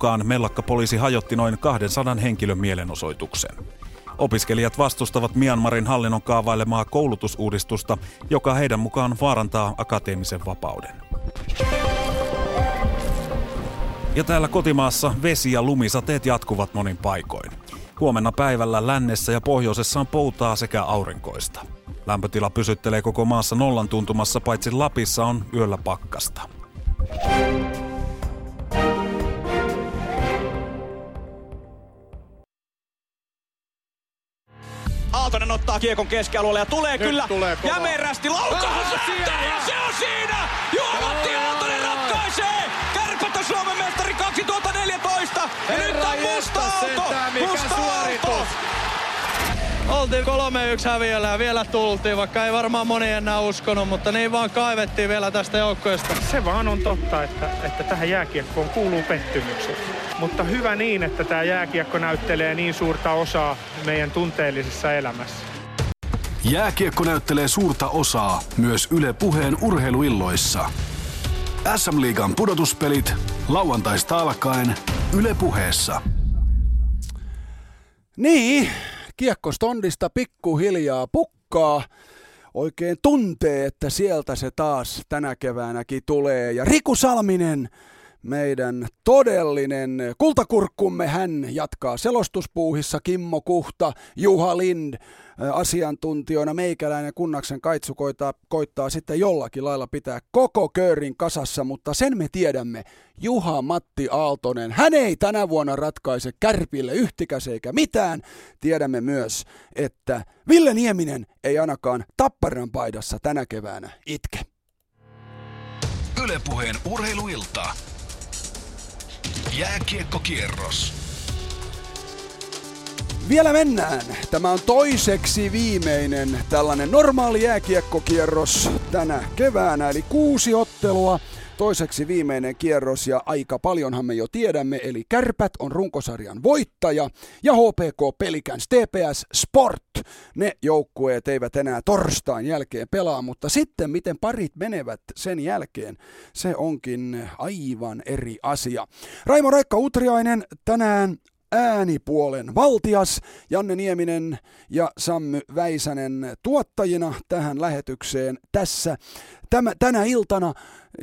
mukaan mellakkapoliisi hajotti noin 200 henkilön mielenosoituksen. Opiskelijat vastustavat Myanmarin hallinnon kaavailemaa koulutusuudistusta, joka heidän mukaan vaarantaa akateemisen vapauden. Ja täällä kotimaassa vesi- ja lumisateet jatkuvat monin paikoin. Huomenna päivällä lännessä ja pohjoisessa on poutaa sekä aurinkoista. Lämpötila pysyttelee koko maassa nollan tuntumassa, paitsi Lapissa on yöllä pakkasta. Aaltonen ottaa kiekon keskialueelle ja tulee Nyt kyllä tulee kova. jämerästi laukaus Ah, ja siellä! se on siinä! Juha-Matti Aaltonen ratkaisee! Kärpät on Suomen mestari 2014 ja nyt Herra on Musta Aalto! mikä Musta! Aalto! Oltiin 3-1 häviöllä ja vielä tultiin, vaikka ei varmaan moni enää uskonut, mutta niin vaan kaivettiin vielä tästä joukkueesta. Se vaan on totta, että, että tähän jääkiekkoon kuuluu pettymykset. Mutta hyvä niin, että tämä jääkiekko näyttelee niin suurta osaa meidän tunteellisessa elämässä. Jääkiekko näyttelee suurta osaa myös Yle Puheen urheiluilloissa. SM-liigan pudotuspelit lauantaista alkaen Yle Puheessa. Niin, kiekkostondista pikkuhiljaa pukkaa. Oikein tuntee, että sieltä se taas tänä keväänäkin tulee. Ja Riku Salminen, meidän todellinen kultakurkkumme, hän jatkaa selostuspuuhissa. Kimmo Kuhta, Juha Lind, asiantuntijoina meikäläinen Kunnaksen kaitsu koittaa, koittaa sitten jollakin lailla pitää koko köörin kasassa, mutta sen me tiedämme, Juha Matti Aaltonen, hän ei tänä vuonna ratkaise kärpille yhtikäs eikä mitään. Tiedämme myös, että Ville Nieminen ei ainakaan tapparan paidassa tänä keväänä itke. Yle Puheen urheiluilta. Jääkiekkokierros. Vielä mennään. Tämä on toiseksi viimeinen tällainen normaali jääkiekkokierros tänä keväänä, eli kuusi ottelua. Toiseksi viimeinen kierros ja aika paljonhan me jo tiedämme, eli Kärpät on runkosarjan voittaja ja HPK Pelikans TPS Sport. Ne joukkueet eivät enää torstain jälkeen pelaa, mutta sitten miten parit menevät sen jälkeen, se onkin aivan eri asia. Raimo Raikka Utriainen tänään äänipuolen valtias, Janne Nieminen ja Sammy Väisänen tuottajina tähän lähetykseen tässä tämä, tänä iltana,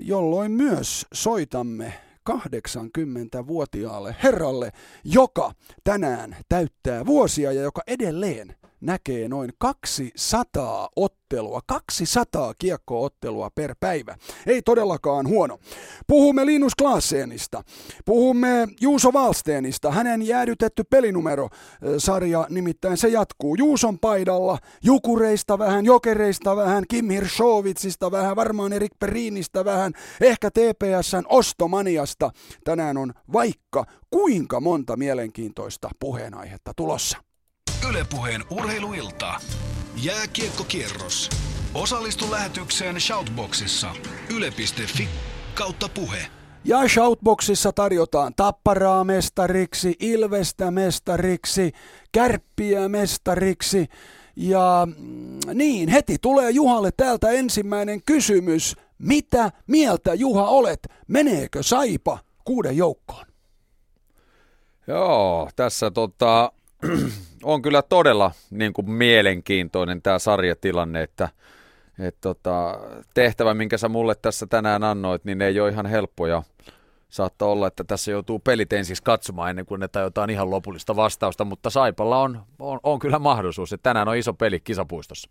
jolloin myös soitamme 80-vuotiaalle herralle, joka tänään täyttää vuosia ja joka edelleen näkee noin 200 ottelua, 200 kiekkoottelua per päivä. Ei todellakaan huono. Puhumme Linus Klaaseenista, puhumme Juuso Valsteenista, hänen jäädytetty pelinumero-sarja, nimittäin se jatkuu Juuson paidalla, Jukureista vähän, Jokereista vähän, Kim Hirshovitsista vähän, varmaan Erik Perinistä vähän, ehkä TPSn ostomaniasta. Tänään on vaikka kuinka monta mielenkiintoista puheenaihetta tulossa. Yle Puheen urheiluilta. Jääkiekkokierros. Osallistu lähetykseen Shoutboxissa. Yle.fi kautta puhe. Ja Shoutboxissa tarjotaan Tapparaa mestariksi, Ilvestä mestariksi, Kärppiä mestariksi. Ja mm, niin, heti tulee Juhalle täältä ensimmäinen kysymys. Mitä mieltä Juha olet? Meneekö Saipa kuuden joukkoon? Joo, tässä tota, on kyllä todella niin kuin mielenkiintoinen tämä sarjatilanne, että et tota, tehtävä, minkä sä mulle tässä tänään annoit, niin ei ole ihan helppoja. Saattaa olla, että tässä joutuu pelit ensiksi katsomaan ennen kuin ne tajutaan ihan lopullista vastausta, mutta Saipalla on, on, on kyllä mahdollisuus, että tänään on iso peli kisapuistossa.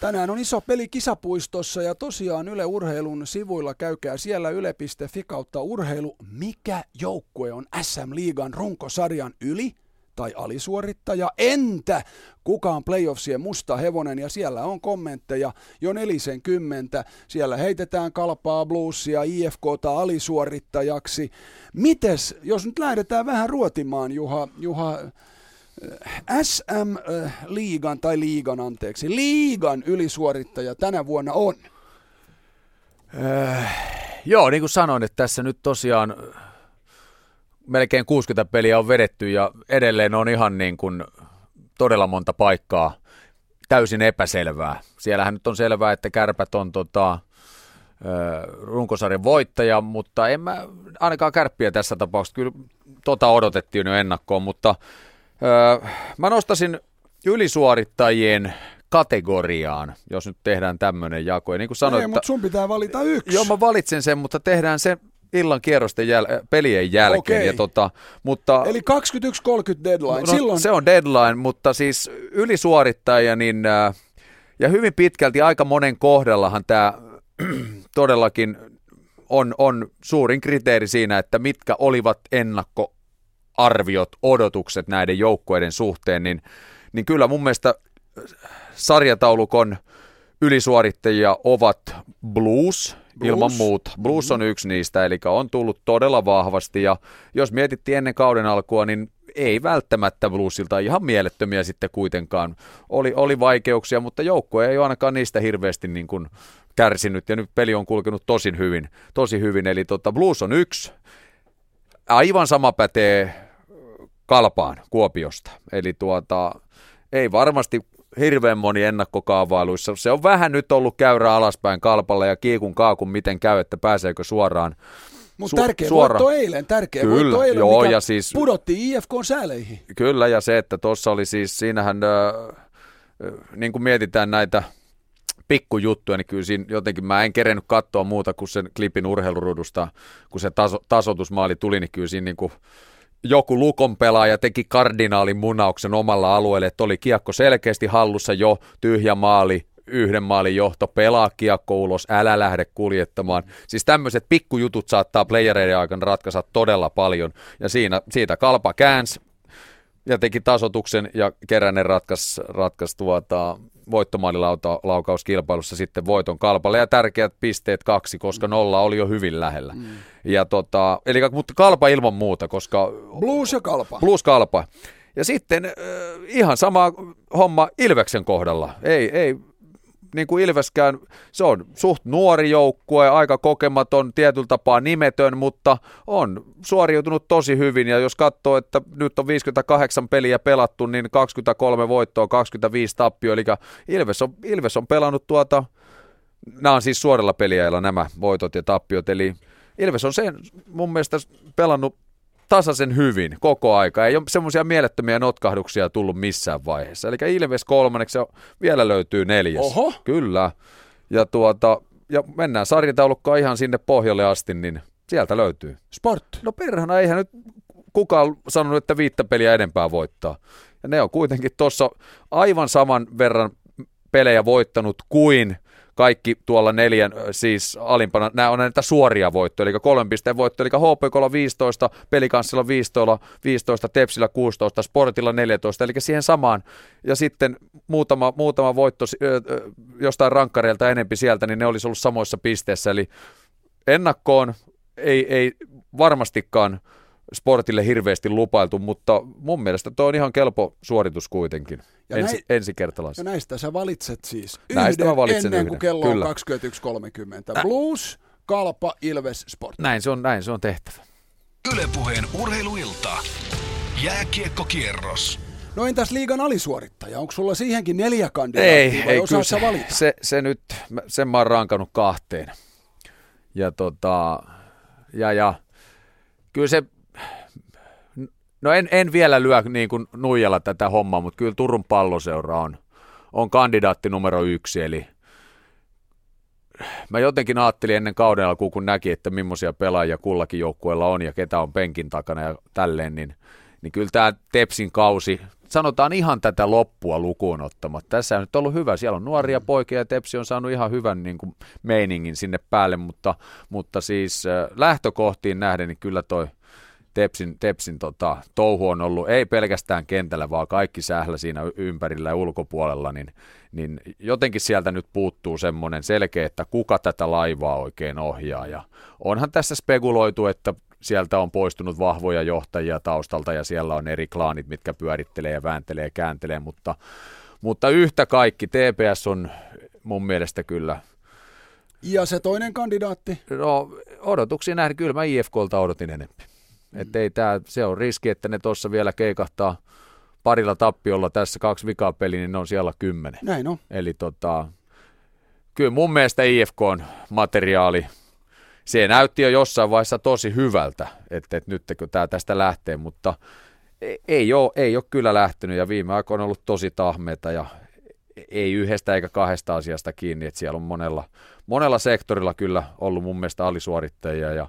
Tänään on iso peli kisapuistossa ja tosiaan Yle Urheilun sivuilla käykää siellä yle.fi kautta urheilu. Mikä joukkue on SM Liigan runkosarjan yli tai alisuorittaja? Entä kuka on playoffsien musta hevonen? Ja siellä on kommentteja jo nelisen kymmentä. Siellä heitetään kalpaa bluesia IFKta alisuorittajaksi. Mites, jos nyt lähdetään vähän ruotimaan, Juha, Juha SM-liigan tai liigan, anteeksi, liigan ylisuorittaja tänä vuonna on? Äh, joo, niin kuin sanoin, että tässä nyt tosiaan melkein 60 peliä on vedetty ja edelleen on ihan niin kuin todella monta paikkaa täysin epäselvää. Siellähän nyt on selvää, että kärpät on tota, runkosarjan voittaja, mutta en mä ainakaan kärppiä tässä tapauksessa. Kyllä tota odotettiin jo ennakkoon, mutta ö, mä nostasin ylisuorittajien kategoriaan, jos nyt tehdään tämmöinen jako. Ja niin kuin sanoit, Ei, mutta sun pitää valita yksi. Joo, mä valitsen sen, mutta tehdään sen illan kierrosten jäl- pelien jälkeen. Okei. Ja tota, mutta, Eli 21.30 deadline. no, Silloin Se on deadline, mutta siis ylisuorittaja, niin, äh, ja hyvin pitkälti aika monen kohdallahan tämä todellakin on, on suurin kriteeri siinä, että mitkä olivat ennakkoarviot, odotukset näiden joukkueiden suhteen, niin, niin kyllä mun mielestä sarjataulukon ylisuorittajia ovat Blues, Blues. ilman muuta. Blues on yksi niistä, eli on tullut todella vahvasti, ja jos mietittiin ennen kauden alkua, niin ei välttämättä Bluesilta ihan mielettömiä sitten kuitenkaan. Oli, oli vaikeuksia, mutta joukkue ei ole ainakaan niistä hirveästi niin kuin kärsinyt, ja nyt peli on kulkenut tosin hyvin, tosi hyvin. Eli tota, Blues on yksi. Aivan sama pätee Kalpaan Kuopiosta. Eli tuota, ei varmasti hirveän moni ennakkokaavailuissa. Se on vähän nyt ollut käyrä alaspäin kalpalla ja kiikun kaakun miten käy, että pääseekö suoraan. Mutta Su- tärkeä suora- voitto eilen, tärkeä Kyllä, voitto eilen, joo, mikä ja siis- pudotti IFK sääleihin. Kyllä, ja se, että tuossa oli siis, siinähän, äh, niin kuin mietitään näitä pikkujuttuja, niin kyllä siinä jotenkin mä en kerennyt katsoa muuta kuin sen klipin urheilurudusta, kun se taso, tasotusmaali tuli, niin kyllä siinä niin kuin joku lukon pelaaja teki kardinaalin munauksen omalla alueelle, että oli kiekko selkeästi hallussa jo, tyhjä maali, yhden maalin johto, pelaa kiekko ulos, älä lähde kuljettamaan. Siis tämmöiset pikkujutut saattaa playereiden aikana ratkaista todella paljon, ja siinä, siitä kalpa käänsi ja teki tasotuksen, ja Keränen ratkaisi ratkas tuota, voittomaalilaukauskilpailussa sitten voiton kalpalle, ja tärkeät pisteet kaksi, koska nolla oli jo hyvin lähellä. Mm. Ja tota, eli, mutta kalpa ilman muuta, koska Blues ja kalpa. plus kalpa. Ja sitten äh, ihan sama homma Ilveksen kohdalla. Ei, ei niin kuin Ilveskään, se on suht nuori joukkue, aika kokematon, tietyllä tapaa nimetön, mutta on suoriutunut tosi hyvin. Ja jos katsoo, että nyt on 58 peliä pelattu, niin 23 voittoa, 25 tappio. Eli Ilves on, Ilves on pelannut tuota, nämä on siis suorilla peliajalla nämä voitot ja tappiot. Eli Ilves on sen mun mielestä pelannut tasaisen hyvin koko aika. Ei ole semmoisia mielettömiä notkahduksia tullut missään vaiheessa. Eli Ilves kolmanneksi vielä löytyy neljäs. Oho. Kyllä. Ja, tuota, ja mennään sarjataulukkoon ihan sinne pohjalle asti, niin sieltä löytyy. Sport. No perhana, eihän nyt kukaan sanonut, että viittä peliä enempää voittaa. Ja ne on kuitenkin tuossa aivan saman verran pelejä voittanut kuin kaikki tuolla neljän, siis alimpana, nämä on näitä suoria voittoja, eli kolmen pisteen voittoja, eli HPKlla 15, Pelikanssilla 15, 15, Tepsillä 16, Sportilla 14, eli siihen samaan, ja sitten muutama, muutama voitto jostain rankkareilta enempi sieltä, niin ne olisi ollut samoissa pisteissä, eli ennakkoon ei, ei varmastikaan sportille hirveästi lupailtu, mutta mun mielestä tuo on ihan kelpo suoritus kuitenkin Ja ensi, näin- ensikertalaisena. Ja näistä sä valitset siis Näistä yhden mä valitsen ennen yhden, kuin kello kyllä. on 21.30. Blues, kalpa, Ilves, Sport. Näin se on, näin se on tehtävä. Ylepuheen urheiluilta. Jääkiekkokierros. No entäs liigan alisuorittaja? Onko sulla siihenkin neljä kandidaattia Ei, vai ei osaat sä se, valita? se, se, nyt, sen mä oon rankannut kahteen. Ja tota, ja, ja kyllä se, no en, en vielä lyö niin kuin nuijalla tätä hommaa, mutta kyllä Turun palloseura on, on kandidaatti numero yksi, eli mä jotenkin ajattelin ennen kauden alkuun, kun näki, että millaisia pelaajia kullakin joukkueella on ja ketä on penkin takana ja tälleen, niin, niin kyllä tämä Tepsin kausi, sanotaan ihan tätä loppua lukuun ottamatta. Tässä on nyt ollut hyvä, siellä on nuoria poikia ja Tepsi on saanut ihan hyvän niin kuin, meiningin sinne päälle, mutta, mutta siis äh, lähtökohtiin nähden, niin kyllä toi Tepsin, Tepsin tota, touhu on ollut ei pelkästään kentällä, vaan kaikki sählä siinä ympärillä ja ulkopuolella, niin, niin jotenkin sieltä nyt puuttuu semmoinen selkeä, että kuka tätä laivaa oikein ohjaa. Ja onhan tässä spekuloitu, että sieltä on poistunut vahvoja johtajia taustalta ja siellä on eri klaanit, mitkä pyörittelee ja vääntelee ja kääntelee, mutta, mutta yhtä kaikki TPS on mun mielestä kyllä Ja se toinen kandidaatti? No odotuksia nähdä, kyllä mä IFKlta odotin enemmän. Mm. Että ei tää, se on riski, että ne tuossa vielä keikahtaa parilla tappiolla tässä kaksi vikaa peliä, niin ne on siellä kymmenen. Näin on. Eli tota, kyllä mun mielestä IFK on materiaali. Se näytti jo jossain vaiheessa tosi hyvältä, että, että nyt kun tämä tästä lähtee, mutta e, ei ole, ei ole kyllä lähtenyt ja viime aikoina on ollut tosi tahmeita ja ei yhdestä eikä kahdesta asiasta kiinni, että siellä on monella, monella sektorilla kyllä ollut mun mielestä alisuorittajia ja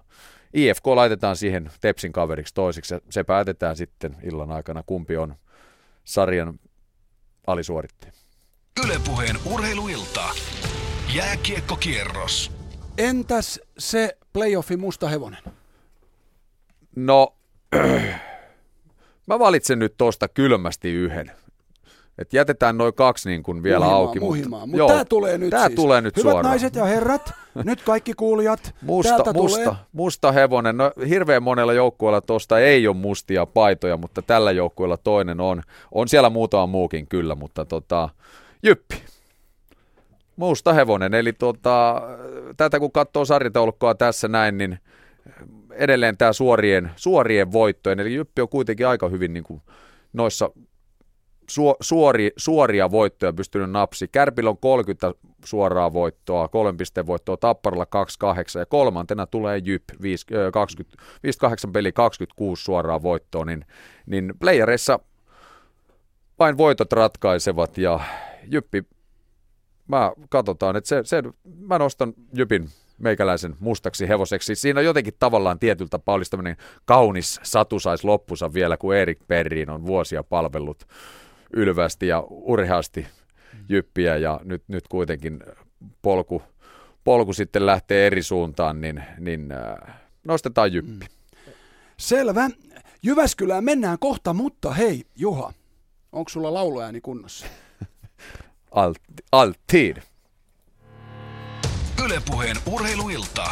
IFK laitetaan siihen Tepsin kaveriksi toisiksi ja se päätetään sitten illan aikana, kumpi on sarjan alisuorittaja. Ylepuheen urheiluilta. Jääkiekkokierros. Entäs se playoffi musta hevonen? No, mä valitsen nyt tosta kylmästi yhden. Et jätetään noin kaksi niin kuin vielä muhimaa, auki. Muhimaa. Mutta tämä tulee nyt tää siis. tulee nyt Hyvät suoraan. naiset ja herrat, nyt kaikki kuulijat, Musta, musta, tulee. musta hevonen. No, hirveän monella joukkueella tuosta ei ole mustia paitoja, mutta tällä joukkueella toinen on. On siellä muutama muukin kyllä, mutta tota, jyppi. Musta hevonen. Eli tota, tätä kun katsoo sarjataulukkoa tässä näin, niin edelleen tämä suorien, suorien voittojen. Eli jyppi on kuitenkin aika hyvin niin kuin noissa suo, suori, suoria voittoja pystynyt napsi. Kärpillä on 30 suoraa voittoa, kolmen pisteen voittoa, Tapparalla 28 ja kolmantena tulee Jyp 5, ö, 20, 58 peli 26 suoraa voittoa, niin, niin playereissa vain voitot ratkaisevat ja Jyppi, mä katsotaan, että se, se, mä nostan Jypin meikäläisen mustaksi hevoseksi. Siinä on jotenkin tavallaan tietyllä tapaa olisi kaunis satusais loppusa vielä, kun Erik Perriin on vuosia palvellut ylvästi ja urheasti jyppiä ja nyt, nyt kuitenkin polku, polku sitten lähtee eri suuntaan, niin, niin äh, nostetaan jyppi. Selvä. Jyväskylään mennään kohta, mutta hei Juha, onko sulla lauluääni kunnossa? Alt, altid. Ylepuheen urheiluilta.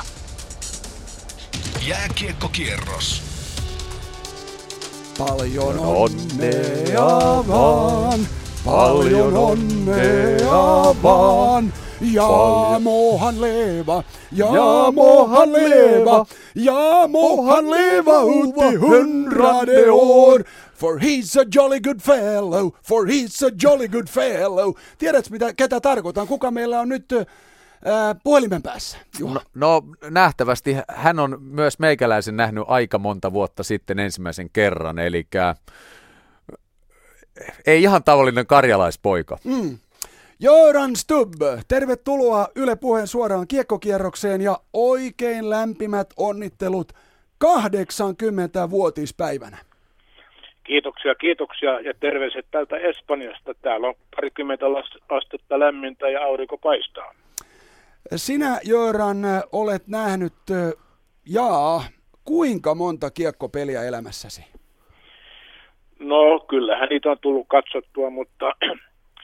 Jääkiekkokierros. Paljon onnea vaan, paljon onnea vaan. Ja mohan leva, ja mohan leva, ja mohan leva ut i hundrade år. For he's a jolly good fellow, for he's a jolly good fellow. Tiedätkö mitä, ketä tarkoitan? Kuka meillä on nyt puhelimen päässä? Juha. No, no nähtävästi hän on myös meikäläisen nähnyt aika monta vuotta sitten ensimmäisen kerran, eli ei ihan tavallinen karjalaispoika. Mm. Jöran Stubb, tervetuloa Yle Puheen suoraan kiekkokierrokseen ja oikein lämpimät onnittelut 80-vuotispäivänä. Kiitoksia, kiitoksia ja terveiset täältä Espanjasta. Täällä on parikymmentä las- astetta lämmintä ja aurinko paistaa. Sinä, Jöran, olet nähnyt, jaa, kuinka monta kiekkopeliä elämässäsi? No, kyllähän niitä on tullut katsottua, mutta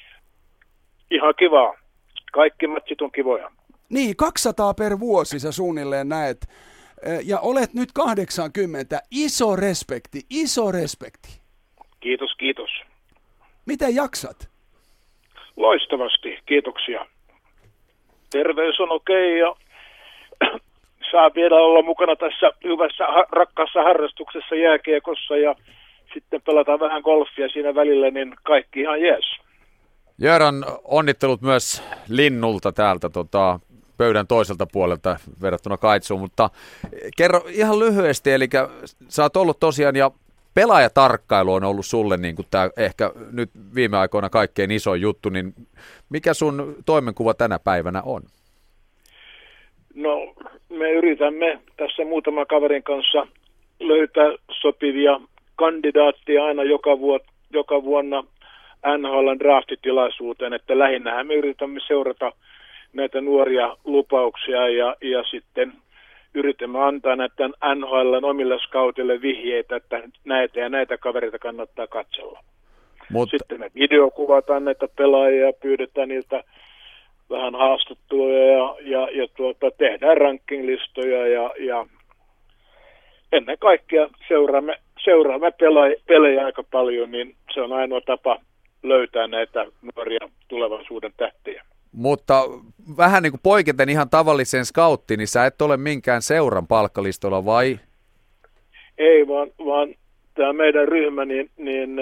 ihan kivaa. Kaikki matsit on kivoja. Niin, 200 per vuosi sä suunnilleen näet. Ja olet nyt 80. Iso respekti, iso respekti. Kiitos, kiitos. Miten jaksat? Loistavasti, kiitoksia. Terveys on okei ja saa vielä olla mukana tässä hyvässä, rakkaassa harrastuksessa jääkiekossa ja sitten pelataan vähän golfia siinä välillä, niin kaikki ihan jees. Jöran, onnittelut myös Linnulta täältä tota, pöydän toiselta puolelta verrattuna Kaitsuun, mutta kerro ihan lyhyesti, eli sä oot ollut tosiaan ja pelaajatarkkailu on ollut sulle niin kuin tämä ehkä nyt viime aikoina kaikkein iso juttu, niin mikä sun toimenkuva tänä päivänä on? No, me yritämme tässä muutaman kaverin kanssa löytää sopivia kandidaatteja aina joka, vuot, joka vuonna NHLn draftitilaisuuteen, että lähinnähän me yritämme seurata näitä nuoria lupauksia ja, ja sitten yritämme antaa näiden NHLn omille scoutille vihjeitä, että näitä ja näitä kavereita kannattaa katsella. Mut, Sitten me videokuvataan näitä pelaajia ja pyydetään niiltä vähän haastatteluja ja, ja, ja tuota, tehdään rankinglistoja ja, ja ennen kaikkea seuraamme, seuraamme pelaaja, pelejä aika paljon, niin se on ainoa tapa löytää näitä nuoria tulevaisuuden tähtiä. Mutta vähän niin kuin poiketen ihan tavalliseen skauttiin, niin sä et ole minkään seuran palkkalistolla vai? Ei, vaan, vaan tämä meidän ryhmä, niin, niin,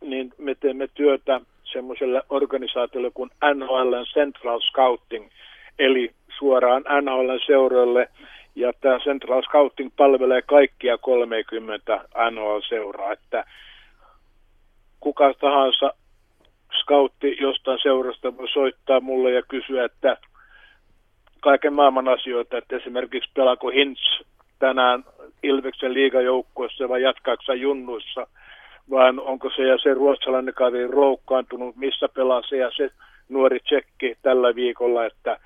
niin me teemme työtä semmoiselle organisaatiolle kuin NHL Central Scouting, eli suoraan NHL seuroille. Ja tämä Central Scouting palvelee kaikkia 30 NHL-seuraa, että kuka tahansa scoutti jostain seurasta voi soittaa mulle ja kysyä, että kaiken maailman asioita, että esimerkiksi pelako Hintz tänään Ilveksen liigajoukkuessa vai jatkaako junnuissa, vaan onko se ja se ruotsalainen kaveri roukkaantunut, missä pelaa se ja se nuori tsekki tällä viikolla, että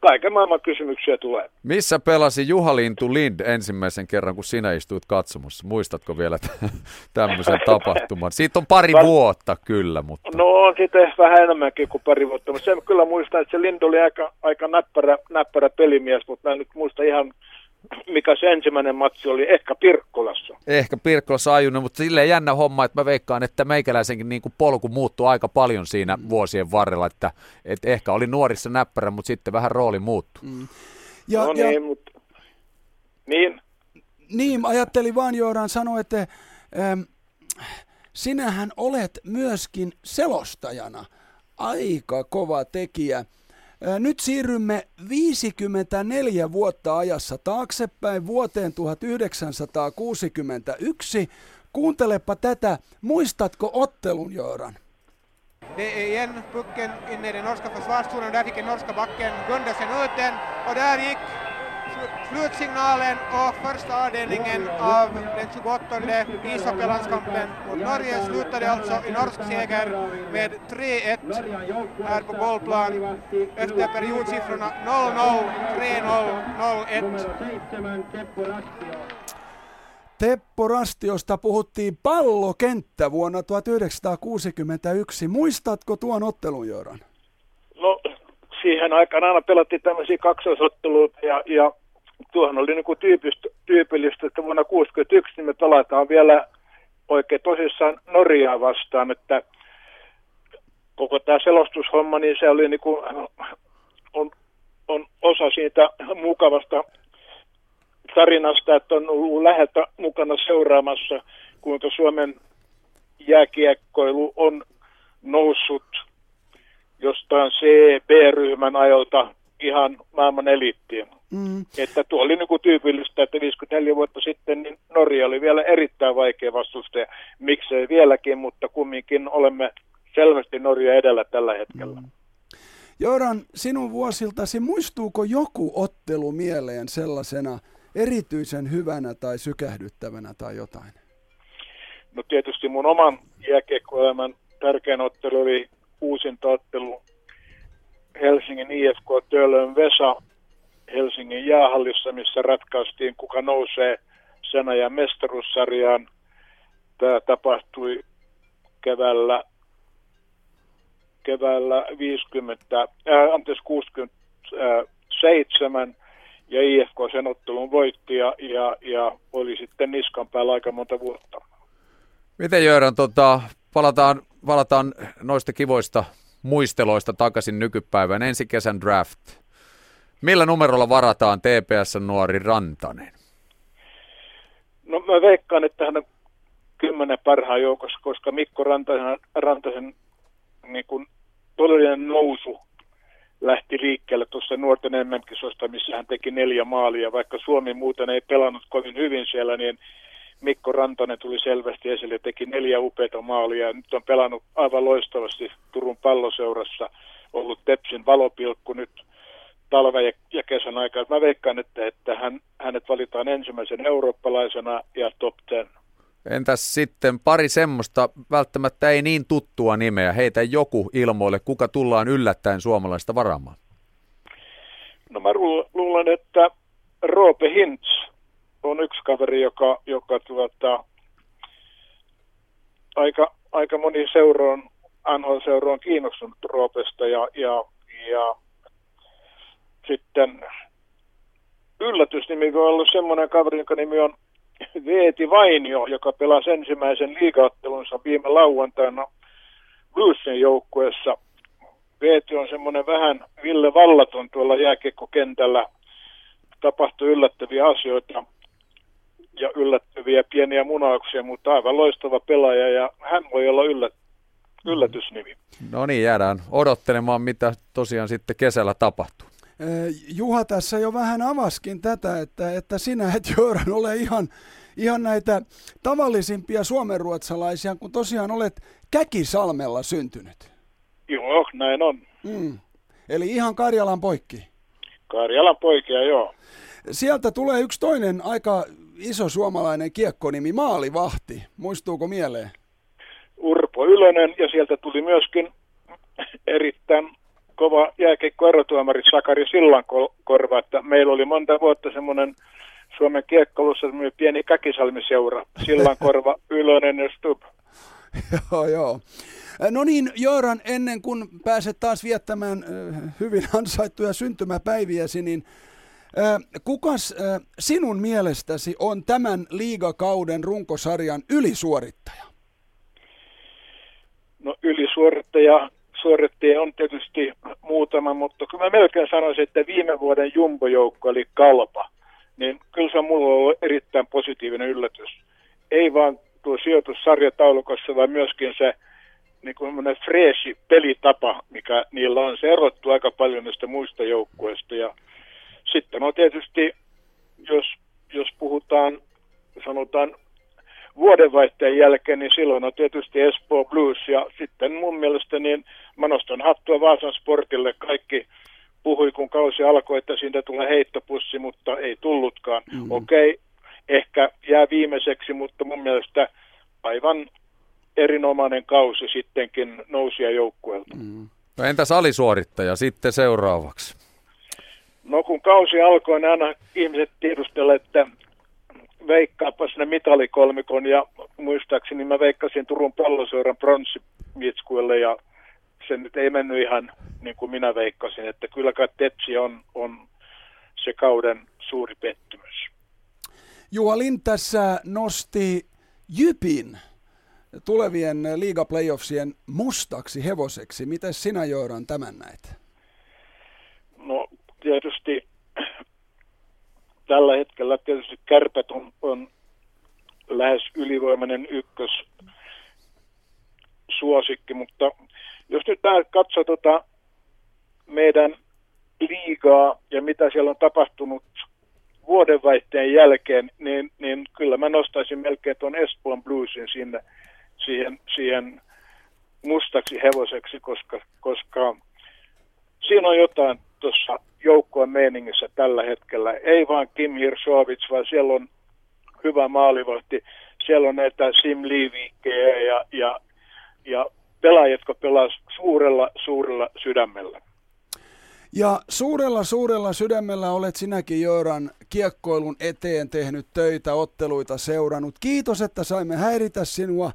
kaiken maailman kysymyksiä tulee. Missä pelasi Juha Lintu Lind ensimmäisen kerran, kun sinä istuit katsomassa? Muistatko vielä tämmöisen tapahtuman? Siitä on pari Va- vuotta kyllä, mutta... No on sitten vähän enemmänkin kuin pari vuotta, mutta sen kyllä muistan, että se Lind oli aika, aika näppärä, näppärä pelimies, mutta mä en nyt muista ihan mikä se ensimmäinen matsi oli, ehkä Pirkkolassa. Ehkä Pirkkolassa ajunut, mutta silleen jännä homma, että mä veikkaan, että meikäläisenkin niin kuin polku muuttui aika paljon siinä mm. vuosien varrella, että, että ehkä oli nuorissa näppärä, mutta sitten vähän rooli muuttui. Mm. Ja, no ja, niin, mutta... Niin? Niin, ajattelin vaan Jooran sanoa, että ähm, sinähän olet myöskin selostajana aika kova tekijä. Nyt siirrymme 54 vuotta ajassa taaksepäin vuoteen 1961. Kuuntelepa tätä. Muistatko ottelun, Jöran? Det är igen pucken inne i den norska försvarszonen och där fick den norska backen Gundersen ut den och där gick slutsignalen och första avdelningen av den 28 ishockeylandskampen mot Norge slutade alltså i norsk seger med 3-1 här på goalplan efter periodsiffrorna 0-0, 3-0, 0-1. Teppo Rastiosta puhuttiin pallokenttä vuonna 1961. Muistatko tuon ottelun, Jöran? No, siihen aikaan aina pelattiin tämmöisiä kaksoisotteluita ja, ja tuohon oli niin tyypistä, tyypillistä, että vuonna 1961 niin me pelataan vielä oikein tosissaan Norjaa vastaan, että koko tämä selostushomma, niin se oli niin kuin, on, on osa siitä mukavasta tarinasta, että on ollut läheltä mukana seuraamassa, kuinka Suomen jääkiekkoilu on noussut jostain C-B-ryhmän ajalta ihan maailman eliittiin. Mm. Että tuo oli niin kuin tyypillistä, että 54 vuotta sitten niin Norja oli vielä erittäin vaikea vastustaja. Miksei vieläkin, mutta kumminkin olemme selvästi Norja edellä tällä hetkellä. Mm. Joran, sinun vuosiltasi muistuuko joku ottelu mieleen sellaisena erityisen hyvänä tai sykähdyttävänä tai jotain? No tietysti mun oman jääkiekkoelämän tärkein ottelu oli uusinta ottelu Helsingin IFK Töölön Vesa Helsingin jäähallissa, missä ratkaistiin, kuka nousee sen ajan mestaruussarjaan. Tämä tapahtui keväällä, keväällä 50, äh, anteeksi, 67 ja IFK sen ottelun voitti ja, ja, ja oli sitten niskan päällä aika monta vuotta. Miten Jöran, tota, palataan, palataan noista kivoista muisteloista takaisin nykypäivään. Ensi kesän draft. Millä numerolla varataan TPS nuori Rantanen? No mä veikkaan, että hän on kymmenen parhaan joukossa, koska Mikko Rantasen, Rantasen niin kuin todellinen nousu lähti liikkeelle tuossa nuorten mm missä hän teki neljä maalia. Vaikka Suomi muuten ei pelannut kovin hyvin siellä, niin Mikko Rantanen tuli selvästi esille ja teki neljä upeita maalia. Nyt on pelannut aivan loistavasti Turun palloseurassa, ollut Tepsin valopilkku nyt talven ja, ja kesän aikaa. Mä veikkaan, että, että hän, hänet valitaan ensimmäisen eurooppalaisena ja top 10. Entäs sitten pari semmoista välttämättä ei niin tuttua nimeä, heitä joku ilmoille, kuka tullaan yllättäen suomalaista varaamaan? No mä luulen, että Roope Hintz on yksi kaveri, joka, joka tuota, aika, aika moni seuroon, NHL-seuro on kiinnostunut Roopesta ja, ja, ja sitten yllätysnimi voi olla semmoinen kaveri, jonka nimi on Veeti Vainio, joka pelasi ensimmäisen liigaottelunsa viime lauantaina Bluesin joukkueessa. Veeti on semmoinen vähän Ville Vallaton tuolla jääkiekkokentällä. Tapahtui yllättäviä asioita ja yllättäviä pieniä munauksia, mutta aivan loistava pelaaja ja hän voi olla yllät, yllätysnimi. No niin, jäädään odottelemaan, mitä tosiaan sitten kesällä tapahtuu. Juha tässä jo vähän avaskin tätä, että, että sinä et Jöran ole ihan, ihan näitä tavallisimpia suomenruotsalaisia, kun tosiaan olet Käkisalmella syntynyt. Joo, näin on. Mm. Eli ihan Karjalan poikki. Karjalan poikia, joo. Sieltä tulee yksi toinen aika iso suomalainen kiekkonimi, Maalivahti. Muistuuko mieleen? Urpo Ylönen ja sieltä tuli myöskin erittäin kova jääkeikko erotuomari Sakari Sillankorva, että meillä oli monta vuotta semmoinen Suomen kiekkolussa pieni Käkisalmiseura, Sillankorva, Ylönen ja Stub. joo, joo. No niin, Jöran, ennen kuin pääset taas viettämään hyvin ansaittuja syntymäpäiviäsi, niin kukas sinun mielestäsi on tämän liigakauden runkosarjan ylisuorittaja? No ylisuorittaja suorittaja on tietysti muutama, mutta kyllä mä melkein sanoisin, että viime vuoden jumbojoukko oli kalpa, niin kyllä se on mulla ollut erittäin positiivinen yllätys. Ei vaan tuo sijoitus sarjataulukossa, vaan myöskin se niin kuin freesi pelitapa, mikä niillä on. Se erottuu aika paljon näistä muista joukkueista. Ja sitten on tietysti, jos, jos puhutaan, sanotaan vuodenvaihteen jälkeen, niin silloin on tietysti Espoo Blues. Ja sitten mun mielestä niin mä nostan hattua Vaasan sportille. Kaikki puhui, kun kausi alkoi, että siitä tulee heittopussi, mutta ei tullutkaan. Mm. Okei, okay, ehkä jää viimeiseksi, mutta mun mielestä aivan erinomainen kausi sittenkin nousia joukkueelta. Mm. No entäs alisuorittaja sitten seuraavaksi? No kun kausi alkoi, niin aina ihmiset tiedustelevat, että veikkaapa sinne mitalikolmikon ja muistaakseni mä veikkasin Turun palloseuran pronssimietskuille ja se nyt ei mennyt ihan niin kuin minä veikkasin, että kyllä kai Tetsi on, on se kauden suuri pettymys. Juha Lind tässä nosti Jypin tulevien liigaplayoffsien mustaksi hevoseksi. Miten sinä Jooran tämän näet? No tietysti tällä hetkellä tietysti kärpät on, on lähes ylivoimainen ykkös suosikki, mutta jos nyt katsoo tota meidän liigaa ja mitä siellä on tapahtunut vuodenvaihteen jälkeen, niin, niin kyllä mä nostaisin melkein tuon Espoon Bluesin sinne siihen, siihen mustaksi hevoseksi, koska, koska siinä on jotain tuossa joukkoon meiningissä tällä hetkellä. Ei vaan Kim Hirsovits, vaan siellä on hyvä maalivahti. Siellä on näitä Sim Liivikkejä ja, ja, ja pelaajat, jotka pelaa suurella, suurella sydämellä. Ja suurella, suurella sydämellä olet sinäkin, Jöran, kiekkoilun eteen tehnyt töitä, otteluita seurannut. Kiitos, että saimme häiritä sinua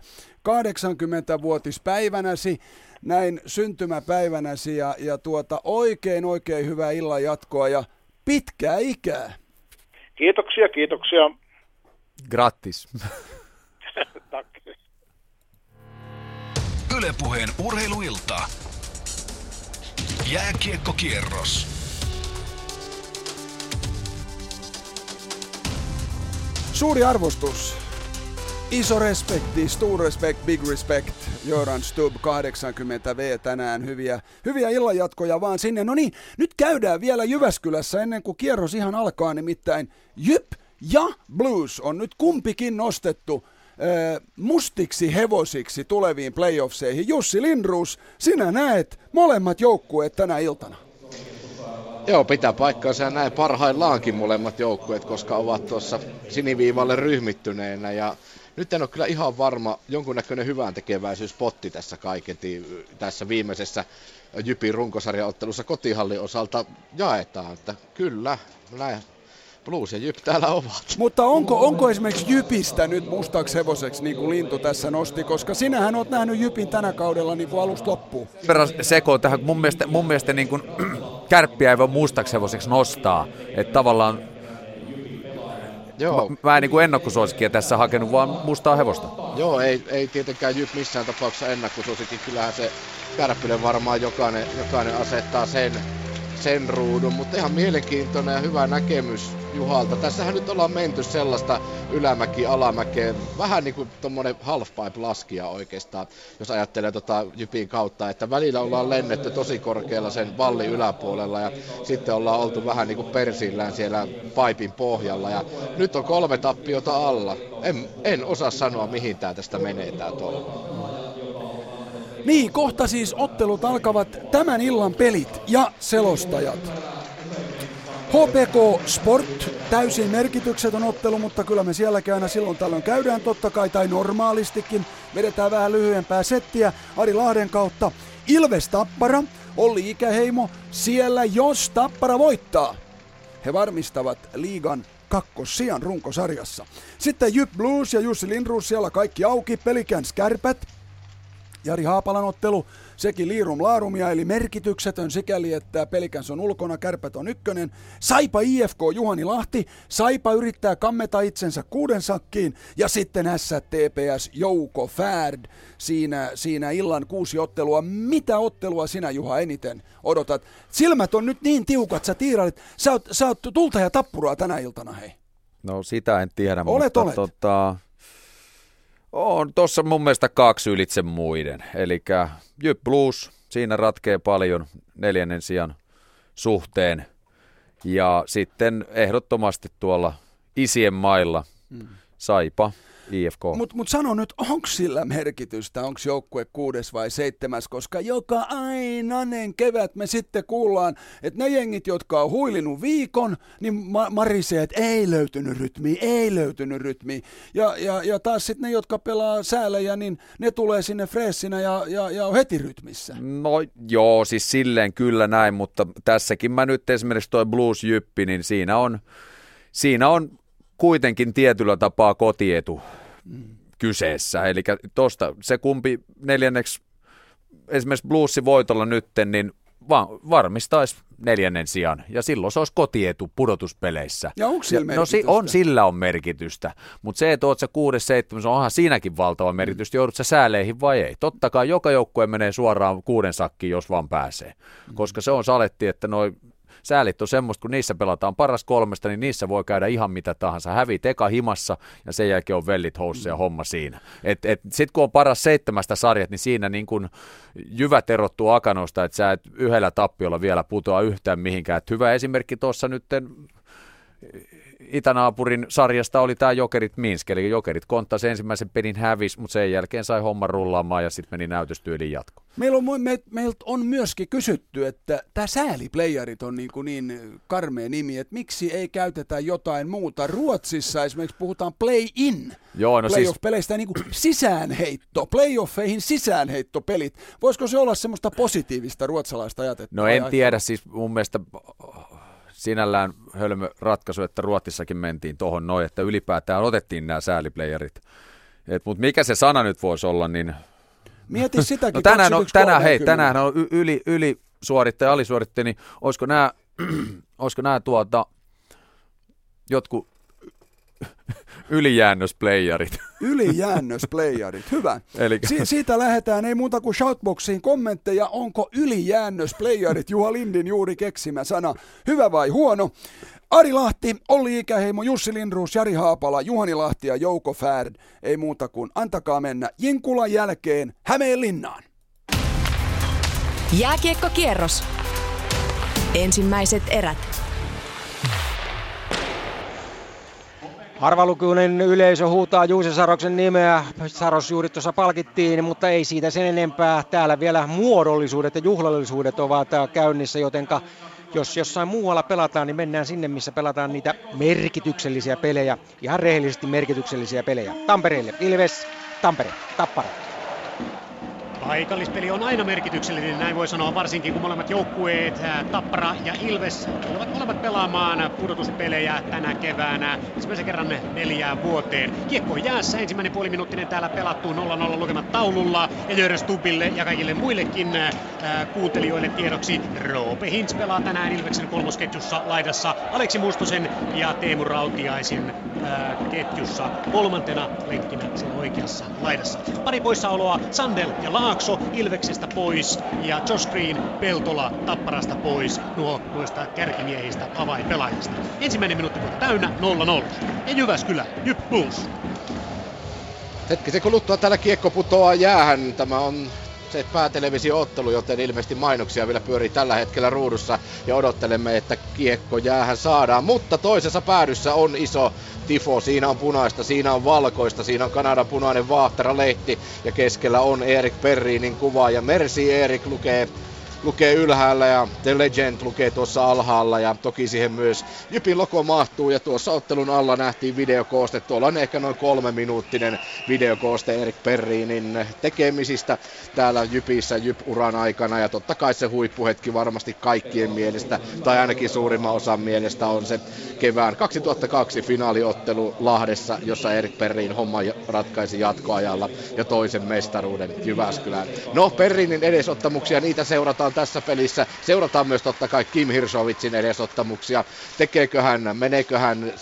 80-vuotispäivänäsi, näin syntymäpäivänäsi ja, ja tuota, oikein, oikein hyvää illan jatkoa ja pitkää ikää. Kiitoksia, kiitoksia. Grattis. Ylepuheen urheiluilta. Jääkiekkokierros. Suuri arvostus. Iso respekti, stor respect, big respect. Joran Stub 80V tänään. Hyviä, hyviä illanjatkoja vaan sinne. No niin, nyt käydään vielä Jyväskylässä ennen kuin kierros ihan alkaa. Nimittäin Jyp ja Blues on nyt kumpikin nostettu mustiksi hevosiksi tuleviin playoffseihin. Jussi Lindruus, sinä näet molemmat joukkueet tänä iltana. Joo, pitää paikkaansa ja näin parhaillaankin molemmat joukkueet, koska ovat tuossa siniviivalle ryhmittyneenä. Ja nyt en ole kyllä ihan varma, jonkunnäköinen hyvän tekeväisyyspotti tässä kaiketi tässä viimeisessä Jypin runkosarjaottelussa kotihallin osalta jaetaan. Että kyllä, näin Blues ja Jyp täällä ovat. Mutta onko, onko esimerkiksi Jypistä nyt mustaksi hevoseksi, niin kuin Lintu tässä nosti, koska sinähän oot nähnyt Jypin tänä kaudella niin kuin alusta loppuun. Verran sekoon tähän, mun mielestä, mun mielestä niin kuin, kärppiä ei voi mustaksi hevoseksi nostaa. Että tavallaan Joo. Mä, mä en niin ennakkosuosikkia tässä hakenut, vaan mustaa hevosta. Joo, ei, ei tietenkään Jyp missään tapauksessa ennakkosuosikki. Kyllähän se Kärppinen varmaan jokainen, jokainen asettaa sen sen ruudun, mutta ihan mielenkiintoinen ja hyvä näkemys Juhalta. Tässähän nyt ollaan menty sellaista ylämäki alamäkeen, vähän niin kuin tuommoinen halfpipe laskija oikeastaan, jos ajattelee tota Jypin kautta, että välillä ollaan lennetty tosi korkealla sen vallin yläpuolella ja sitten ollaan oltu vähän niin kuin persillään siellä paipin pohjalla ja nyt on kolme tappiota alla. En, en osaa sanoa mihin tämä tästä menee tää tuolla. Niin, kohta siis ottelut alkavat tämän illan pelit ja selostajat. HPK Sport, täysin merkityksetön ottelu, mutta kyllä me sielläkin aina silloin tällöin käydään totta kai, tai normaalistikin. Vedetään vähän lyhyempää settiä Ari Lahden kautta. Ilves Tappara, Olli Ikäheimo, siellä jos Tappara voittaa. He varmistavat liigan kakkossian runkosarjassa. Sitten Jyp Blues ja Jussi Lindruus siellä kaikki auki, pelikän skärpät, Jari Haapalan ottelu, sekin liirum laarumia, eli merkityksetön sikäli, että Pelikäns on ulkona, kärpät on ykkönen. Saipa IFK Juhani Lahti, Saipa yrittää kammeta itsensä kuuden sakkiin, ja sitten STPS Jouko Färd siinä, siinä illan kuusi ottelua. Mitä ottelua sinä Juha eniten odotat? Silmät on nyt niin tiukat, sä tiirailit, sä oot, sä oot tulta ja tappuraa tänä iltana, hei. No sitä en tiedä, olet, mutta olet. Tota, on tuossa mun mielestä kaksi ylitse muiden. Eli Jyp Blues, siinä ratkee paljon neljännen sijan suhteen. Ja sitten ehdottomasti tuolla isien mailla mm. Saipa, IFK. Mutta mut sano nyt, onko sillä merkitystä, onko joukkue kuudes vai seitsemäs, koska joka ainainen kevät me sitten kuullaan, että ne jengit, jotka on huilinut viikon, niin ma- marisee, että ei löytynyt rytmiä, ei löytynyt rytmiä. Ja, ja, ja taas sitten ne, jotka pelaa säälejä, niin ne tulee sinne freessinä ja, ja, ja on heti rytmissä. No joo, siis silleen kyllä näin, mutta tässäkin mä nyt esimerkiksi toi Blues Jyppi, niin siinä on, siinä on kuitenkin tietyllä tapaa kotietu. Kyseessä. Eli tuosta se kumpi neljänneksi esimerkiksi bluesi voitolla nytten, niin va- varmistaisi neljännen sijan. Ja silloin se olisi kotietu pudotuspeleissä. Ja onko sillä No si- on, sillä on merkitystä. Mutta se, että oot sä kuudes, seitsemäs, onhan siinäkin valtava merkitys. Mm. Joudut sä sääleihin vai ei? Totta kai joka joukkue menee suoraan kuuden sakkiin, jos vaan pääsee. Mm. Koska se on saletti, että noin säälit on semmoista, kun niissä pelataan paras kolmesta, niin niissä voi käydä ihan mitä tahansa. Hävit eka himassa ja sen jälkeen on vellit houssa ja homma siinä. Et, et, Sitten kun on paras seitsemästä sarjat, niin siinä niin kun jyvät erottuu akanosta, että sä et yhdellä tappiolla vielä putoa yhtään mihinkään. Et hyvä esimerkki tuossa nytten itänaapurin sarjasta oli tämä Jokerit Minsk, eli Jokerit konttasi ensimmäisen pelin hävis, mutta sen jälkeen sai homman rullaamaan ja sitten meni näytöstyyliin jatko. Meillä on, me, meiltä on myöskin kysytty, että tämä sääliplayerit on niin, kuin niin karmea nimi, että miksi ei käytetä jotain muuta. Ruotsissa esimerkiksi puhutaan play-in. Joo, no playoff-peleistä siis... niin kuin sisäänheitto, playoffeihin sisäänheittopelit. Voisiko se olla semmoista positiivista ruotsalaista ajatetta? No en tiedä, siis mun mielestä sinällään hölmö ratkaisu, että Ruotsissakin mentiin tuohon noin, että ylipäätään otettiin nämä sääliplayerit. Mutta mikä se sana nyt voisi olla, niin... Mieti sitäkin. no tänään, on, tänään, hei, tänään on yli, yli suorittaja, alisuorittaja, niin olisiko nämä, olisiko nämä tuota, jotkut Ylijäännösplayerit. Ylijäännösplayerit, hyvä. Elikkä... Si- siitä lähdetään, ei muuta kuin shoutboxiin kommentteja, onko ylijäännösplayerit Juha Lindin juuri keksimä sana, hyvä vai huono. Ari Lahti, Olli Ikäheimo, Jussi Lindruus, Jari Haapala, Juhani Lahti ja Jouko Färd. Ei muuta kuin antakaa mennä Jinkulan jälkeen Hämeenlinnaan. Jääkiekkokierros. Ensimmäiset erät. Harvalukuinen yleisö huutaa Juuse Saroksen nimeä. Saros juuri tuossa palkittiin, mutta ei siitä sen enempää. Täällä vielä muodollisuudet ja juhlallisuudet ovat käynnissä, jotenka jos jossain muualla pelataan, niin mennään sinne, missä pelataan niitä merkityksellisiä pelejä. Ihan rehellisesti merkityksellisiä pelejä. Tampereelle, Ilves, Tampere, Tappara. Paikallispeli on aina merkityksellinen, näin voi sanoa, varsinkin kun molemmat joukkueet, Tappara ja Ilves, tulevat molemmat pelaamaan pudotuspelejä tänä keväänä ensimmäisen kerran neljään vuoteen. Kiekko jäässä, ensimmäinen puoliminuuttinen täällä pelattu 0-0 lukemat taululla. Ja Jörön Stubille ja kaikille muillekin äh, kuuntelijoille tiedoksi. Roope Hintz pelaa tänään Ilveksen kolmosketjussa laidassa Aleksi Mustosen ja Teemu Rautiaisen ketjussa kolmantena lenkkinä sen oikeassa laidassa. Pari poissaoloa Sandel ja Laak Laakso Ilveksestä pois ja Josh Green Peltola Tapparasta pois nuo noista kärkimiehistä avainpelaajista. Ensimmäinen minuutti täynnä 0-0. Ja Jyväskylä, Jyp Bulls. Hetkisen kuluttua täällä kiekko putoaa jäähän. Tämä on se päätelevisio-ottelu, joten ilmeisesti mainoksia vielä pyörii tällä hetkellä ruudussa ja odottelemme, että kiekko jäähän saadaan. Mutta toisessa päädyssä on iso tifo, siinä on punaista, siinä on valkoista, siinä on Kanadan punainen vaahtera lehti ja keskellä on Erik Perriinin kuva ja Mersi Erik lukee lukee ylhäällä ja The Legend lukee tuossa alhaalla ja toki siihen myös Jypin logo mahtuu ja tuossa ottelun alla nähtiin videokooste. Tuolla on ehkä noin kolme minuuttinen videokooste Erik Perriinin tekemisistä täällä Jypissä Jyp-uran aikana ja totta kai se huippuhetki varmasti kaikkien mielestä tai ainakin suurimman osan mielestä on se kevään 2002 finaaliottelu Lahdessa, jossa Erik Perriin homma ratkaisi jatkoajalla ja toisen mestaruuden Jyväskylään. No Perriinin edesottamuksia, niitä seurataan tässä pelissä. Seurataan myös totta kai Kim Hirsovitsin edesottamuksia. Tekeekö hän, meneekö hän,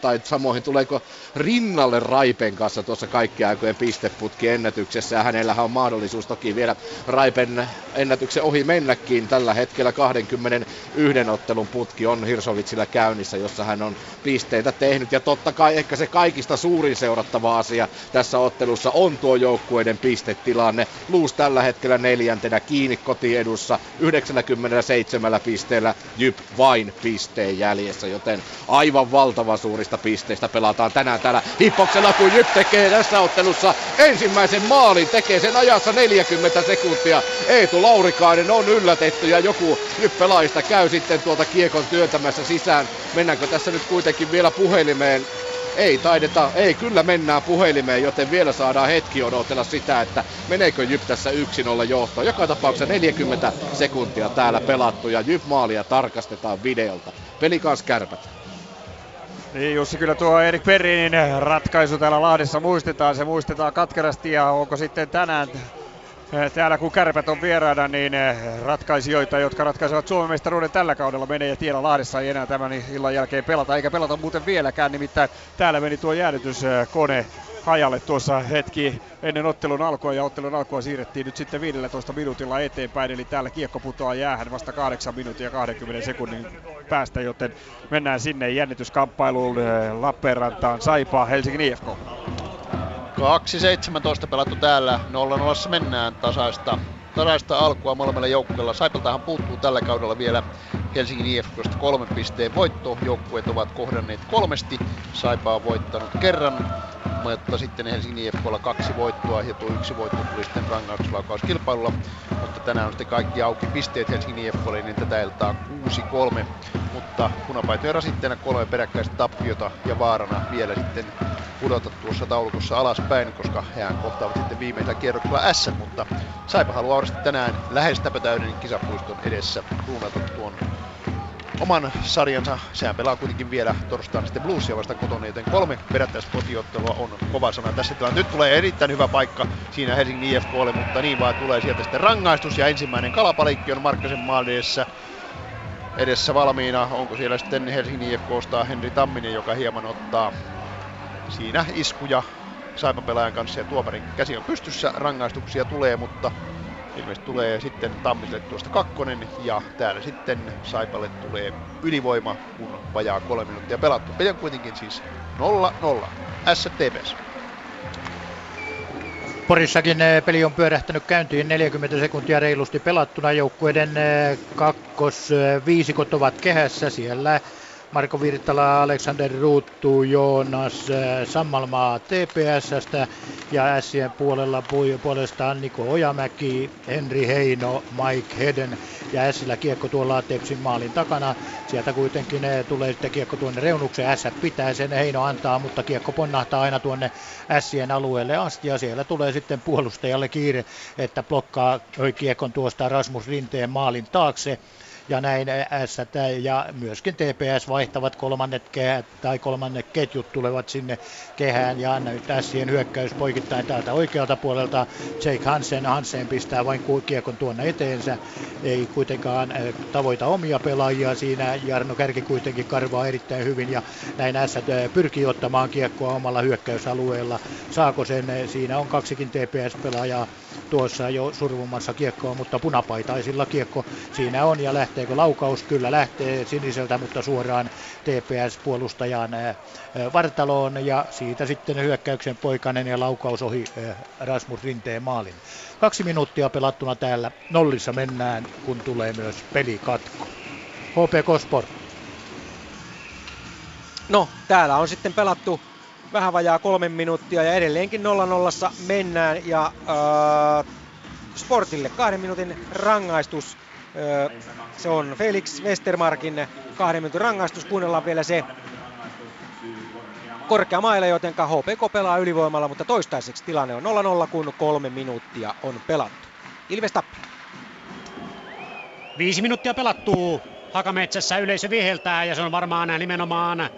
tai samoin tuleeko rinnalle Raipen kanssa tuossa kaikkien aikojen pisteputki ennätyksessä. Ja hänellähän on mahdollisuus toki vielä Raipen ennätyksen ohi mennäkin. Tällä hetkellä 21 ottelun putki on Hirsovitsilla käynnissä, jossa hän on pisteitä tehnyt. Ja totta kai ehkä se kaikista suurin seurattava asia tässä ottelussa on tuo joukkueiden pistetilanne. Luus tällä hetkellä neljäntenä kiinni kotiedussa tuossa 97 pisteellä Jyp vain pisteen jäljessä, joten aivan valtavan suurista pisteistä pelataan tänään täällä Hippoksella, kun Jyp tekee tässä ottelussa ensimmäisen maalin, tekee sen ajassa 40 sekuntia. Eetu Laurikainen on yllätetty ja joku Jyp-pelaajista käy sitten tuolta kiekon työntämässä sisään. Mennäänkö tässä nyt kuitenkin vielä puhelimeen ei taideta, ei kyllä mennään puhelimeen, joten vielä saadaan hetki odotella sitä, että meneekö Jyp tässä yksin olla johtoon. Joka tapauksessa 40 sekuntia täällä pelattu ja Jyp maalia tarkastetaan videolta. Peli kanssa kärpät. Niin Jussi, kyllä tuo Erik Perrin ratkaisu täällä Lahdessa muistetaan, se muistetaan katkerasti ja onko sitten tänään täällä kun kärpät on vieraana, niin eh, ratkaisijoita, jotka ratkaisevat Suomen mestaruuden tällä kaudella menee ja tiedä Lahdessa ei enää tämän illan jälkeen pelata, eikä pelata muuten vieläkään, nimittäin täällä meni tuo jäädytyskone hajalle tuossa hetki ennen ottelun alkua ja ottelun alkua siirrettiin nyt sitten 15 minuutilla eteenpäin, eli täällä kiekko putoaa jäähän vasta 8 minuutin ja 20 sekunnin päästä, joten mennään sinne jännityskamppailuun eh, Lappeenrantaan Saipaa Helsingin IFK. 2.17 pelattu täällä, 0-0 mennään tasaista, tasaista alkua molemmilla joukkueilla. Saipaltahan puuttuu tällä kaudella vielä Helsingin IFKsta kolmen pisteen voitto. Joukkueet ovat kohdanneet kolmesti. Saipa on voittanut kerran, mutta sitten Helsingin IFKlla kaksi voittoa ja tuo yksi voitto tuli sitten rangaistuslaukauskilpailulla. Mutta tänään on sitten kaikki auki pisteet Helsingin IFKlle, niin tätä iltaa 6-3. Mutta punapaitojen rasitteena kolme peräkkäistä tappiota ja vaarana vielä sitten pudota tuossa taulukossa alaspäin, koska hehän kohtaavat sitten viimeisellä kierroksella S, mutta Saipa haluaa tänään lähes täpötäyden kisapuiston edessä ruunata tuon oman sarjansa. Sehän pelaa kuitenkin vielä torstaina sitten Bluesia vasta kotona, joten kolme perättäiskotiottelua on kova sana tässä tilanteessa. Nyt tulee erittäin hyvä paikka siinä Helsingin IFKlle, mutta niin vaan tulee sieltä sitten rangaistus ja ensimmäinen kalapalikki on Markkasen maalin edessä edessä valmiina. Onko siellä sitten Helsingin IFKsta Henri Tamminen, joka hieman ottaa siinä iskuja Saipan pelaajan kanssa ja tuomarin käsi on pystyssä. Rangaistuksia tulee, mutta ilmeisesti tulee sitten Tammiselle tuosta kakkonen ja täällä sitten Saipalle tulee ylivoima, kun vajaa kolme minuuttia pelattu. Peli on kuitenkin siis 0-0. STPS. Porissakin eh, peli on pyörähtänyt käyntiin 40 sekuntia reilusti pelattuna. Joukkueiden eh, kakkosviisikot ovat kehässä. Siellä Marko Virtala, Alexander Ruuttu, Joonas äh, Sammalmaa TPSstä ja Sien puolella puolestaan Niko Ojamäki, Henri Heino, Mike Heden ja Sillä kiekko tuolla Tepsin maalin takana. Sieltä kuitenkin äh, tulee sitten kiekko tuonne reunukseen, S pitää sen, Heino antaa, mutta kiekko ponnahtaa aina tuonne Sien alueelle asti ja siellä tulee sitten puolustajalle kiire, että blokkaa kiekon tuosta Rasmus Rinteen maalin taakse ja näin S ja myöskin TPS vaihtavat kolmannet kehät tai kolmannet ketjut tulevat sinne kehään ja näyttää siihen hyökkäys poikittain täältä oikealta puolelta. Jake Hansen, Hansen pistää vain kiekon tuonne eteensä, ei kuitenkaan tavoita omia pelaajia siinä. Jarno Kärki kuitenkin karvaa erittäin hyvin ja näin S pyrkii ottamaan kiekkoa omalla hyökkäysalueella. Saako sen? Siinä on kaksikin TPS-pelaajaa tuossa jo survumassa kiekkoa, mutta punapaitaisilla kiekko siinä on ja lähteekö laukaus? Kyllä lähtee siniseltä, mutta suoraan TPS-puolustajan vartaloon ja siitä sitten hyökkäyksen poikainen ja laukaus ohi Rasmus Rinteen maalin. Kaksi minuuttia pelattuna täällä nollissa mennään, kun tulee myös pelikatko. HPK Sport. No, täällä on sitten pelattu vähän vajaa kolme minuuttia ja edelleenkin 0-0 mennään ja äh, Sportille kahden minuutin rangaistus. Äh, se on Felix Westermarkin kahden minuutin rangaistus. Kuunnellaan vielä se korkea maile, joten HPK pelaa ylivoimalla, mutta toistaiseksi tilanne on 0-0, kun kolme minuuttia on pelattu. Ilves Tappara. Viisi minuuttia pelattuu. Hakametsässä yleisö viheltää ja se on varmaan nimenomaan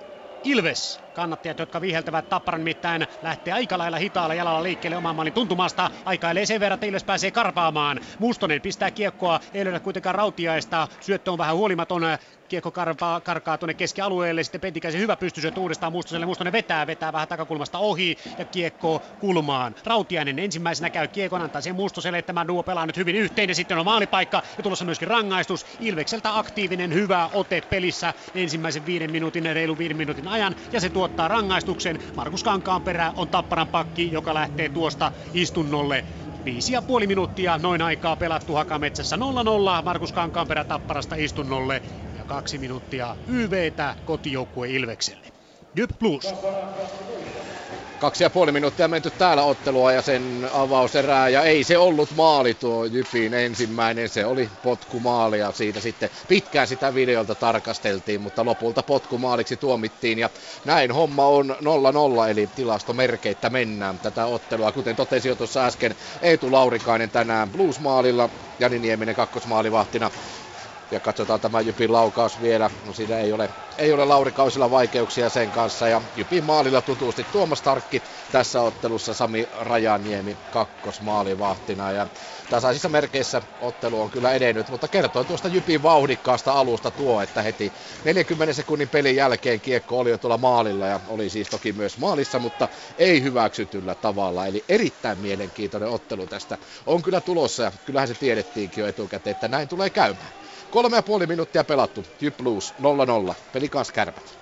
Ilves. Kannattajat, jotka viheltävät Tapparan mitään, lähtee aika lailla hitaalla jalalla liikkeelle oman maalin tuntumasta. Aikailee sen verran, että Ilves pääsee karpaamaan. Mustonen pistää kiekkoa, ei löydä kuitenkaan rautiaista. Syöttö on vähän huolimaton. Kiekko karpaa, karkaa tuonne keskialueelle, sitten Pentikäisen hyvä pystysyöt uudestaan Mustoselle. Mustonen vetää, vetää vähän takakulmasta ohi ja kiekko kulmaan. Rautiainen ensimmäisenä käy kiekon, antaa sen Mustoselle, tämä duo pelaa nyt hyvin yhteen ja sitten on maalipaikka ja tulossa myöskin rangaistus. Ilvekseltä aktiivinen hyvä ote pelissä ensimmäisen viiden minuutin, reilu viiden minuutin ajan ja se tuottaa rangaistuksen. Markus Kankaanperä on Tapparan pakki, joka lähtee tuosta istunnolle. Viisi ja puoli minuuttia noin aikaa pelattu Hakametsässä 0-0. Markus Kankaanperä Tapparasta istunnolle ja kaksi minuuttia YVtä kotijoukkue Ilvekselle. Jyp Plus. Kaksi ja puoli minuuttia menty täällä ottelua ja sen avauserää. Ja ei se ollut maali tuo Jypin ensimmäinen. Se oli potkumaali ja siitä sitten pitkään sitä videolta tarkasteltiin, mutta lopulta potkumaaliksi tuomittiin. Ja näin homma on 0-0 eli tilastomerkeittä mennään tätä ottelua. Kuten totesin jo tuossa äsken, Eetu Laurikainen tänään Blues-maalilla. Jani Nieminen kakkosmaalivahtina ja katsotaan tämä Jypin laukaus vielä. No siinä ei ole, ei ole Laurikausilla vaikeuksia sen kanssa. Ja Jypin maalilla tutusti Tuomas Tarkki tässä ottelussa Sami Rajaniemi kakkosmaalivahtina. Ja tasaisissa merkeissä ottelu on kyllä edennyt, mutta kertoo tuosta Jypin vauhdikkaasta alusta tuo, että heti 40 sekunnin pelin jälkeen kiekko oli jo tuolla maalilla ja oli siis toki myös maalissa, mutta ei hyväksytyllä tavalla. Eli erittäin mielenkiintoinen ottelu tästä on kyllä tulossa ja kyllähän se tiedettiinkin jo etukäteen, että näin tulee käymään. Kolme ja puoli minuuttia pelattu. Jyp Blues 0-0. Peli kanssa kärpät.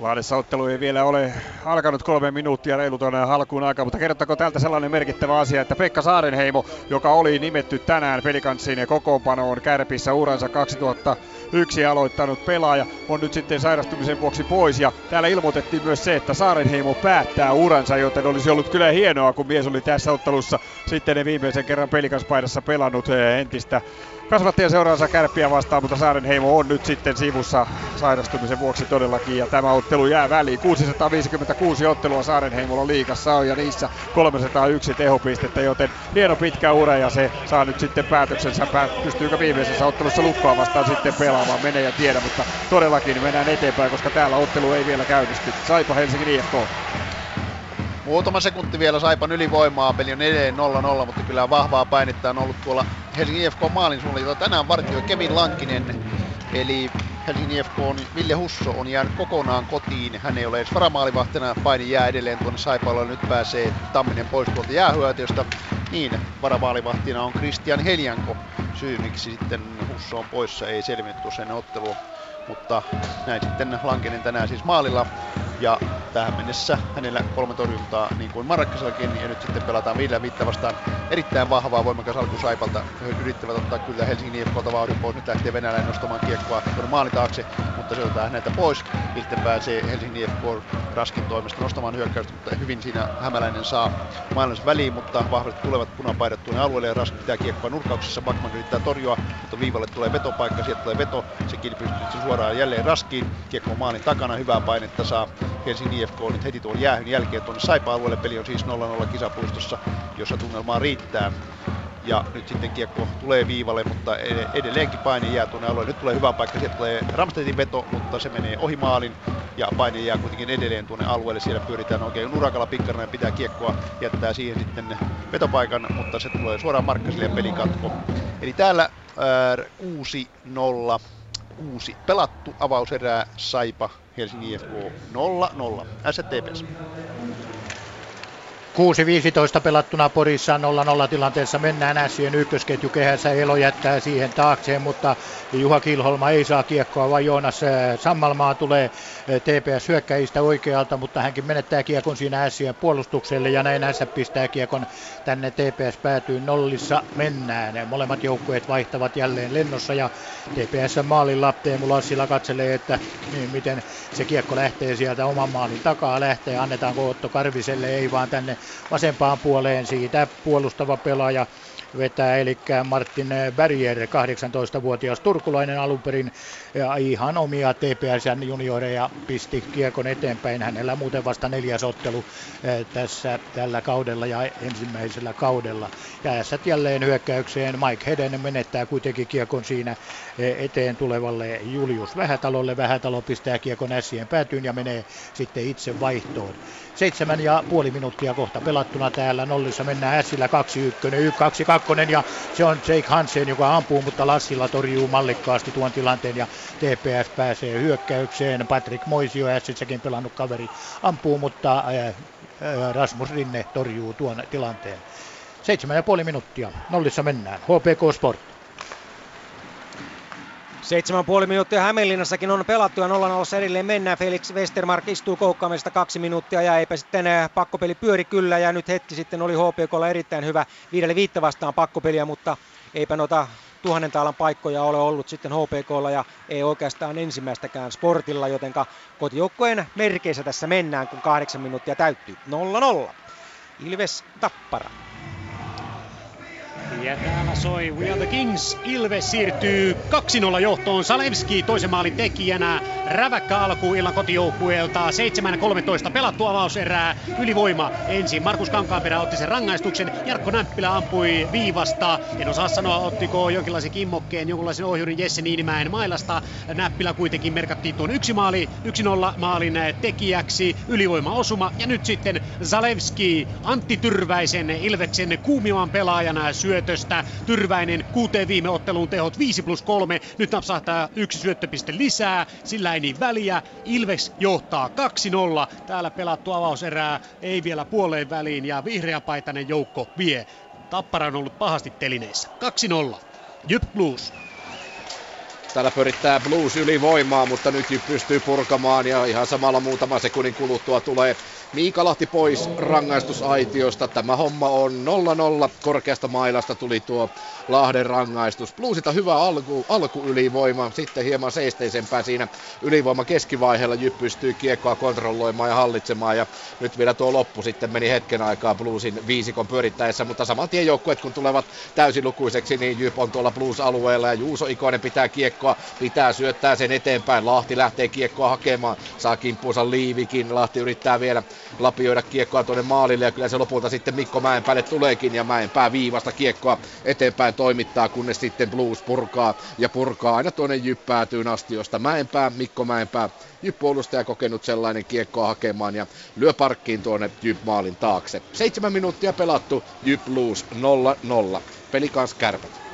Lahdessa ottelu ei vielä ole alkanut kolme minuuttia reilu tuonne alkuun aikaa, mutta kerrottako täältä sellainen merkittävä asia, että Pekka Saarenheimo, joka oli nimetty tänään pelikanssiin ja kokoonpanoon Kärpissä uransa 2001 aloittanut pelaaja, on nyt sitten sairastumisen vuoksi pois. Ja täällä ilmoitettiin myös se, että Saarenheimo päättää uransa, joten olisi ollut kyllä hienoa, kun mies oli tässä ottelussa sitten ne viimeisen kerran pelikanspaidassa pelannut eh, entistä kasvattajan seuraansa kärppiä vastaan, mutta Saarenheimo on nyt sitten sivussa sairastumisen vuoksi todellakin ja tämä ottelu jää väliin. 656 ottelua Saarenheimolla liikassa on ja niissä 301 tehopistettä, joten hieno pitkä ura ja se saa nyt sitten päätöksensä, pystyykö viimeisessä ottelussa lukkoa vastaan sitten pelaamaan, menee ja tiedä, mutta todellakin mennään eteenpäin, koska täällä ottelu ei vielä käynnisty. Saipa Helsingin IFK. Muutama sekunti vielä Saipan ylivoimaa, peli on edelleen 0-0, mutta kyllä vahvaa painetta on ollut tuolla Helsingin IFK maalin suunnalla, tänään vartioi Kevin Lankinen. Eli Helsingin IFK on, Ville Husso on jäänyt kokonaan kotiin. Hän ei ole edes varamaalivahtina. Paini jää edelleen tuonne Saipaalla. Nyt pääsee Tamminen pois tuolta jäähyötiöstä. Niin, varamaalivahtina on Christian Heljanko. Syy miksi sitten Husso on poissa ei selvinnyt tuossa ennen ottelua. Mutta näin sitten Lankinen tänään siis maalilla. Ja tähän mennessä hänellä kolme torjuntaa niin kuin Marakkasellakin ja nyt sitten pelataan Ville Vitta vastaan erittäin vahvaa voimakas alku Saipalta. He yrittävät ottaa kyllä Helsingin IFKlta vauhdin pois. Nyt lähtee venäläinen nostamaan kiekkoa tuonne maalin taakse, mutta se otetaan häneltä pois. Sitten pääsee Helsingin IFK Raskin toimesta nostamaan hyökkäystä, mutta hyvin siinä Hämäläinen saa maailmansa väliin, mutta vahvasti tulevat punapaidat tuonne alueelle ja Rask pitää kiekkoa nurkauksessa. Backman yrittää torjua, mutta viivalle tulee vetopaikka, sieltä tulee veto, se pystyy suoraan jälleen Raskiin. Kiekko maalin takana, hyvää painetta saa Helsingin IFK nyt heti tuon jäähyn jälkeen tuonne Saipa-alueelle. Peli on siis 0-0 kisapuistossa, jossa tunnelmaa riittää. ja nyt sitten kiekko tulee viivalle, mutta edelleenkin paine jää tuonne alueelle. Nyt tulee hyvä paikka, sieltä tulee Ramstedin veto, mutta se menee ohi maalin ja paine jää kuitenkin edelleen tuonne alueelle. Siellä pyöritään oikein urakalla pikkarina ja pitää kiekkoa, jättää siihen sitten vetopaikan, mutta se tulee suoraan Markkasille ja pelikatko. Eli täällä ää, 6-0 uusi pelattu avauserää Saipa Helsingin IFK 0-0. STPS. 6.15 pelattuna Porissa 0-0 tilanteessa mennään Ässien ykkösketju kehässä. Elo jättää siihen taakseen, mutta Juha Kilholma ei saa kiekkoa, vaan Joonas äh, Sammalmaa tulee TPS hyökkäistä oikealta, mutta hänkin menettää kiekon siinä Ässien puolustukselle ja näin Ässä pistää kiekon tänne TPS päätyy nollissa mennään. Molemmat joukkueet vaihtavat jälleen lennossa ja TPS maalilla Teemu Lassila katselee, että niin, miten se kiekko lähtee sieltä oman maalin takaa lähtee, annetaanko Otto Karviselle, ei vaan tänne vasempaan puoleen. Siitä puolustava pelaaja vetää, eli Martin Berger, 18-vuotias turkulainen alun perin, ihan omia TPSn junioreja pisti kiekon eteenpäin. Hänellä muuten vasta neljäs ottelu tässä tällä kaudella ja ensimmäisellä kaudella. Ja ässät jälleen hyökkäykseen. Mike Heden menettää kuitenkin kiekon siinä eteen tulevalle Julius Vähätalolle. Vähätalo pistää kiekon ässien päätyyn ja menee sitten itse vaihtoon. Seitsemän ja puoli minuuttia kohta pelattuna täällä. Nollissa mennään Ässillä 2-1, 1-2-2 ja se on Jake Hansen, joka ampuu, mutta Lassilla torjuu mallikkaasti tuon tilanteen ja TPS pääsee hyökkäykseen. Patrick Moisio, Ässissäkin pelannut kaveri, ampuu, mutta Rasmus Rinne torjuu tuon tilanteen. Seitsemän ja puoli minuuttia. Nollissa mennään. HPK Sport. 7,5 minuuttia Hämeenlinnassakin on pelattu ja 0-0 edelleen mennään. Felix Westermark istuu koukkaamista kaksi minuuttia ja eipä sitten eh, pakkopeli pyöri kyllä ja nyt hetki sitten oli HPKlla erittäin hyvä viidelle viittä vastaan pakkopeliä, mutta eipä noita tuhannen taalan paikkoja ole ollut sitten HPKlla ja ei oikeastaan ensimmäistäkään sportilla, jotenka kotijoukkojen merkeissä tässä mennään, kun kahdeksan minuuttia täyttyy. 0-0. Ilves Tappara. Ja täällä soi We Are the Kings. Ilves siirtyy 2-0 johtoon. Salevski toisen maalin tekijänä. Räväkkä alku illan kotijoukkueelta. 7-13 pelattu avauserää. Ylivoima ensin. Markus Kankaanperä otti sen rangaistuksen. Jarkko Näppilä ampui viivasta. En osaa sanoa, ottiko jonkinlaisen kimmokkeen, jonkinlaisen ohjurin Jesse Niinimäen mailasta. Näppilä kuitenkin merkattiin tuon yksi maali, 1-0 maalin tekijäksi. Ylivoima osuma. Ja nyt sitten Zalewski Antti Tyrväisen Ilveksen kuumivan pelaajana syöt syötöstä. Tyrväinen kuuteen viime otteluun tehot 5 plus 3. Nyt napsahtaa yksi syöttöpiste lisää. Sillä ei niin väliä. Ilves johtaa 2-0. Täällä pelattu avauserää ei vielä puoleen väliin ja vihreäpaitainen joukko vie. Tappara on ollut pahasti telineissä. 2-0. Jyp Blues. Täällä pyrittää Blues ylivoimaa, mutta nyt pystyy purkamaan ja ihan samalla muutama sekunnin kuluttua tulee Miika Lahti pois rangaistusaitiosta. Tämä homma on 0-0. Korkeasta mailasta tuli tuo Lahden rangaistus. Bluesilta hyvä alku, alku ylivoima. Sitten hieman seisteisempää siinä ylivoima keskivaiheella. Jyp pystyy kiekkoa kontrolloimaan ja hallitsemaan. Ja nyt vielä tuo loppu sitten meni hetken aikaa Bluesin viisikon pyörittäessä. Mutta saman tien joukkueet kun tulevat täysilukuiseksi, niin Jyp on tuolla Blues-alueella. Ja Juuso Ikonen pitää kiekkoa, pitää syöttää sen eteenpäin. Lahti lähtee kiekkoa hakemaan. Saa kimppuunsa liivikin. Lahti yrittää vielä lapioida kiekkoa tuonne maalille ja kyllä se lopulta sitten Mikko Mäenpäälle tuleekin ja Mäenpää viivasta kiekkoa eteenpäin toimittaa, kunnes sitten Blues purkaa ja purkaa aina tuonne jyppäätyyn asti, josta Mäenpää, Mikko Mäenpää, Jyp-puolustaja kokenut sellainen kiekkoa hakemaan ja lyö parkkiin tuonne Jyp-maalin taakse. Seitsemän minuuttia pelattu, Jyp Blues 0-0. Peli kanssa kärpät.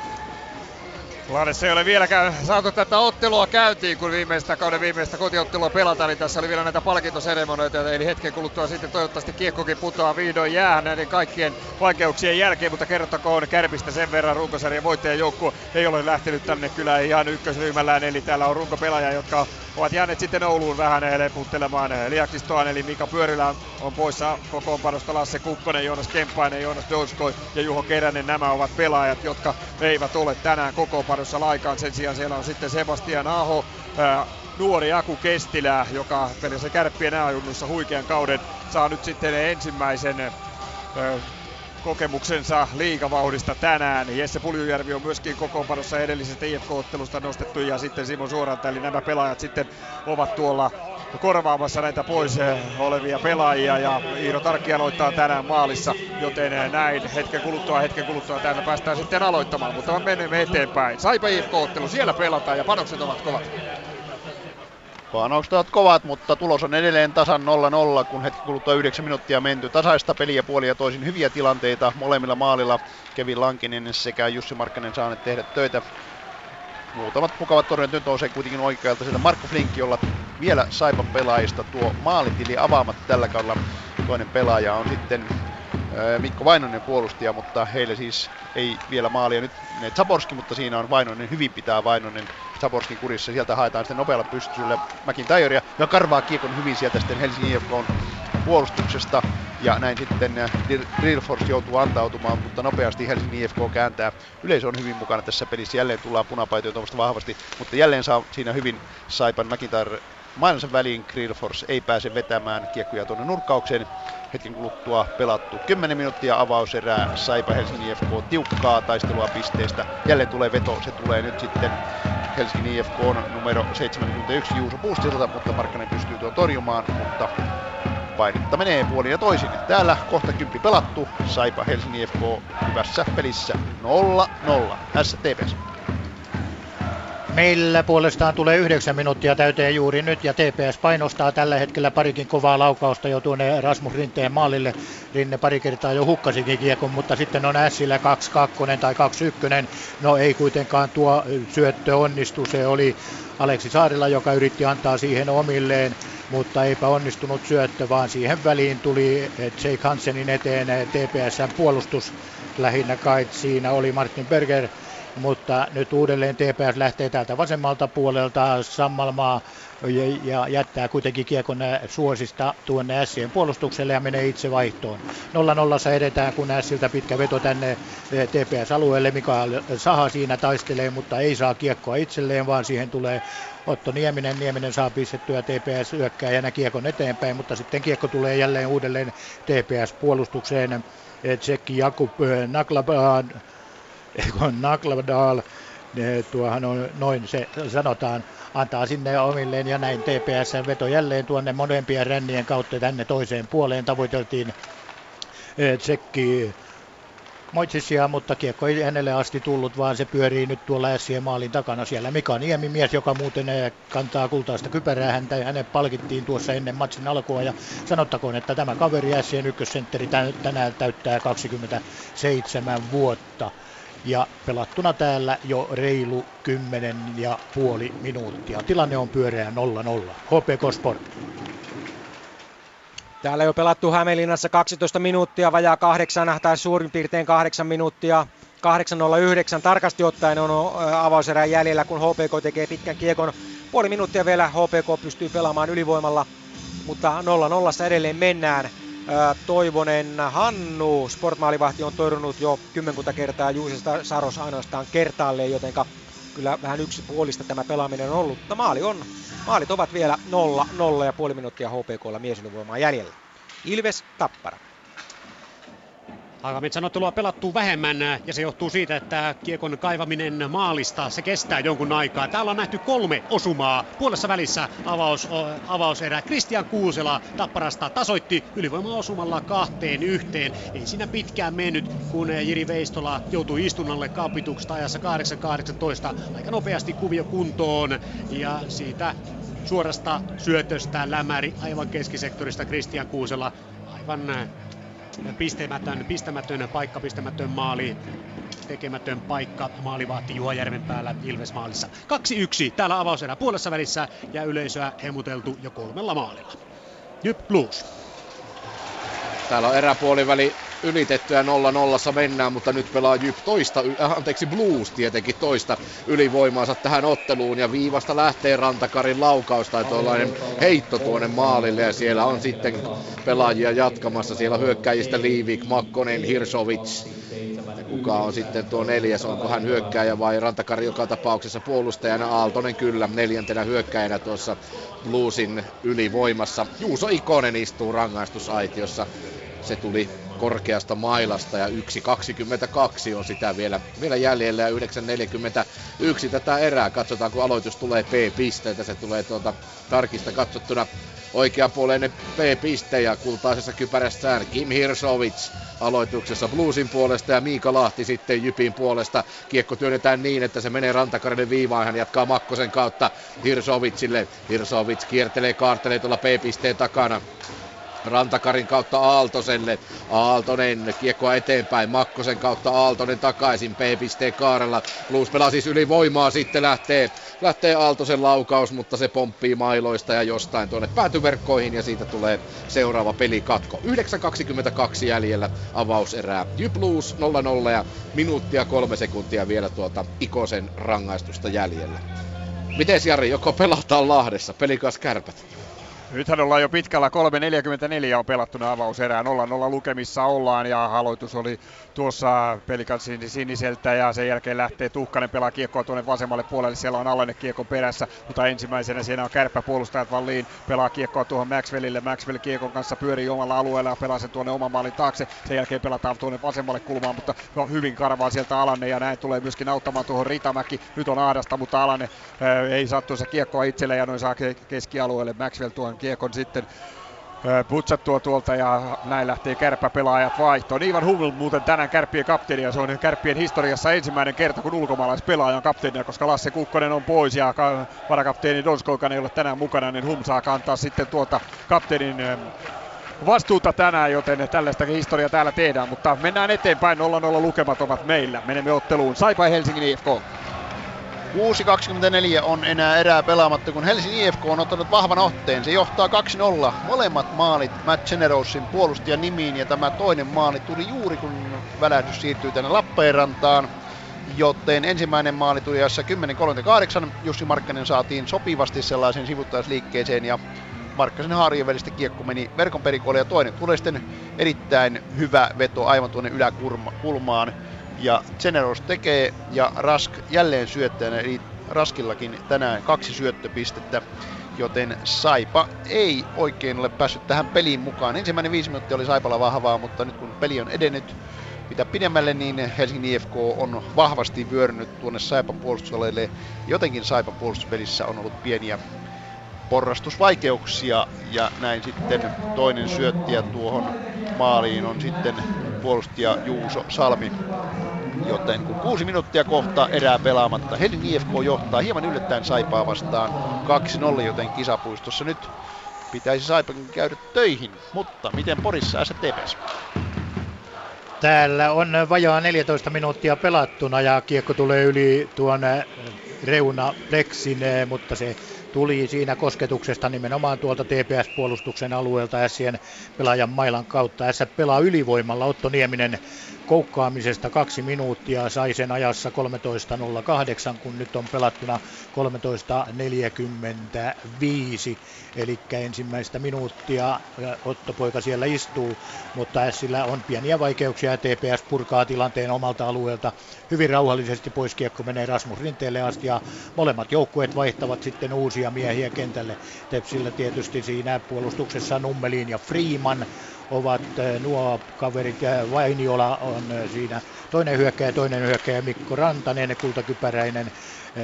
Lahdessa ei ole vieläkään saatu tätä ottelua käyntiin, kun viimeistä kauden viimeistä kotiottelua pelataan, niin tässä oli vielä näitä palkintoseremonioita, eli hetken kuluttua sitten toivottavasti kiekkokin putoaa vihdoin jäähän näiden kaikkien vaikeuksien jälkeen, mutta kerrottakoon Kärpistä sen verran runkosarjan voittajan joukkue ei ole lähtenyt tänne kyllä ihan ykkösryhmällään, eli täällä on runkopelaajia, jotka ovat jääneet sitten Ouluun vähän leputtelemaan. Liaksistoan eli Mika Pyörilä on poissa kokoonpanosta Lasse Kukkonen, Joonas Kemppainen, Joonas Donskoi ja Juho Keränen. Nämä ovat pelaajat, jotka eivät ole tänään kokoonpanossa laikaan. Sen sijaan siellä on sitten Sebastian Aho, ää, nuori Aku Kestilä, joka pelissä kärppien ääjunnussa huikean kauden saa nyt sitten ensimmäisen kokemuksensa liigavauhdista tänään. Jesse Puljujärvi on myöskin kokoonpanossa edellisestä IFK-ottelusta nostettu ja sitten Simo Suoranta, eli nämä pelaajat sitten ovat tuolla korvaamassa näitä pois eh, olevia pelaajia ja Iiro Tarkki aloittaa tänään maalissa, joten eh, näin hetken kuluttua, hetken kuluttua täällä päästään sitten aloittamaan, mutta menemme eteenpäin. Saipa IFK-ottelu, siellä pelataan ja panokset ovat kovat. Panokset ovat kovat, mutta tulos on edelleen tasan 0-0, kun hetki kuluttua 9 minuuttia menty. Tasaista peliä puoli ja toisin hyviä tilanteita molemmilla maalilla. Kevin Lankinen sekä Jussi Markkanen saaneet tehdä töitä. Muutamat mukavat torjunat nyt nousee kuitenkin oikealta. Sieltä Markku Flinkki, jolla vielä Saipan pelaajista tuo maalitili avaamatta tällä kaudella. Toinen pelaaja on sitten Mikko Vainonen puolustaja, mutta heille siis ei vielä maalia nyt Zaborski, mutta siinä on Vainonen, hyvin pitää Vainonen Zaborskin kurissa. Sieltä haetaan sitten nopealla pystysyllä McIntyrea, joka karvaa kiekon hyvin sieltä sitten Helsingin IFK puolustuksesta. Ja näin sitten Drillforce joutuu antautumaan, mutta nopeasti Helsingin IFK kääntää. Yleisö on hyvin mukana tässä pelissä. Jälleen tullaan punapaitoja tuommoista vahvasti, mutta jälleen saa siinä hyvin Saipan McIntyre maailmansa väliin Grillforce ei pääse vetämään kiekkoja tuonne nurkkaukseen. Hetken kuluttua pelattu 10 minuuttia avauserää. Saipa Helsingin IFK tiukkaa taistelua pisteestä. Jälleen tulee veto, se tulee nyt sitten Helsingin IFK on numero 71 Juuso Puustilta, mutta Markkanen pystyy tuon torjumaan, mutta painetta menee puolin ja toisin. Täällä kohta kymppi pelattu, Saipa Helsingin IFK hyvässä pelissä 0-0 STPS. Meillä puolestaan tulee yhdeksän minuuttia täyteen juuri nyt ja TPS painostaa tällä hetkellä parikin kovaa laukausta jo tuonne Rasmus Rinteen maalille. Rinne pari kertaa jo hukkasikin kiekon, mutta sitten on Ässillä 2-2 tai 2-1. No ei kuitenkaan tuo syöttö onnistu, se oli Aleksi Saarilla, joka yritti antaa siihen omilleen, mutta eipä onnistunut syöttö, vaan siihen väliin tuli Jake Hansenin eteen TPSn puolustus lähinnä kai. Siinä oli Martin Berger mutta nyt uudelleen TPS lähtee täältä vasemmalta puolelta Sammalmaa ja jättää kuitenkin kiekon suosista tuonne Ässien puolustukselle ja menee itse vaihtoon. 0-0 edetään, kun Ässiltä pitkä veto tänne TPS-alueelle. Mikael Saha siinä taistelee, mutta ei saa kiekkoa itselleen, vaan siihen tulee Otto Nieminen. Nieminen saa pistettyä TPS hyökkääjänä kiekon eteenpäin, mutta sitten kiekko tulee jälleen uudelleen TPS-puolustukseen. Tsekki Jakub Naklaban Ekon Nakladal, tuohan on noin se sanotaan, antaa sinne omilleen ja näin TPS veto jälleen tuonne molempien rännien kautta tänne toiseen puoleen. Tavoiteltiin eh, Tsekki Moitsisia, mutta kiekko ei hänelle asti tullut, vaan se pyörii nyt tuolla Ässien maalin takana. Siellä Mika Niemi, mies, joka muuten eh, kantaa kultaista kypärää, häntä, hänet palkittiin tuossa ennen matsin alkua. Ja sanottakoon, että tämä kaveri Ässien ykkössentteri tänään täyttää 27 vuotta ja pelattuna täällä jo reilu 10 ja puoli minuuttia. Tilanne on pyöreä 0-0. HPK Sport. Täällä jo pelattu Hämeenlinnassa 12 minuuttia, vajaa kahdeksan tai suurin piirtein kahdeksan minuuttia. 8.09 tarkasti ottaen on avauserän jäljellä, kun HPK tekee pitkän kiekon. Puoli minuuttia vielä HPK pystyy pelaamaan ylivoimalla, mutta 0-0 edelleen mennään. Toivonen Hannu, sportmaalivahti on torjunut jo kymmenkunta kertaa Juuse Saros ainoastaan kertaalleen, jotenka kyllä vähän yksipuolista tämä pelaaminen on ollut. Mutta maali on, maalit ovat vielä 0, 0 ja puoli minuuttia HPKlla miesylivoimaa jäljellä. Ilves Tappara. Aikamitsanottelua pelattu vähemmän ja se johtuu siitä, että kiekon kaivaminen maalista se kestää jonkun aikaa. Täällä on nähty kolme osumaa. Puolessa välissä avaus, avauserä Kristian Kuusela Tapparasta tasoitti ylivoimaosumalla kahteen yhteen. Ei siinä pitkään mennyt, kun Jiri Veistola joutui istunnalle kapituksesta ajassa 8.18. Aika nopeasti kuvio kuntoon ja siitä suorasta syötöstä lämäri aivan keskisektorista Kristian Kuusela aivan pistämätön, pistämätön paikka, pistämätön maali, tekemätön paikka maalivahti Juha päällä Ilves maalissa. 2-1 täällä avauserä puolessa välissä ja yleisöä hemuteltu jo kolmella maalilla. Jyp Blues. Täällä on eräpuoliväli ylitettyä 0-0 mennään, mutta nyt pelaa Jyp toista, äh, anteeksi Blues tietenkin toista ylivoimaansa tähän otteluun ja viivasta lähtee Rantakarin laukaus tai tuollainen heitto tuonne maalille ja siellä on sitten pelaajia jatkamassa. Siellä hyökkäjistä Liivik, Makkonen, Hirsovits. Ja kuka on sitten tuo neljäs, onko hän hyökkääjä vai Rantakari joka tapauksessa puolustajana. Aaltonen kyllä neljäntenä hyökkäjänä tuossa Bluesin ylivoimassa. Juuso Ikonen istuu rangaistusaitiossa. Se tuli korkeasta mailasta ja 1.22 on sitä vielä, vielä jäljellä ja 9.41 tätä erää. Katsotaan kun aloitus tulee P-pisteitä, se tulee tuolta tarkista katsottuna oikeapuoleinen P-piste ja kultaisessa kypärässään Kim Hirsovits aloituksessa Bluesin puolesta ja Miika Lahti sitten Jypin puolesta. Kiekko työnnetään niin, että se menee Rantakarinen viivaan. Hän jatkaa Makkosen kautta Hirsovitsille. Hirsovits kiertelee, kaartelee tuolla P-pisteen takana. Rantakarin kautta Aaltoselle. Aaltonen kiekkoa eteenpäin. Makkosen kautta Aaltonen takaisin. P-pisteen kaarella. Blues pelaa siis ylivoimaa. Sitten lähtee, lähtee Aaltosen laukaus, mutta se pomppii mailoista ja jostain tuonne päätyverkkoihin ja siitä tulee seuraava pelikatko. 9.22 jäljellä avauserää. Jy Blues 0-0 ja minuuttia kolme sekuntia vielä tuota Ikosen rangaistusta jäljellä. Miten Jari, joko pelataan Lahdessa, pelikas kärpät? Nythän ollaan jo pitkällä 3.44 on pelattuna avauserää. 0-0 lukemissa ollaan ja aloitus oli tuossa pelikansin siniseltä ja sen jälkeen lähtee Tuhkanen pelaa kiekkoa tuonne vasemmalle puolelle. Siellä on Allenne kiekko perässä, mutta ensimmäisenä siinä on kärppä puolustajat Valliin pelaa kiekkoa tuohon Maxwellille. Maxwell kiekon kanssa pyörii omalla alueella ja pelaa sen tuonne oman maalin taakse. Sen jälkeen pelataan tuonne vasemmalle kulmaan, mutta no, hyvin karvaa sieltä Alanne ja näin tulee myöskin auttamaan tuohon Ritamäki. Nyt on ahdasta, mutta Alanne ää, ei saa tuossa kiekkoa itselle ja noin saa keskialueelle Maxwell tuon kiekon sitten putsattua tuolta ja näin lähtee kärppäpelaajat vaihtoon. Ivan Hummel muuten tänään kärppien kapteeni ja se on kärppien historiassa ensimmäinen kerta kun ulkomaalaispelaaja on kapteenina, koska Lasse Kukkonen on pois ja varakapteeni Donskoikan ei ole tänään mukana, niin Hum saa kantaa sitten tuolta kapteenin vastuuta tänään, joten tällaista historiaa täällä tehdään, mutta mennään eteenpäin, 0-0 lukemat ovat meillä. Menemme otteluun Saipa Helsingin IFK. 6.24 on enää erää pelaamatta, kun Helsingin IFK on ottanut vahvan otteen. Se johtaa 2-0. Molemmat maalit Matt Generosin puolustajan nimiin ja tämä toinen maali tuli juuri kun välähdys siirtyy tänne Lappeenrantaan. Joten ensimmäinen maali tuli ajassa 10.38. Jussi Markkanen saatiin sopivasti sellaisen sivuttaisliikkeeseen ja Markkasen haarien välistä kiekko meni verkon perikolle ja toinen tulee sitten erittäin hyvä veto aivan tuonne yläkulmaan ja Generos tekee ja Rask jälleen syöttäjänä, eli Raskillakin tänään kaksi syöttöpistettä, joten Saipa ei oikein ole päässyt tähän peliin mukaan. Ensimmäinen viisi minuuttia oli Saipalla vahvaa, mutta nyt kun peli on edennyt mitä pidemmälle, niin Helsingin IFK on vahvasti vyörynyt tuonne Saipan puolustusalueelle. Jotenkin Saipan puolustuspelissä on ollut pieniä porrastusvaikeuksia ja näin sitten toinen syöttiä tuohon maaliin on sitten puolustaja Juuso Salmi. Joten kun kuusi minuuttia kohta erää pelaamatta, Helsingin IFK johtaa hieman yllättäen Saipaa vastaan 2-0, joten kisapuistossa nyt pitäisi Saipakin käydä töihin. Mutta miten Porissa STPS? Täällä on vajaa 14 minuuttia pelattuna ja kiekko tulee yli tuon reuna Plexin, mutta se tuli siinä kosketuksesta nimenomaan tuolta TPS-puolustuksen alueelta Sien pelaajan mailan kautta. S pelaa ylivoimalla. Otto Nieminen koukkaamisesta kaksi minuuttia, sai sen ajassa 13.08, kun nyt on pelattuna 13.45, eli ensimmäistä minuuttia Otto Poika siellä istuu, mutta sillä on pieniä vaikeuksia ja TPS purkaa tilanteen omalta alueelta hyvin rauhallisesti pois. Kiekko menee Rasmus Rinteelle asti ja molemmat joukkueet vaihtavat sitten uusia miehiä kentälle. Tepsillä tietysti siinä puolustuksessa Nummelin ja Freeman ovat eh, nuo kaverit. Vainiola on eh, siinä toinen hyökkäjä, toinen hyökkäjä Mikko Rantanen, kultakypäräinen eh,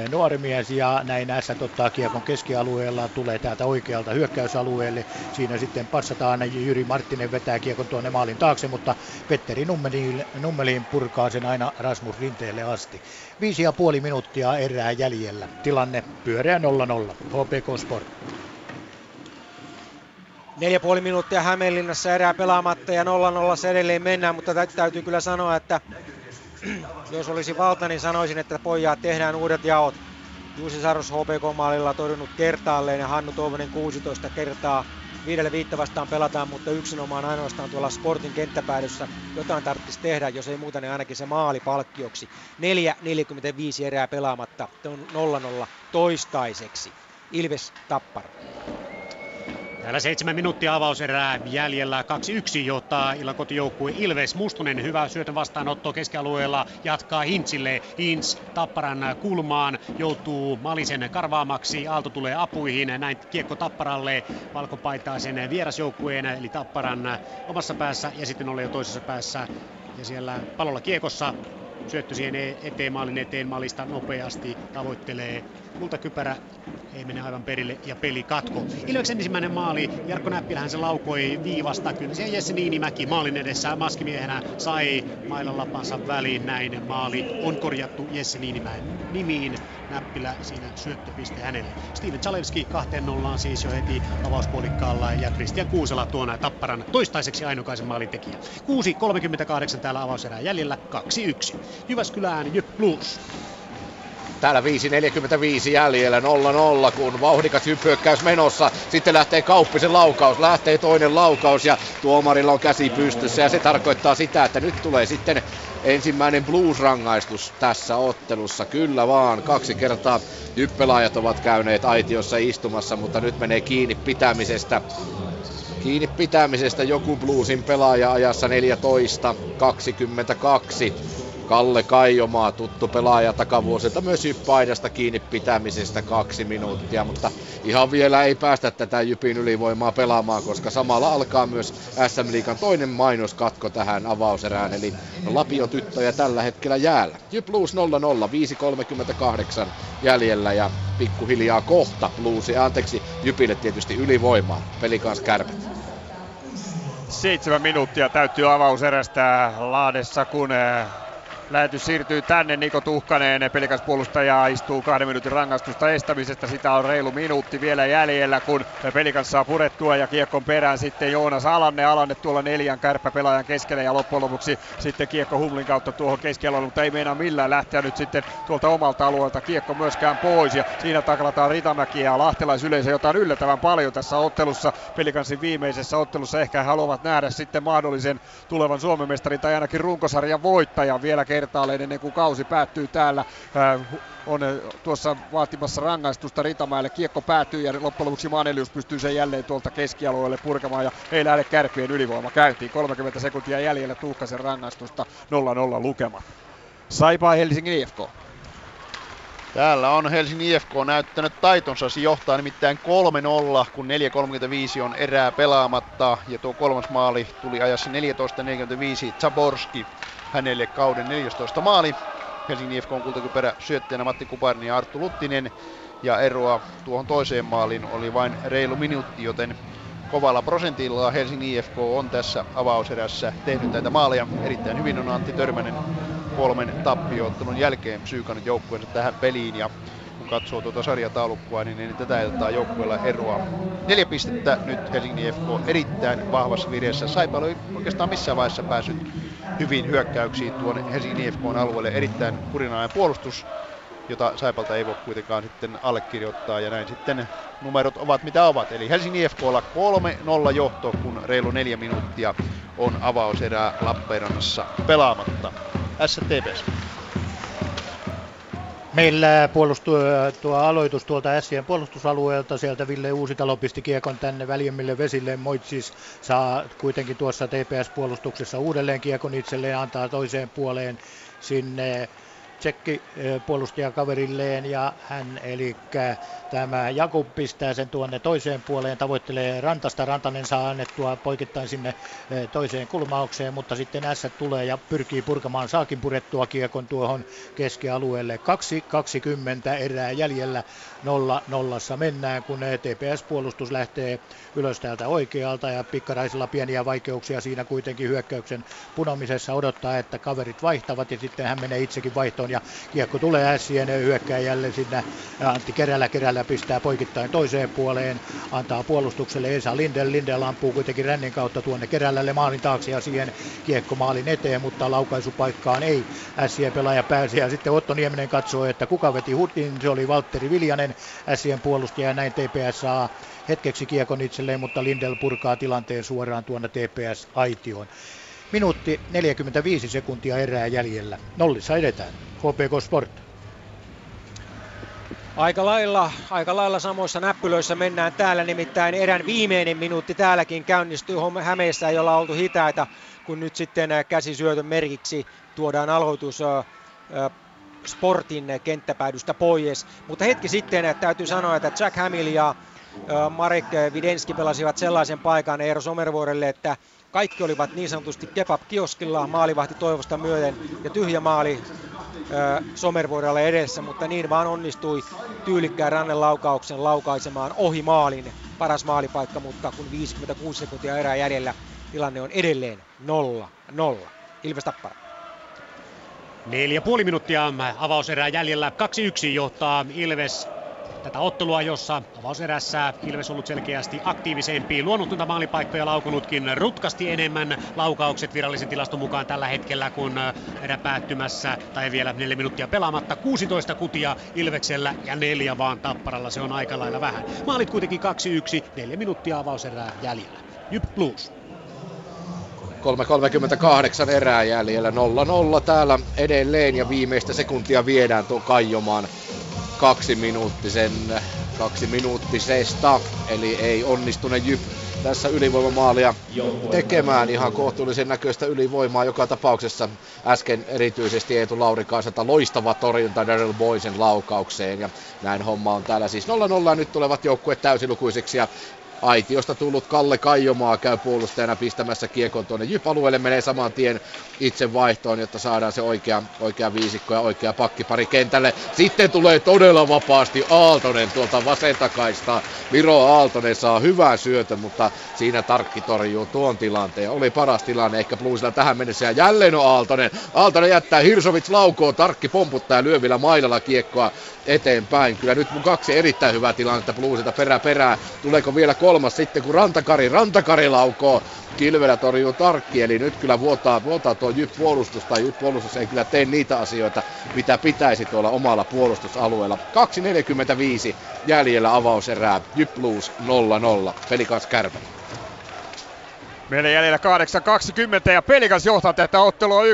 nuori mies ja näin näissä ottaa kiekon keskialueella, tulee täältä oikealta hyökkäysalueelle. Siinä sitten passataan, Jyri Marttinen vetää kiekon tuonne maalin taakse, mutta Petteri Nummelin, Nummelin purkaa sen aina Rasmus Rinteelle asti. Viisi ja puoli minuuttia erää jäljellä. Tilanne pyöreä 0-0. HPK Sport. Neljä puoli minuuttia Hämeenlinnassa erää pelaamatta ja 0-0 edelleen mennään, mutta täytyy kyllä sanoa, että jos olisi valta, niin sanoisin, että pojat tehdään uudet jaot. Juusi Saros HPK-maalilla torjunut kertaalleen ja Hannu Toivonen 16 kertaa. Viidelle viittä vastaan pelataan, mutta yksinomaan ainoastaan tuolla Sportin kenttäpäädyssä jotain tarvitsisi tehdä, jos ei muuta, niin ainakin se maali palkkioksi. 4.45 erää pelaamatta, on 0-0 toistaiseksi. Ilves Tappara. Täällä seitsemän minuuttia avauserää jäljellä 2-1 johtaa illan kotijoukkue Ilves. Mustunen hyvä syötön vastaanotto keskialueella jatkaa Hintsille. Hintz Tapparan kulmaan joutuu Malisen karvaamaksi. Aalto tulee apuihin. Näin kiekko Tapparalle valkopaitaisen vierasjoukkueen eli Tapparan omassa päässä ja sitten oli jo toisessa päässä. Ja siellä palolla kiekossa syöttö siihen e- eteen maalin eteen maalista nopeasti tavoittelee kultakypärä ei mene aivan perille ja peli katko. Ilveksen ensimmäinen maali, Jarkko Näppilähän se laukoi viivasta, kyllä se Jesse Niinimäki maalin edessä maskimiehenä sai mailan lapansa väliin, näin maali on korjattu Jesse Niinimäen nimiin. Näppilä siinä syöttöpiste hänelle. Steven kahteen nollaan siis jo heti avauspuolikkaalla ja Christian Kuusela tuona Tapparan toistaiseksi ainokaisen maalin tekijä. 6.38 täällä avauserää jäljellä 2-1. Jyväskylään Jyp Blues. Täällä 5.45 jäljellä 0-0, kun vauhdikas hyppyökkäys menossa. Sitten lähtee Kauppisen laukaus, lähtee toinen laukaus ja tuomarilla on käsi pystyssä. Ja se tarkoittaa sitä, että nyt tulee sitten ensimmäinen blues-rangaistus tässä ottelussa. Kyllä vaan, kaksi kertaa hyppelaajat ovat käyneet aitiossa istumassa, mutta nyt menee kiinni pitämisestä. Kiinni pitämisestä joku bluesin pelaaja ajassa 14.22. Kalle Kaijomaa, tuttu pelaaja takavuosilta myös hyppaidasta kiinni pitämisestä kaksi minuuttia, mutta ihan vielä ei päästä tätä Jypin ylivoimaa pelaamaan, koska samalla alkaa myös SM Liikan toinen mainoskatko tähän avauserään, eli Lapio tyttöjä tällä hetkellä jäällä. Jyp Blues 0-0, 5.38 jäljellä ja pikkuhiljaa kohta Bluesi, anteeksi Jypille tietysti ylivoimaa, pelikans kärpät. Seitsemän minuuttia täytyy avauserästä Laadessa, kun eh, Lähetys siirtyy tänne. Niko Tuhkaneen pelikas puolustaja istuu kahden minuutin rangaistusta estämisestä. Sitä on reilu minuutti vielä jäljellä, kun pelikas saa purettua ja kiekkon perään sitten Joonas Alanne. Alanne tuolla neljän kärppäpelaajan keskellä ja loppujen lopuksi sitten kiekko Humlin kautta tuohon keskialueelle, mutta ei meinaa millään lähteä nyt sitten tuolta omalta alueelta kiekko myöskään pois. Ja siinä taklataan Ritamäki ja lahtelaisyleisö, jota on yllättävän paljon tässä ottelussa. Pelikansin viimeisessä ottelussa ehkä haluavat nähdä sitten mahdollisen tulevan Suomen mestarin tai ainakin runkosarjan voittajan vielä kertaalleen ennen kuin kausi päättyy täällä. On tuossa vaatimassa rangaistusta Ritamäelle. Kiekko päätyy ja loppujen lopuksi Manelius pystyy sen jälleen tuolta keskialueelle purkamaan ja ei lähde kärpien ylivoima käyntiin. 30 sekuntia jäljellä Tuukkasen rangaistusta 0-0 lukema. Saipa Helsingin IFK. Täällä on Helsingin IFK näyttänyt taitonsa, se johtaa nimittäin 3-0, kun 4.35 on erää pelaamatta. Ja tuo kolmas maali tuli ajassa 14.45 Zaborski hänelle kauden 14 maali. Helsingin IFK on kultakypärä syöttäjänä Matti Kuparni ja Arttu Luttinen. Ja eroa tuohon toiseen maaliin oli vain reilu minuutti, joten kovalla prosentilla Helsingin IFK on tässä avauserässä tehnyt näitä maaleja. Erittäin hyvin on Antti Törmänen kolmen tappioottelun jälkeen psyykannut joukkueensa tähän peliin ja katsoo tuota sarjataulukkoa, niin, niin tätä iltaa joukkueella eroa. Neljä pistettä nyt Helsingin IFK erittäin vahvassa vireessä. Saipa oli oikeastaan missään vaiheessa päässyt hyvin hyökkäyksiin tuon Helsingin IFKn alueelle. Erittäin kurinainen puolustus, jota Saipalta ei voi kuitenkaan sitten allekirjoittaa. Ja näin sitten numerot ovat mitä ovat. Eli Helsingin IFKlla 3-0 johto, kun reilu neljä minuuttia on avauserää Lappeenrannassa pelaamatta. STPS. Meillä puolustui tuo aloitus tuolta Sien puolustusalueelta, sieltä Ville Uusitalo pisti kiekon tänne väljemmille vesille. Moitsis saa kuitenkin tuossa TPS-puolustuksessa uudelleen kiekon itselleen, antaa toiseen puoleen sinne tsekki puolustajakaverilleen ja hän eli tämä Jakub pistää sen tuonne toiseen puoleen, tavoittelee Rantasta. Rantanen saa annettua poikittain sinne toiseen kulmaukseen, mutta sitten S tulee ja pyrkii purkamaan, saakin purettua kiekon tuohon keskialueelle. 2.20 erää jäljellä nolla nollassa mennään, kun TPS-puolustus lähtee ylös täältä oikealta ja pikkaraisilla pieniä vaikeuksia siinä kuitenkin hyökkäyksen punomisessa odottaa, että kaverit vaihtavat ja sitten hän menee itsekin vaihtoon ja kiekko tulee ässien hyökkäjälle sinne. Antti Kerälä Kerälä pistää poikittain toiseen puoleen, antaa puolustukselle Esa Lindel. Lindel ampuu kuitenkin rännin kautta tuonne Kerälälle maalin taakse ja siihen kiekko maalin eteen, mutta laukaisupaikkaan ei ässien pelaaja pääse. Ja sitten Otto Nieminen katsoo, että kuka veti hutin, se oli Valtteri Viljanen, ässien puolustaja ja näin TPS saa hetkeksi kiekon itselleen, mutta Lindel purkaa tilanteen suoraan tuonne TPS-aitioon. Minuutti 45 sekuntia erää jäljellä. Nollissa edetään. HPK Sport. Aika lailla, aika lailla samoissa näppylöissä mennään täällä, nimittäin erän viimeinen minuutti täälläkin käynnistyy Hämeessä, jolla on oltu hitaita, kun nyt sitten käsisyötön merkiksi tuodaan aloitus Sportin kenttäpäädystä pois. Mutta hetki sitten täytyy sanoa, että Jack Hamill ja Marek Videnski pelasivat sellaisen paikan Eero Somervuorelle, että kaikki olivat niin sanotusti kebab-kioskilla maalivahti toivosta myöten ja tyhjä maali Somervuorelle edessä, mutta niin vaan onnistui tyylikkään rannelaukauksen laukaisemaan ohi maalin. Paras maalipaikka, mutta kun 56 sekuntia erää jäljellä, tilanne on edelleen 0-0. Ilves Tappara. Neljä puoli minuuttia avauserää jäljellä. 2-1 johtaa Ilves tätä ottelua, jossa avauserässä Ilves ollut selkeästi aktiivisempi. Luonnut maalipaikkoja laukunutkin rutkasti enemmän laukaukset virallisen tilaston mukaan tällä hetkellä, kun erä päättymässä tai vielä neljä minuuttia pelaamatta. 16 kutia Ilveksellä ja neljä vaan Tapparalla, se on aika lailla vähän. Maalit kuitenkin 2-1, neljä minuuttia avauserää jäljellä. Jyp Blues. 3.38 erää jäljellä, 0-0 täällä edelleen ja viimeistä sekuntia viedään tuon Kaijomaan kaksi minuuttisen, kaksi minuuttisesta, eli ei onnistune Jyp tässä ylivoimamaalia tekemään. Ihan kohtuullisen näköistä ylivoimaa joka tapauksessa. Äsken erityisesti Eetu Laurikaiselta loistava torjunta Daryl Boysen laukaukseen. Ja näin homma on täällä siis 0-0 nyt tulevat joukkueet täysilukuisiksi ja aitiosta tullut Kalle Kaijomaa käy puolustajana pistämässä kiekon tuonne Jyp-alueelle, menee saman tien itse vaihtoon, jotta saadaan se oikea, oikea viisikko ja oikea pakkipari kentälle. Sitten tulee todella vapaasti Aaltonen tuolta vasentakaista. Miro Aaltonen saa hyvää syötön, mutta siinä Tarkki torjuu tuon tilanteen. Oli paras tilanne ehkä Bluesilla tähän mennessä ja jälleen on Aaltonen. Aaltonen jättää Hirsovits laukoo, Tarkki pomputtaa ja lyö mailalla kiekkoa eteenpäin. Kyllä nyt mun kaksi erittäin hyvää tilannetta Bluesilta perä perää. Tuleeko vielä kolmas sitten kun Rantakari, Rantakari laukoo. Kilvelä torjuu Tarkki, eli nyt kyllä vuotaa, vuotaa tuo Jyp puolustus, tai Jyp puolustus ei kyllä tee niitä asioita, mitä pitäisi tuolla omalla puolustusalueella. 2.45 jäljellä avauserää, Jyp Blues 0-0, pelikas kärpät. Meillä jäljellä 8.20 ja Pelikas johtaa tätä ottelua 1-0.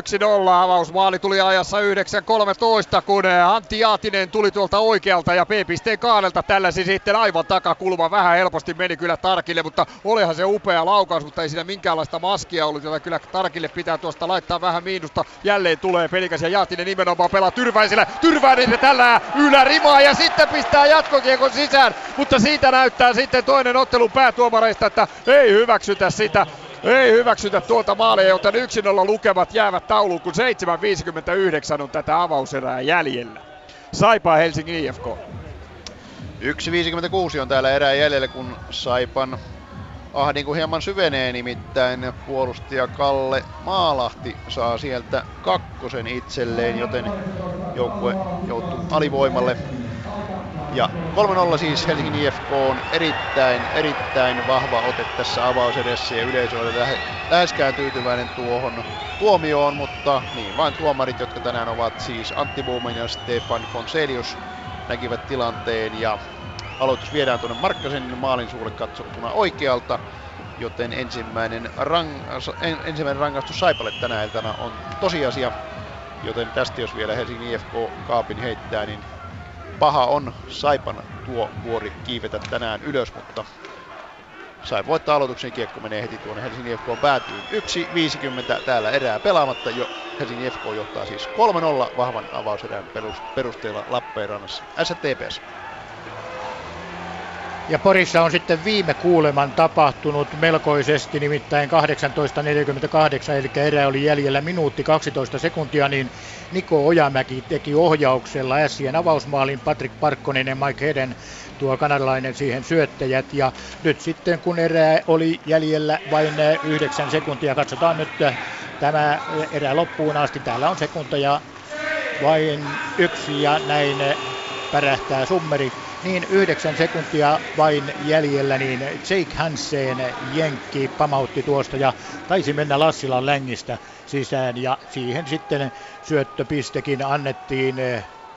Avausmaali tuli ajassa 9.13, kun Antti Jaatinen tuli tuolta oikealta ja P-pisteen kaarelta tällaisi sitten aivan takakulma. Vähän helposti meni kyllä Tarkille, mutta olihan se upea laukaus, mutta ei siinä minkäänlaista maskia ollut, jota kyllä Tarkille pitää tuosta laittaa vähän miinusta. Jälleen tulee Pelikas ja Jaatinen nimenomaan pelaa Tyrväisellä. Tyrväinen tällä ylärimaa ja sitten pistää jatkokiekon sisään, mutta siitä näyttää sitten toinen ottelun päätuomareista, että ei hyväksytä sitä. Ei hyväksytä tuota maalia, joten 1-0 lukemat jäävät tauluun, kun 7.59 on tätä avauserää jäljellä. Saipa Helsingin IFK. 1.56 on täällä erää jäljellä, kun Saipan ahdinku hieman syvenee, nimittäin puolustaja Kalle Maalahti saa sieltä kakkosen itselleen, joten joukkue joutuu alivoimalle ja 3-0 siis Helsingin IFK on erittäin, erittäin vahva ote tässä avausedessä ja yleisö oli lähe, läheskään tyytyväinen tuohon tuomioon, mutta niin vain tuomarit, jotka tänään ovat siis Antti Buumen ja Stefan Fonselius näkivät tilanteen ja aloitus viedään tuonne Markkasen maalin suulle katsottuna oikealta, joten ensimmäinen, rang, en, ensimmäinen rangaistus Saipalle tänä iltana on tosiasia, joten tästä jos vielä Helsingin IFK kaapin heittää, niin paha on Saipan tuo vuori kiivetä tänään ylös, mutta sai voittaa aloituksen kiekko menee heti tuonne Helsingin IFK päätyy 1.50 täällä erää pelaamatta jo Helsingin IFK johtaa siis 3-0 vahvan avauserän perusteella Lappeenrannassa STPS. Ja Porissa on sitten viime kuuleman tapahtunut melkoisesti, nimittäin 18.48, eli erä oli jäljellä minuutti 12 sekuntia, niin Niko Ojamäki teki ohjauksella Ässien avausmaalin, Patrick Parkkonen ja Mike Heden tuo kanadalainen siihen syöttäjät. Ja nyt sitten kun erä oli jäljellä vain 9 sekuntia, katsotaan nyt tämä erä loppuun asti. Täällä on sekunteja vain yksi ja näin pärähtää summeri niin yhdeksän sekuntia vain jäljellä, niin Jake Hansen Jenkki pamautti tuosta ja taisi mennä Lassilan längistä sisään ja siihen sitten syöttöpistekin annettiin,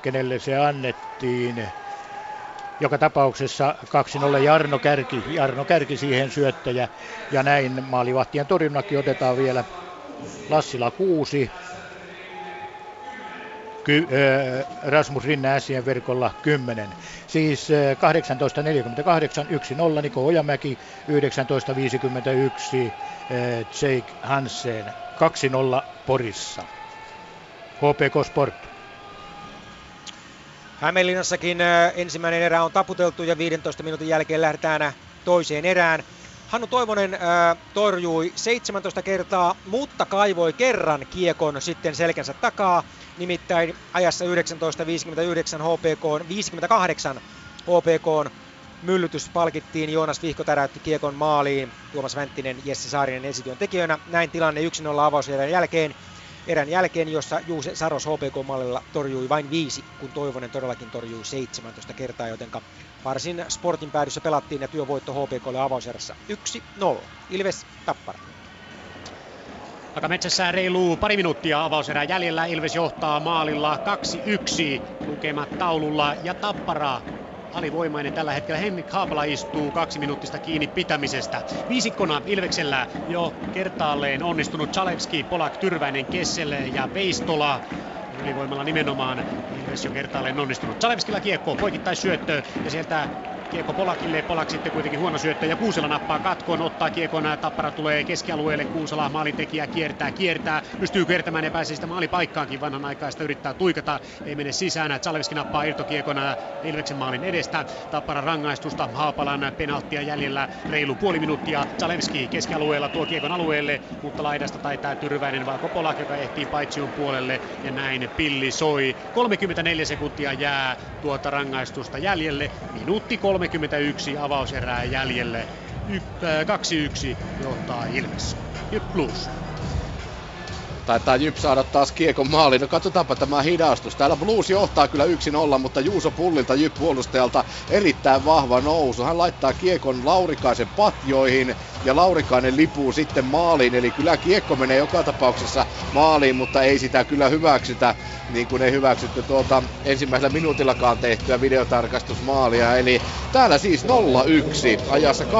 kenelle se annettiin. Joka tapauksessa 2-0 Jarno Kärki, Jarno Kärki siihen syöttäjä ja näin maalivahtien torjunnakin otetaan vielä Lassila 6, ky, äh, Rasmus Rinne Ässien verkolla 10. Siis äh, 18.48 1-0 Niko Ojamäki, 19.51 äh, Jake Hansen, 2-0 Porissa. HPK Sport. Hämeenlinnassakin ensimmäinen erä on taputeltu ja 15 minuutin jälkeen lähdetään toiseen erään. Hannu Toivonen äh, torjui 17 kertaa, mutta kaivoi kerran kiekon sitten selkänsä takaa. Nimittäin ajassa 19.59 HPK 58 HPK myllytys palkittiin. Joonas Vihko täräytti kiekon maaliin. Tuomas Vänttinen, Jesse Saarinen ensityön tekijöinä. Näin tilanne 1-0 avauserän jälkeen erän jälkeen, jossa Juuse Saros HPK-mallilla torjui vain viisi, kun Toivonen todellakin torjui 17 kertaa, jotenka varsin sportin päädyssä pelattiin ja työvoitto HPKlle avauserässä 1-0. Ilves Tappara. Takametsässä reilu pari minuuttia avauserää jäljellä. Ilves johtaa maalilla 2-1 lukemat taululla ja Tappara alivoimainen tällä hetkellä. Henrik Haapala istuu kaksi minuuttista kiinni pitämisestä. Viisikkona Ilveksellä jo kertaalleen onnistunut Chalevski, Polak, Tyrväinen, Kessel ja Veistola. Ylivoimalla nimenomaan Ilves jo kertaalleen onnistunut. Chalevskilla kiekko, poikittaisyöttö ja sieltä Kiekko Polakille, Polak sitten kuitenkin huono syöttö ja Kuusela nappaa katkoon, ottaa kiekon, Tappara tulee keskialueelle, Kuusela maalintekijä kiertää, kiertää, pystyy kiertämään ja pääsee sitä maalipaikkaankin. Vanhan aikaista yrittää tuikata, ei mene sisään, Zalevski nappaa irtokiekona Ilveksen maalin edestä, Tappara rangaistusta, Haapalan penalttia jäljellä, reilu puoli minuuttia, Zalevski keskialueella tuo kiekon alueelle, mutta laidasta taitaa Tyrväinen vai Polak, joka ehtii Paitsion puolelle. Ja näin pilli soi. 34 sekuntia jää tuota rangaistusta jäljelle, minuutti 31 avauserää jäljelle. 2-1 johtaa Ilves. Plus. Taitaa Jyp saada taas kiekon maaliin. No katsotaanpa tämä hidastus. Täällä Blues johtaa kyllä 1-0, mutta Juuso Pullilta Jyp puolustajalta erittäin vahva nousu. Hän laittaa kiekon Laurikaisen patjoihin ja Laurikainen lipuu sitten maaliin. Eli kyllä kiekko menee joka tapauksessa maaliin, mutta ei sitä kyllä hyväksytä niin kuin ei hyväksytty tuota ensimmäisellä minuutillakaan tehtyä videotarkastusmaalia. Eli täällä siis 0-1 ajassa 18.55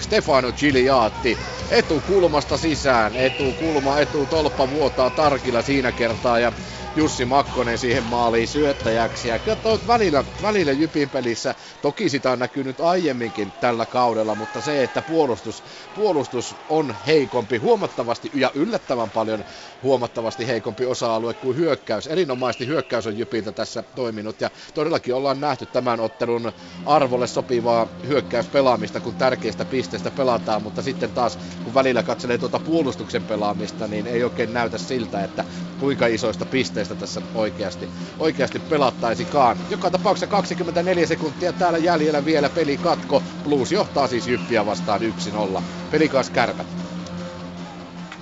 Stefano Giliatti etukulmasta sisään. Etukulma, etutolppa vuotaa tarkilla siinä kertaa ja Jussi Makkonen siihen maaliin syöttäjäksi. Ja katsoit välillä, välillä Jypin pelissä, toki sitä on näkynyt aiemminkin tällä kaudella, mutta se, että puolustus, puolustus on heikompi huomattavasti ja yllättävän paljon huomattavasti heikompi osa-alue kuin hyökkäys. Erinomaisesti hyökkäys on Jypiltä tässä toiminut ja todellakin ollaan nähty tämän ottelun arvolle sopivaa hyökkäyspelaamista, kun tärkeistä pisteistä pelataan, mutta sitten taas kun välillä katselee tuota puolustuksen pelaamista, niin ei oikein näytä siltä, että kuinka isoista pisteistä tässä oikeasti, oikeasti pelattaisikaan. Joka tapauksessa 24 sekuntia täällä jäljellä vielä peli katko. Blues johtaa siis Jyppiä vastaan 1-0. Pelikas kärpät.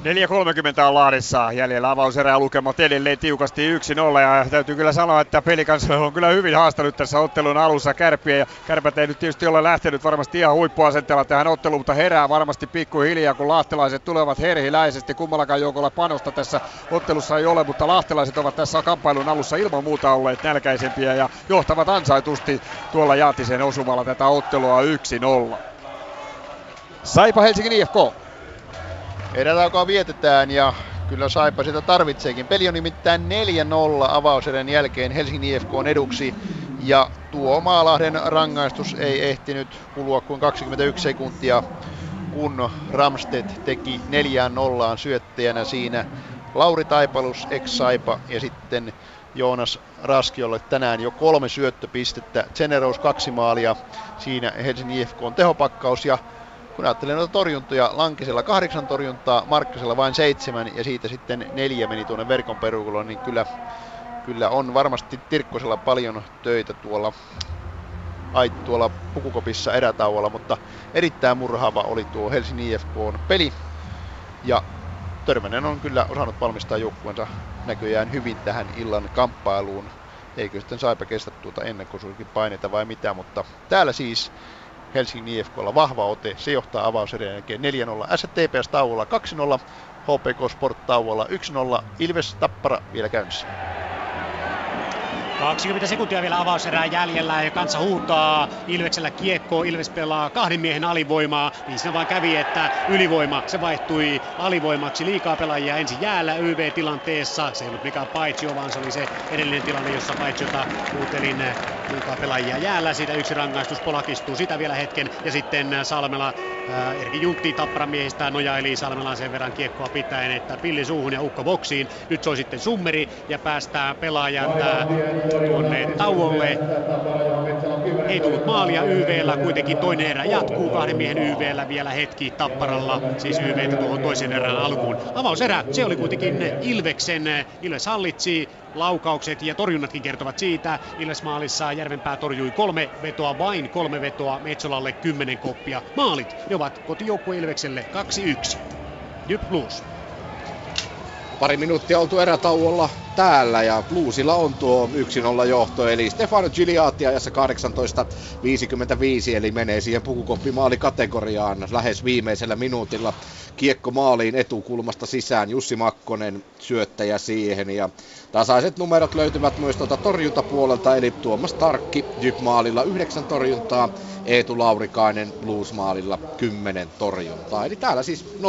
4.30 on Lahdessa jäljellä avauserää lukemat edelleen tiukasti 1-0 ja täytyy kyllä sanoa, että pelikans on kyllä hyvin haastanut tässä ottelun alussa kärpiä ja kärpät ei nyt tietysti ole lähtenyt varmasti ihan huippuasenteella tähän otteluun, mutta herää varmasti pikkuhiljaa, kun lahtelaiset tulevat herhiläisesti. Kummallakaan joukolla panosta tässä ottelussa ei ole, mutta lahtelaiset ovat tässä kamppailun alussa ilman muuta olleet nälkäisempiä ja johtavat ansaitusti tuolla Jaatisen osumalla tätä ottelua 1-0. Saipa Helsingin IFK. Erätaukoa vietetään ja kyllä Saipa sitä tarvitseekin. Peli on nimittäin 4-0 avauserän jälkeen Helsingin IFK on eduksi. Ja tuo Maalahden rangaistus ei ehtinyt kulua kuin 21 sekuntia, kun Ramstedt teki neljään nollaan syöttäjänä siinä. Lauri Taipalus, ex-Saipa ja sitten Joonas Raskiolle tänään jo kolme syöttöpistettä. Generous kaksi maalia, siinä Helsingin IFK on tehopakkaus ja kun ajattelee noita torjuntoja, Lankisella kahdeksan torjuntaa, Markkasella vain seitsemän ja siitä sitten neljä meni tuonne verkon perukuloon, niin kyllä, kyllä on varmasti Tirkkosella paljon töitä tuolla ai, tuolla pukukopissa erätauolla, mutta erittäin murhaava oli tuo Helsingin IFK peli. Ja Törmänen on kyllä osannut valmistaa joukkueensa näköjään hyvin tähän illan kamppailuun. Eikö sitten Saipa kestä tuota ennakkosuurikin paineita vai mitä, mutta täällä siis Helsingin IFKlla vahva ote. Se johtaa avauserien jälkeen 4-0. STPS tauolla 2-0. HPK Sport tauolla 1-0. Ilves Tappara vielä käynnissä. 20 sekuntia vielä avauserää jäljellä ja kansa huutaa. Ilveksellä kiekko, Ilves pelaa kahden miehen alivoimaa. Niin siinä vaan kävi, että ylivoima se vaihtui alivoimaksi. Liikaa pelaajia ensin jäällä YV-tilanteessa. Se ei ollut mikään paitsio, vaan se oli se edellinen tilanne, jossa paitsiota kuuntelin liikaa pelaajia jäällä. Siitä yksi rangaistus polakistuu sitä vielä hetken. Ja sitten Salmela, ää, Erki Juntti Tapparan miehistä nojaili Salmelaan sen verran kiekkoa pitäen, että pilli suuhun ja ukko boksiin. Nyt soi sitten summeri ja päästää pelaajat tuonne tauolle. Ei tullut maalia YVllä, kuitenkin toinen erä jatkuu kahden miehen YVllä vielä hetki Tapparalla, siis YV tuohon toisen erän alkuun. Avauserä, se oli kuitenkin Ilveksen, Ilves hallitsi, laukaukset ja torjunnatkin kertovat siitä. Ilves maalissa Järvenpää torjui kolme vetoa, vain kolme vetoa, Metsolalle kymmenen koppia. Maalit, ne ovat kotijoukkue Ilvekselle 2-1. Jyp Blues. Pari minuuttia oltu erätauolla täällä ja Bluesilla on tuo 1-0 johto, eli Stefano Gigliatti ajassa 18.55, eli menee siihen pukukoppimaali-kategoriaan lähes viimeisellä minuutilla. Kiekko maaliin etukulmasta sisään, Jussi Makkonen syöttäjä siihen ja tasaiset numerot löytyvät myös tuolta torjuntapuolelta, eli Tuomas Tarkki Jyp-maalilla 9 torjuntaa, Eetu Laurikainen Blues-maalilla 10 torjuntaa. Eli täällä siis 0-1,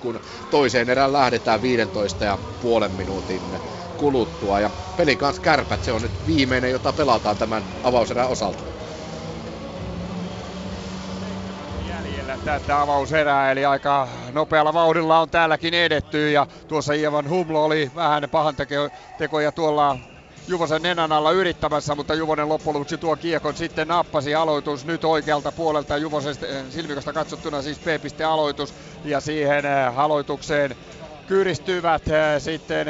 kun toiseen erään lähdetään 15 ja puolen minuutin kuluttua. Ja peli kanssa kärpät, se on nyt viimeinen, jota pelataan tämän avauserän osalta. Jäljellä tätä avauserää, eli aika nopealla vauhdilla on täälläkin edetty. Ja tuossa Ievan Humlo oli vähän pahan tekoja tuolla Juvosen nenän alla yrittämässä, mutta Juvonen loppujen tuo kiekon sitten nappasi aloitus nyt oikealta puolelta Juvosen silmikosta katsottuna siis P. aloitus ja siihen aloitukseen kyristyvät sitten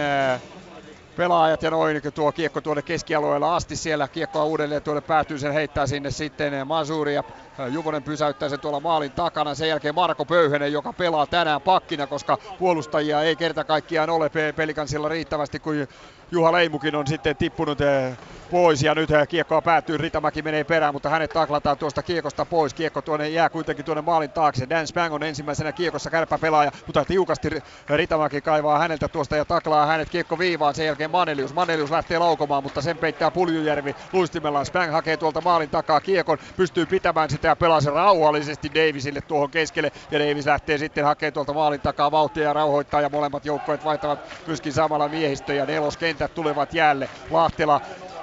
pelaajat ja noin tuo kiekko tuonne keskialueella asti siellä kiekkoa uudelleen tuonne päätyy sen heittää sinne sitten Masuri ja Juvonen pysäyttää sen tuolla maalin takana. Sen jälkeen Marko Pöyhönen, joka pelaa tänään pakkina, koska puolustajia ei kerta kaikkiaan ole pelikansilla riittävästi, kun Juha Leimukin on sitten tippunut eh, pois ja nyt eh, kiekkoa päätyy, Ritamäki menee perään, mutta hänet taklataan tuosta kiekosta pois. Kiekko tuonne jää kuitenkin tuonne maalin taakse. Dan Spang on ensimmäisenä kiekossa kärpä pelaaja, mutta tiukasti Ritamäki kaivaa häneltä tuosta ja taklaa hänet kiekko viivaan. Sen jälkeen Manelius. Manelius lähtee laukomaan, mutta sen peittää Puljujärvi luistimellaan. Spang hakee tuolta maalin takaa kiekon, pystyy pitämään sitä ja pelaa sen rauhallisesti Davisille tuohon keskelle. Ja Davis lähtee sitten hakemaan tuolta maalin takaa vauhtia ja rauhoittaa ja molemmat joukkueet vaihtavat myöskin samalla miehistö ja neloskentät tulevat jäälle. Lahtela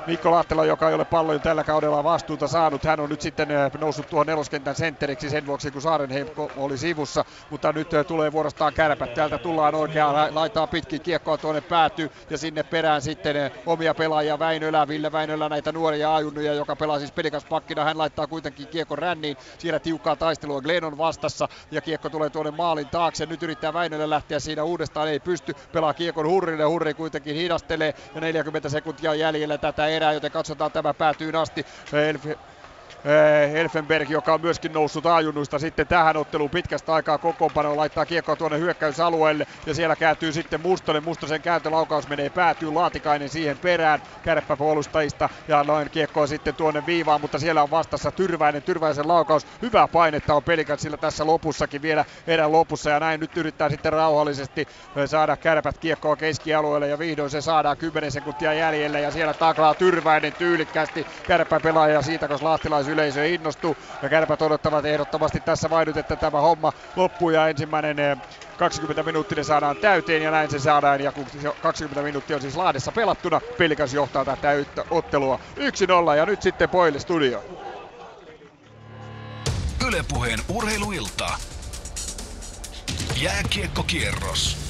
Mikko Lahtela, joka ei ole paljon tällä kaudella vastuuta saanut. Hän on nyt sitten eh, noussut tuohon neloskentän sentteriksi sen vuoksi, kun Saarenheim oli sivussa. Mutta nyt eh, tulee vuorostaan kärpät. Täältä tullaan oikeaan, laittaa pitkin kiekkoa tuonne päätyy ja sinne perään sitten eh, omia pelaajia Väinölä, Ville Väinölä, näitä nuoria ajunnuja, joka pelaa siis pelikas pakkina. Hän laittaa kuitenkin kiekon ränniin. Siellä tiukkaa taistelua Glennon vastassa ja kiekko tulee tuonne maalin taakse. Nyt yrittää Väinölä lähteä siinä uudestaan, ei pysty. Pelaa kiekon Hurrille, Hurri kuitenkin hidastelee ja 40 sekuntia jäljellä tätä erää, joten katsotaan tämä päätyy asti. Eh, Elfenberg, joka on myöskin noussut ajunnuista sitten tähän otteluun pitkästä aikaa kokoonpanoon, laittaa kiekkoa tuonne hyökkäysalueelle ja siellä kääntyy sitten Mustonen. Mustosen kääntölaukaus menee päätyy, Laatikainen siihen perään kärppäpuolustajista ja noin kiekkoa sitten tuonne viivaan, mutta siellä on vastassa Tyrväinen, Tyrväisen laukaus. Hyvää painetta on sillä tässä lopussakin vielä erän lopussa ja näin nyt yrittää sitten rauhallisesti eh, saada kärpät kiekkoa keskialueelle ja vihdoin se saadaan 10 sekuntia jäljellä ja siellä taklaa Tyrväinen tyylikkästi kärppäpelaaja siitä, koska lahtilais yleisö innostuu ja kärpät odottavat ehdottomasti tässä vain nyt, että tämä homma loppuu ja ensimmäinen 20 eh, minuuttia saadaan täyteen ja näin se saadaan ja kun 20 minuuttia on siis Laadessa pelattuna, Pelikas johtaa tätä ottelua 1-0 ja nyt sitten Poille studio. Ylepuheen urheiluilta. Jääkiekkokierros.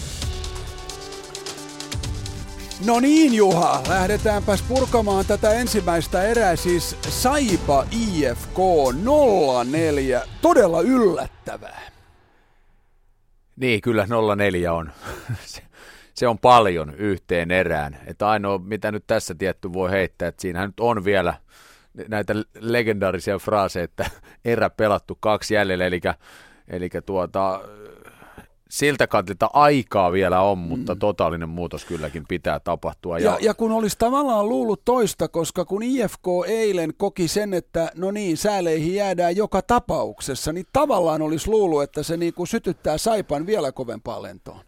No niin Juha, lähdetäänpäs purkamaan tätä ensimmäistä erää, siis Saipa IFK 04, todella yllättävää. Niin, kyllä 04 on. se on paljon yhteen erään. Että ainoa, mitä nyt tässä tietty voi heittää, että siinähän nyt on vielä näitä legendaarisia fraaseja, että erä pelattu kaksi jäljellä, eli, eli tuota, siltä kantilta aikaa vielä on, mutta mm. totaalinen muutos kylläkin pitää tapahtua. Ja, ja, ja kun olisi tavallaan luullut toista, koska kun IFK eilen koki sen, että no niin, sääleihin jäädään joka tapauksessa, niin tavallaan olisi luullut, että se niin kuin sytyttää Saipan vielä kovempaan lentoon.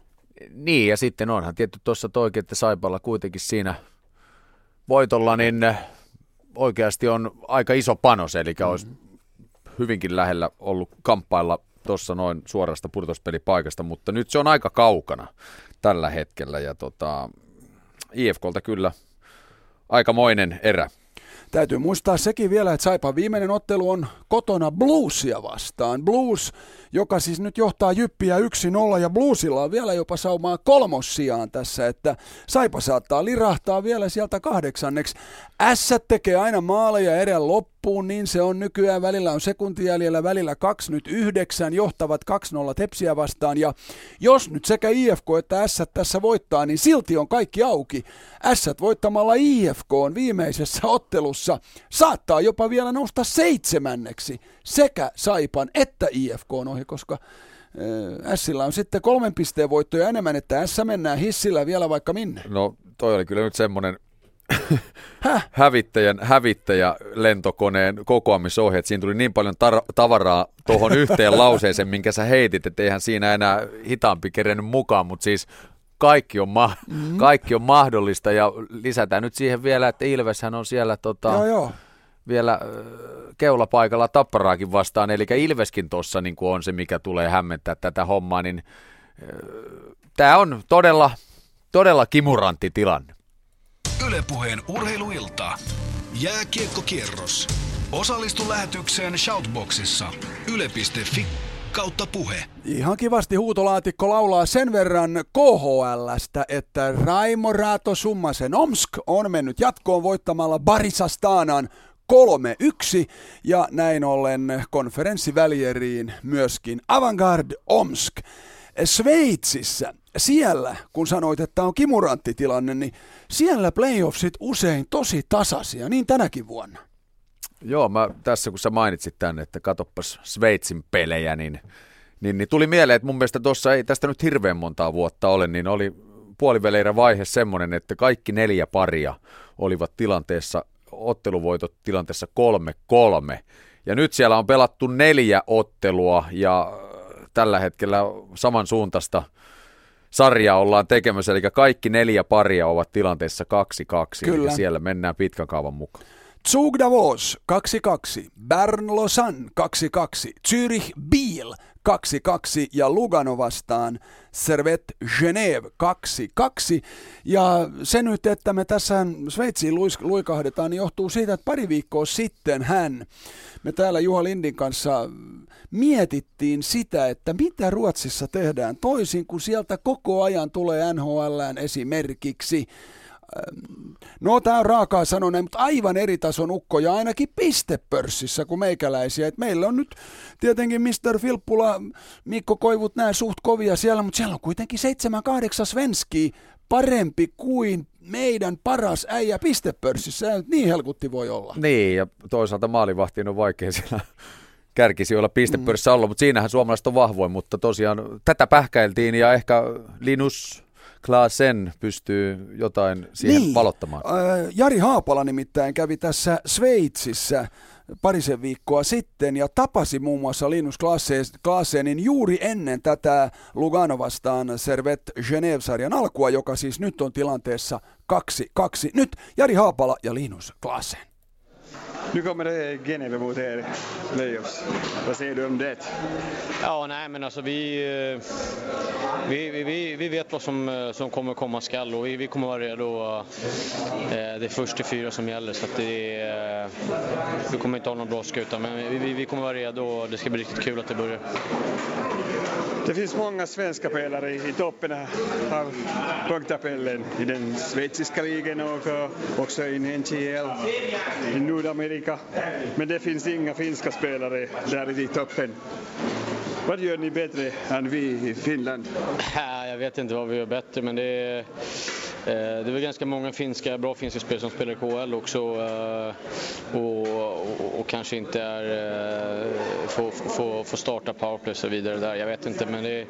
Niin, ja sitten onhan tietty tuossa toikin, että Saipalla kuitenkin siinä voitolla, niin oikeasti on aika iso panos, eli mm-hmm. olisi hyvinkin lähellä ollut kamppailla tuossa noin suorasta purtospelipaikasta, mutta nyt se on aika kaukana tällä hetkellä ja tota, IFKlta kyllä aikamoinen erä. Täytyy muistaa sekin vielä, että Saipan viimeinen ottelu on kotona Bluesia vastaan. Blues, joka siis nyt johtaa Jyppiä 1-0 ja Bluesilla on vielä jopa saumaa kolmossijaan tässä, että Saipa saattaa lirahtaa vielä sieltä kahdeksanneksi. S tekee aina maaleja erään loppuun, niin se on nykyään. Välillä on sekuntijäljellä, välillä kaksi, nyt yhdeksän, johtavat 2-0 Tepsiä vastaan. Ja jos nyt sekä IFK että S tässä voittaa, niin silti on kaikki auki. S voittamalla IFK on viimeisessä ottelussa saattaa jopa vielä nousta seitsemänneksi sekä Saipan että IFK on ohi, koska Sillä on sitten kolmen pisteen voittoja enemmän, että S mennään hissillä vielä vaikka minne. No toi oli kyllä nyt semmoinen hävittäjän hävittäjä lentokoneen kokoamisohje, että siinä tuli niin paljon tar- tavaraa tuohon yhteen lauseeseen, minkä sä heitit, että eihän siinä enää hitaampi kerennyt mukaan, mutta siis kaikki on, ma- mm-hmm. kaikki on mahdollista ja lisätään nyt siihen vielä, että Ilveshän on siellä tota, joo, joo. vielä keulapaikalla tapparaakin vastaan, eli Ilveskin tuossa niin on se, mikä tulee hämmentää tätä hommaa, niin tämä on todella, todella kimurantti tilanne. Ylepuheen urheiluilta. Jääkiekkokierros. Osallistu lähetykseen Shoutboxissa. Yle.fi kautta puhe. Ihan kivasti huutolaatikko laulaa sen verran KHLstä, että Raimo Raato Summasen Omsk on mennyt jatkoon voittamalla Barisastanan 3-1 ja näin ollen konferenssivälieriin myöskin Avantgarde Omsk. Sveitsissä, siellä, kun sanoit, että on kimurantti tilanne, niin siellä playoffsit usein tosi tasaisia, niin tänäkin vuonna. Joo, mä tässä kun sä mainitsit tänne, että katoppas Sveitsin pelejä, niin, niin, niin tuli mieleen, että mun mielestä tuossa ei tästä nyt hirveän montaa vuotta ole, niin oli puoliveleirä vaihe semmoinen, että kaikki neljä paria olivat tilanteessa, otteluvoitot tilanteessa 3-3. Ja nyt siellä on pelattu neljä ottelua ja tällä hetkellä samansuuntaista sarjaa ollaan tekemässä, eli kaikki neljä paria ovat tilanteessa 2-2, Kyllä. eli siellä mennään pitkän kaavan mukaan. Zug Davos 2-2, Bern Lausanne 2-2, Zürich Biel 2-2 ja Lugano vastaan Servet Genève 2-2. Ja se nyt, että me tässä Sveitsiin luikahdetaan, niin johtuu siitä, että pari viikkoa sitten hän, me täällä Juha Lindin kanssa mietittiin sitä, että mitä Ruotsissa tehdään toisin, kun sieltä koko ajan tulee NHLään esimerkiksi No tämä on raakaa sanoa mutta aivan eri tason ukkoja ainakin pistepörssissä kuin meikäläisiä. Et meillä on nyt tietenkin Mr. Filppula, Mikko Koivut, nämä suht kovia siellä, mutta siellä on kuitenkin 7-8 svenski parempi kuin meidän paras äijä pistepörssissä. Niin helkutti voi olla. Niin, ja toisaalta maalivahtiin on vaikea siellä kärkisi olla pistepörssissä mm. olla, mutta siinähän suomalaiset on vahvoin, mutta tosiaan tätä pähkäiltiin ja ehkä Linus Klaasen pystyy jotain siihen niin. valottamaan. Jari Haapala nimittäin kävi tässä Sveitsissä parisen viikkoa sitten ja tapasi muun muassa Linus Klaasenin juuri ennen tätä Lugano vastaan Servet Genève-sarjan alkua, joka siis nyt on tilanteessa 2-2. Nyt Jari Haapala ja Linus Klaasen. Nu kommer det Geneve mot er playoffs. Vad säger du om det? Ja, nej men alltså vi, eh, vi, vi, vi vet vad som, eh, som kommer komma skall och vi, vi kommer vara redo. Eh, det är först till fyra som gäller så att det är, vi kommer inte ha någon brådska utan men vi, vi kommer vara redo och det ska bli riktigt kul att det börjar. Det finns många svenska spelare i toppen av poängtabellen i den schweiziska ligan och också i NHL, i Nordamerika. Men det finns inga finska spelare där i toppen. Vad gör ni bättre än vi i Finland? Jag vet inte vad vi gör bättre, men det är eh, det är väl ganska många finska, bra finska spelare som spelar i KHL också eh, och, och, och kanske inte är, eh, får, får, får starta powerplay och så vidare där. Jag vet inte men det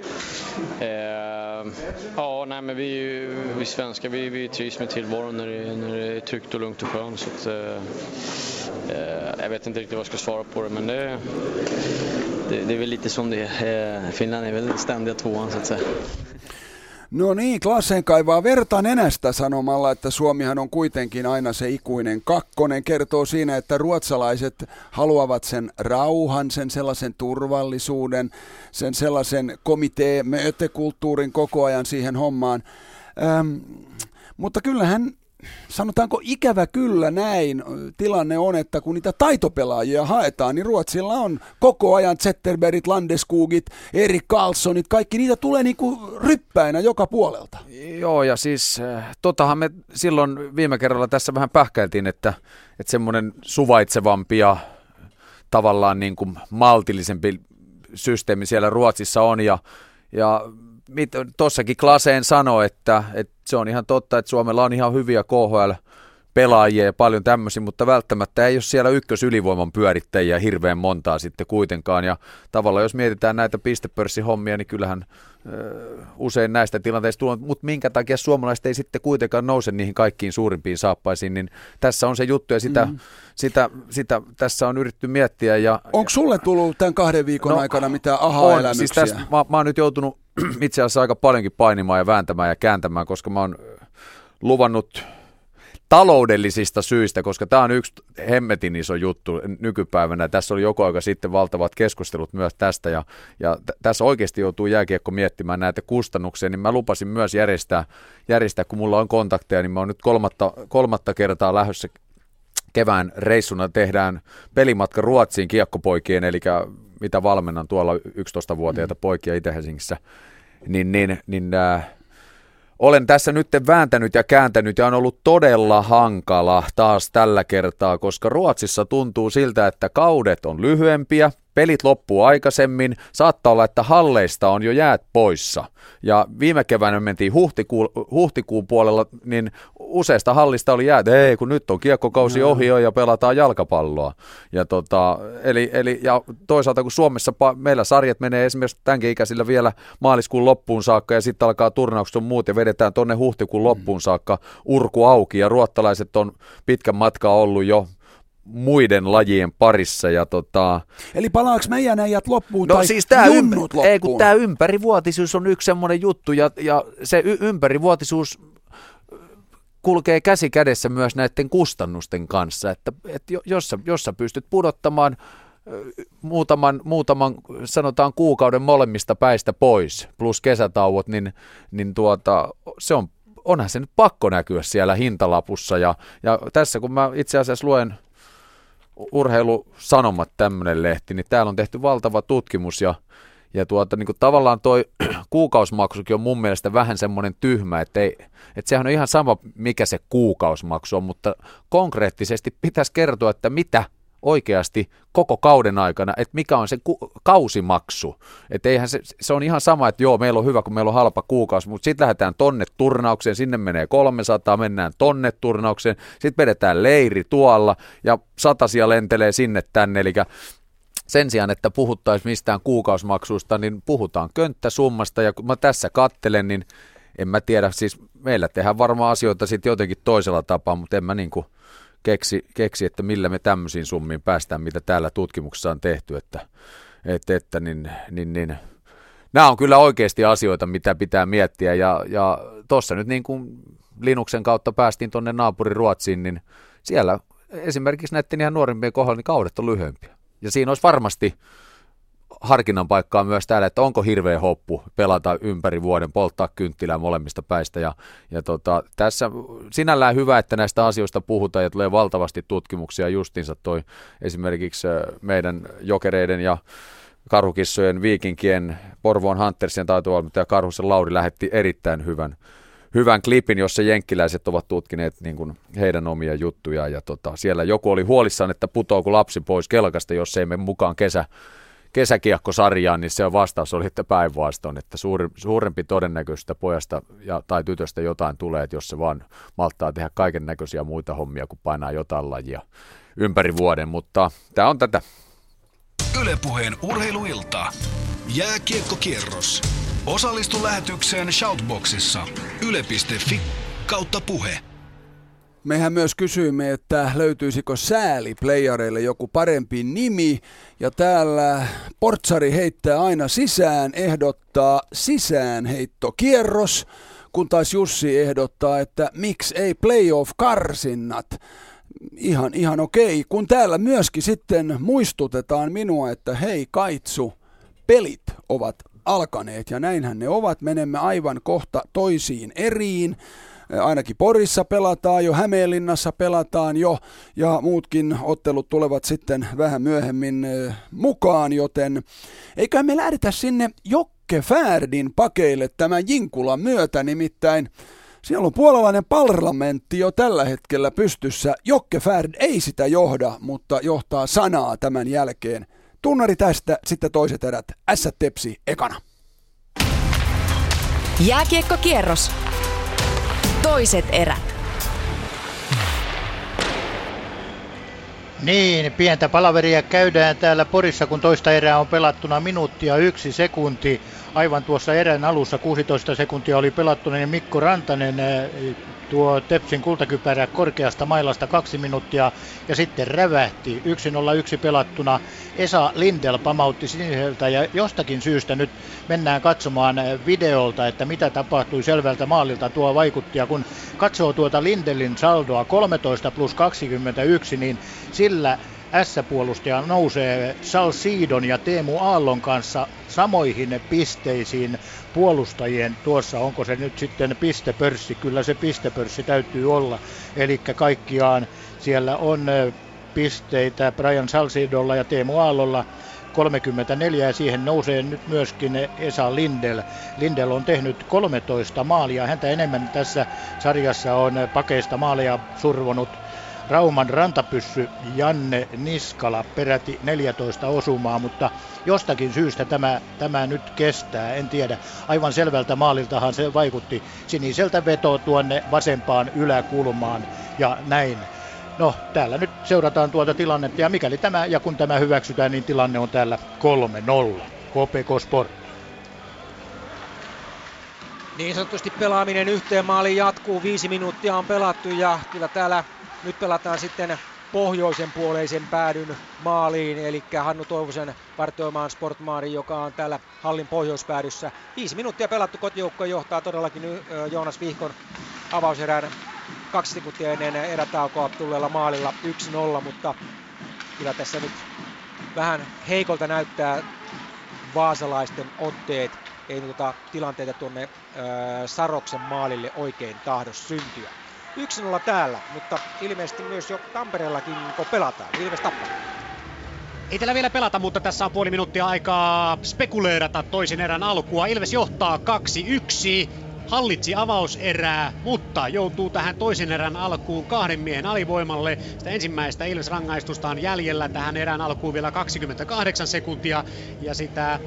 är, Ja, nej men vi, vi svenskar vi, vi trivs med tillvaron när det, när det är tryggt och lugnt och skönt. Så att, jag vet inte riktigt vad jag ska svara på det men det, det, det är väl lite som det är. Finland är väl ständiga tvåan så att säga. No niin, Klassen kaivaa verta nenästä sanomalla, että Suomihan on kuitenkin aina se ikuinen kakkonen. Kertoo siinä, että ruotsalaiset haluavat sen rauhan, sen sellaisen turvallisuuden, sen sellaisen komitee kulttuurin koko ajan siihen hommaan. Ähm, mutta kyllähän sanotaanko ikävä kyllä näin tilanne on, että kun niitä taitopelaajia haetaan, niin Ruotsilla on koko ajan Zetterbergit, Landeskugit, Erik Karlssonit, kaikki niitä tulee niinku ryppäinä joka puolelta. Joo, ja siis äh, totahan me silloin viime kerralla tässä vähän pähkäiltiin, että, että semmoinen suvaitsevampi ja tavallaan niin kuin maltillisempi systeemi siellä Ruotsissa on, ja, ja tuossakin Klaseen sanoi, että, että se on ihan totta, että Suomella on ihan hyviä KHL pelaajia ja paljon tämmöisiä, mutta välttämättä ei ole siellä ykkösylivoiman pyörittäjiä hirveän montaa sitten kuitenkaan. Ja tavallaan jos mietitään näitä pistepörssihommia, niin kyllähän ö, usein näistä tilanteista tulee, mutta minkä takia suomalaiset ei sitten kuitenkaan nouse niihin kaikkiin suurimpiin saappaisiin, niin tässä on se juttu ja sitä, mm. sitä, sitä tässä on yritetty miettiä. Ja, Onko sulle tullut tämän kahden viikon no, aikana mitään aha-elämyksiä? Siis mä, mä oon nyt joutunut itse asiassa aika paljonkin painimaan ja vääntämään ja kääntämään, koska mä oon luvannut taloudellisista syistä, koska tämä on yksi hemmetin iso juttu nykypäivänä. Tässä oli joko aika sitten valtavat keskustelut myös tästä ja, ja t- tässä oikeasti joutuu jääkiekko miettimään näitä kustannuksia, niin mä lupasin myös järjestää, järjestää kun mulla on kontakteja, niin mä oon nyt kolmatta, kolmatta kertaa lähdössä kevään reissuna tehdään pelimatka Ruotsiin kiekkopoikien, eli mitä valmennan tuolla 11-vuotiaita mm. poikia Itä-Helsingissä, niin, niin, niin äh, olen tässä nyt vääntänyt ja kääntänyt ja on ollut todella hankala taas tällä kertaa, koska Ruotsissa tuntuu siltä, että kaudet on lyhyempiä, pelit loppuu aikaisemmin, saattaa olla, että halleista on jo jäät poissa. Ja viime keväänä mentiin huhtikuun, huhtikuun puolella, niin useista hallista oli jäät, ei kun nyt on kiekkokausi ohi jo ja pelataan jalkapalloa. Ja, tota, eli, eli, ja toisaalta kun Suomessa meillä sarjat menee esimerkiksi tämänkin ikäisillä vielä maaliskuun loppuun saakka ja sitten alkaa turnaukset on muut ja vedetään tonne huhtikuun loppuun saakka urku auki ja ruottalaiset on pitkän matkaa ollut jo muiden lajien parissa. Ja tota... Eli palaako meidän äijät loppuun no, tai siis tää junnut loppuun? Ei, kun tämä ympärivuotisuus on yksi semmoinen juttu ja, ja se y- ympärivuotisuus kulkee käsi kädessä myös näiden kustannusten kanssa, että, että jos, sä, jos sä pystyt pudottamaan muutaman, muutaman, sanotaan kuukauden molemmista päistä pois, plus kesätauot, niin, niin tuota, se on, onhan se nyt pakko näkyä siellä hintalapussa. Ja, ja tässä kun mä itse asiassa luen urheilusanomat tämmöinen lehti, niin täällä on tehty valtava tutkimus ja, ja tuota, niin kuin tavallaan toi kuukausimaksukin on mun mielestä vähän semmoinen tyhmä, että, ei, että sehän on ihan sama, mikä se kuukausimaksu on, mutta konkreettisesti pitäisi kertoa, että mitä oikeasti koko kauden aikana, että mikä on se ku- kausimaksu. Että eihän se, se on ihan sama, että joo, meillä on hyvä, kun meillä on halpa kuukausi, mutta sitten lähdetään tonne turnaukseen, sinne menee 300, mennään tonne turnaukseen, sitten vedetään leiri tuolla ja satasia lentelee sinne tänne, eli sen sijaan, että puhuttaisiin mistään kuukausimaksuista, niin puhutaan könttäsummasta, ja kun mä tässä kattelen, niin en mä tiedä, siis meillä tehdään varmaan asioita sitten jotenkin toisella tapaa, mutta en mä niin kuin keksi, keksi, että millä me tämmöisiin summiin päästään, mitä täällä tutkimuksessa on tehty, että, että, että niin, niin, niin, nämä on kyllä oikeasti asioita, mitä pitää miettiä ja, ja tuossa nyt niin kuin Linuksen kautta päästiin tuonne naapuri Ruotsiin, niin siellä esimerkiksi näiden ihan nuorimpien kohdalla niin kaudet on lyhyempiä. Ja siinä olisi varmasti harkinnan paikkaa myös täällä, että onko hirveä hoppu pelata ympäri vuoden, polttaa kynttilää molemmista päistä. Ja, ja tota, tässä sinällään hyvä, että näistä asioista puhutaan ja tulee valtavasti tutkimuksia justinsa toi esimerkiksi meidän jokereiden ja karhukissojen viikinkien Porvoon Huntersien taitovalmentaja Karhusen Lauri lähetti erittäin hyvän hyvän klipin, jossa jenkkiläiset ovat tutkineet niin kuin heidän omia juttuja. Ja tota, siellä joku oli huolissaan, että putoako lapsi pois kelkasta, jos ei mene mukaan kesä, kesäkiekkosarjaan, niin se vastaus oli, että päinvastoin, että suuri, suurempi todennäköistä pojasta ja, tai tytöstä jotain tulee, että jos se vaan malttaa tehdä kaiken näköisiä muita hommia, kun painaa jotain lajia ympäri vuoden, mutta tämä on tätä. Ylepuheen urheiluilta. Jääkiekkokierros. Osallistu lähetykseen Shoutboxissa. Yle.fi kautta puhe. Mehän myös kysyimme, että löytyisikö sääliplayareille joku parempi nimi. Ja täällä Portsari heittää aina sisään, ehdottaa sisäänheittokierros, kun taas Jussi ehdottaa, että miksi ei playoff-karsinnat. Ihan, ihan okei, kun täällä myöskin sitten muistutetaan minua, että hei Kaitsu, pelit ovat alkaneet ja näinhän ne ovat. Menemme aivan kohta toisiin eriin ainakin Porissa pelataan jo, Hämeenlinnassa pelataan jo ja muutkin ottelut tulevat sitten vähän myöhemmin mukaan, joten eiköhän me lähdetä sinne Jokke Färdin pakeille tämän Jinkulan myötä, nimittäin siellä on puolalainen parlamentti jo tällä hetkellä pystyssä. Jokke Färd ei sitä johda, mutta johtaa sanaa tämän jälkeen. Tunnari tästä, sitten toiset erät. S Tepsi ekana. Jääkiekkokierros toiset erät. Niin, pientä palaveria käydään täällä Porissa, kun toista erää on pelattuna minuuttia yksi sekunti. Aivan tuossa erän alussa 16 sekuntia oli pelattuna, niin Mikko Rantanen tuo Tepsin kultakypärä korkeasta mailasta kaksi minuuttia ja sitten rävähti 1-0-1 pelattuna. Esa Lindel pamautti siniseltä ja jostakin syystä nyt mennään katsomaan videolta, että mitä tapahtui selvältä maalilta tuo vaikutti. Ja kun katsoo tuota Lindelin saldoa 13 plus 21, niin sillä S-puolustaja nousee Salsidon ja Teemu Aallon kanssa samoihin pisteisiin puolustajien tuossa, onko se nyt sitten pistepörssi, kyllä se pistepörssi täytyy olla, eli kaikkiaan siellä on pisteitä Brian Salsidolla ja Teemu Aallolla 34 ja siihen nousee nyt myöskin Esa Lindel. Lindel on tehnyt 13 maalia, häntä enemmän tässä sarjassa on pakeista maaleja survonut Rauman rantapyssy Janne Niskala peräti 14 osumaa, mutta jostakin syystä tämä, tämä nyt kestää, en tiedä. Aivan selvältä maaliltahan se vaikutti siniseltä veto tuonne vasempaan yläkulmaan ja näin. No, täällä nyt seurataan tuota tilannetta ja mikäli tämä ja kun tämä hyväksytään, niin tilanne on täällä 3-0. KPK Sport. Niin sanotusti pelaaminen yhteen maaliin jatkuu, viisi minuuttia on pelattu ja kyllä täällä nyt pelataan sitten pohjoisen puoleisen päädyn maaliin, eli Hannu Toivosen vartioimaan Sportmaari, joka on täällä hallin pohjoispäädyssä. Viisi minuuttia pelattu, kotijoukko johtaa todellakin Joonas Vihkon avauserän kaksi sekuntia ennen erätaukoa tulleella maalilla 1-0, mutta kyllä tässä nyt vähän heikolta näyttää vaasalaisten otteet. Ei tuota tilanteita tuonne Saroksen maalille oikein tahdo syntyä. 1-0 täällä, mutta ilmeisesti myös jo Tampereellakin kun pelataan. Ilves Tappara. Ei täällä vielä pelata, mutta tässä on puoli minuuttia aikaa spekuleerata toisen erän alkua. Ilves johtaa 2-1 hallitsi avauserää, mutta joutuu tähän toisen erän alkuun kahden miehen alivoimalle. Sitä ensimmäistä Ilves-rangaistusta on jäljellä tähän erään alkuun vielä 28 sekuntia ja sitä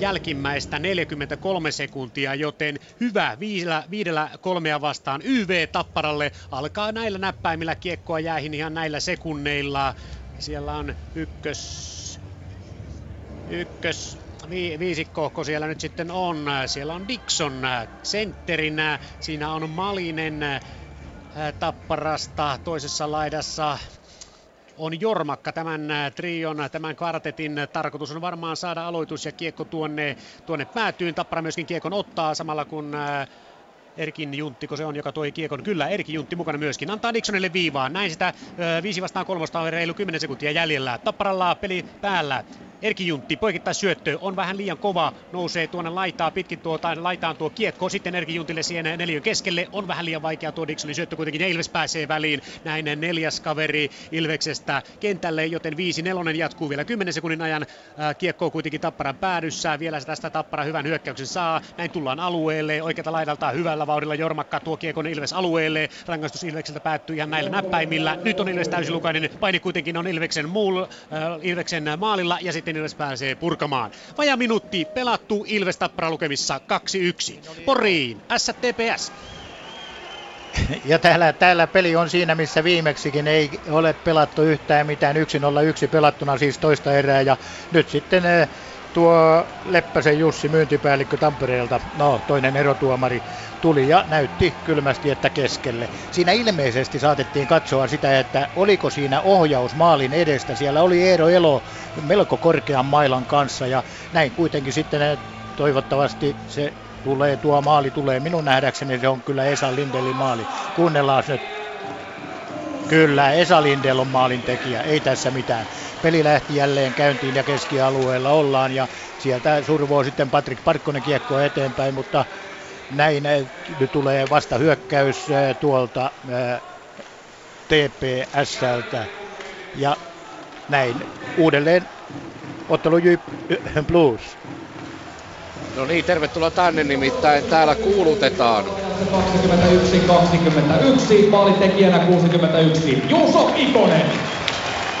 jälkimmäistä 43 sekuntia, joten hyvä viidellä, viidellä kolmea vastaan YV Tapparalle. Alkaa näillä näppäimillä kiekkoa jäihin ihan näillä sekunneilla. Siellä on ykkös ykkös vi, viisikko siellä nyt sitten on. Siellä on Dixon sentterinä, siinä on Malinen Tapparasta toisessa laidassa on Jormakka tämän trion, tämän kvartetin tarkoitus on varmaan saada aloitus ja kiekko tuonne, tuonne päätyyn. Tappara myöskin kiekon ottaa samalla kun Erkin Juntti, kun se on, joka toi kiekon. Kyllä, Erkin Juntti mukana myöskin. Antaa Dixonille viivaa. Näin sitä 5 vastaan kolmosta on reilu 10 sekuntia jäljellä. Tapparalla peli päällä. Erki Juntti poikittaa syöttö, on vähän liian kova, nousee tuonne laitaa pitkin tuota, laitaan tuo kiekko, sitten Erki Juntille siihen neljön keskelle, on vähän liian vaikea tuo Dixonin syöttö. Kuitenkin, ja Ilves pääsee väliin, näin neljäs kaveri Ilveksestä kentälle, joten 5-4 jatkuu vielä 10 sekunnin ajan, kiekko on kuitenkin Tapparan päädyssä, vielä tästä Tappara hyvän hyökkäyksen saa, näin tullaan alueelle, oikealta laidalta hyvällä vauhdilla Jormakka tuo kiekon Ilves alueelle, rangaistus Ilvekseltä päättyy ihan näillä näppäimillä, nyt on Ilves täysilukainen, paini kuitenkin on Ilveksen, muul, äh, Ilveksen maalilla, ja sitten sitten Ilves pääsee purkamaan. Vaja minuutti pelattu Ilves Tappara lukemissa 2-1. Poriin, STPS. Ja täällä, täällä peli on siinä, missä viimeksikin ei ole pelattu yhtään mitään. 1-0-1 pelattuna siis toista erää. Ja nyt sitten tuo Leppäsen Jussi myyntipäällikkö Tampereelta, no toinen erotuomari, tuli ja näytti kylmästi, että keskelle. Siinä ilmeisesti saatettiin katsoa sitä, että oliko siinä ohjaus maalin edestä. Siellä oli Eero Elo melko korkean mailan kanssa ja näin kuitenkin sitten toivottavasti se tulee, tuo maali tulee. Minun nähdäkseni se on kyllä Esa Lindelin maali. Kuunnellaan nyt. Kyllä, Esa Lindel on maalin tekijä, ei tässä mitään. Peli lähti jälleen käyntiin ja keskialueella ollaan ja sieltä survoo sitten Patrik Parkkonen kiekkoa eteenpäin, mutta näin eh, nyt tulee vasta hyökkäys eh, tuolta eh, TPSltä ja näin uudelleen ottelu Jyp Blues. No niin, tervetuloa tänne nimittäin. Täällä kuulutetaan. 21-21, maalintekijänä 61, Juuso Ikonen.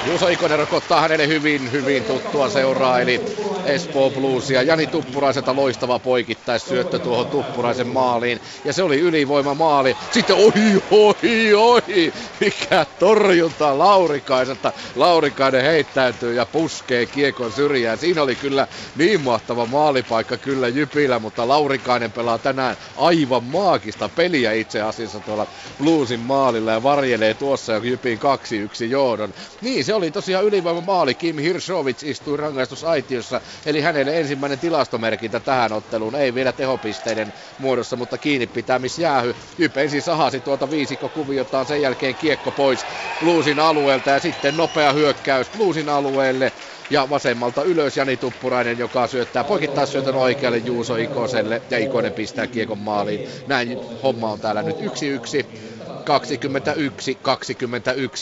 Juuso Ikonen rokottaa hänelle hyvin, hyvin tuttua seuraa, eli Espoo Bluesia. Jani Tuppuraiselta loistava poikittais syöttö tuohon Tuppuraisen maaliin. Ja se oli ylivoima maali. Sitten ohi, ohi, ohi. Mikä torjunta Laurikaiselta. Laurikainen heittäytyy ja puskee kiekon syrjään. Siinä oli kyllä niin mahtava maalipaikka kyllä Jypillä, mutta Laurikainen pelaa tänään aivan maagista peliä itse asiassa tuolla Bluesin maalilla ja varjelee tuossa Jypin 2-1 johdon. Niin, se oli tosiaan ylivoima maali. Kim Hirshovits istui rangaistusaitiossa, eli hänelle ensimmäinen tilastomerkintä tähän otteluun. Ei vielä tehopisteiden muodossa, mutta kiinni pitämisjäähy. Jyp ensin sahasi tuota viisikkokuviotaan, sen jälkeen kiekko pois Bluesin alueelta ja sitten nopea hyökkäys Bluesin alueelle ja vasemmalta ylös Jani Tuppurainen, joka syöttää poikittais syötön oikealle Juuso Ikoselle ja Ikonen pistää kiekon maaliin. Näin homma on täällä nyt 1-1.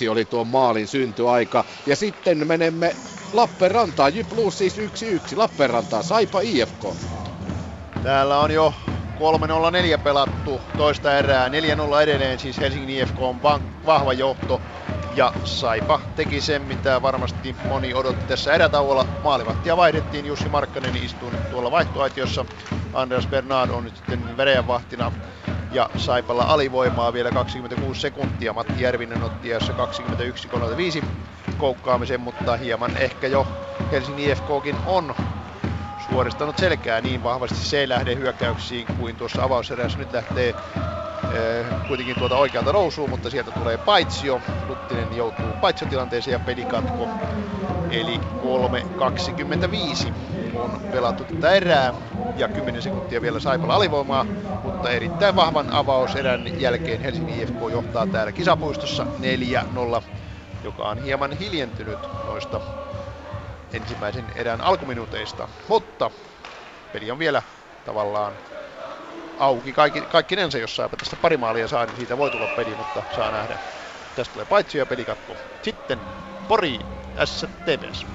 21-21 oli tuo maalin syntyaika. Ja sitten menemme Lappeenrantaan. J Plus siis 1-1. Lappeenrantaan. Saipa IFK. Täällä on jo 3-0-4 pelattu toista erää. 4-0 edelleen siis Helsingin IFK on vahva johto. Ja Saipa teki sen, mitä varmasti moni odotti tässä erätauolla. Maalivahtia vaihdettiin, Jussi Markkanen istuu tuolla vaihtoaitiossa. Andreas Bernard on nyt sitten vereenvahtina ja Saipalla alivoimaa vielä 26 sekuntia. Matti Järvinen otti jossa 21-35 koukkaamisen, mutta hieman ehkä jo Helsingin IFKkin on suoristanut selkää niin vahvasti. Se ei lähde hyökkäyksiin kuin tuossa avauserässä. Nyt lähtee eh, kuitenkin tuota oikealta nousuun, mutta sieltä tulee paitsio. Luttinen joutuu paitsiotilanteeseen ja pelikatko. Eli 3.25 on pelattu tätä erää ja 10 sekuntia vielä Saipalla alivoimaa, mutta erittäin vahvan avauserän jälkeen Helsingin IFK johtaa täällä kisapuistossa 4-0, joka on hieman hiljentynyt noista ensimmäisen erän alkuminuuteista, mutta peli on vielä tavallaan auki kaikki, kaikkinensa, jos Saipa tästä pari maalia saa, niin siitä voi tulla peli, mutta saa nähdä. Tästä tulee paitsi ja pelikatko. Sitten Pori, STPS.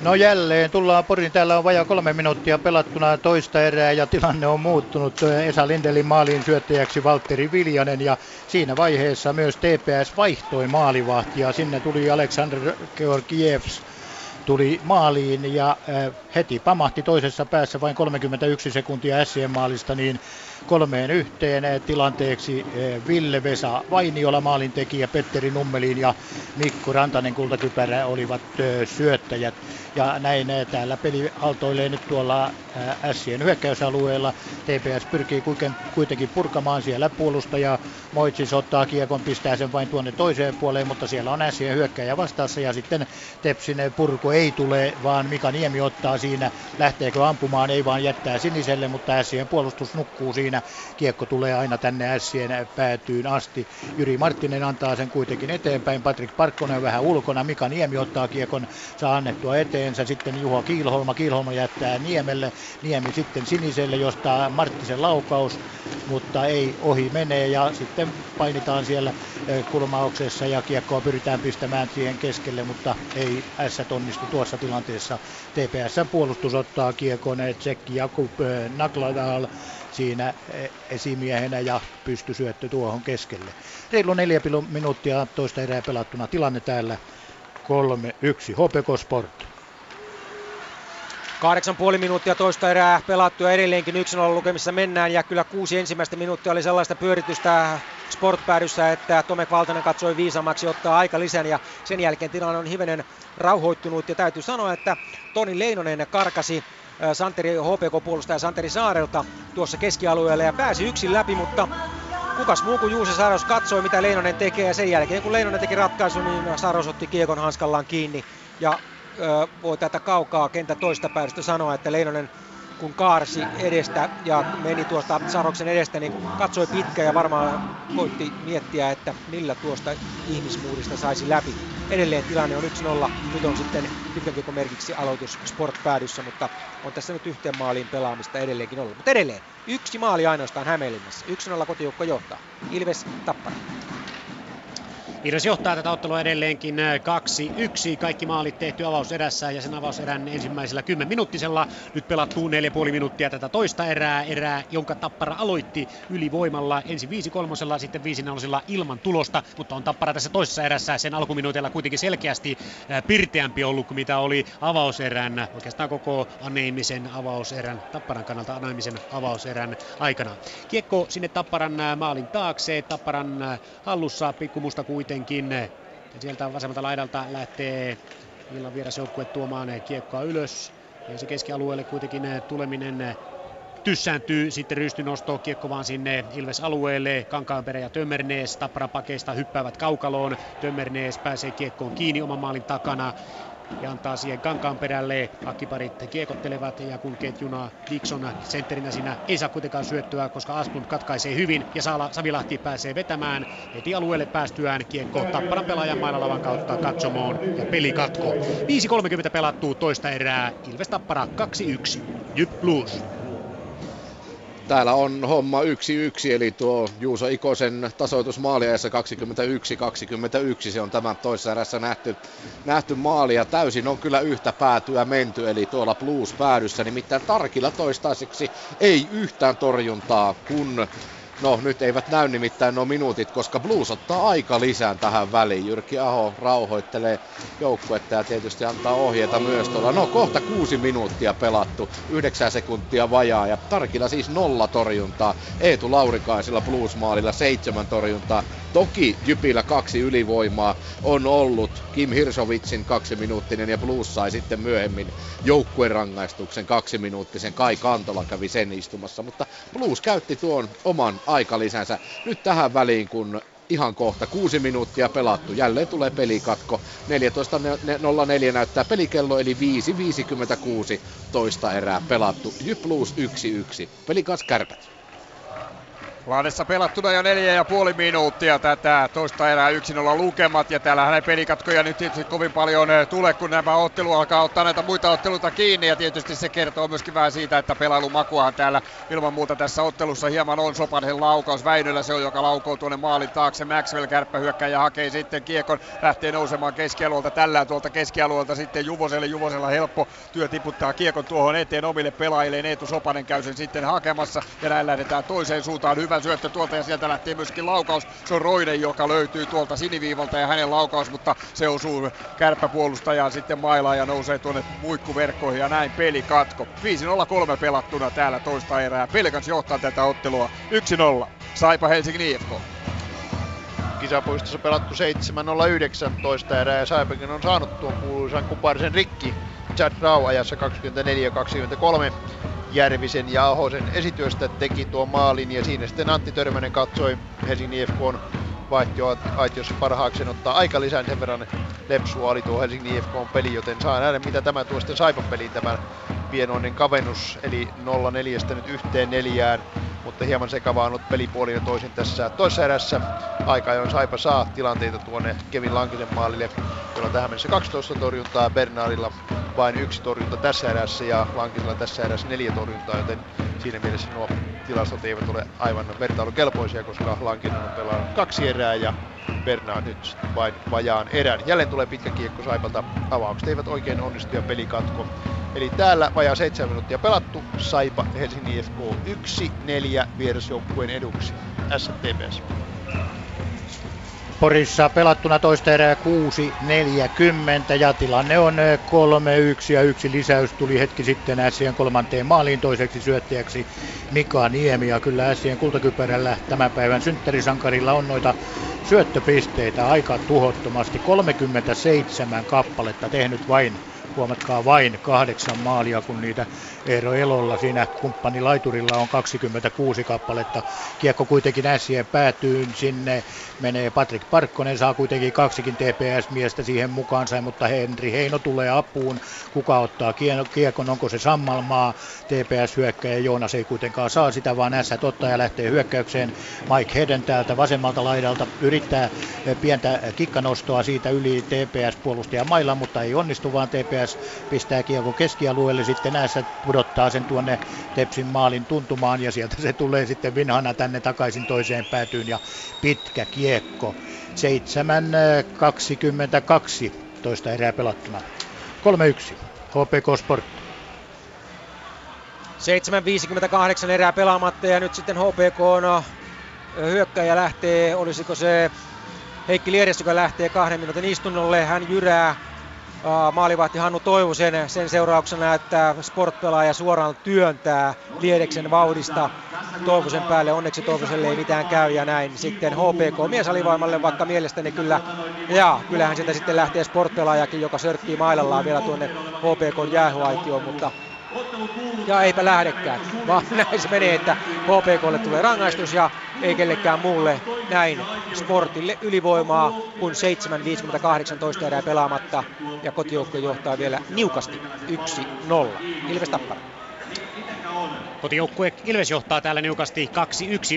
No jälleen tullaan Porin. Täällä on vajaa kolme minuuttia pelattuna toista erää ja tilanne on muuttunut Esa Lindelin maaliin syöttäjäksi Valtteri Viljanen ja siinä vaiheessa myös TPS vaihtoi maalivahtia. Sinne tuli Aleksandr Georgievs tuli maaliin ja heti pamahti toisessa päässä vain 31 sekuntia SM-maalista, niin kolmeen yhteen tilanteeksi Ville Vesa Vainiola maalintekijä, Petteri Nummelin ja Mikko Rantanen kultakypärä olivat syöttäjät. Ja näin täällä peli altoilee nyt tuolla Sien hyökkäysalueella. TPS pyrkii kuitenkin purkamaan siellä puolustaja. Moitsis ottaa kiekon, pistää sen vain tuonne toiseen puoleen, mutta siellä on Sien hyökkäjä vastassa ja sitten Tepsin purku ei tule, vaan Mika Niemi ottaa siinä. Lähteekö ampumaan, ei vaan jättää siniselle, mutta Sien puolustus nukkuu siinä. Kiekko tulee aina tänne Sien päätyyn asti. Jyri Marttinen antaa sen kuitenkin eteenpäin. Patrik Parkkonen vähän ulkona. Mika Niemi ottaa kiekon, saa annettua eteensä. Sitten Juho Kiilholma. Kiilholma jättää Niemelle. Niemi sitten siniselle, josta Marttisen laukaus, mutta ei ohi menee ja sitten painitaan siellä kulmauksessa ja kiekkoa pyritään pistämään siihen keskelle, mutta ei S onnistu tuossa tilanteessa. TPS puolustus ottaa kiekon Tsekki Jakub Nakladal siinä esimiehenä ja pystysyöttö tuohon keskelle. Reilu neljä minuuttia toista erää pelattuna tilanne täällä 3-1 HPK Sport. Kahdeksan puoli minuuttia toista erää pelattu ja edelleenkin 1-0 lukemissa mennään ja kyllä kuusi ensimmäistä minuuttia oli sellaista pyöritystä sportpäädyssä, että Tomek Valtonen katsoi viisamaksi ottaa aika lisän ja sen jälkeen tilanne on hivenen rauhoittunut ja täytyy sanoa, että Toni Leinonen karkasi Santeri HPK-puolustaja Santeri Saarelta tuossa keskialueella ja pääsi yksin läpi, mutta kukas muu kuin Juuse Saros katsoi, mitä Leinonen tekee. Ja sen jälkeen kun Leinonen teki ratkaisun, niin Saros otti kiekon hanskallaan kiinni. Ja ö, voi tätä kaukaa kentä toista päädystä sanoa, että Leinonen kun kaarsi edestä ja meni tuosta Saroksen edestä, niin katsoi pitkään ja varmaan koitti miettiä, että millä tuosta ihmismuurista saisi läpi. Edelleen tilanne on 1-0, nyt on sitten pitkän merkiksi aloitus Sport-päädyssä, mutta on tässä nyt yhteen maaliin pelaamista edelleenkin ollut. Mutta edelleen, yksi maali ainoastaan Hämeenlinnassa, 1-0 kotijoukko johtaa. Ilves Tappara. Ilves johtaa tätä ottelua edelleenkin 2-1. Kaikki maalit tehty avauserässä ja sen avauserän ensimmäisellä 10 minuuttisella. Nyt pelattuu 4,5 minuuttia tätä toista erää, erää, jonka Tappara aloitti ylivoimalla ensin 5 kolmosella, sitten 5 nelosella ilman tulosta, mutta on Tappara tässä toisessa erässä sen alkuminuutilla kuitenkin selkeästi pirteämpi ollut kuin mitä oli avauserän, oikeastaan koko Aneimisen avauserän, Tapparan kannalta Aneimisen avauserän aikana. Kiekko sinne Tapparan maalin taakse, Tapparan hallussa pikkumusta kuitenkin kuitenkin. Ja sieltä vasemmalta laidalta lähtee illan vierasjoukkue tuomaan kiekkoa ylös. Ja se keskialueelle kuitenkin tuleminen tyssääntyy, sitten rystynosto, kiekko vaan sinne Ilves-alueelle, Kankaanperä ja Tömmernees Tappara pakeista hyppäävät kaukaloon, Tömmernees pääsee kiekkoon kiinni oman maalin takana, ja antaa siihen kankaan perälle. Akkiparit kiekottelevat ja kun ketjuna Dixon sentterinä siinä ei saa kuitenkaan syöttöä, koska Asplund katkaisee hyvin ja Saala Savilahti pääsee vetämään. Heti alueelle päästyään kiekko Tapparan pelaajan lavan kautta katsomoon ja peli katko. 5.30 pelattuu toista erää. Ilves Tappara 2-1. Jyp Blues. Täällä on homma 1-1, eli tuo Juuso Ikosen tasoitus maaliajassa 21-21. Se on tämän toisessa erässä nähty, nähty maali ja täysin on kyllä yhtä päätyä menty, eli tuolla Blues päädyssä. Nimittäin Tarkilla toistaiseksi ei yhtään torjuntaa, kun No nyt eivät näy nimittäin nuo minuutit, koska Blues ottaa aika lisään tähän väliin. Jyrki Aho rauhoittelee joukkuetta ja tietysti antaa ohjeita myös tuolla. No kohta kuusi minuuttia pelattu, yhdeksän sekuntia vajaa ja Tarkilla siis nolla torjuntaa. Eetu Laurikaisilla Blues-maalilla seitsemän torjuntaa. Toki Jypillä kaksi ylivoimaa on ollut. Kim Hirsovitsin kaksiminuuttinen ja Blues sai sitten myöhemmin joukkuerangaistuksen kaksiminuuttisen. Kai Kantola kävi sen istumassa, mutta Blues käytti tuon oman aikalisänsä nyt tähän väliin, kun ihan kohta kuusi minuuttia pelattu. Jälleen tulee pelikatko. 14.04 näyttää pelikello, eli 5.56 toista erää pelattu. Jyp Blues 1-1. Pelikas kärpät. Lahdessa pelattuna jo neljä ja puoli minuuttia tätä toista erää yksin olla lukemat ja täällä hänen pelikatkoja nyt tietysti kovin paljon eh, tule, kun nämä ottelu alkaa ottaa näitä muita otteluita kiinni ja tietysti se kertoo myöskin vähän siitä, että pelailumakuahan täällä ilman muuta tässä ottelussa hieman on Sopanen laukaus. Väinöllä se on, joka laukoo tuonne maalin taakse. Maxwell kärppä hyökkää ja hakee sitten kiekon, lähtee nousemaan keskialueelta tällä tuolta keskialueelta sitten Juvoselle. Juvosella helppo työ tiputtaa kiekon tuohon eteen omille pelaajille. Eetu Sopanen käy sen sitten hakemassa ja näin lähdetään toiseen suuntaan. Hyvä hyvä syöttö tuolta ja sieltä lähtee myöskin laukaus. Se on Roiden, joka löytyy tuolta siniviivalta ja hänen laukaus, mutta se osuu kärppäpuolustajaan sitten mailaan ja nousee tuonne muikkuverkkoihin ja näin peli katko. 5-0-3 pelattuna täällä toista erää. Pelkans johtaa tätä ottelua 1-0. Saipa Helsingin IFK. Kisapuistossa pelattu 7-0-9 toista erää ja Saipakin on saanut tuon kuuluisan kuparisen rikki. Chad Rau ajassa 24-23. Järvisen ja Ahosen esityöstä teki tuo maalin ja siinä sitten Antti Törmänen katsoi Helsingin IFKn vaihtioaitiossa parhaakseen ottaa aika lisää sen verran lepsua oli tuo Helsingin IFKn peli, joten saa nähdä mitä tämä tuo sitten Saipan peliin tämän pienoinen kavennus, eli 0-4 nyt yhteen neljään, mutta hieman sekavaa on ollut pelipuoli ja toisin tässä toisessa erässä. Aika ajoin Saipa saa tilanteita tuonne Kevin Lankisen maalille, jolla tähän mennessä 12 torjuntaa, Bernardilla vain yksi torjunta tässä erässä ja Lankisella tässä erässä neljä torjuntaa, joten siinä mielessä nuo tilastot eivät ole aivan vertailukelpoisia, koska Lankinen on pelannut kaksi erää ja Bernard nyt vain vajaan erän. Jälleen tulee pitkä kiekko Saipalta. Avaukset eivät oikein onnistu ja pelikatko. Eli täällä vajaa 7 minuuttia pelattu. Saipa Helsingin IFK 1-4 vierasjoukkueen eduksi. STPS. Porissa pelattuna toista erää 6-40 ja tilanne on 3-1 ja yksi. Lisäys tuli hetki sitten Ässien kolmanteen maaliin toiseksi syöttäjäksi Mika Niemi. Ja kyllä Ässien kultakypärällä tämän päivän synttärisankarilla on noita syöttöpisteitä aika tuhottomasti. 37 kappaletta tehnyt vain huomatkaa vain kahdeksan maalia, kun niitä Eero Elolla siinä kumppanilaiturilla on 26 kappaletta. Kiekko kuitenkin ässien päätyy sinne, menee Patrik Parkkonen, saa kuitenkin kaksikin TPS-miestä siihen mukaansa, mutta Henri Heino tulee apuun. Kuka ottaa kiekon, onko se Sammalmaa, TPS-hyökkäjä, Joonas ei kuitenkaan saa sitä, vaan ässät ottaa ja lähtee hyökkäykseen. Mike Heden täältä vasemmalta laidalta yrittää pientä kikkanostoa siitä yli TPS-puolustajan mailla, mutta ei onnistu, vaan TPS pistää kiekon keskialueelle, sitten ässät pudottaa sen tuonne Tepsin maalin tuntumaan ja sieltä se tulee sitten vinhana tänne takaisin toiseen päätyyn ja pitkä kiekko. 7.22 toista erää pelattuna. 3-1. HPK Sport. 7.58 erää pelaamatta ja nyt sitten HPK on hyökkäjä lähtee, olisiko se Heikki Liedes, joka lähtee kahden minuutin istunnolle. Hän jyrää maalivahti Hannu Toivosen sen seurauksena, että sportpelaaja suoraan työntää Liedeksen vauhdista Toivosen päälle. Onneksi Toivoselle ei mitään käy ja näin sitten HPK miesalivoimalle, vaikka mielestäni kyllä, ja kyllähän sieltä sitten lähtee sportpelaajakin, joka sörkkii mailallaan vielä tuonne HPK jäähyaitioon, mutta ja eipä lähdekään, vaan näin se menee, että HPKlle tulee rangaistus ja ei kellekään muulle näin sportille ylivoimaa, kun 7.58 erää pelaamatta ja kotijoukko johtaa vielä niukasti 1-0. Ilves Tappara. Kotijoukkue Ilves johtaa täällä niukasti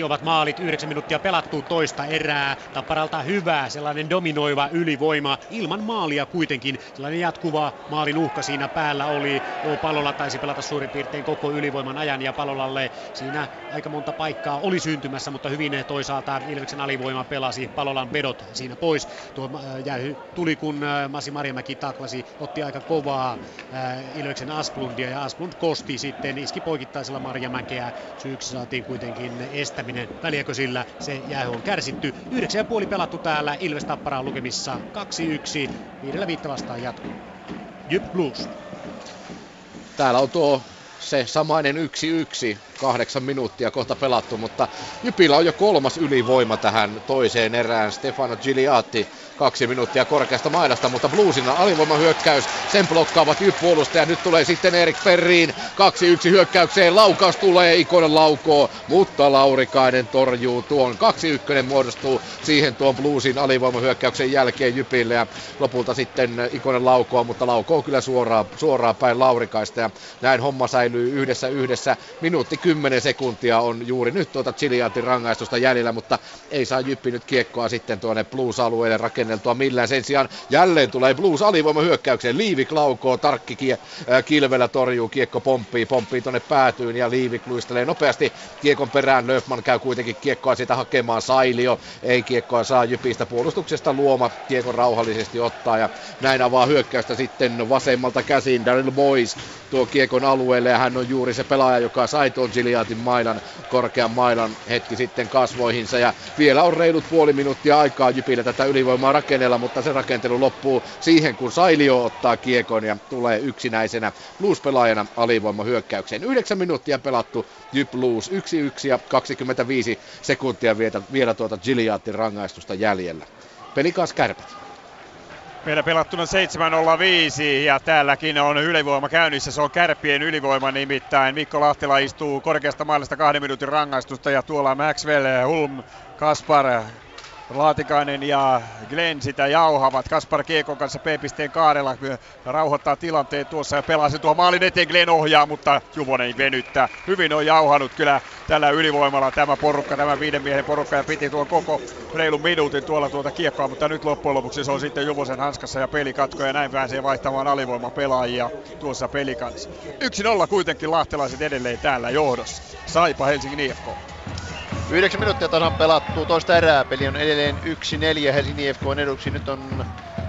2-1 ovat maalit, 9 minuuttia pelattu toista erää. Tapparalta hyvä, sellainen dominoiva ylivoima ilman maalia kuitenkin. Sellainen jatkuva maalin uhka siinä päällä oli. Palolla taisi pelata suurin piirtein koko ylivoiman ajan ja Palolalle siinä aika monta paikkaa oli syntymässä, mutta hyvin toisaalta Ilveksen alivoima pelasi Palolan vedot siinä pois. Tuo jäi, tuli kun Masi Marjamäki taklasi, otti aika kovaa Ilveksen Asplundia ja Asplund kosti sitten, iski poikittaisella Marjamäkeä. Syyksi saatiin kuitenkin estäminen. Väliäkö sillä se jää on kärsitty. 9,5 pelattu täällä Ilves Tapparaan lukemissa 2-1. Viidellä viittä vastaan jatkuu. Jyp Blues. Täällä on tuo se samainen yksi yksi, kahdeksan minuuttia kohta pelattu, mutta Jypillä on jo kolmas ylivoima tähän toiseen erään. Stefano Gigliatti kaksi minuuttia korkeasta mailasta, mutta Bluesin alivoimahyökkäys, sen blokkaavat ja Nyt tulee sitten Erik Perriin, kaksi yksi hyökkäykseen, laukaus tulee, Ikonen laukoo, mutta Laurikainen torjuu tuon. kaksi ykkönen muodostuu siihen tuon Bluesin alivoimahyökkäyksen jälkeen Jypille ja lopulta sitten Ikonen laukoo, mutta laukoo kyllä suoraan, suoraan päin Laurikaista ja näin homma säilyy yhdessä yhdessä. Minuutti 10 sekuntia on juuri nyt tuota Chiliatin rangaistusta jäljellä, mutta ei saa Jyppi nyt kiekkoa sitten tuonne Blues-alueelle rakenneltua millään. Sen sijaan jälleen tulee Blues alivoima hyökkäykseen. Liivik laukoo, tarkki kie, äh, kilvellä torjuu, kiekko pomppii, pomppii tuonne päätyyn ja Liivik luistelee nopeasti kiekon perään. Löfman käy kuitenkin kiekkoa sitä hakemaan. Sailio ei kiekkoa saa Jypistä puolustuksesta luoma. Kiekon rauhallisesti ottaa ja näin avaa hyökkäystä sitten vasemmalta käsin Daryl Boys tuo kiekon alueelle ja hän on juuri se pelaaja, joka sai tuon Giliatin mailan, korkean mailan hetki sitten kasvoihinsa ja vielä on reilut puoli minuuttia aikaa Jypille tätä ylivoimaa rakennella, mutta se rakentelu loppuu siihen, kun Sailio ottaa kiekon ja tulee yksinäisenä Blues-pelaajana alivoima hyökkäykseen. 9 minuuttia pelattu Jyp Blues 1-1 ja 25 sekuntia vielä, vielä tuota Giliatin rangaistusta jäljellä. Pelikas kärpät. Meillä pelattuna 7.05 ja täälläkin on ylivoima käynnissä. Se on kärppien ylivoima nimittäin. Mikko Lahtela istuu korkeasta mailasta kahden minuutin rangaistusta ja tuolla Maxwell, Hulm, Kaspar, Laatikainen ja Glenn sitä jauhavat. Kaspar Kiekon kanssa P-pisteen kaarella rauhoittaa tilanteen tuossa ja pelaa se tuo maalin eteen. Glenn ohjaa, mutta Juvonen venyttää. Hyvin on jauhanut kyllä tällä ylivoimalla tämä porukka, tämä viiden miehen porukka ja piti tuon koko reilun minuutin tuolla tuota kiekkoa, mutta nyt loppujen lopuksi se on sitten Juvosen hanskassa ja pelikatko ja näin pääsee vaihtamaan alivoimapelaajia tuossa pelikanssa. 1-0 kuitenkin lahtelaiset edelleen täällä johdossa. Saipa Helsingin IFK. 9 minuuttia tasan pelattu toista erää. Peli on edelleen 1-4 Helsingin IFK eduksi. Nyt on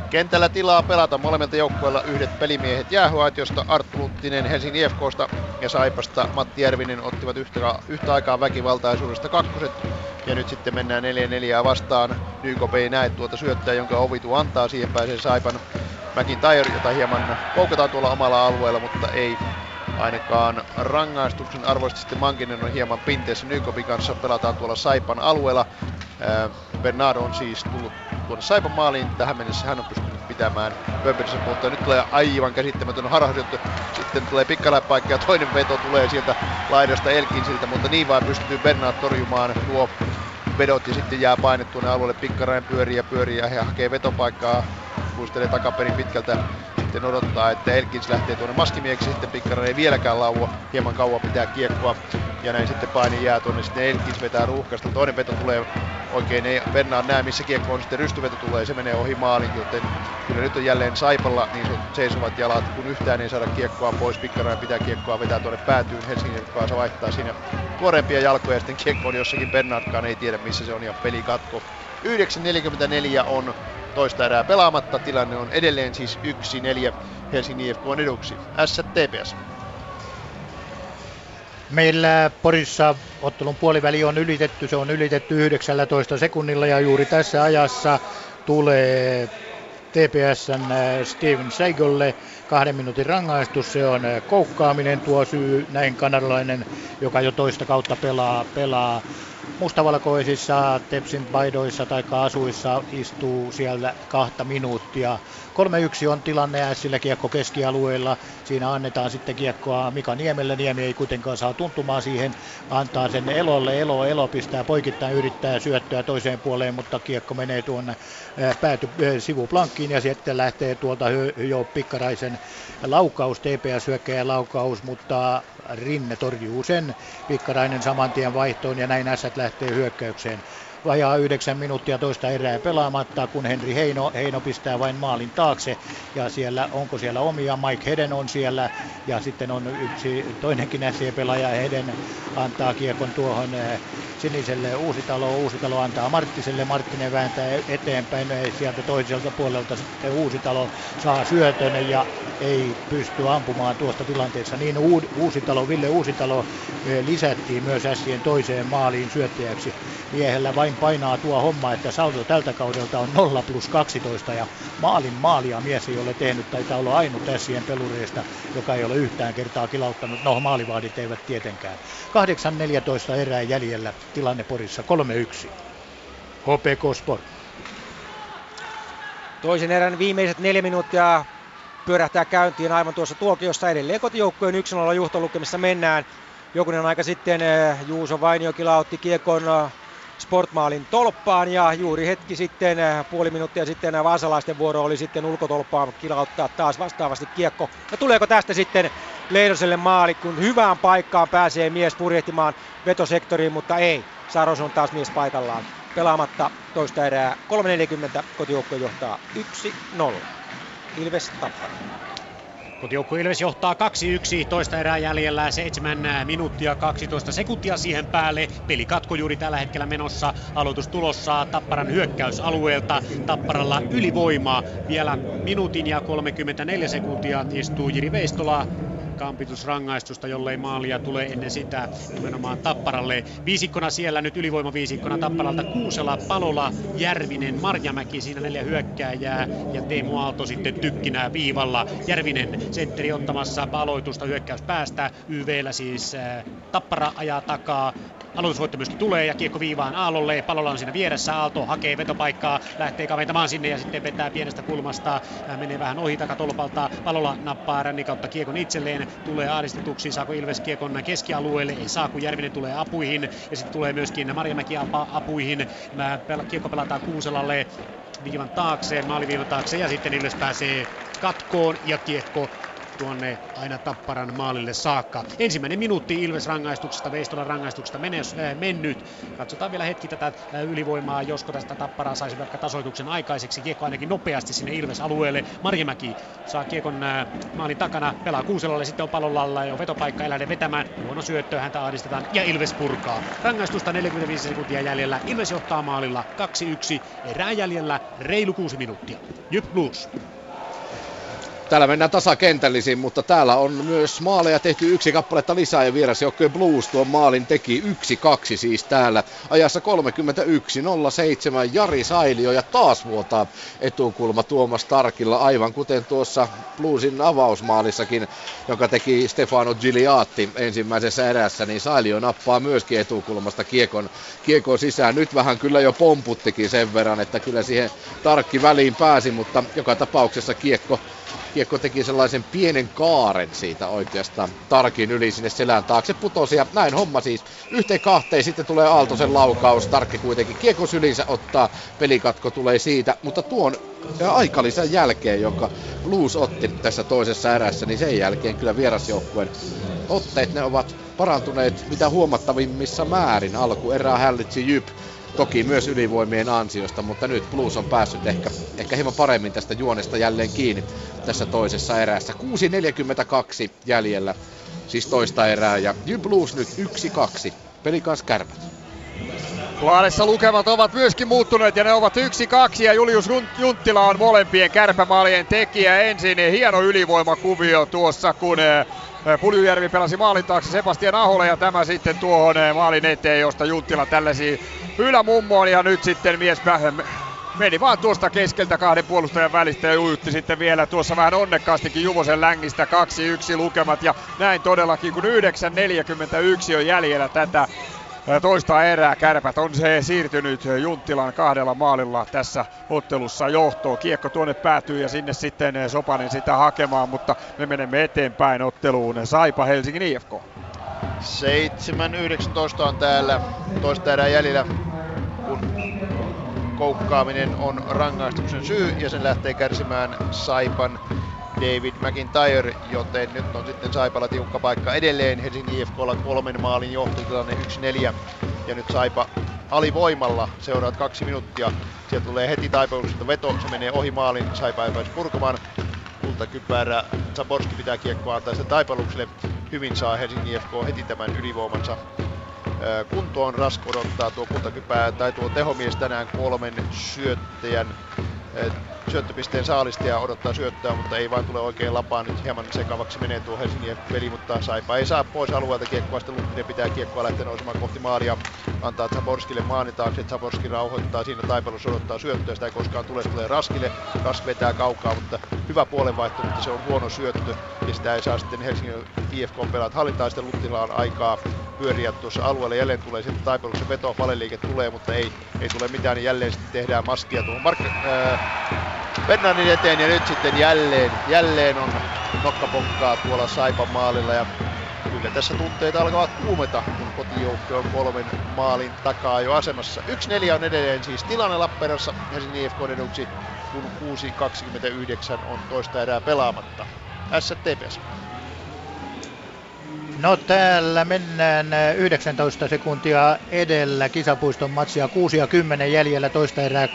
kentällä tilaa pelata molemmilta joukkueilla yhdet pelimiehet jäähyaitiosta. Arttu Luttinen Helsingin IFKsta ja Saipasta Matti Järvinen ottivat yhtä, yhtä aikaa väkivaltaisuudesta kakkoset. Ja nyt sitten mennään 4-4 vastaan Nykop ei näe tuota syöttää, jonka Ovitu antaa. Siihen pääsee Saipan McIntyre, jota hieman koukataan tuolla omalla alueella, mutta ei ainakaan rangaistuksen arvoisesti sitten Mankinen on hieman pinteessä Nykopin kanssa, pelataan tuolla Saipan alueella. Bernardo on siis tullut tuonne Saipan maaliin, tähän mennessä hän on pystynyt pitämään Pömpelisen, mutta nyt tulee aivan käsittämätön harhauduttu. Sitten tulee pikkaläpaikka ja toinen veto tulee sieltä laidasta Elkinsiltä, mutta niin vaan pystyy Bernard torjumaan tuo vedot ja sitten jää paine tuonne alueelle. Pikkarainen pyörii ja pyörii ja he hakee vetopaikkaa. Muistelee takaperin pitkältä sitten odottaa, että Elkins lähtee tuonne maskimieksi, sitten Pikkarainen ei vieläkään laua, hieman kauan pitää kiekkoa ja näin sitten paini jää tuonne, sitten Elkins vetää ruuhkasta, toinen veto tulee oikein, ei Bernard näe missä kiekko on, sitten rystyveto tulee, se menee ohi maalin, joten kyllä nyt on jälleen Saipalla niin seisovat jalat, kun yhtään ei saada kiekkoa pois, Pikkarainen pitää kiekkoa, vetää tuonne päätyyn, Helsingin kanssa vaihtaa siinä tuorempia jalkoja, sitten kiekko on jossakin, Bernardkaan ei tiedä missä se on ja peli katko. 9.44 on toista erää pelaamatta. Tilanne on edelleen siis 1-4 Helsingin IFK on eduksi. STPS. Meillä Porissa ottelun puoliväli on ylitetty, se on ylitetty 19 sekunnilla ja juuri tässä ajassa tulee TPSn äh, Steven Seigolle kahden minuutin rangaistus. Se on äh, koukkaaminen, tuo syy näin kanadalainen, joka jo toista kautta pelaa, pelaa mustavalkoisissa Tepsin paidoissa tai asuissa istuu siellä kahta minuuttia. 3-1 on tilanne Ässillä kiekko keskialueella. Siinä annetaan sitten kiekkoa Mika Niemelle. Niemi ei kuitenkaan saa tuntumaan siihen. Antaa sen Elolle. Elo, Elo pistää poikittain, yrittää syöttöä toiseen puoleen, mutta kiekko menee tuonne pääty sivuplankkiin ja sitten lähtee tuolta jo Pikkaraisen laukaus, TPS hyökkäjä laukaus, mutta Rinne torjuu sen. Pikkarainen saman tien vaihtoon ja näin ässät lähtee hyökkäykseen vajaa yhdeksän minuuttia toista erää pelaamatta, kun Henri Heino, Heino pistää vain maalin taakse. Ja siellä, onko siellä omia, Mike Heden on siellä. Ja sitten on yksi toinenkin SC-pelaaja, Heden antaa kiekon tuohon eh, siniselle Uusitalo. Uusitalo antaa Marttiselle, Marttinen vääntää eteenpäin. Sieltä toiselta puolelta sitten Uusitalo saa syötön ja ei pysty ampumaan tuosta tilanteessa. Niin Uusitalo, Ville Uusitalo eh, lisättiin myös Ässien toiseen maaliin syöttäjäksi. Miehellä vain painaa tuo homma, että saldo tältä kaudelta on 0 plus 12 ja maalin maalia mies ei ole tehnyt, taitaa olla ainut Ässien pelureista, joka ei ole yhtään kertaa kilauttanut. No maalivaadit eivät tietenkään. 8-14 erää jäljellä tilanne Porissa 3-1. HPK Sport. Toisen erän viimeiset neljä minuuttia pyörähtää käyntiin aivan tuossa tuokiossa edelleen kotijoukkojen 1-0 juhtolukemissa mennään. Jokunen aika sitten eh, Juuso Vainio kilautti kiekon eh, Sportmaalin tolppaan ja juuri hetki sitten, eh, puoli minuuttia sitten vaasalaisten vuoro oli sitten ulkotolppaan kilauttaa taas vastaavasti kiekko. Ja tuleeko tästä sitten Leidoselle maali, kun hyvään paikkaan pääsee mies purjehtimaan vetosektoriin, mutta ei. Saros on taas mies paikallaan pelaamatta toista erää 3.40, kotijoukko johtaa 1-0. Ilves Tappara. Kotijoukko Ilves johtaa 2-1, toista erää jäljellä, 7 minuuttia 12 sekuntia siihen päälle. Peli katko juuri tällä hetkellä menossa, aloitus tulossa Tapparan hyökkäysalueelta. Tapparalla ylivoimaa, vielä minuutin ja 34 sekuntia istuu Jiri Veistola kampitusrangaistusta, jollei maalia tule ennen sitä nimenomaan Tapparalle. Viisikkona siellä nyt ylivoima viisikkona Tapparalta Kuusela, Palola, Järvinen, Marjamäki, siinä neljä hyökkääjää ja Teemu Aalto sitten tykkinää viivalla. Järvinen sentteri ottamassa aloitusta hyökkäys päästä. YVllä siis äh, Tappara ajaa takaa. Aloitusvoitto myöskin tulee ja kiekko viivaan Aallolle. Palolla on siinä vieressä. Aalto hakee vetopaikkaa, lähtee kaventamaan sinne ja sitten vetää pienestä kulmasta. Hän menee vähän ohi takatolpalta. Palolla nappaa ränni kautta kiekon itselleen. Tulee aadistetuksi. Saako Ilves kiekon keskialueelle? Ei saa, kun Järvinen tulee apuihin. Ja sitten tulee myöskin Marjamäki apuihin. Kiekko pelataan Kuuselalle viivan taakse, maaliviivan taakse ja sitten Ilves pääsee katkoon ja kiekko tuonne aina Tapparan maalille saakka. Ensimmäinen minuutti Ilves rangaistuksesta, Veistolan rangaistuksesta menes, äh, mennyt. Katsotaan vielä hetki tätä äh, ylivoimaa, josko tästä Tapparaa saisi vaikka tasoituksen aikaiseksi. Kiekko ainakin nopeasti sinne Ilves-alueelle. Marjamäki saa kiekon äh, maalin takana, pelaa Kuuselalle, sitten on pallon jo vetopaikka, eläinen vetämään. Huono syöttö, häntä ahdistetaan ja Ilves purkaa. Rangaistusta 45 sekuntia jäljellä. Ilves johtaa maalilla 2-1. Erää jäljellä reilu 6 minuuttia. Jyp Blues. Täällä mennään tasakentällisiin, mutta täällä on myös maaleja tehty yksi kappaletta lisää ja vierasjoukkojen Blues tuon maalin teki 1-2 siis täällä ajassa 31-07 Jari Sailio ja taas vuotaa etukulma Tuomas Tarkilla aivan kuten tuossa Bluesin avausmaalissakin, joka teki Stefano Gigliatti ensimmäisessä erässä, niin Sailio nappaa myöskin etukulmasta kiekon, kiekon sisään. Nyt vähän kyllä jo pomputtikin sen verran, että kyllä siihen Tarkki väliin pääsi, mutta joka tapauksessa kiekko Kiekko teki sellaisen pienen kaaren siitä oikeastaan Tarkin yli sinne selän taakse putosi ja näin homma siis. Yhteen kahteen sitten tulee Aaltosen laukaus. Tarkki kuitenkin kiekko sylinsä ottaa. Pelikatko tulee siitä, mutta tuon aikalisän jälkeen, jonka Blues otti tässä toisessa erässä, niin sen jälkeen kyllä vierasjoukkueen otteet ne ovat parantuneet mitä huomattavimmissa määrin. Alku erää hällitsi Jyp Toki myös ylivoimien ansiosta, mutta nyt Blues on päässyt ehkä, ehkä hieman paremmin tästä juonesta jälleen kiinni tässä toisessa erässä. 6.42 jäljellä, siis toista erää, ja Blues nyt 1-2. Peli kanssa kärpät. Laadessa lukemat ovat myöskin muuttuneet ja ne ovat 1-2 ja Julius Junttila on molempien kärpämaalien tekijä. Ensin hieno ylivoimakuvio tuossa, kun eh, Puljujärvi pelasi maalin taakse Sebastian Aholle ja tämä sitten tuohon maalin eteen, josta Junttila tällaisiin ylämummoon. Ja nyt sitten mies meni vaan tuosta keskeltä kahden puolustajan välistä ja ujutti sitten vielä tuossa vähän onnekkaastikin Juvosen längistä. 2-1 lukemat ja näin todellakin kun 9.41 on jäljellä tätä toista erää. Kärpät on se siirtynyt Junttilan kahdella maalilla tässä ottelussa johtoon. Kiekko tuonne päätyy ja sinne sitten Sopanen sitä hakemaan, mutta me menemme eteenpäin otteluun. Saipa Helsingin IFK. 7.19 on täällä toista erää jäljellä, kun koukkaaminen on rangaistuksen syy ja sen lähtee kärsimään Saipan David McIntyre, joten nyt on sitten Saipalla tiukka paikka edelleen. Helsingin IFKlla kolmen maalin johtotilanne 1-4 ja nyt Saipa alivoimalla seuraat kaksi minuuttia. Sieltä tulee heti taipelusta veto, se menee ohi maalin, Saipa ei pääse purkamaan. Kultakypärä, Zaborski pitää kiekkoa antaa sitä taipalukselle. Hyvin saa Helsingin IFK heti tämän ylivoimansa kuntoon. Rask odottaa tuo kultakypää tai tuo tehomies tänään kolmen syöttäjän syöttöpisteen saalistaja odottaa syöttöä, mutta ei vaan tule oikein lapaan. Nyt hieman sekavaksi menee tuo Helsingin peli, mutta Saipa ei saa pois alueelta kiekkoa. Sitten Luttinen pitää kiekkoa lähteä nousemaan kohti maalia. Antaa Zaborskille maani taakse. Zaborski rauhoittaa siinä taipelussa, odottaa syöttöä. Sitä ei koskaan tule, tulee Raskille. Rask vetää kaukaa, mutta hyvä puolenvaihto, mutta se on huono syöttö. Ja sitä ei saa sitten Helsingin IFK pelaat hallintaa. Sitten Luttinilla on aikaa pyöriä tuossa alueella. Jälleen tulee sitten taipaluksen veto, paleliike tulee, mutta ei, ei tule mitään, niin jälleen sitten tehdään maskia tuohon Mark, äh, Fernandin eteen ja nyt sitten jälleen, jälleen on nokkapokkaa tuolla Saipan maalilla ja kyllä tässä tunteita alkavat kuumeta, kun kotijoukko on kolmen maalin takaa jo asemassa. 1-4 on edelleen siis tilanne Lappeenrannassa Helsingin IFK eduksi, kun 6-29 on toista erää pelaamatta. STPS. No täällä mennään 19 sekuntia edellä kisapuiston matsia 6 ja 10 jäljellä toista erää 3-1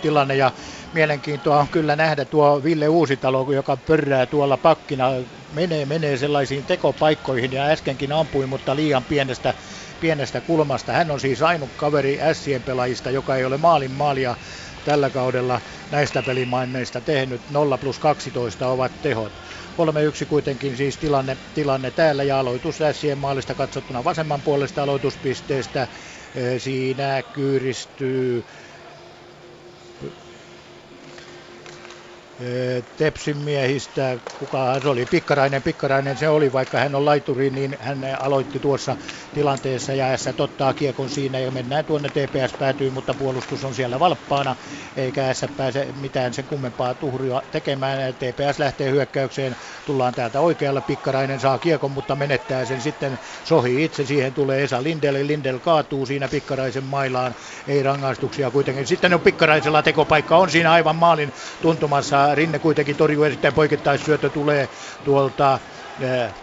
tilanne ja mielenkiintoa on kyllä nähdä tuo Ville Uusitalo, joka pörrää tuolla pakkina, menee, menee sellaisiin tekopaikkoihin ja äskenkin ampui, mutta liian pienestä, pienestä kulmasta. Hän on siis ainut kaveri Sien pelaajista, joka ei ole maalin maalia tällä kaudella näistä pelimaineista tehnyt. 0 plus 12 ovat tehot. 3-1 kuitenkin siis tilanne, tilanne täällä ja aloitus Ässien maalista katsottuna vasemman puolesta aloituspisteestä. Siinä kyyristyy Tepsin miehistä, kuka se oli, Pikkarainen, Pikkarainen se oli, vaikka hän on laituri, niin hän aloitti tuossa tilanteessa ja S ottaa kiekon siinä ja mennään tuonne TPS päätyy, mutta puolustus on siellä valppaana, eikä S pääse mitään sen kummempaa tuhria tekemään. TPS lähtee hyökkäykseen, tullaan täältä oikealla, Pikkarainen saa kiekon, mutta menettää sen sitten. Sohi itse, siihen tulee Esa Lindel, Lindel kaatuu siinä Pikkaraisen mailaan, ei rangaistuksia kuitenkin. Sitten on Pikkaraisella tekopaikka, on siinä aivan maalin tuntumassa Rinne kuitenkin torjuu erittäin poikittaisyötö tulee tuolta eh,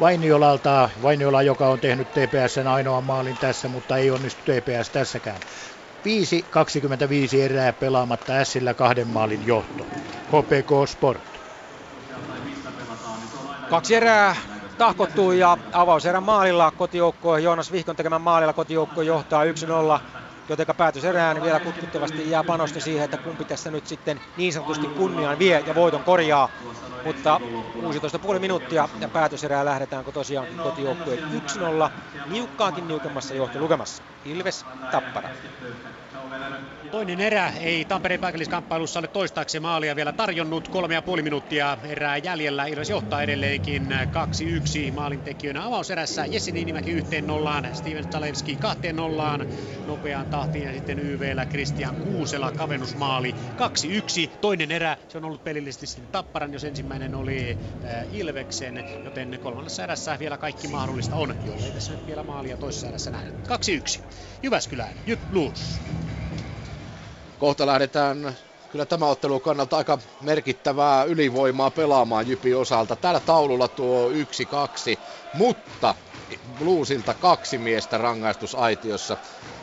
Vainiolalta. Vainiola, joka on tehnyt TPSn ainoan maalin tässä, mutta ei onnistu TPS tässäkään. 5-25 erää pelaamatta Sillä kahden maalin johto. HPK Sport. Kaksi erää tahkottuu ja avauserän maalilla kotijoukko Joonas Vihkon tekemän maalilla kotijoukko johtaa 1-0 joten päätöserään vielä kutkuttavasti jää panosta siihen, että kumpi tässä nyt sitten niin sanotusti kunniaan vie ja voiton korjaa. Mutta 16,5 minuuttia ja päätöserää lähdetäänkö tosiaan kotijoukkueet 1-0 niukkaankin niukemmassa johtolukemassa. Ilves Tappara. Toinen erä ei Tampereen paikalliskamppailussa ole toistaakseen maalia vielä tarjonnut. Kolme ja puoli minuuttia erää jäljellä. Ilves johtaa edelleenkin 2-1 maalintekijöinä avauserässä. Jesse Niinimäki yhteen nollaan, Steven Stalevski kahteen nollaan. Nopeaan tahtiin ja sitten YVllä Christian Kuusela kavennusmaali 2-1. Toinen erä, se on ollut pelillisesti sitten Tapparan, jos ensimmäinen oli äh, Ilveksen, joten kolmannessa erässä vielä kaikki mahdollista on, jollei tässä nyt vielä maalia toisessa erässä nähdä. 2-1. Jyväskylään, Jyp Blues. Kohta lähdetään kyllä tämä ottelu kannalta aika merkittävää ylivoimaa pelaamaan Jypin osalta. Täällä taululla tuo 1-2, mutta Bluesilta kaksi miestä rangaistusaitiossa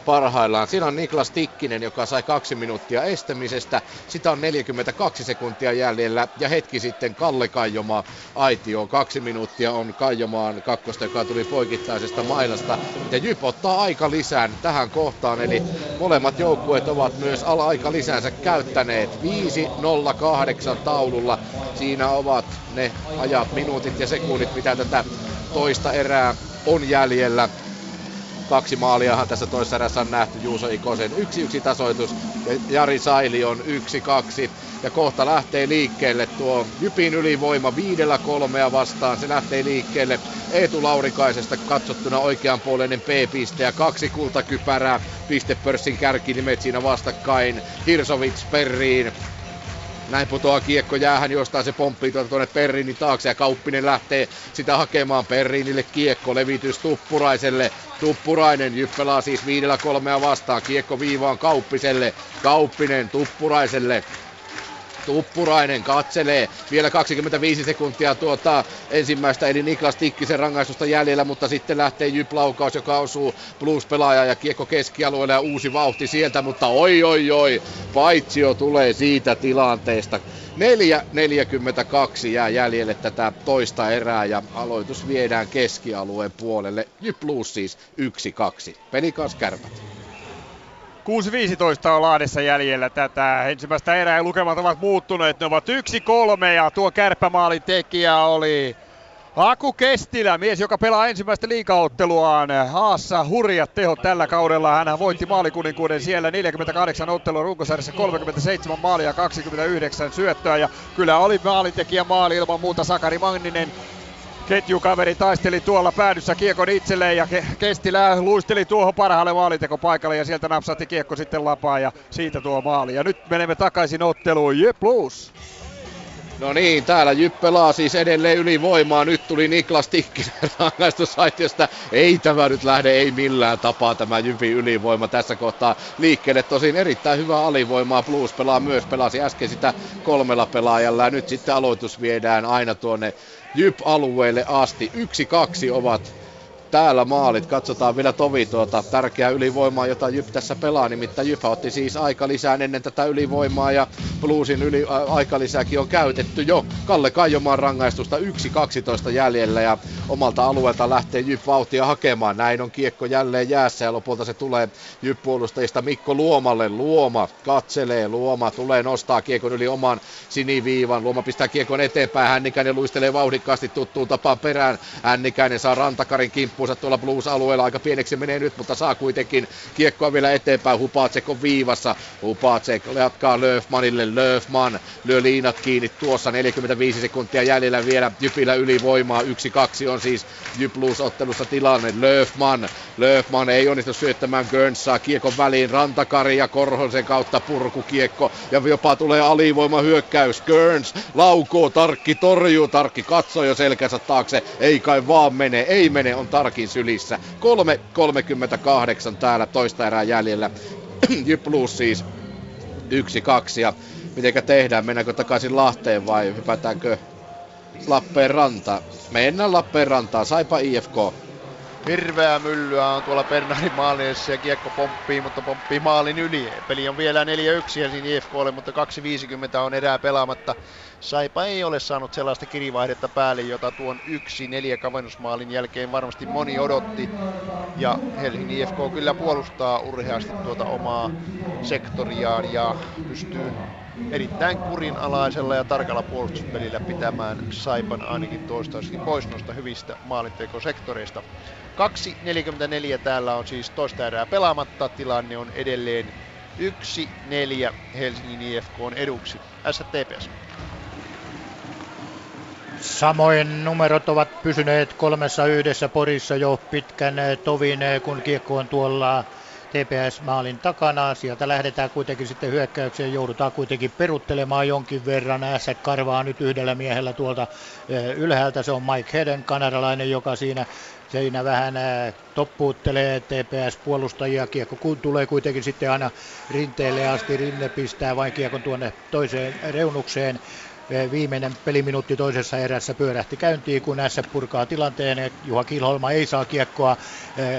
parhaillaan. Siinä on Niklas Tikkinen, joka sai kaksi minuuttia estämisestä. Sitä on 42 sekuntia jäljellä. Ja hetki sitten Kalle Kaijoma aitio. Kaksi minuuttia on Kaijomaan kakkosta, joka tuli poikittaisesta mailasta. Ja Jyp ottaa aika lisään tähän kohtaan. Eli molemmat joukkueet ovat myös aika lisäänsä käyttäneet. 5.08 taululla. Siinä ovat ne ajat, minuutit ja sekunnit, mitä tätä toista erää on jäljellä. Kaksi maaliahan tässä toisessa erässä on nähty Juuso Ikosen. Yksi yksi tasoitus ja Jari Saili on yksi kaksi. Ja kohta lähtee liikkeelle tuo Jypin ylivoima viidellä kolmea vastaan. Se lähtee liikkeelle Eetu Laurikaisesta katsottuna oikeanpuoleinen P-piste ja kaksi kultakypärää. Pistepörssin kärkinimet siinä vastakkain. Hirsovits Perriin, näin putoaa kiekko jäähän, jostain se pomppii tuota tuonne Perriinin taakse ja Kauppinen lähtee sitä hakemaan Perriinille kiekko, levitys Tuppuraiselle. Tuppurainen jyppelaa siis viidellä kolmea vastaan, kiekko viivaan Kauppiselle, Kauppinen Tuppuraiselle, Tuppurainen katselee. Vielä 25 sekuntia tuota ensimmäistä eli Niklas Tikkisen rangaistusta jäljellä, mutta sitten lähtee Jyp-laukaus, joka osuu Blues-pelaaja ja kiekko keskialueelle ja uusi vauhti sieltä, mutta oi oi oi, paitsio tulee siitä tilanteesta. 4.42 jää jäljelle tätä toista erää ja aloitus viedään keskialueen puolelle. Jyp Blues siis 1-2. Pelikas kärpät. 6.15 on Laadessa jäljellä tätä ensimmäistä erää lukemat ovat muuttuneet. Ne ovat 1-3 ja tuo kärppämaalin tekijä oli Aku Kestilä, mies, joka pelaa ensimmäistä liikaotteluaan. Haassa hurjat tehot tällä kaudella. Hän voitti maalikuninkuuden siellä 48 ottelua runkosarjassa 37 maalia 29 syöttöä. Ja kyllä oli maalintekijä maali ilman muuta Sakari Manninen ketjukaveri taisteli tuolla päädyssä kiekon itselleen ja Kestilä luisteli tuohon parhaalle maalintekopaikalle ja sieltä napsatti kiekko sitten lapaan ja siitä tuo maali. Ja nyt menemme takaisin otteluun. Jep Blues. No niin, täällä Jyp pelaa siis edelleen ylivoimaa. Nyt tuli Niklas Tikkinen rangaistusaitiosta. Ei tämä nyt lähde, ei millään tapaa tämä Jypin ylivoima tässä kohtaa liikkeelle. Tosin erittäin hyvää alivoimaa. Blues pelaa myös, pelasi äsken sitä kolmella pelaajalla. Ja nyt sitten aloitus viedään aina tuonne Jyp-alueelle asti. Yksi, kaksi ovat täällä maalit. Katsotaan vielä Tovi tuota tärkeää ylivoimaa, jota Jyp tässä pelaa. Nimittäin Jyp otti siis aika lisää ennen tätä ylivoimaa ja Bluesin yli, ä, aikalisääkin on käytetty jo. Kalle Kaijomaan rangaistusta 1-12 jäljellä ja omalta alueelta lähtee Jyp vauhtia hakemaan. Näin on kiekko jälleen jäässä ja lopulta se tulee Jyp puolustajista Mikko Luomalle. Luoma katselee, Luoma tulee nostaa kiekon yli oman siniviivan. Luoma pistää kiekon eteenpäin, Hännikäinen luistelee vauhdikkaasti tuttuun tapaan perään. Hännikäinen saa Rantakarin kimppuunsa tuolla Blues-alueella. Aika pieneksi menee nyt, mutta saa kuitenkin kiekkoa vielä eteenpäin. Hupacek on viivassa. Hupacek jatkaa Löfmanille. Löfman lyö liinat kiinni tuossa. 45 sekuntia jäljellä vielä Jypillä ylivoimaa. 1-2 on siis Jyp Blues-ottelussa tilanne. Löfman. Löfman ei onnistu syöttämään Gurnsaa kiekon väliin. Rantakari ja Korhosen kautta purkukiekko. Ja jopa tulee alivoima hyökkäys. Gurns laukoo. Tarkki torjuu. Tarkki katsoo jo selkänsä taakse. Ei kai vaan mene. Ei mene. On Tarkin sylissä. 3.38 täällä toista erää jäljellä. Jyp Blues siis 1-2 ja mitenkä tehdään, mennäänkö takaisin Lahteen vai hypätäänkö Lappeen rantaan? Mennään Lappeen rantaan, saipa IFK. Hirveää myllyä on tuolla Bernardin maalinessa ja kiekko pomppii, mutta pomppii maalin yli. Peli on vielä 4-1 Helsingin IFKlle, mutta 2.50 on erää pelaamatta. Saipa ei ole saanut sellaista kirivaihdetta päälle, jota tuon yksi neljä kavennusmaalin jälkeen varmasti moni odotti. Ja Helsingin IFK kyllä puolustaa urheasti tuota omaa sektoriaan ja pystyy erittäin kurinalaisella ja tarkalla puolustuspelillä pitämään Saipan ainakin toistaiseksi pois noista hyvistä maalintekosektoreista. 2.44 täällä on siis toista erää pelaamatta. Tilanne on edelleen 1-4 Helsingin IFK on eduksi. STPS. Samoin numerot ovat pysyneet kolmessa yhdessä Porissa jo pitkän tovin, kun kiekko on tuolla TPS-maalin takana. Sieltä lähdetään kuitenkin sitten hyökkäykseen, joudutaan kuitenkin peruttelemaan jonkin verran. Ässä karvaa nyt yhdellä miehellä tuolta ylhäältä. Se on Mike Heden, kanadalainen, joka siinä Siinä vähän toppuuttelee TPS-puolustajia. Kiekko kun tulee kuitenkin sitten aina rinteelle asti. Rinne pistää vain kiekon tuonne toiseen reunukseen. Viimeinen peliminuutti toisessa erässä pyörähti käyntiin, kun S purkaa tilanteen. Juha Kilholma ei saa kiekkoa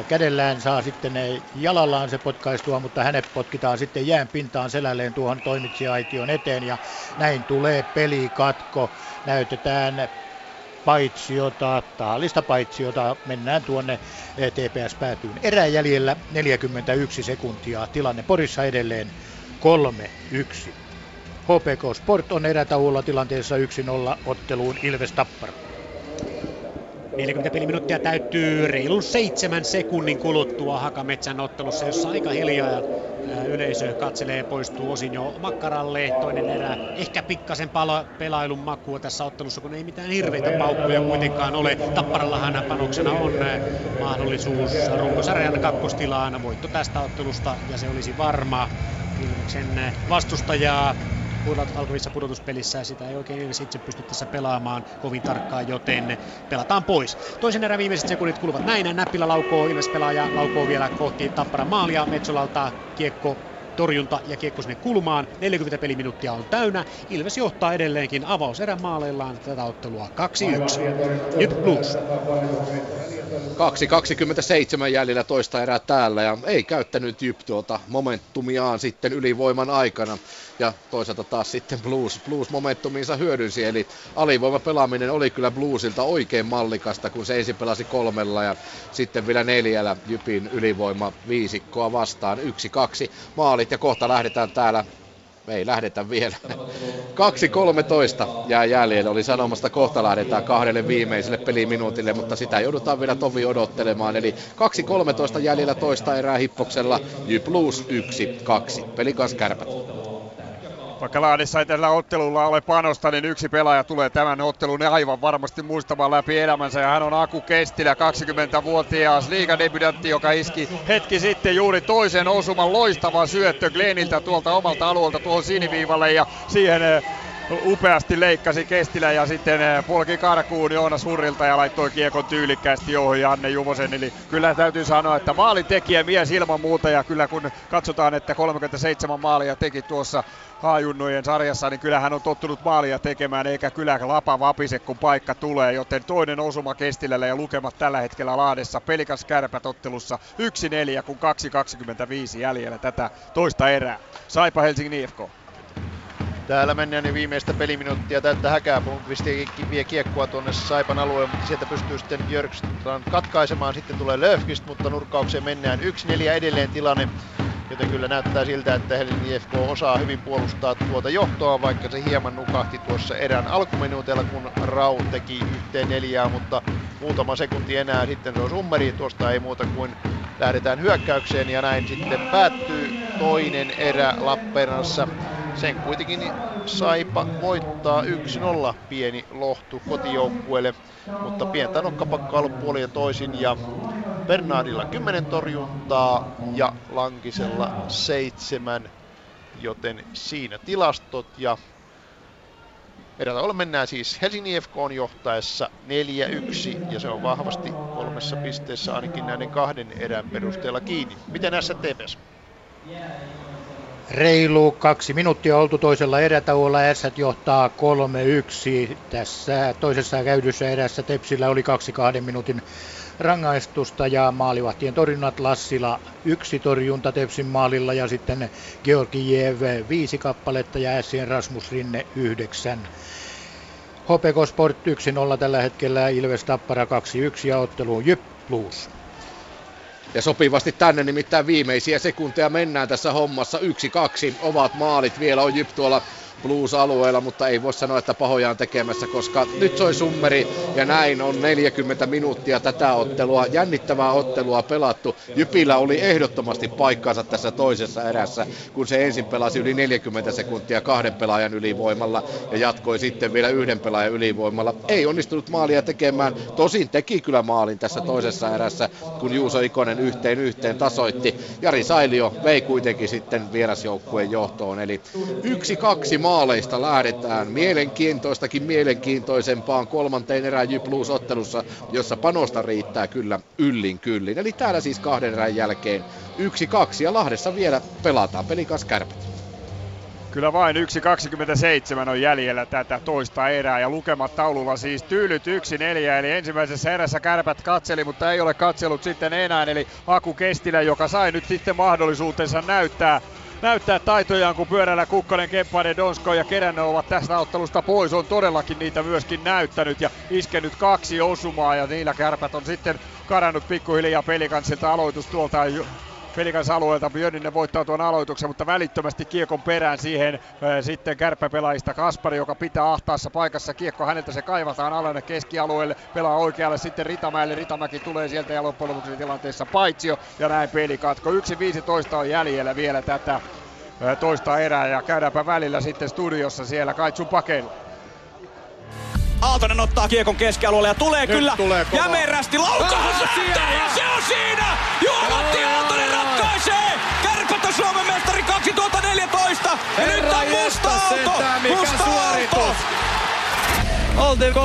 kädellään, saa sitten jalallaan se potkaistua, mutta hänet potkitaan sitten jään pintaan selälleen tuohon toimitsijaaition eteen ja näin tulee pelikatko. Näytetään paitsiota, tahallista paitsiota. Mennään tuonne TPS päätyyn. Erä jäljellä 41 sekuntia. Tilanne Porissa edelleen 3-1. HPK Sport on erätauolla tilanteessa 1-0 otteluun Ilves Tappara. 40 peliminuuttia täyttyy reilun seitsemän sekunnin kuluttua Hakametsän ottelussa, jossa aika hiljaa yleisö katselee poistuu osin jo makkaralle. Toinen erä ehkä pikkasen pala, pelailun makua tässä ottelussa, kun ei mitään hirveitä paukkuja kuitenkaan ole. Tapparallahan panoksena on mahdollisuus runkosarjan kakkostilaan. Voitto tästä ottelusta ja se olisi varma. Ilveksen vastustajaa pudot, alkavissa pudotuspelissä ja sitä ei oikein edes itse pysty tässä pelaamaan kovin tarkkaan, joten pelataan pois. Toisen erän viimeiset sekunnit kuluvat näin. Näppilä laukoo, Ilves pelaaja laukoo vielä kohti Tapparan maalia. Metsolalta kiekko torjunta ja kiekko sinne kulmaan. 40 peliminuuttia on täynnä. Ilves johtaa edelleenkin avauserän maaleillaan tätä ottelua 2-1. Nyt Blues. 2.27 jäljellä toista erää täällä ja ei käyttänyt Jyp tuota momentumiaan sitten ylivoiman aikana. Ja toisaalta taas sitten Blues, Blues momentumiinsa hyödynsi, eli alivoimapelaaminen oli kyllä Bluesilta oikein mallikasta, kun se ensin pelasi kolmella ja sitten vielä neljällä Jypin ylivoima viisikkoa vastaan. Yksi, kaksi maalit ja kohta lähdetään täällä ei lähdetä vielä. 2.13 jää jäljellä. Oli sanomasta kohta lähdetään kahdelle viimeiselle peliminuutille, mutta sitä joudutaan vielä tovi odottelemaan. Eli 2.13 jäljellä toista erää hippoksella. Jy plus 1-2. Pelikas kärpät. Vaikka Lahdessa ei tällä ottelulla ole panosta, niin yksi pelaaja tulee tämän ottelun aivan varmasti muistamaan läpi elämänsä. Ja hän on Aku Kestilä, 20-vuotias liigadebutantti, joka iski hetki sitten juuri toisen osuman loistava syöttö Gleniltä tuolta omalta alueelta tuohon siniviivalle. Ja siihen eh, upeasti leikkasi Kestilä ja sitten eh, polki karkuun Joonas Hurrilta ja laittoi kiekon tyylikkäästi ohi Janne Juvosen. Eli kyllä täytyy sanoa, että maalintekijä mies ilman muuta ja kyllä kun katsotaan, että 37 maalia teki tuossa haajunnojen sarjassa, niin kyllä hän on tottunut maalia tekemään, eikä kyllä lapa vapise, kun paikka tulee, joten toinen osuma Kestilällä ja lukemat tällä hetkellä Laadessa. Pelikas kärpät ottelussa 1-4, kun 2-25 jäljellä tätä toista erää. Saipa Helsingin IFK. Täällä mennään niin viimeistä peliminuuttia täyttä häkää. Blomqvist vie kiekkoa tuonne Saipan alueen, mutta sieltä pystyy sitten Björkstrand katkaisemaan. Sitten tulee Löfqvist, mutta nurkkaukseen mennään 1-4 edelleen tilanne. Joten kyllä näyttää siltä, että Helsingin IFK osaa hyvin puolustaa tuota johtoa, vaikka se hieman nukahti tuossa erään alkuminuutella, kun Rau teki yhteen neljää, mutta muutama sekunti enää sitten se on summeri. Tuosta ei muuta kuin lähdetään hyökkäykseen ja näin sitten päättyy toinen erä Lappeenrannassa. Sen kuitenkin Saipa voittaa 1-0 pieni lohtu kotijoukkueelle, mutta pientä nokkapakkaa ollut puoli ja toisin ja Bernardilla 10 torjuntaa ja Lankisella 7, joten siinä tilastot ja Erätauolla mennään siis Helsingin IFK on johtaessa 4-1 ja se on vahvasti kolmessa pisteessä ainakin näiden kahden erän perusteella kiinni. Miten STPS? Reilu kaksi minuuttia oltu toisella erätauolla. S johtaa 3-1. Tässä toisessa käydyssä erässä Tepsillä oli kaksi kahden minuutin rangaistusta ja maalivahtien torjunnat Lassila yksi torjunta Tepsin maalilla ja sitten Georgiev viisi kappaletta ja Essien Rasmus Rinne yhdeksän. HPK Sport 1-0 tällä hetkellä, Ilves Tappara 2-1 ja otteluun Jyp. Ja sopivasti tänne nimittäin viimeisiä sekunteja mennään tässä hommassa. Yksi, kaksi ovat maalit. Vielä on Jyp tuolla blues-alueella, mutta ei voi sanoa, että pahoja on tekemässä, koska nyt soi summeri ja näin on 40 minuuttia tätä ottelua, jännittävää ottelua pelattu. Jypillä oli ehdottomasti paikkaansa tässä toisessa erässä, kun se ensin pelasi yli 40 sekuntia kahden pelaajan ylivoimalla ja jatkoi sitten vielä yhden pelaajan ylivoimalla. Ei onnistunut maalia tekemään, tosin teki kyllä maalin tässä toisessa erässä, kun Juuso Ikonen yhteen yhteen tasoitti. Jari Sailio vei kuitenkin sitten vierasjoukkueen johtoon, eli yksi kaksi maaleista lähdetään mielenkiintoistakin mielenkiintoisempaan kolmanteen erään Jypluus ottelussa, jossa panosta riittää kyllä yllin kyllin. Eli täällä siis kahden erän jälkeen yksi kaksi ja Lahdessa vielä pelataan pelikas kärpät. Kyllä vain 1.27 on jäljellä tätä toista erää ja lukemat taululla siis tyylyt 1-4 eli ensimmäisessä erässä kärpät katseli, mutta ei ole katsellut sitten enää eli Aku Kestilä, joka sai nyt sitten mahdollisuutensa näyttää näyttää taitojaan, kun pyörällä Kukkonen, Kemppainen, Donsko ja Keränen ovat tästä ottelusta pois. On todellakin niitä myöskin näyttänyt ja iskenyt kaksi osumaa ja niillä kärpät on sitten karannut pikkuhiljaa pelikanssilta aloitus tuolta Pelikans alueelta Björninen voittaa tuon aloituksen, mutta välittömästi kiekon perään siihen ää, sitten kärppäpelaajista Kaspari, joka pitää ahtaassa paikassa. Kiekko häneltä se kaivataan alalle keskialueelle, pelaa oikealle sitten Ritamäelle. Ritamäki tulee sieltä ja loppujen lopuksi tilanteessa paitsio ja näin pelikatko. 1.15 on jäljellä vielä tätä ää, toista erää ja käydäänpä välillä sitten studiossa siellä Kaitsu Pakeilla. Aaltonen ottaa kiekon keskialueelle ja tulee Nyt kyllä tulee kova. jämerästi laukaus ja se on siinä! Juha-Matti Aaltonen ratkaisee! Kärpät on Suomen mestari 2014 ja nyt Herra on Musta mikä Musta suoritus! Aalto! Oltiin 3-1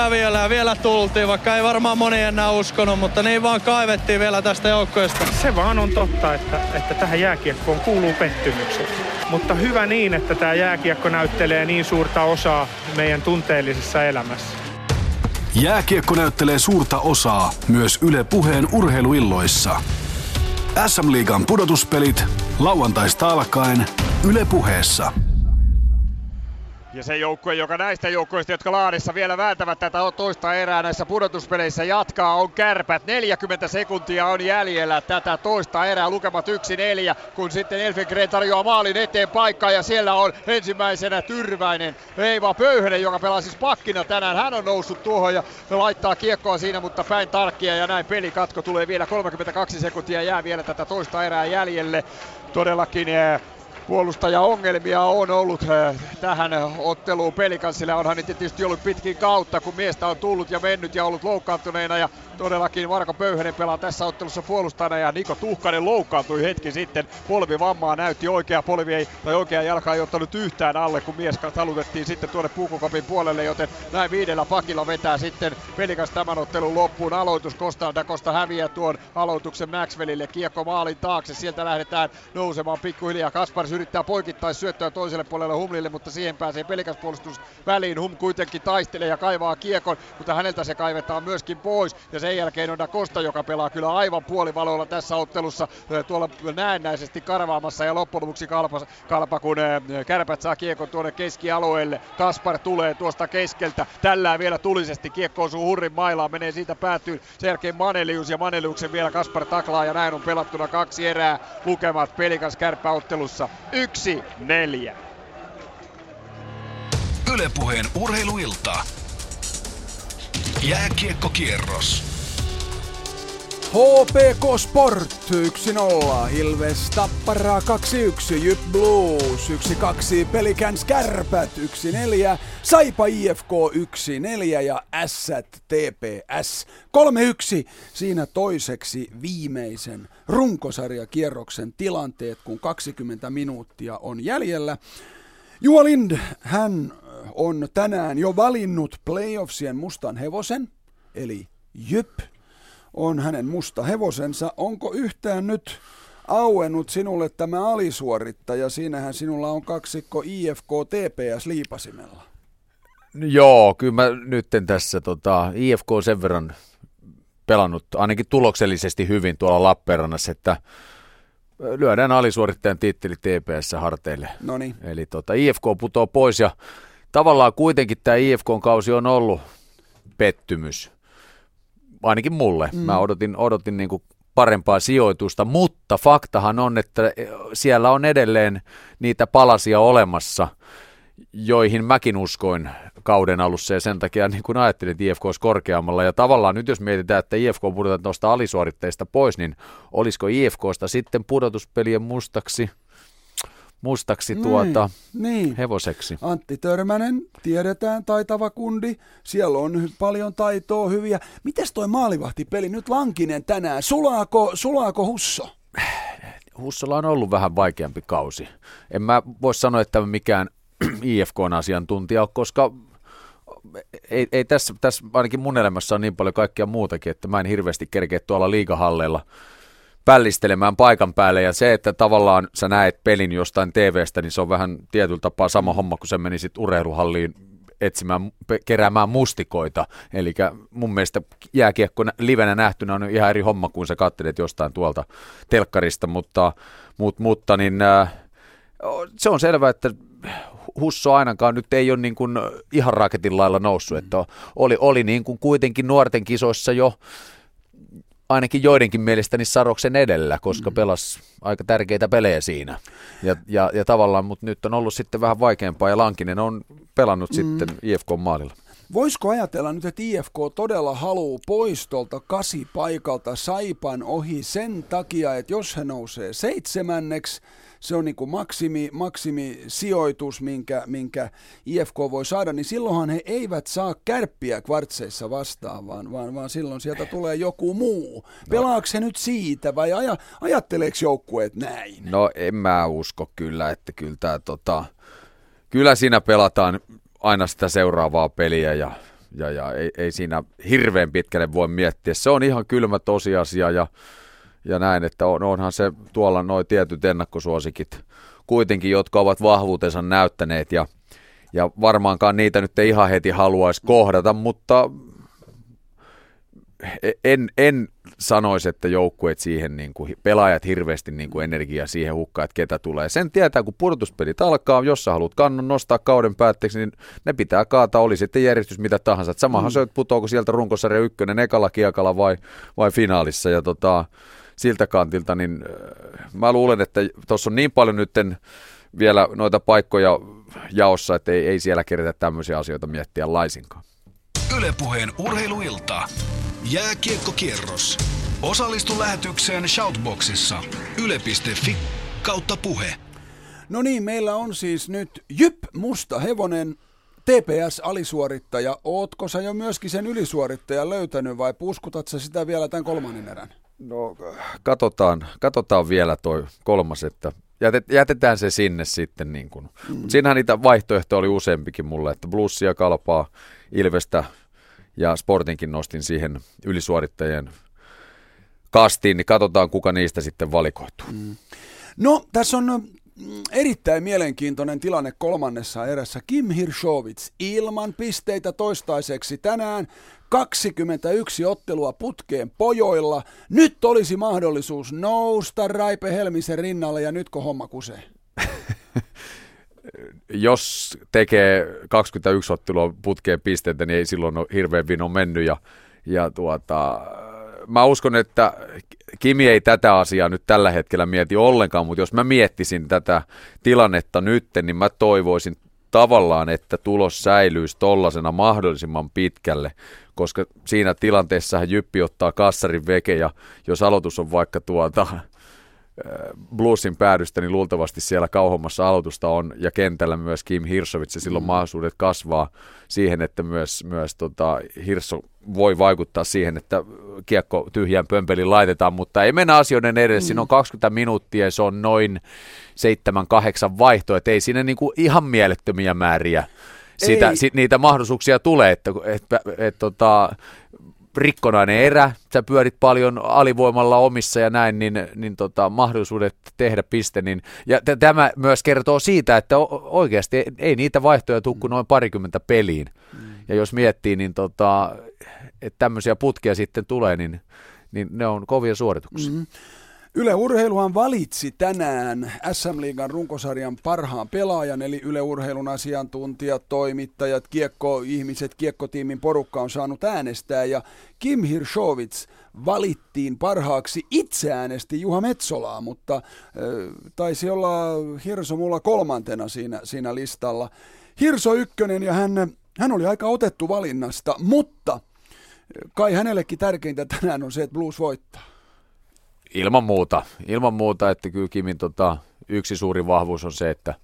häviöllä ja vielä tultiin, vaikka ei varmaan moni enää uskonut, mutta niin vaan kaivettiin vielä tästä joukkueesta. Se vaan on totta, että, että tähän jääkiekkoon kuuluu pettymykset. Mutta hyvä niin, että tämä jääkiekko näyttelee niin suurta osaa meidän tunteellisessa elämässä. Jääkiekko näyttelee suurta osaa myös Yle Puheen urheiluilloissa. SM-liigan pudotuspelit lauantaista alkaen Yle Puheessa. Ja se joukkue, joka näistä joukkueista, jotka Laadissa vielä vääntävät tätä toista erää näissä pudotuspeleissä jatkaa, on kärpät. 40 sekuntia on jäljellä tätä toista erää, lukemat 1-4, kun sitten Elfengren tarjoaa maalin eteen paikkaa ja siellä on ensimmäisenä Tyrväinen, Eiva Pöyhönen, joka pelaa siis pakkina tänään. Hän on noussut tuohon ja laittaa kiekkoa siinä, mutta päin tarkkia ja näin pelikatko tulee vielä 32 sekuntia jää vielä tätä toista erää jäljelle. Todellakin eh, puolustajaongelmia on ollut äh, tähän otteluun pelikansille. Onhan niitä tietysti ollut pitkin kautta, kun miestä on tullut ja mennyt ja ollut loukkaantuneena. Ja todellakin Marko Pöyhönen pelaa tässä ottelussa puolustajana ja Niko Tuhkanen loukkaantui hetki sitten. Polvivammaa näytti oikea polvi ei, tai oikea jalka ei ottanut yhtään alle, kun mies talutettiin sitten tuonne puukokopin puolelle, joten näin viidellä pakilla vetää sitten pelikas tämän ottelun loppuun. Aloitus Costa Dakosta häviää tuon aloituksen Maxwellille. Kiekko maalin taakse, sieltä lähdetään nousemaan pikkuhiljaa. Kaspars yrittää poikittaa syöttöä toiselle puolelle Humlille, mutta siihen pääsee pelikas puolustus väliin. Hum kuitenkin taistelee ja kaivaa kiekon, mutta häneltä se kaivetaan myöskin pois. Ja sen jälkeen on Da Costa, joka pelaa kyllä aivan puolivaloilla tässä ottelussa tuolla näennäisesti karvaamassa ja loppujen lopuksi kalpa, kalpa kun kärpät saa kiekon tuonne keskialueelle. Kaspar tulee tuosta keskeltä, tällä vielä tulisesti kiekko osuu hurrin mailaan, menee siitä päätyyn. Sen jälkeen Manelius ja Maneliuksen vielä Kaspar taklaa ja näin on pelattuna kaksi erää. Lukemat pelikas kärppäottelussa 1-4. Ylepuheen urheiluilta. Jääkiekkokierros. HPK Sport 1-0, Ilves Tappara 2-1, Jyp Blues 1-2, Pelikans Kärpät 1-4, Saipa IFK 1-4 ja Ässät TPS 3-1. Siinä toiseksi viimeisen runkosarjakierroksen tilanteet, kun 20 minuuttia on jäljellä. Juha Lind, hän on tänään jo valinnut playoffsien mustan hevosen, eli Jyp on hänen musta hevosensa. Onko yhtään nyt auennut sinulle tämä alisuorittaja? Siinähän sinulla on kaksikko IFK TPS liipasimella. No Joo, kyllä mä nyt tässä tota, IFK sen verran pelannut ainakin tuloksellisesti hyvin tuolla Lappeenrannassa, että lyödään alisuorittajan titteli TPS harteille. Noniin. Eli tota, IFK putoo pois ja tavallaan kuitenkin tämä IFK-kausi on ollut pettymys. Ainakin mulle. Mm. Mä odotin, odotin niin kuin parempaa sijoitusta, mutta faktahan on, että siellä on edelleen niitä palasia olemassa, joihin mäkin uskoin kauden alussa ja sen takia niin kuin ajattelin, että IFK olisi korkeammalla. Ja tavallaan nyt jos mietitään, että IFK pudotetaan tuosta alisuoritteista pois, niin olisiko IFKsta sitten pudotuspelien mustaksi – mustaksi niin, tuota niin. hevoseksi. Antti Törmänen, tiedetään, taitava kundi. Siellä on paljon taitoa, hyviä. Mites toi maalivahtipeli nyt Lankinen tänään? Sulaako, sulaako Husso? Hussolla on ollut vähän vaikeampi kausi. En mä voi sanoa, että mikään IFK-asiantuntija koska ei, ei tässä, tässä ainakin mun elämässä on niin paljon kaikkea muutakin, että mä en hirveästi kerkeä tuolla liigahalleilla pällistelemään paikan päälle ja se, että tavallaan sä näet pelin jostain TVstä, niin se on vähän tietyllä tapaa sama homma, kun sä menisit urheiluhalliin etsimään, keräämään mustikoita. Eli mun mielestä jääkiekko livenä nähtynä on ihan eri homma, kuin sä katselet jostain tuolta telkkarista, mutta, mutta, mutta niin, äh, se on selvää, että Husso ainakaan nyt ei ole niin kuin ihan raketin lailla noussut, että oli, oli niin kuin kuitenkin nuorten kisoissa jo ainakin joidenkin mielestäni Saroksen edellä, koska mm. pelasi aika tärkeitä pelejä siinä. Ja, ja, ja tavallaan, mutta nyt on ollut sitten vähän vaikeampaa ja Lankinen on pelannut mm. sitten IFK-maalilla. Voisiko ajatella nyt, että IFK todella haluaa pois tuolta kasipaikalta Saipan ohi sen takia, että jos he nousee seitsemänneksi, se on niin kuin maksimi, maksimisijoitus, minkä, minkä IFK voi saada, niin silloinhan he eivät saa kärppiä kvartseissa vastaan, vaan, vaan, vaan silloin sieltä tulee joku muu. No. Pelaako he nyt siitä vai aja, ajatteleeko joukkueet näin? No en mä usko kyllä, että kyllä, tää, tota, kyllä siinä pelataan aina sitä seuraavaa peliä ja, ja, ja ei, ei siinä hirveän pitkälle voi miettiä. Se on ihan kylmä tosiasia ja ja näin, että on, onhan se tuolla noin tietyt ennakkosuosikit kuitenkin, jotka ovat vahvuutensa näyttäneet ja, ja varmaankaan niitä nyt ei ihan heti haluaisi kohdata, mutta en, en sanoisi, että joukkueet siihen, niin kuin, pelaajat hirveästi niin kuin energiaa siihen hukkaan, että ketä tulee. Sen tietää, kun pudotuspelit alkaa, jos sä haluat kannon nostaa kauden päätteeksi, niin ne pitää kaataa, oli sitten järjestys mitä tahansa. Et samahan mm. se, että putoako sieltä runkosarja ykkönen ekalla kiekalla vai, vai finaalissa. Ja tota, siltä kantilta, niin äh, mä luulen, että tuossa on niin paljon nyt vielä noita paikkoja jaossa, että ei, ei siellä kerätä tämmöisiä asioita miettiä laisinkaan. Ylepuheen urheiluilta. Jääkiekkokierros. Osallistu lähetykseen Shoutboxissa. Yle.fi kautta puhe. No niin, meillä on siis nyt Jyp Musta Hevonen, TPS-alisuorittaja. Ootko sä jo myöskin sen ylisuorittajan löytänyt vai puskutat sä sitä vielä tämän kolmannen erän? No katsotaan, katsotaan vielä toi kolmas, että jätetään se sinne sitten. Niin kun. Mm. Siinähän niitä vaihtoehtoja oli useampikin mulle, että Blussia, Kalpaa, Ilvestä ja Sportinkin nostin siihen ylisuorittajien kastiin, niin katsotaan kuka niistä sitten valikoituu. Mm. No tässä on erittäin mielenkiintoinen tilanne kolmannessa erässä. Kim Hirshovits ilman pisteitä toistaiseksi tänään 21 ottelua putkeen pojoilla. Nyt olisi mahdollisuus nousta Raipe Helmisen rinnalle ja nytkö homma kusee? Jos tekee 21 ottelua putkeen pisteitä, niin ei silloin ole hirveän vino mennyt ja, ja tuota, mä uskon, että Kimi ei tätä asiaa nyt tällä hetkellä mieti ollenkaan, mutta jos mä miettisin tätä tilannetta nyt, niin mä toivoisin tavallaan, että tulos säilyisi tollasena mahdollisimman pitkälle, koska siinä tilanteessa Jyppi ottaa kassarin veke ja jos aloitus on vaikka tuota bluesin päädystä, niin luultavasti siellä kauhommassa aloitusta on ja kentällä myös Kim Hirsovits ja silloin mm. mahdollisuudet kasvaa siihen, että myös, myös tota, Hirso voi vaikuttaa siihen, että kiekko tyhjään pömpelin laitetaan, mutta ei mennä asioiden edes. Mm. Siinä on 20 minuuttia ja se on noin 7-8 vaihtoa, että ei siinä niinku ihan mielettömiä määriä sitä, si, niitä mahdollisuuksia tulee, että, että, että, että tota, rikkonainen erä, sä pyörit paljon alivoimalla omissa ja näin, niin, niin tota, mahdollisuudet tehdä piste. Niin, ja t- tämä myös kertoo siitä, että oikeasti ei, ei niitä vaihtoja tule kuin noin parikymmentä peliin. Mm. Ja jos miettii, niin tota, että tämmöisiä putkia sitten tulee, niin, niin ne on kovia suorituksia. Mm-hmm. Yle Urheiluhan valitsi tänään SM-liigan runkosarjan parhaan pelaajan, eli Yle Urheilun asiantuntijat, toimittajat, kiekko-ihmiset, kiekkotiimin porukka on saanut äänestää, ja Kim Hirshovits valittiin parhaaksi. Itse äänesti Juha Metsolaa, mutta äh, taisi olla Hirso mulla kolmantena siinä, siinä listalla. Hirso ykkönen, ja hän, hän oli aika otettu valinnasta, mutta kai hänellekin tärkeintä tänään on se, että Blues voittaa. Ilman muuta, ilman muuta, että kyllä Kimin tota, yksi suuri vahvuus on se, että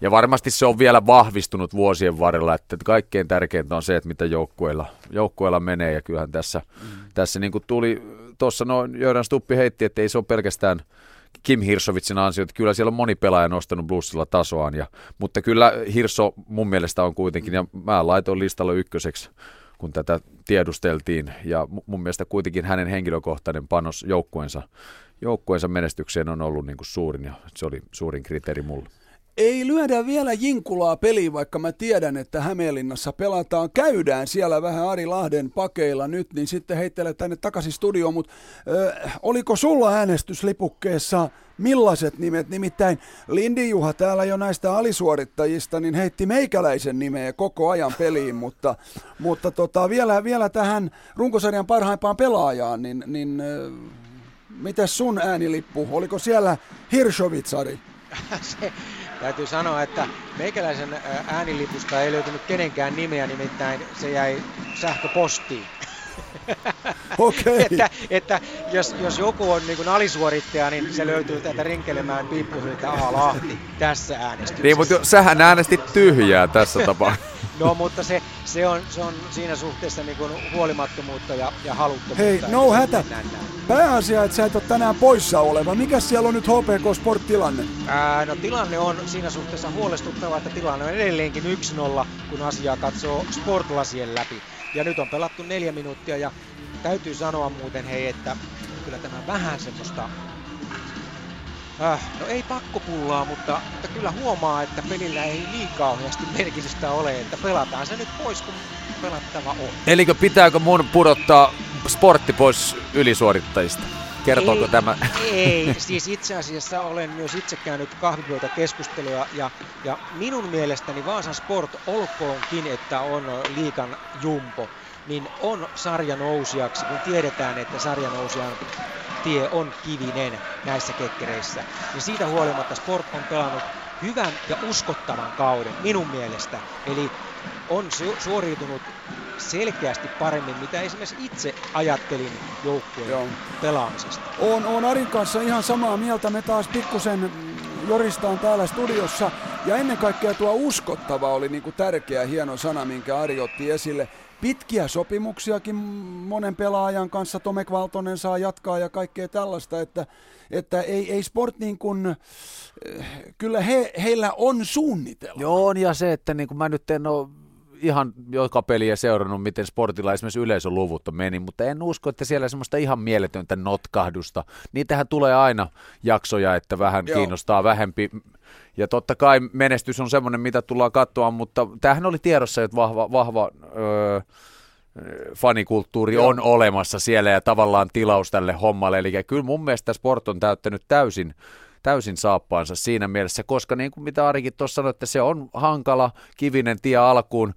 ja varmasti se on vielä vahvistunut vuosien varrella, että kaikkein tärkeintä on se, että mitä joukkueilla, joukkueilla menee, ja kyllähän tässä, mm. tässä niin kuin tuli, tuossa no, Jöran Stuppi heitti, että ei se ole pelkästään Kim Hirsovitsin ansiot, kyllä siellä on moni pelaaja nostanut bluesilla tasoaan, ja, mutta kyllä Hirso mun mielestä on kuitenkin, ja mä laitoin listalla ykköseksi kun tätä tiedusteltiin. Ja mun mielestä kuitenkin hänen henkilökohtainen panos joukkueensa, joukkueensa menestykseen on ollut niin kuin suurin, ja se oli suurin kriteeri mulle. Ei lyödä vielä Jinkulaa peliin, vaikka mä tiedän, että Hämeenlinnassa pelataan. Käydään siellä vähän Ari Lahden pakeilla nyt, niin sitten heittele tänne takaisin studioon. Mutta oliko sulla äänestyslipukkeessa millaiset nimet? Nimittäin Lindi Juha täällä jo näistä alisuorittajista, niin heitti meikäläisen nimeä koko ajan peliin, mutta, mutta tota, vielä, vielä tähän runkosarjan parhaimpaan pelaajaan, niin, niin miten sun äänilippu? Oliko siellä Hirshovitsari? se, täytyy sanoa, että meikäläisen äänilipusta ei löytynyt kenenkään nimeä, nimittäin se jäi sähköpostiin. Okei. Okay. että, että jos, jos joku on niin alisuorittaja, niin se löytyy täältä rinkelemään piippuhyiltä A Lahti tässä äänestyksessä. Niin, mutta sähän äänestit tyhjää tässä tapauksessa. no, mutta se, se, on, se on siinä suhteessa niin kuin huolimattomuutta ja, ja haluttomuutta. Hei, no hätä. Pääasia, että sä et ole tänään poissa oleva. Mikä siellä on nyt HPK Sport-tilanne? Ää, no tilanne on siinä suhteessa huolestuttava, että tilanne on edelleenkin 1-0, kun asiaa katsoo sportlasien läpi. Ja nyt on pelattu neljä minuuttia ja täytyy sanoa muuten hei, että kyllä tämä vähän semmoista Äh, no ei pakkopullaa, mutta, mutta kyllä huomaa, että pelillä ei niin kauheasti merkitystä ole, että pelataan se nyt pois, kun pelattava on. Elikö pitääkö mun pudottaa sportti pois ylisuorittajista? Kertooko ei, tämä? Ei, siis itse asiassa olen myös itse käynyt kahvipöytäkeskustelua ja, ja minun mielestäni Vaasan Sport, olkoonkin, että on liikan jumpo, niin on sarjanousijaksi, kun tiedetään, että sarjanousijan tie on kivinen näissä kekkereissä. Niin siitä huolimatta Sport on pelannut hyvän ja uskottavan kauden minun mielestä. Eli on suoriutunut selkeästi paremmin, mitä esimerkiksi itse ajattelin joukkueen Joo. pelaamisesta. On, on Arin kanssa ihan samaa mieltä. Me taas pikkusen joristaan täällä studiossa. Ja ennen kaikkea tuo uskottava oli niin kuin tärkeä hieno sana, minkä Ari otti esille. Pitkiä sopimuksiakin monen pelaajan kanssa Tomek Valtonen saa jatkaa ja kaikkea tällaista, että, että ei, ei sport niin kuin, eh, kyllä he, heillä on suunnitelma. Joo, ja se, että niin kuin mä nyt en ole ihan joka peliä seurannut, miten sportilla esimerkiksi yleisöluvut meni, mutta en usko, että siellä semmoista ihan mieletöntä notkahdusta. Niitähän tulee aina jaksoja, että vähän Joo. kiinnostaa vähempi. Ja totta kai menestys on semmoinen, mitä tullaan katsoa, mutta tämähän oli tiedossa, että vahva, vahva öö, fanikulttuuri Joo. on olemassa siellä ja tavallaan tilaus tälle hommalle. Eli kyllä mun mielestä sport on täyttänyt täysin täysin saappaansa siinä mielessä, koska niin kuin mitä Arikin tuossa sanoi, että se on hankala, kivinen tie alkuun.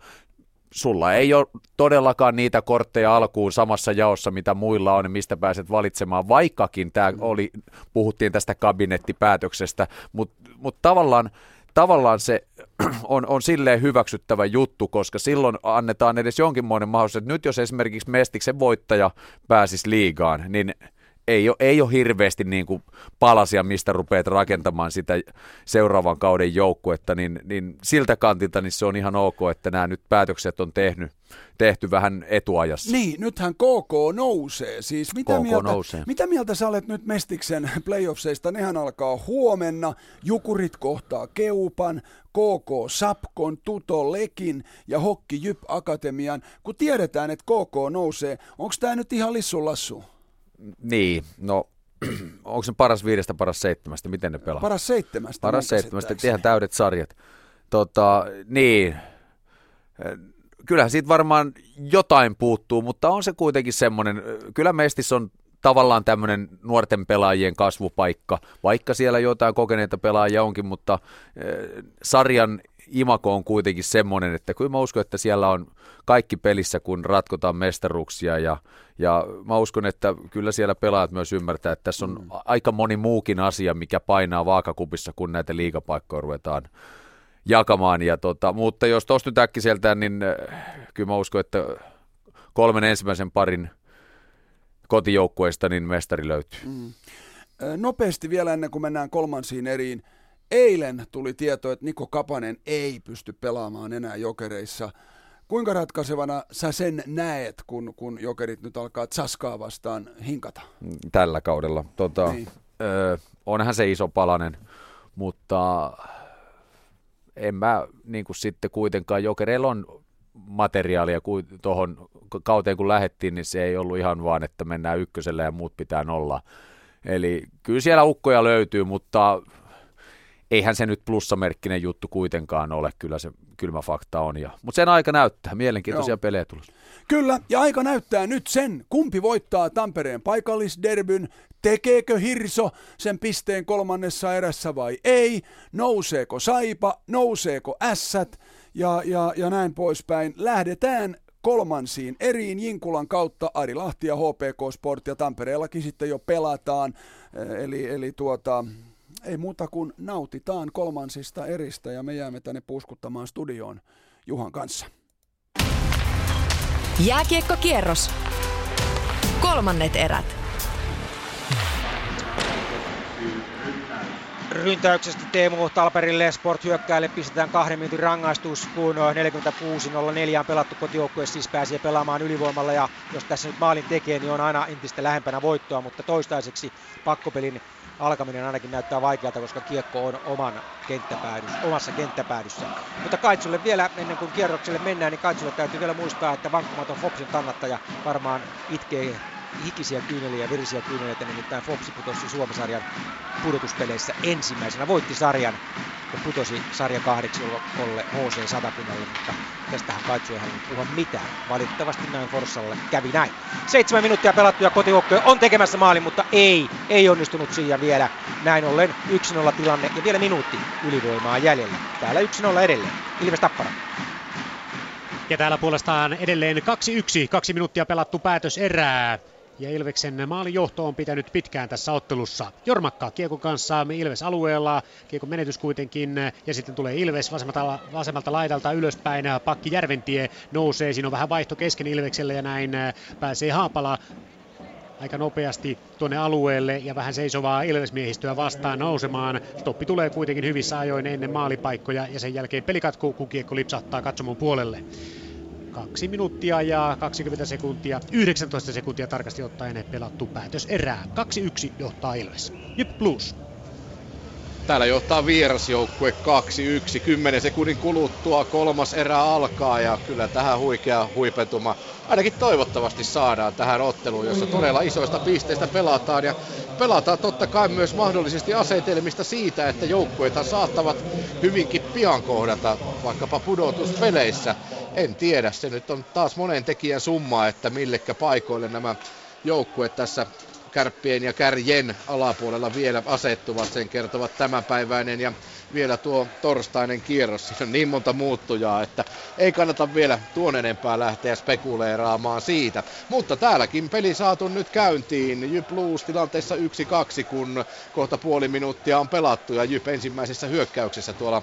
Sulla ei ole todellakaan niitä kortteja alkuun samassa jaossa, mitä muilla on, mistä pääset valitsemaan, vaikkakin tämä mm. oli, puhuttiin tästä kabinettipäätöksestä, mutta mut tavallaan tavallaan se on, on silleen hyväksyttävä juttu, koska silloin annetaan edes jonkinmoinen mahdollisuus, että nyt jos esimerkiksi Mestiksen voittaja pääsisi liigaan, niin ei ole, ei ole hirveästi niin kuin palasia, mistä rupeat rakentamaan sitä seuraavan kauden joukkuetta, niin, niin siltä kantilta niin se on ihan ok, että nämä nyt päätökset on tehnyt, tehty vähän etuajassa. Niin, nythän KK nousee. Siis mitä, KK mieltä, nousee. mitä mieltä sä olet nyt Mestiksen playoffseista? Nehän alkaa huomenna. Jukurit kohtaa Keupan, KK Sapkon, Tuto Lekin ja Hokki Jyp Akatemian. Kun tiedetään, että KK nousee, onko tämä nyt ihan lissulassu? Niin, no onko se paras viidestä, paras seitsemästä, miten ne pelaa? Paras seitsemästä. Paras seitsemästä, ihan täydet sarjat. Tota, niin, kyllähän siitä varmaan jotain puuttuu, mutta on se kuitenkin semmoinen, kyllä Mestis on tavallaan tämmöinen nuorten pelaajien kasvupaikka, vaikka siellä jotain kokeneita pelaajia onkin, mutta eh, sarjan imako on kuitenkin semmoinen, että kyllä mä uskon, että siellä on kaikki pelissä, kun ratkotaan mestaruuksia ja, ja mä uskon, että kyllä siellä pelaajat myös ymmärtää, että tässä on mm. aika moni muukin asia, mikä painaa vaakakupissa, kun näitä liigapaikkoja ruvetaan jakamaan. Ja tota, mutta jos tuosta nyt äkkiseltään, niin äh, kyllä mä uskon, että kolmen ensimmäisen parin kotijoukkueista niin mestari löytyy. Mm. Nopeasti vielä ennen kuin mennään kolmansiin eriin. Eilen tuli tieto, että Niko Kapanen ei pysty pelaamaan enää jokereissa. Kuinka ratkaisevana sä sen näet, kun, kun jokerit nyt alkaa Tsaskaa vastaan hinkata? Tällä kaudella. Tota, niin. ö, onhan se iso palanen, mutta en mä niin kuin sitten kuitenkaan, jokereilla on materiaalia tuohon kauteen kun lähettiin, niin se ei ollut ihan vaan, että mennään ykkösellä ja muut pitää olla. Eli kyllä siellä ukkoja löytyy, mutta eihän se nyt plussamerkkinen juttu kuitenkaan ole, kyllä se kylmä fakta on. Ja, mutta sen aika näyttää, mielenkiintoisia Joo. pelejä tulossa. Kyllä, ja aika näyttää nyt sen, kumpi voittaa Tampereen paikallisderbyn, tekeekö Hirso sen pisteen kolmannessa erässä vai ei, nouseeko Saipa, nouseeko Ässät ja, ja, ja näin poispäin. Lähdetään kolmansiin eriin Jinkulan kautta Ari Lahti ja HPK Sport ja Tampereellakin sitten jo pelataan. Eli, eli tuota, ei muuta kuin nautitaan kolmansista eristä ja me jäämme tänne puuskuttamaan studioon Juhan kanssa. Jääkiekkokierros. Kolmannet erät. Ryntäyksestä Teemu Talperille Sport hyökkäälle pistetään kahden minuutin rangaistus, kun 46.04 on pelattu kotijoukkue, siis pääsee pelaamaan ylivoimalla ja jos tässä nyt maalin tekee, niin on aina entistä lähempänä voittoa, mutta toistaiseksi pakkopelin alkaminen ainakin näyttää vaikealta, koska kiekko on oman kenttäpäädys, omassa kenttäpäädyssä. Mutta Kaitsulle vielä, ennen kuin kierrokselle mennään, niin Kaitsulle täytyy vielä muistaa, että vankkumaton Fopsin kannattaja varmaan itkee hikisiä kyyneliä ja virisiä kyyneliä, nimittäin Fopsi putosi Suomisarjan pudotuspeleissä ensimmäisenä, voitti sarjan ja putosi sarja kahdeksi olle HC Satakunnalle, mutta tästähän Kaitsu ei halunnut puhua mitään. Valitettavasti näin Forssalle kävi näin. Seitsemän minuuttia pelattu ja on tekemässä maalin, mutta ei, ei onnistunut siinä vielä. Näin ollen 1-0 tilanne ja vielä minuutti ylivoimaa jäljellä. Täällä 1-0 edelleen. Ilves Tappara. Ja täällä puolestaan edelleen 2-1, kaksi minuuttia pelattu päätös erää. Ja Ilveksen maalijohto on pitänyt pitkään tässä ottelussa. Jormakka Kiekon kanssa Ilves alueella, Kiekon menetys kuitenkin, ja sitten tulee Ilves vasemmalta, vasemmalta laidalta ylöspäin, pakki Järventie nousee, siinä on vähän vaihto kesken Ilvekselle ja näin pääsee Haapala aika nopeasti tuonne alueelle ja vähän seisovaa Ilvesmiehistöä vastaan nousemaan. Stoppi tulee kuitenkin hyvissä ajoin ennen maalipaikkoja ja sen jälkeen pelikatku, kun kiekko lipsahtaa katsomon puolelle. 2 minuuttia ja 20 sekuntia, 19 sekuntia tarkasti ottaen pelattu päätös erää. 2-1 johtaa Ilves. Jyp Plus. Täällä johtaa vierasjoukkue 2-1. 10 sekunnin kuluttua kolmas erä alkaa ja kyllä tähän huikea huipentuma ainakin toivottavasti saadaan tähän otteluun, jossa todella isoista pisteistä pelataan ja pelataan totta kai myös mahdollisesti asetelmista siitä, että joukkueita saattavat hyvinkin pian kohdata vaikkapa pudotuspeleissä. En tiedä, se nyt on taas monen tekijän summa, että millekä paikoille nämä joukkueet tässä kärppien ja kärjen alapuolella vielä asettuvat, sen kertovat tämänpäiväinen ja vielä tuo torstainen kierros. Siinä on niin monta muuttujaa, että ei kannata vielä tuon enempää lähteä spekuleeraamaan siitä. Mutta täälläkin peli saatu nyt käyntiin. Jyp Blues tilanteessa 1-2, kun kohta puoli minuuttia on pelattu ja Jyp ensimmäisessä hyökkäyksessä tuolla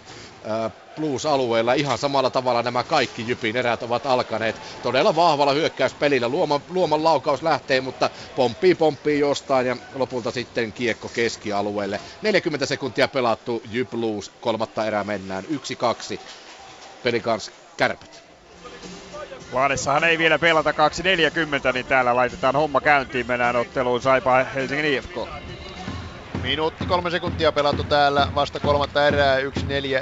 Blues-alueella ihan samalla tavalla nämä kaikki Jypin erät ovat alkaneet. Todella vahvalla hyökkäyspelillä. Luoman, Luoman laukaus lähtee, mutta pomppii pomppii jostain ja lopulta sitten kiekko keskialueelle. 40 sekuntia pelattu Jyp Blues, kolmatta erää mennään. 1-2. Peli kanssa kärpät. Lahdessahan ei vielä pelata 2.40, niin täällä laitetaan homma käyntiin. Mennään otteluun Saipa Helsingin IFK. Minuutti kolme sekuntia pelattu täällä, vasta kolmatta erää, 1-4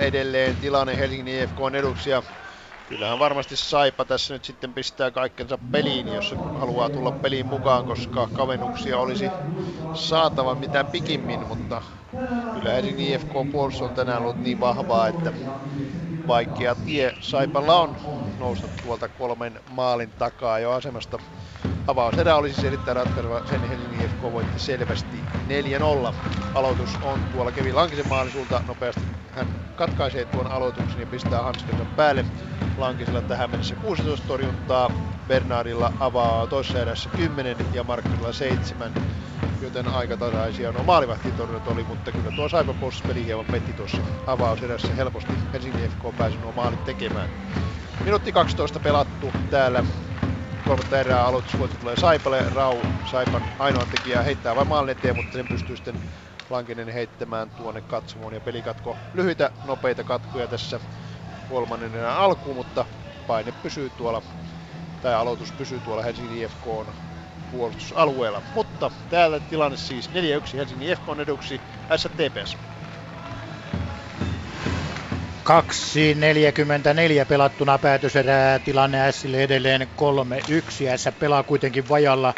edelleen tilanne Helsingin IFK on eduksi ja kyllähän varmasti Saipa tässä nyt sitten pistää kaikkensa peliin, jos haluaa tulla peliin mukaan, koska kavennuksia olisi saatava mitä pikimmin, mutta kyllä Helsingin IFK puolustus on tänään ollut niin vahvaa, että vaikea tie Saipalla on nousta tuolta kolmen maalin takaa jo asemasta. Avauserä oli siis erittäin ratkaiseva, sen Helsingin IFK voitti selvästi 4-0. Aloitus on tuolla Kevin Lankisen maalisulta, nopeasti hän katkaisee tuon aloituksen ja pistää hanskansa päälle. Lankisella tähän mennessä 16 torjuntaa, Bernardilla avaa toisessa erässä 10 ja Markkanilla 7 joten aika tasaisia nuo maalivahtitorjunat oli, mutta kyllä tuo Saipa peli hieman petti tuossa avauserässä helposti. Helsingin FK pääsi nuo maalit tekemään. Minuutti 12 pelattu täällä. Kolmatta erää aloitusvoitto tulee Saipalle. Rau, Saipan ainoa tekijä, heittää vain maalin eteen, mutta sen pystyy sitten Lankinen heittämään tuonne katsomoon. Ja pelikatko lyhyitä, nopeita katkoja tässä kolmannen erän alkuun, mutta paine pysyy tuolla, tai aloitus pysyy tuolla Helsingin IFK puolustusalueella. Mutta täällä tilanne siis 4-1 Helsingin FK eduksi STPS. 2.44 pelattuna päätöserää tilanne Sille edelleen 3-1. S pelaa kuitenkin vajalla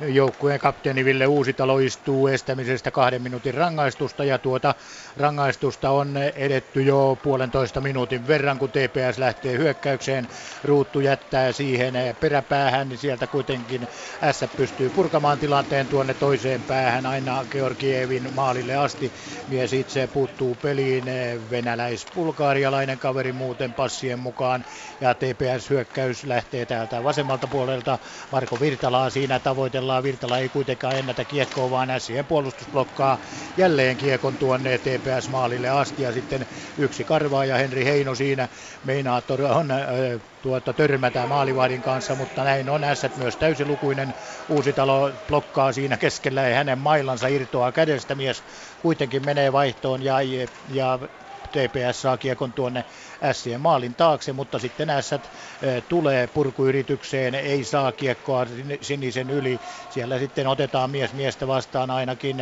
Joukkueen kapteeni Ville Uusitalo istuu estämisestä kahden minuutin rangaistusta ja tuota rangaistusta on edetty jo puolentoista minuutin verran, kun TPS lähtee hyökkäykseen. Ruuttu jättää siihen peräpäähän, niin sieltä kuitenkin S pystyy purkamaan tilanteen tuonne toiseen päähän aina Georgievin maalille asti. Mies itse puuttuu peliin, venäläis-bulgaarialainen kaveri muuten passien mukaan ja TPS-hyökkäys lähtee täältä vasemmalta puolelta. Marko Virtalaa siinä tavoitellaan taistellaan. Virtala ei kuitenkaan ennätä kiekkoa, vaan Sien puolustus blokkaa jälleen kiekon tuonne TPS-maalille asti. Ja sitten yksi karvaa ja Henri Heino siinä meinaa on äh, tuota, törmätä maalivahdin kanssa, mutta näin on Ässät myös täysilukuinen. talo blokkaa siinä keskellä ja hänen mailansa irtoaa kädestä. Mies kuitenkin menee vaihtoon ja, ja TPS saa kiekon tuonne Ässien maalin taakse, mutta sitten Ässät tulee purkuyritykseen, ei saa kiekkoa sinisen yli. Siellä sitten otetaan mies miestä vastaan ainakin.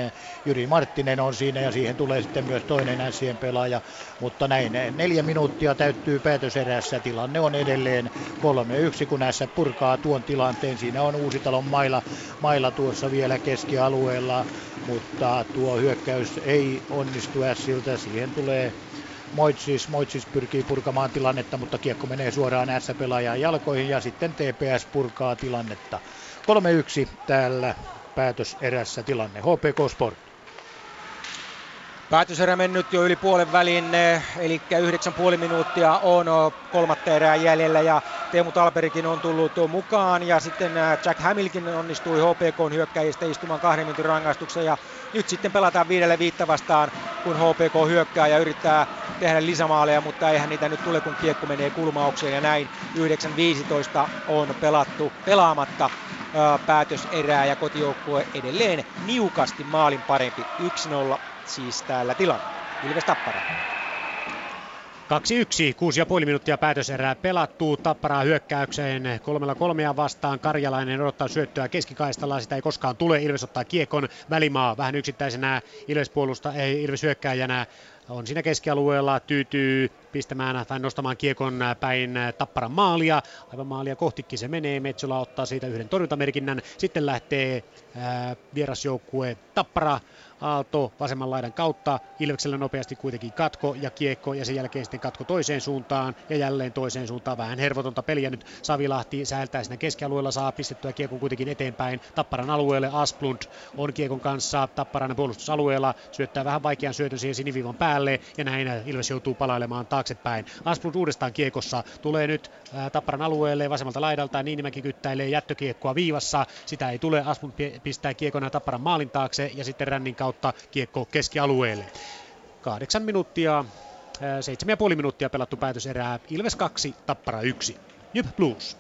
Jyri Marttinen on siinä ja siihen tulee sitten myös toinen Ässien pelaaja. Mutta näin neljä minuuttia täyttyy päätöserässä. Tilanne on edelleen 3-1, kun Ässät purkaa tuon tilanteen. Siinä on Uusitalon mailla, mailla tuossa vielä keskialueella, mutta tuo hyökkäys ei onnistu Ässiltä. Siihen tulee Moitsis, Moitsis pyrkii purkamaan tilannetta, mutta kiekko menee suoraan S-pelaajan jalkoihin ja sitten TPS purkaa tilannetta. 3-1 täällä päätöserässä tilanne. HPK Sport. Päätöserä mennyt jo yli puolen välin, eh, eli 9,5 minuuttia on oh, kolmatta erää jäljellä ja Teemu Talperikin on tullut mukaan ja sitten eh, Jack Hamilkin onnistui HPK hyökkäjistä istumaan kahden minuutin rangaistuksen ja nyt sitten pelataan viidelle viittä vastaan, kun HPK hyökkää ja yrittää tehdä lisämaaleja, mutta eihän niitä nyt tule, kun kiekko menee kulmaukseen ja näin. 9.15 on pelattu pelaamatta eh, päätöserää ja kotijoukkue edelleen niukasti maalin parempi. 1-0 siis täällä tilanne. Ilves Tappara. 2-1, 6,5 minuuttia päätöserää pelattu. Tapparaa hyökkäykseen kolmella kolmea vastaan. Karjalainen odottaa syöttöä keskikaistalla, sitä ei koskaan tule. Ilves ottaa kiekon välimaa vähän yksittäisenä Ilves, puolusta, ei, Ilves hyökkääjänä on siinä keskialueella, tyytyy pistämään tai nostamaan kiekon päin Tapparan maalia. Aivan maalia kohtikin se menee, Metsola ottaa siitä yhden torjuntamerkinnän. Sitten lähtee ää, vierasjoukkue Tappara Aalto vasemman laidan kautta. Ilveksellä nopeasti kuitenkin katko ja kiekko ja sen jälkeen sitten katko toiseen suuntaan ja jälleen toiseen suuntaan. Vähän hervotonta peliä nyt Savilahti säältää siinä keskialueella, saa pistettyä kiekon kuitenkin eteenpäin Tapparan alueelle. Asplund on kiekon kanssa Tapparan puolustusalueella, syöttää vähän vaikean syötön siihen siniviivan päälle ja näin Ilves joutuu palailemaan taaksepäin. Asplund uudestaan kiekossa tulee nyt Tapparan alueelle vasemmalta laidalta, Niinimäki kyttäilee jättökiekkoa viivassa, sitä ei tule, Asplund pistää kiekon Tapparan maalin taakse ja sitten Rännin kautta kiekko keskialueelle. Kahdeksan minuuttia, seitsemän ja puoli minuuttia pelattu päätöserää. Ilves 2, Tappara 1. Jyp Blues.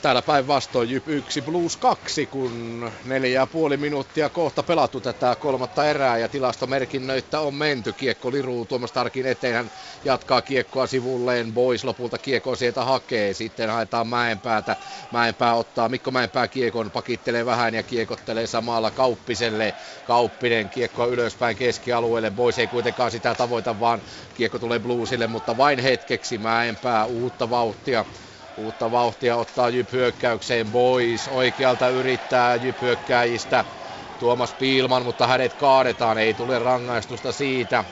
Täällä päinvastoin Jyp 1 Blues 2, kun neljä ja puoli minuuttia kohta pelattu tätä kolmatta erää ja tilastomerkinnöitä on menty. Kiekko liruu Tuomas Tarkin eteen, hän jatkaa kiekkoa sivulleen, Boys lopulta kiekko sieltä hakee, sitten haetaan Mäenpäätä, Mäenpää ottaa, Mikko Mäenpää kiekon, pakittelee vähän ja kiekottelee samalla Kauppiselle, Kauppinen kiekkoa ylöspäin keskialueelle, Boys ei kuitenkaan sitä tavoita, vaan kiekko tulee Bluesille, mutta vain hetkeksi. Mäenpää uutta vauhtia Uutta vauhtia ottaa Jyp hyökkäykseen Boys. Oikealta yrittää Jyp hyökkääjistä Tuomas Piilman, mutta hänet kaadetaan. Ei tule rangaistusta siitä.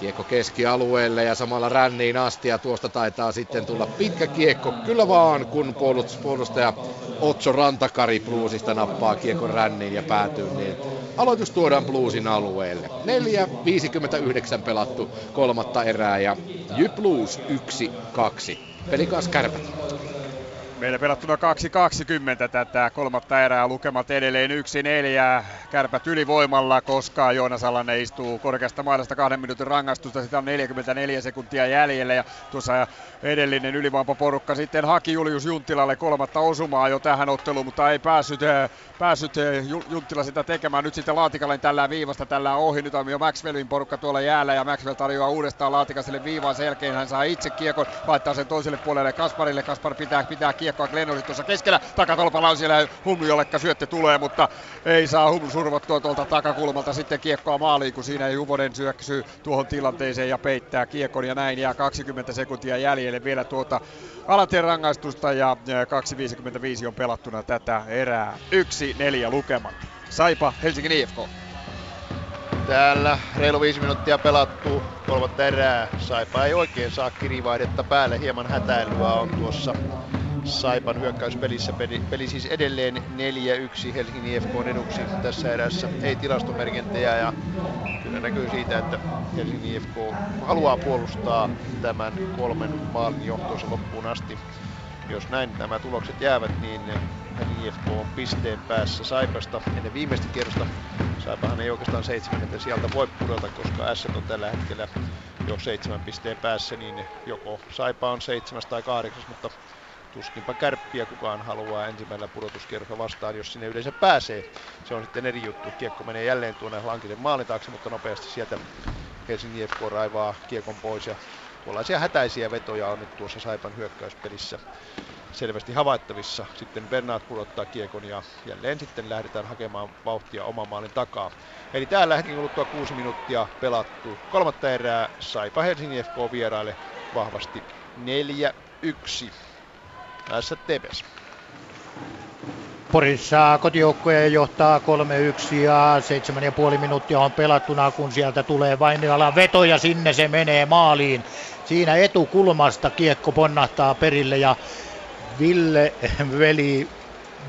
Kiekko keskialueelle ja samalla ränniin asti ja tuosta taitaa sitten tulla pitkä kiekko. Kyllä vaan, kun puolustaja Otso Rantakari Bluesista nappaa kiekon ränniin ja päätyy niin. Aloitus tuodaan Bluesin alueelle. 4.59 pelattu kolmatta erää ja Jy Blues 1-2. Pelikas kärpät. Meillä pelattuna 2.20 tätä kolmatta erää, lukemat edelleen 1-4. Kärpät ylivoimalla, koska Joonas Alanen istuu korkeasta mailasta kahden minuutin rangaistusta. Sitä on 44 sekuntia jäljellä ja tuossa edellinen ylivoimaporukka sitten haki Julius Junttilalle kolmatta osumaa jo tähän otteluun, mutta ei päässyt, äh, päässyt äh, Junttila sitä tekemään. Nyt sitten Laatikalle tällä viivasta tällä ohi. Nyt on jo Maxwellin porukka tuolla jäällä ja Maxwell tarjoaa uudestaan Laatikaselle viivaan. Sen jälkeen hän saa itse kiekon, laittaa sen toiselle puolelle Kasparille. Kaspar pitää, pitää kiekkoa Glenn tuossa keskellä. Takatolpalla on siellä Humlu, jollekka syötte tulee, mutta ei saa Humlu survottua tuolta takakulmalta sitten kiekkoa maaliin, kun siinä Juvonen syöksyy tuohon tilanteeseen ja peittää kiekon ja näin jää 20 sekuntia jäljelle vielä tuota alateen rangaistusta ja 2.55 on pelattuna tätä erää. 1-4 lukemat. Saipa Helsingin IFK. Täällä reilu viisi minuuttia pelattu kolmatta erää. Saipa ei oikein saa kirivaihdetta päälle. Hieman hätäilyä on tuossa Saipan hyökkäyspelissä. Peli, peli siis edelleen 4-1 Helsingin IFK eduksi tässä erässä. Ei tilastomerkintejä ja kyllä näkyy siitä, että Helsingin IFK haluaa puolustaa tämän kolmen maalin johtonsa loppuun asti. Jos näin nämä tulokset jäävät, niin IFK on pisteen päässä Saipasta ennen viimeistä kierrosta. Saipahan ei oikeastaan 70 sieltä voi pudota, koska S on tällä hetkellä jo seitsemän pisteen päässä, niin joko Saipa on seitsemäs tai kahdeksas, mutta tuskinpa kärppiä kukaan haluaa ensimmäisellä pudotuskierroksella vastaan, jos sinne yleensä pääsee. Se on sitten eri juttu. Kiekko menee jälleen tuonne Lankisen maalin taakse, mutta nopeasti sieltä Helsingin IFK raivaa kiekon pois ja tuollaisia hätäisiä vetoja on nyt tuossa Saipan hyökkäyspelissä selvästi havaittavissa. Sitten Bernard pudottaa kiekon ja jälleen sitten lähdetään hakemaan vauhtia oman maalin takaa. Eli täällä hetken kuluttua kuusi minuuttia pelattu. Kolmatta erää Saipa Helsingin FK vieraille vahvasti 4-1. Tässä Tepes. Porissa kotijoukkoja johtaa 3-1 ja 7,5 minuuttia on pelattuna, kun sieltä tulee Vainialan veto ja sinne se menee maaliin. Siinä etukulmasta kiekko ponnahtaa perille ja Ville veli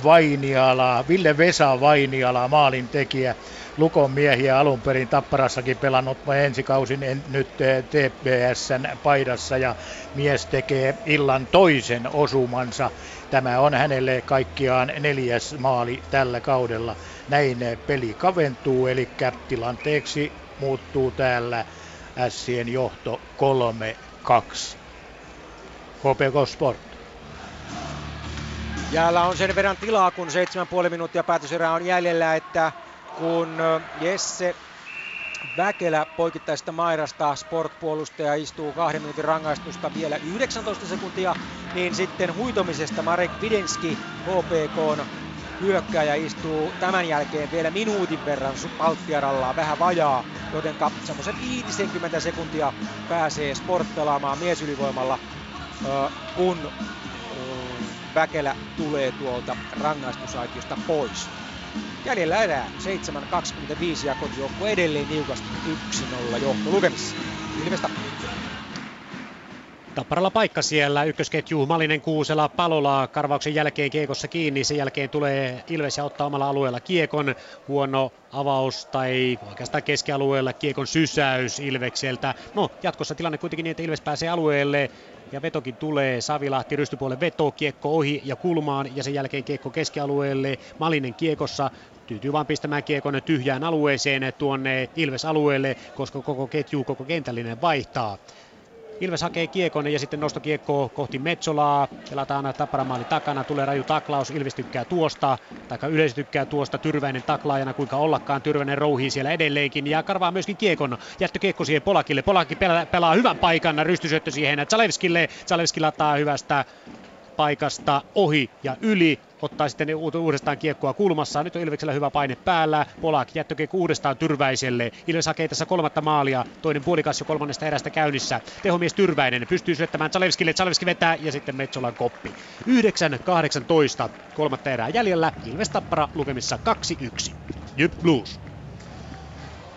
Vainiala, Ville Vesa Vainiala, maalin tekijä, Lukon miehiä alun perin Tapparassakin pelannut ensi kausin en, nyt eh, TPSn paidassa ja mies tekee illan toisen osumansa. Tämä on hänelle kaikkiaan neljäs maali tällä kaudella. Näin peli kaventuu, eli tilanteeksi muuttuu täällä Sien johto 3-2. HPK Sport. Jäällä on sen verran tilaa, kun 7,5 minuuttia päätöserää on jäljellä, että kun Jesse Väkelä poikittaisesta Mairasta sportpuolustaja istuu kahden minuutin rangaistusta vielä 19 sekuntia, niin sitten huitomisesta Marek Videnski HPK hyökkääjä istuu tämän jälkeen vielä minuutin verran palttiaralla vähän vajaa, joten semmoisen 50 sekuntia pääsee sport pelaamaan miesylivoimalla, kun Väkelä tulee tuolta rangaistusaitiosta pois. Jäljellä erää. 7.25 ja kotijoukkue edelleen niukasti. 1-0 johto lukemissa. Ilmestä Tapparalla paikka siellä, ykkösketju Malinen Kuusela Palola. Karvauksen jälkeen kiekossa kiinni, sen jälkeen tulee Ilves ja ottaa omalla alueella kiekon, huono avaus tai oikeastaan keskialueella kiekon sysäys Ilvekseltä. No jatkossa tilanne kuitenkin niin, että Ilves pääsee alueelle, ja vetokin tulee. Savilahti rystypuolelle veto, kiekko ohi ja kulmaan ja sen jälkeen kiekko keskialueelle. Malinen kiekossa tyytyy vain pistämään kiekon tyhjään alueeseen tuonne Ilves-alueelle, koska koko ketju, koko kentällinen vaihtaa. Ilves hakee kiekon ja sitten nostokiekko kohti Metsolaa. Pelataan Tapparamaali takana, tulee raju taklaus. Ilves tykkää tuosta, tai yleisö tykkää tuosta. Tyrväinen taklaajana, kuinka ollakaan. Tyrväinen rouhii siellä edelleenkin ja karvaa myöskin kiekon. Jättökiekko siihen Polakille. Polakki pelaa, pelaa hyvän paikan, rystysyöttö siihen Zalewskille. Zalewski lataa hyvästä paikasta ohi ja yli. Ottaa sitten uudestaan kiekkoa kulmassa. Nyt on Ilveksellä hyvä paine päällä. Polak jättökiekko uudestaan Tyrväiselle. Ilves hakee tässä kolmatta maalia. Toinen puolikas jo kolmannesta erästä käynnissä. Tehomies Tyrväinen pystyy syöttämään Zalewskille. Zalewski vetää ja sitten Metsolan koppi. 9-18 kolmatta erää jäljellä. Ilves Tappara lukemissa 2-1. Jyp Blues.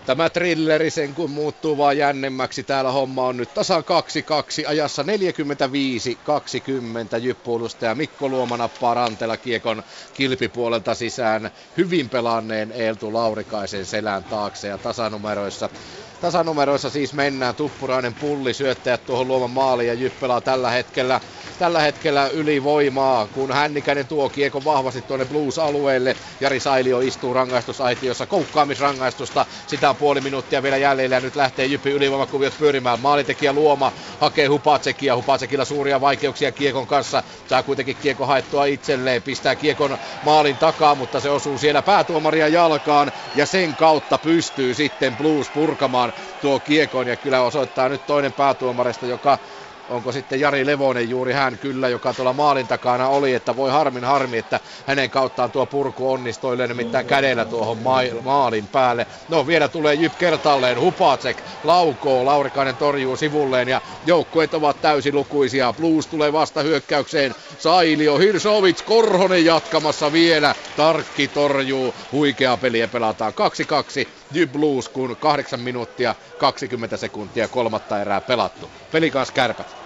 Tämä trilleri sen kun muuttuu vaan jännemmäksi. Täällä homma on nyt tasan 2-2 ajassa 45-20 jyppulusta ja Mikko Luoma nappaa Rantela kiekon kilpipuolelta sisään hyvin pelanneen Eeltu Laurikaisen selän taakse ja tasanumeroissa tasanumeroissa siis mennään. Tuppurainen pulli syöttäjät tuohon luoman maaliin ja Jyppelaa tällä hetkellä, tällä hetkellä ylivoimaa, kun Hännikäinen tuo kiekon vahvasti tuonne Blues-alueelle. Jari Sailio istuu rangaistusaitiossa koukkaamisrangaistusta. Sitä on puoli minuuttia vielä jäljellä ja nyt lähtee Jyppi ylivoimakuviot pyörimään. Maalitekijä Luoma hakee Hupatsekia. Hupatsekilla suuria vaikeuksia kiekon kanssa. Saa kuitenkin kiekko haettua itselleen. Pistää kiekon maalin takaa, mutta se osuu siellä päätuomaria jalkaan ja sen kautta pystyy sitten Blues purkamaan tuo kiekon ja kyllä osoittaa nyt toinen päätuomarista, joka onko sitten Jari Levonen juuri hän kyllä, joka tuolla maalin takana oli, että voi harmin harmi, että hänen kauttaan tuo purku onnistui nimittäin kädellä tuohon ma- maalin päälle. No vielä tulee Jyp kertalleen, Hupacek laukoo, Laurikainen torjuu sivulleen ja joukkueet ovat täysilukuisia. Blues tulee vasta hyökkäykseen, Sailio, Hirsovits, Korhonen jatkamassa vielä, Tarkki torjuu, huikea peliä pelataan 2-2. Jyp Blues, kun 8 minuuttia 20 sekuntia kolmatta erää pelattu. Pelikas kärpät.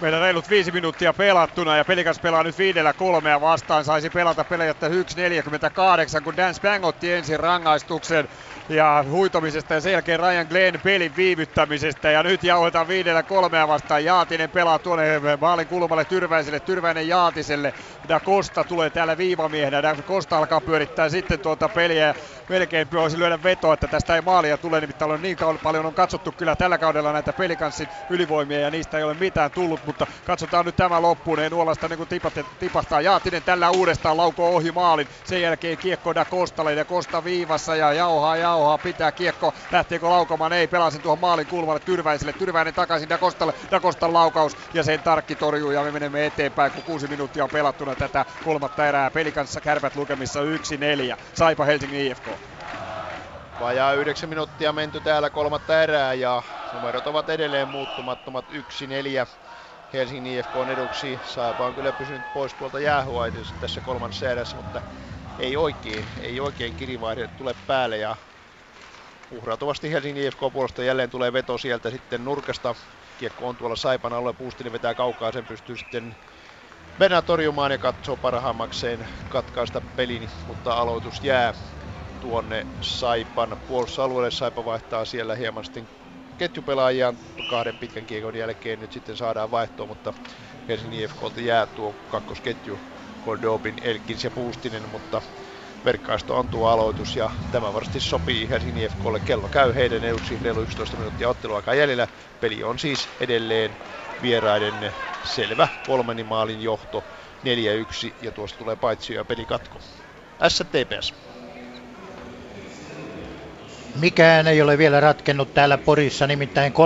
Meillä reilut viisi minuuttia pelattuna ja pelikas pelaa nyt viidellä kolmea vastaan. Saisi pelata pelejä 1.48, kun Dan Spang otti ensin rangaistuksen ja huitomisesta ja sen jälkeen Ryan Glenn pelin viivyttämisestä. Ja nyt jauhetaan viidellä kolmea vastaan. Jaatinen pelaa tuonne maalin kulmalle Tyrväiselle, Tyrväinen Jaatiselle. Da Costa tulee täällä viivamiehenä. Da Costa alkaa pyörittää sitten tuota peliä melkein voisi lyödä vetoa, että tästä ei maalia tule, nimittäin on niin paljon on katsottu kyllä tällä kaudella näitä pelikanssin ylivoimia ja niistä ei ole mitään tullut, mutta katsotaan nyt tämä loppuun, ei nuolasta niin kuin tipahtaa. Jaatinen tällä uudestaan lauko ohi maalin, sen jälkeen kiekko Da Kostalle ja Kosta viivassa ja jauhaa jauhaa, pitää kiekko, lähteekö laukomaan, ei pelaa sen tuohon maalin kulmalle Tyrväiselle, Tyrväinen takaisin Da Kostalle, Da Kostan laukaus ja sen tarkki torjuu ja me menemme eteenpäin, kun kuusi minuuttia on pelattuna tätä kolmatta erää, pelikanssa kärpät lukemissa 1-4, Saipa Helsingin IFK. Vajaa 9 minuuttia menty täällä kolmatta erää ja numerot ovat edelleen muuttumattomat 1-4 Helsingin IFK on eduksi. Saipa on kyllä pysynyt pois tuolta jäähuaitiosta tässä kolmannessa erässä, mutta ei oikein, ei oikein kirivaihde tule päälle ja uhrautuvasti Helsingin IFK puolesta jälleen tulee veto sieltä sitten nurkasta. Kiekko on tuolla Saipan alle, Puustinen vetää kaukaa, sen pystyy sitten Venä torjumaan ja katsoo parhaammakseen katkaista pelin, mutta aloitus jää tuonne Saipan puolustusalueelle. Saipa vaihtaa siellä hieman sitten ketjupelaajia kahden pitkän kiekon jälkeen nyt sitten saadaan vaihtoa, mutta Helsingin IFKlta jää tuo kakkosketju Goldobin, Elkins ja Puustinen, mutta verkkaisto on tuo aloitus ja tämä varmasti sopii Helsingin IFKlle. Kello käy heidän eduksi reilu 11 minuuttia otteluaikaa jäljellä. Peli on siis edelleen vieraiden selvä kolmeni maalin johto 4-1 ja tuosta tulee paitsi ja pelikatko. STPS. Mikään ei ole vielä ratkennut täällä Porissa, nimittäin 3-2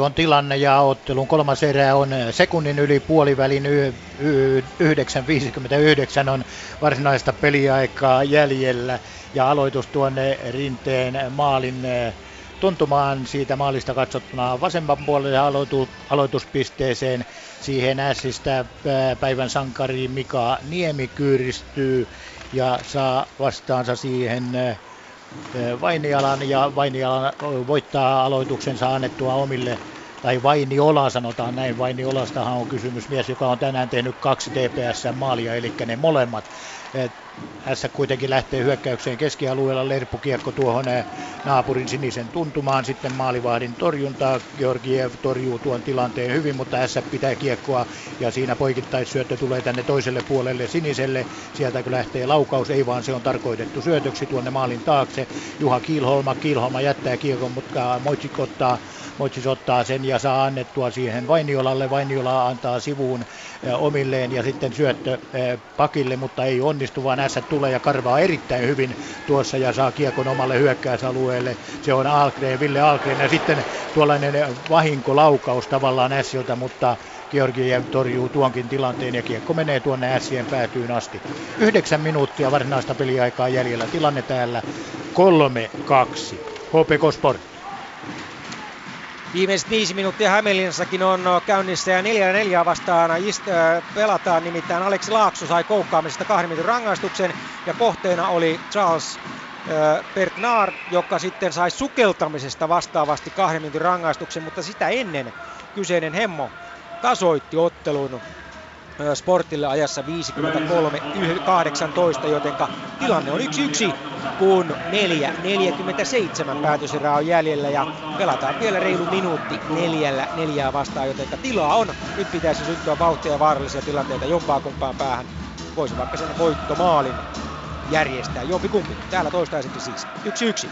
on tilanne ja ottelun kolmas erä on sekunnin yli puolivälin 9.59 on varsinaista peliaikaa jäljellä ja aloitus tuonne rinteen maalin tuntumaan siitä maalista katsottuna vasemman puolelle aloitu, aloituspisteeseen. Siihen ässistä eh, päivän sankari Mika Niemi kyyristyy ja saa vastaansa siihen eh, Vainialan ja Vainialan voittaa aloituksensa annettua omille tai Vainiola sanotaan näin, Vainiolastahan on kysymys. Mies, joka on tänään tehnyt kaksi TPS-maalia, eli ne molemmat. Tässä kuitenkin lähtee hyökkäykseen keskialueella, Lerppu-kiekko tuohon eh, naapurin sinisen tuntumaan, sitten maalivahdin torjuntaa, Georgiev torjuu tuon tilanteen hyvin, mutta tässä pitää kiekkoa. Ja siinä poikittaisyöttö tulee tänne toiselle puolelle siniselle, sieltä kun lähtee laukaus, ei vaan se on tarkoitettu syötöksi tuonne maalin taakse, Juha Kiilholma, Kiilholma jättää kiekon, mutta Moitsik ottaa Moitsis ottaa sen ja saa annettua siihen Vainiolalle. Vainiola antaa sivuun omilleen ja sitten syöttö pakille, mutta ei onnistu, vaan S tulee ja karvaa erittäin hyvin tuossa ja saa kiekon omalle hyökkäysalueelle. Se on Algren, Ville Algren ja sitten tuollainen vahinkolaukaus tavallaan Siltä, mutta Georgiev torjuu tuonkin tilanteen ja kiekko menee tuonne Sien päätyyn asti. Yhdeksän minuuttia varsinaista peliaikaa jäljellä. Tilanne täällä 3-2. HPK Sport. Viimeiset viisi minuuttia Hämeenlinnassakin on käynnissä ja neljä neljä vastaan pelataan. Nimittäin Aleksi Laakso sai koukkaamisesta kahden minuutin rangaistuksen ja kohteena oli Charles Bert Naar, joka sitten sai sukeltamisesta vastaavasti kahden minuutin rangaistuksen, mutta sitä ennen kyseinen hemmo tasoitti ottelun Sportille ajassa 53-18, jotenka tilanne on 1-1, kun 4-47 päätöserää on jäljellä ja pelataan vielä reilu minuutti neljällä neljää vastaan, jotenka tilaa on. Nyt pitäisi syntyä vauhtia ja vaarallisia tilanteita jompaa kumpaan päähän. Voisi vaikka sen voittomaalin järjestää jompi kumpi. Täällä toistaiseksi siis 1-1.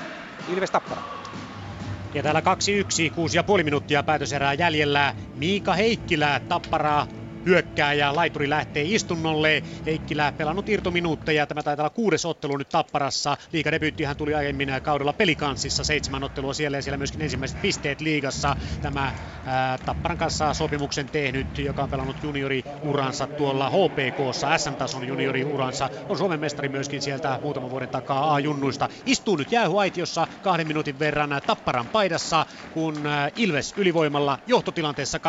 Ilves Tappara. Ja täällä 2-1, 6,5 minuuttia päätöserää jäljellä. Miika Heikkilä Tapparaa hyökkääjä. Laituri lähtee istunnolle. Heikkilä pelannut irtominuutteja. Tämä taitaa olla kuudes ottelu nyt Tapparassa. hän tuli aiemmin kaudella pelikanssissa. Seitsemän ottelua siellä ja siellä myöskin ensimmäiset pisteet liigassa. Tämä ää, Tapparan kanssa sopimuksen tehnyt, joka on pelannut junioriuransa tuolla HPKssa. SM-tason junioriuransa. On Suomen mestari myöskin sieltä muutaman vuoden takaa A-junnuista. Istuu nyt jäähuaitiossa kahden minuutin verran Tapparan paidassa, kun Ilves ylivoimalla johtotilanteessa 2-1.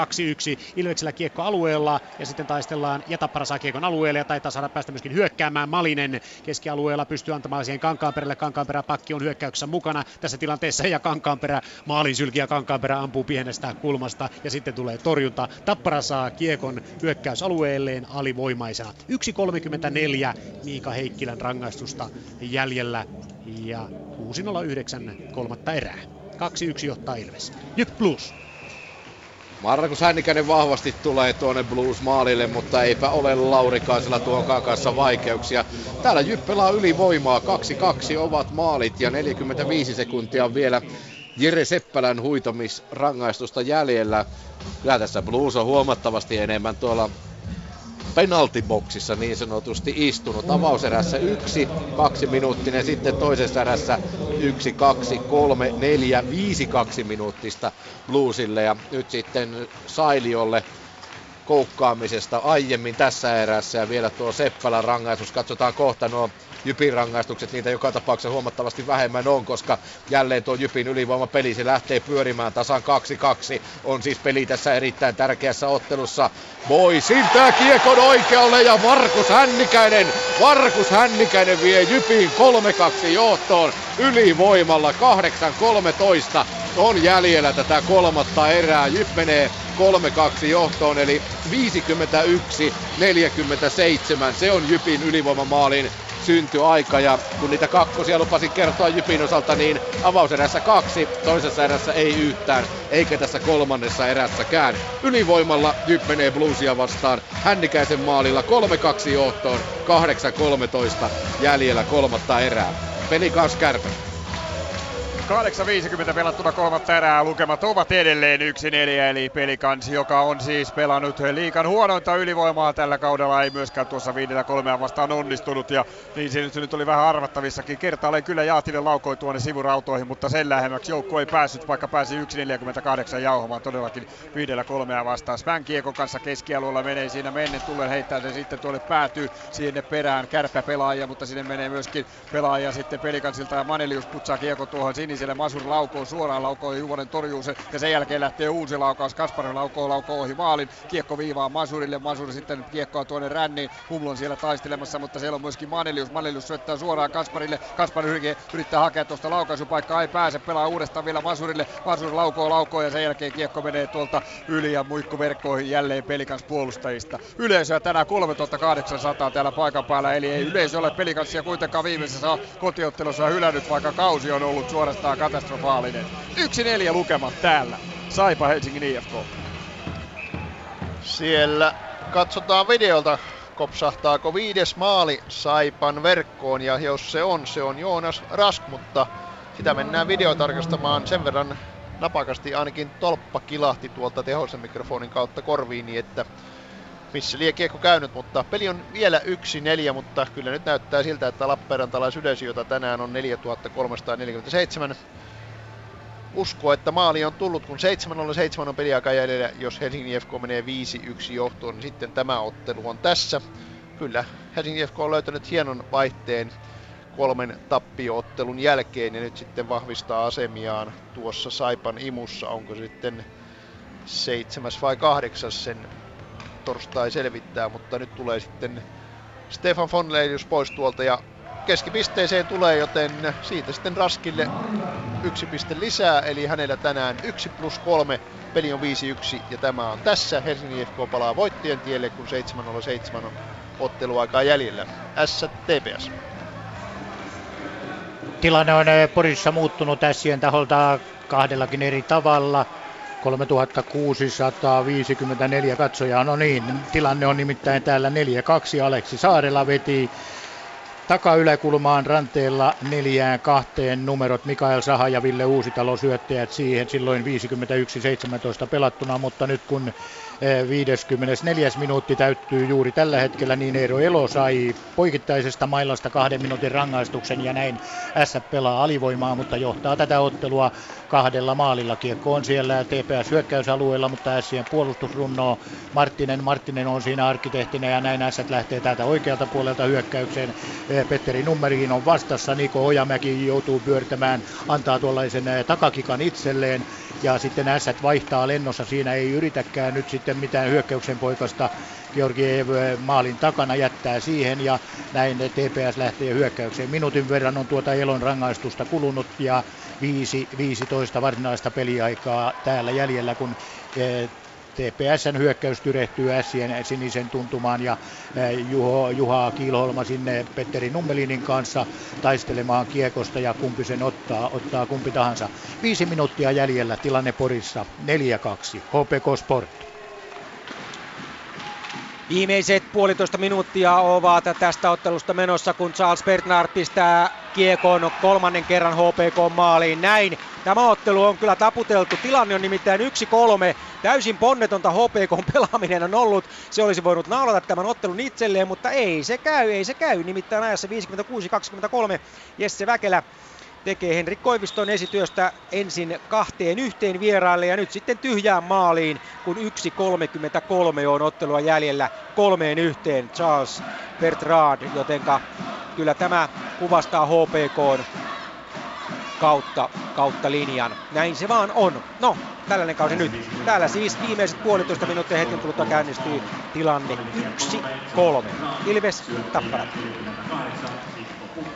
Ilveksellä kiekko alueella ja sitten taistellaan ja Tappara saa kiekon alueelle ja taitaa saada päästä myöskin hyökkäämään. Malinen keskialueella pystyy antamaan siihen Kankaanperälle. Kankaanperä pakki on hyökkäyksessä mukana tässä tilanteessa ja Kankaanperä maalin sylkiä Kankaanperä ampuu pienestä kulmasta ja sitten tulee torjunta. Tappara saa kiekon hyökkäysalueelleen alivoimaisena. 1.34 Miika Heikkilän rangaistusta jäljellä ja 6.09 kolmatta erää. 2-1 johtaa Ilves. Jyp Plus. Markus Hännikäinen vahvasti tulee tuonne Blues-maalille, mutta eipä ole Laurikaisella tuon kanssa vaikeuksia. Täällä Jyp pelaa ylivoimaa, 2-2 ovat maalit ja 45 sekuntia vielä Jere Seppälän huitomisrangaistusta jäljellä. Kyllä tässä Blues on huomattavasti enemmän tuolla penaltiboksissa niin sanotusti istunut. Avauserässä yksi, kaksi minuuttinen, sitten toisessa erässä yksi, kaksi, kolme, neljä, viisi kaksi minuuttista Bluesille ja nyt sitten Sailiolle koukkaamisesta aiemmin tässä erässä ja vielä tuo Seppälän rangaistus. Katsotaan kohta nuo Jypin rangaistukset, niitä joka tapauksessa huomattavasti vähemmän on, koska jälleen tuo Jypin ylivoimapeli, se lähtee pyörimään tasan 2-2. On siis peli tässä erittäin tärkeässä ottelussa. Voi siltää kiekon oikealle ja Markus Hännikäinen, Markus Hännikäinen vie Jypin 3-2 johtoon ylivoimalla 8-13 on jäljellä tätä kolmatta erää. Jyp menee 3-2 johtoon, eli 51-47. Se on Jypin ylivoimamaalin syntyaika ja kun niitä kakkosia lupasin kertoa Jypin osalta, niin avauserässä kaksi, toisessa erässä ei yhtään, eikä tässä kolmannessa erässäkään. Ylivoimalla Jyp menee Bluesia vastaan Hännikäisen maalilla 3-2 johtoon, 8-13 jäljellä kolmatta erää. Peli kanssa kärpä. 8.50 pelattuna kolmatta erää. Lukemat ovat edelleen 1-4, eli pelikansi, joka on siis pelannut liikan huonointa ylivoimaa tällä kaudella. Ei myöskään tuossa viidellä kolmea vastaan onnistunut, ja niin se nyt oli vähän arvattavissakin. Kertaalleen kyllä Jaatinen laukoi tuonne sivurautoihin, mutta sen lähemmäksi joukko ei päässyt, vaikka pääsi 1.48 jauhomaan todellakin viidellä kolmea vastaan. Spän Kiekon kanssa keskialueella menee siinä mennen tullen heittää se sitten tuolle päätyy sinne perään kärpä pelaaja, mutta sinne menee myöskin pelaaja sitten pelikansilta ja Manelius putsaa kiekko tuohon siniseen siellä Masur laukoo suoraan laukoo Juvonen torjuu sen ja sen jälkeen lähtee uusi laukaus. Kaspari laukoo laukoo ohi maalin. Kiekko viivaa Masurille. Masur sitten kiekkoa tuonne ränniin. Humlon siellä taistelemassa, mutta siellä on myöskin Manelius. Manelius syöttää suoraan Kasparille. Kaspari yrittää hakea tuosta laukaisupaikkaa. Ei pääse. Pelaa uudestaan vielä Masurille. Masur laukoo laukoo ja sen jälkeen kiekko menee tuolta yli ja muikkuverkkoihin jälleen pelikans puolustajista. Yleisöä tänään 3800 täällä paikan päällä, eli ei yleisö ole pelikanssia kuitenkaan viimeisessä kotiottelussa hylännyt, vaikka kausi on ollut suorastaan aivan katastrofaalinen. 1-4 lukemat täällä. Saipa Helsingin IFK. Siellä katsotaan videolta, kopsahtaako viides maali Saipan verkkoon ja jos se on, se on Joonas Rask, mutta sitä mennään videotarkastamaan sen verran napakasti ainakin tolppa kilahti tuolta tehoisen mikrofonin kautta korviini, että missä lie kiekko käynyt, mutta peli on vielä 1-4, mutta kyllä nyt näyttää siltä, että Lappeenrantalaisyleisö, jota tänään on 4347, uskoo, että maali on tullut, kun 7-0-7 on peliaika jäljellä. Jos Helsingin FK menee 5-1 johtoon, niin sitten tämä ottelu on tässä. Kyllä, Helsingin FK on löytänyt hienon vaihteen kolmen tappioottelun jälkeen ja nyt sitten vahvistaa asemiaan tuossa Saipan imussa. Onko sitten seitsemäs vai kahdeksas sen torstai selvittää, mutta nyt tulee sitten Stefan von Leilius pois tuolta ja keskipisteeseen tulee, joten siitä sitten Raskille yksi piste lisää, eli hänellä tänään 1 plus 3, peli on 5-1 ja tämä on tässä. Helsingin IFK palaa voittien tielle, kun 7-0-7 on otteluaikaa jäljellä. S TPS. Tilanne on eh, Porissa muuttunut Ässien taholta kahdellakin eri tavalla. 3654 katsojaa, no niin, tilanne on nimittäin täällä 4-2. Aleksi Saarela veti takayläkulmaan ranteella neljään kahteen numerot. Mikael Saha ja Ville Uusitalo syöttäjät siihen. Silloin 51-17 pelattuna, mutta nyt kun 54. minuutti täyttyy juuri tällä hetkellä, niin Eero Elo sai poikittaisesta mailasta kahden minuutin rangaistuksen ja näin S pelaa alivoimaa, mutta johtaa tätä ottelua kahdella maalilla. Kiekko on siellä TPS hyökkäysalueella, mutta Sien puolustus runnoo. Marttinen, Marttinen on siinä arkkitehtinä ja näin S lähtee täältä oikealta puolelta hyökkäykseen. Petteri Nummeriin on vastassa, Niko Ojamäki joutuu pyörtämään, antaa tuollaisen takakikan itselleen ja sitten Ässät vaihtaa lennossa, siinä ei yritäkään nyt sitten mitään hyökkäyksen poikasta Georgiev maalin takana jättää siihen ja näin TPS lähtee hyökkäykseen. Minuutin verran on tuota Elon rangaistusta kulunut ja 5-15 varsinaista peliaikaa täällä jäljellä, kun TPSn hyökkäys tyrehtyy Ässien sinisen tuntumaan ja Juho, Juha Kiilholma sinne Petteri Nummelinin kanssa taistelemaan kiekosta ja kumpi sen ottaa, ottaa kumpi tahansa. Viisi minuuttia jäljellä tilanne Porissa 4-2 HPK Sport. Viimeiset puolitoista minuuttia ovat tästä ottelusta menossa, kun Charles Bernard pistää kiekon kolmannen kerran HPK maaliin. Näin tämä ottelu on kyllä taputeltu. Tilanne on nimittäin 1-3. Täysin ponnetonta HPK pelaaminen on ollut. Se olisi voinut naulata tämän ottelun itselleen, mutta ei se käy, ei se käy. Nimittäin ajassa 56-23 Jesse Väkelä tekee Henrik Koiviston esityöstä ensin kahteen yhteen vieraille ja nyt sitten tyhjään maaliin, kun 1.33 on ottelua jäljellä kolmeen yhteen Charles Bertrand, jotenka kyllä tämä kuvastaa HPK kautta, kautta linjan. Näin se vaan on. No, tällainen kausi nyt. Täällä siis viimeiset puolitoista minuuttia hetken kuluttua käynnistyy tilanne 1-3. Ilves Tappara.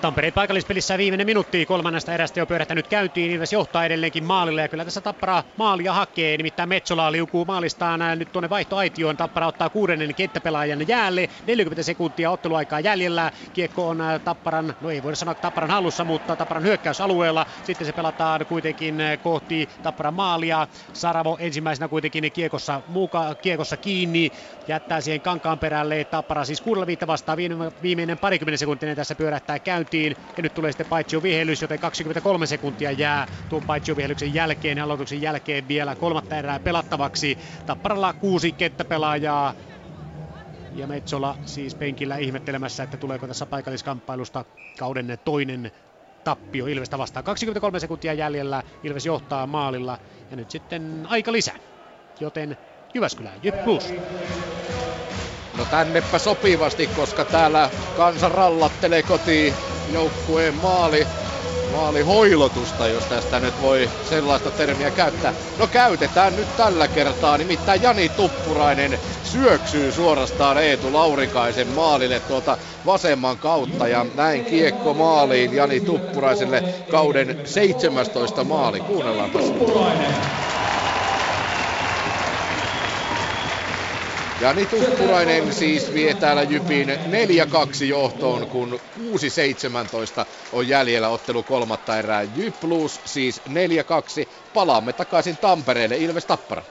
Tampereen paikallispelissä viimeinen minuutti kolmannesta erästä jo pyörähtänyt käyntiin. Ilves johtaa edelleenkin maalille ja kyllä tässä Tappara maalia hakee. Nimittäin Metsola liukuu maalistaan nyt tuonne vaihtoaitioon. Tappara ottaa kuudennen kenttäpelaajan jäälle. 40 sekuntia otteluaikaa jäljellä. Kiekko on Tapparan, no ei voida sanoa Tapparan hallussa, mutta Tapparan hyökkäysalueella. Sitten se pelataan kuitenkin kohti Tapparan maalia. Saravo ensimmäisenä kuitenkin kiekossa, muuka, kiekossa kiinni. Jättää siihen kankaan perälle. Tappara siis kuudella viitta vastaan. Viimeinen parikymmentä sekuntia tässä pyörähtää käyntiin käyntiin. Ja nyt tulee sitten Paitsio vihellys, joten 23 sekuntia jää tuon Paitsio vihellyksen jälkeen ja aloituksen jälkeen vielä kolmatta erää pelattavaksi. Tapparalla kuusi kenttäpelaajaa ja Metsola siis penkillä ihmettelemässä, että tuleeko tässä paikalliskamppailusta kauden toinen tappio Ilvestä vastaan. 23 sekuntia jäljellä, Ilves johtaa maalilla ja nyt sitten aika lisää. Joten Jyväskylä, Jyp Plus. No tännepä sopivasti, koska täällä kansa rallattelee kotiin joukkueen maali maalihoilotusta, jos tästä nyt voi sellaista termiä käyttää. No käytetään nyt tällä kertaa, nimittäin Jani Tuppurainen syöksyy suorastaan Eetu Laurikaisen maalille tuolta vasemman kautta ja näin kiekko maaliin Jani Tuppuraiselle kauden 17 maali. Kuunnellaanpas. Tuppurainen. Jani Tuppurainen siis vie täällä Jypin 4-2 johtoon, kun 6-17 on jäljellä ottelu kolmatta erää. Jyp plus siis 4-2. Palaamme takaisin Tampereelle, Ilves Tappara.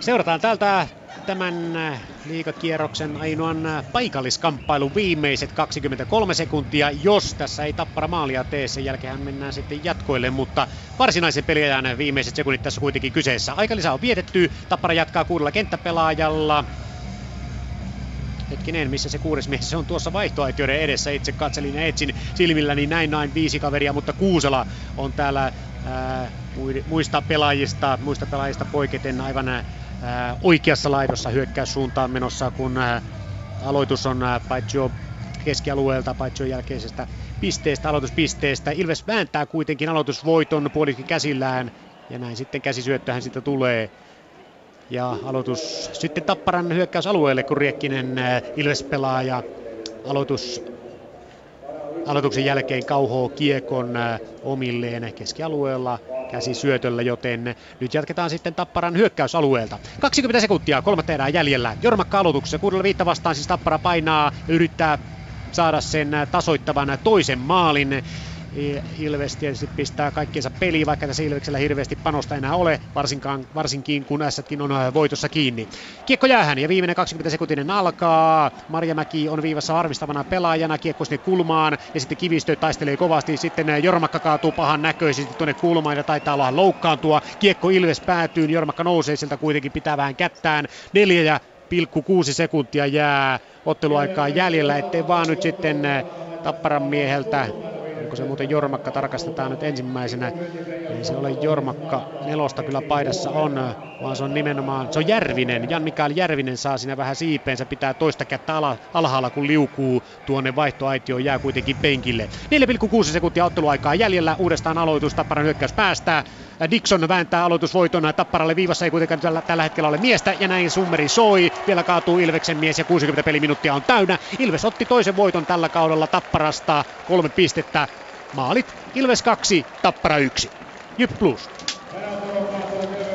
Seurataan täältä tämän äh, liikakierroksen ainoan äh, paikalliskamppailun viimeiset 23 sekuntia, jos tässä ei tappara maalia tee. Sen jälkeen mennään sitten jatkoille, mutta varsinaisen peliajan viimeiset sekunnit tässä kuitenkin kyseessä. Aikalisä on vietetty, tappara jatkaa kuudella kenttäpelaajalla. Hetkinen, missä se kuudes mies se on tuossa vaihtoaitioiden edessä. Itse katselin ja etsin silmilläni näin näin viisi kaveria, mutta Kuusela on täällä ää, muista pelaajista, muista pelaajista poiketen aivan oikeassa laidossa hyökkäyssuuntaan menossa, kun aloitus on paitsi jo keskialueelta, paitsi jo jälkeisestä pisteestä, aloituspisteestä. Ilves vääntää kuitenkin aloitusvoiton puolikin käsillään ja näin sitten käsisyöttöhän siitä tulee. Ja aloitus sitten Tapparan hyökkäysalueelle, kun Riekkinen Ilves pelaa ja aloitus aloituksen jälkeen kauhoo kiekon äh, omilleen keskialueella käsi syötöllä, joten nyt jatketaan sitten Tapparan hyökkäysalueelta. 20 sekuntia, kolmatta erää jäljellä. Jormakka aloituksessa, kuudella viitta vastaan siis Tappara painaa, yrittää saada sen tasoittavan toisen maalin. Ilves tietysti pistää kaikkiensa peliin, vaikka tässä Ilveksellä hirveästi panosta enää ole, varsinkaan, varsinkin kun Ässätkin on äh, voitossa kiinni. Kiekko jäähän ja viimeinen 20 sekuntinen alkaa. Marjamäki on viivassa arvistavana pelaajana, kiekko sinne kulmaan ja sitten Kivistö taistelee kovasti. Sitten äh, Jormakka kaatuu pahan näköisesti tuonne kulmaan ja taitaa olla loukkaantua. Kiekko Ilves päätyy, Jormakka nousee sieltä kuitenkin pitää vähän kättään. Neljä ja pilkku kuusi sekuntia jää otteluaikaa jäljellä, ettei vaan nyt sitten äh, Tapparan mieheltä Onko se muuten Jormakka tarkastetaan nyt ensimmäisenä. Ei se ole Jormakka, nelosta kyllä paidassa on, vaan se on nimenomaan, se on Järvinen. Jan Mikael Järvinen saa siinä vähän siipeensä, pitää toista kättä ala, alhaalla kun liukuu tuonne vaihtoaitio jää kuitenkin penkille. 4,6 sekuntia otteluaikaa jäljellä, uudestaan aloitus, Tapparan hyökkäys päästää. Dixon vääntää aloitusvoiton Tapparalle viivassa ei kuitenkaan tällä, tällä hetkellä ole miestä ja näin summeri soi. Vielä kaatuu Ilveksen mies ja 60 peliminuuttia on täynnä. Ilves otti toisen voiton tällä kaudella Tapparasta kolme pistettä. Maalit Ilves 2, Tappara 1. Jyp Plus.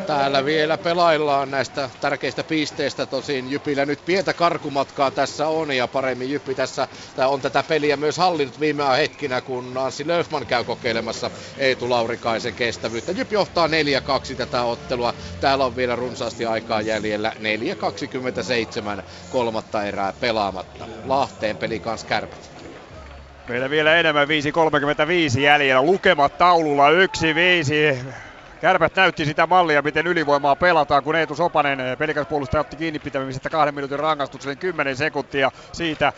Täällä vielä pelaillaan näistä tärkeistä pisteistä. Tosin Jypillä nyt pientä karkumatkaa tässä on ja paremmin Jyppi tässä on tätä peliä myös hallinnut viime hetkinä, kun Anssi Löfman käy kokeilemassa Eetu Laurikaisen kestävyyttä. Jyppi johtaa 4-2 tätä ottelua. Täällä on vielä runsaasti aikaa jäljellä. 4-27 kolmatta erää pelaamatta. Lahteen peli kanssa kärpät. Meillä vielä enemmän 5.35 jäljellä. Lukemat taululla 1-5. Kärpät näytti sitä mallia, miten ylivoimaa pelataan, kun Eetu Sopanen, eh, puolustaja, otti kiinni pitämisestä kahden minuutin rangaistuksen 10 sekuntia siitä,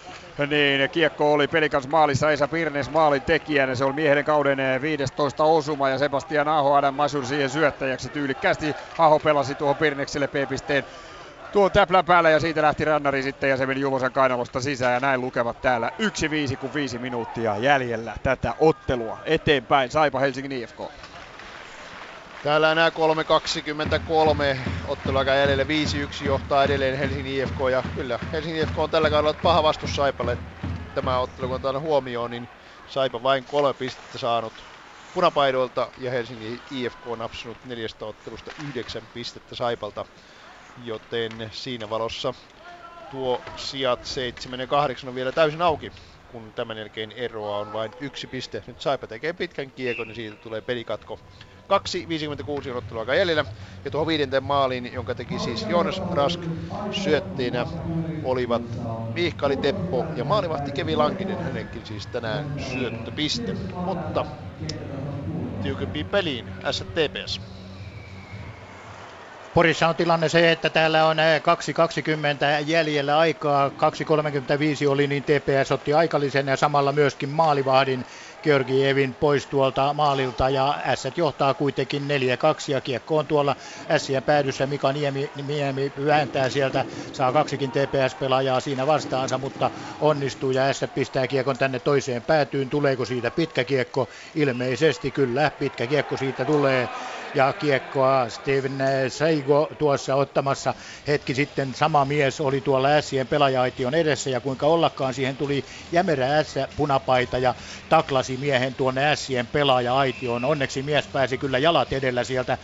niin kiekko oli Pelikans maalissa Esa Pirnes maalin tekijänä. Se oli miehen kauden 15 eh, osuma ja Sebastian Aho Adam Masur siihen syöttäjäksi tyylikkästi. Aho pelasi tuohon Pirnekselle P-pisteen tuon täplän päällä ja siitä lähti rannari sitten ja se meni Juvosen kainalosta sisään ja näin lukevat täällä 1-5 kun 5 minuuttia jäljellä tätä ottelua eteenpäin. Saipa Helsingin IFK. Täällä enää 3.23 otteluaika jäljellä 5-1 johtaa edelleen Helsingin IFK ja kyllä Helsingin IFK on tällä kaudella paha vastus Saipalle. Tämä ottelu kun otetaan huomioon, niin Saipa vain kolme pistettä saanut punapaidoilta ja Helsingin IFK on napsunut neljästä ottelusta yhdeksän pistettä Saipalta. Joten siinä valossa tuo sijat 7 ja 8 on vielä täysin auki kun tämän jälkeen eroa on vain yksi piste. Nyt Saipa tekee pitkän kiekon ja siitä tulee pelikatko 2.56 on otteluaika jäljellä. Ja tuohon viidenteen maaliin, jonka teki siis Jonas Rask syötteinä, olivat Mihkali Teppo ja maalivahti Kevi Lankinen, hänenkin siis tänään syöttöpiste. Mutta tiukempiin peliin STPS. Porissa on tilanne se, että täällä on 2.20 jäljellä aikaa. 2.35 oli, niin TPS otti aikallisen ja samalla myöskin maalivahdin Georgievin pois tuolta maalilta ja S johtaa kuitenkin 4-2 ja kiekko on tuolla Sien päädyssä. Mika Niemi, Niemi vääntää sieltä, saa kaksikin TPS-pelaajaa siinä vastaansa, mutta onnistuu ja S pistää kiekon tänne toiseen päätyyn. Tuleeko siitä pitkä kiekko? Ilmeisesti kyllä, pitkä kiekko siitä tulee ja kiekkoa Steven Seigo tuossa ottamassa hetki sitten. Sama mies oli tuolla Ässien pelaajaaition edessä ja kuinka ollakaan siihen tuli jämerä Ässä punapaita ja taklasi miehen tuonne Ässien pelaaja-aitioon. Onneksi mies pääsi kyllä jalat edellä sieltä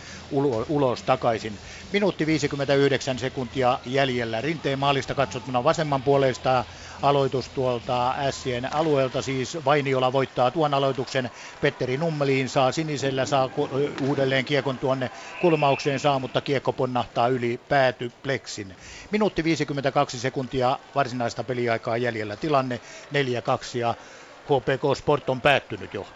ulos takaisin. Minuutti 59 sekuntia jäljellä. Rinteen maalista katsottuna vasemman puolesta aloitus tuolta Ässien alueelta, siis Vainiola voittaa tuon aloituksen, Petteri Nummeliin saa sinisellä, saa uudelleen kiekon tuonne kulmaukseen saa, mutta kiekko ponnahtaa yli pääty Plexin. Minuutti 52 sekuntia varsinaista peliaikaa jäljellä tilanne 4-2 ja HPK Sport on päättynyt jo.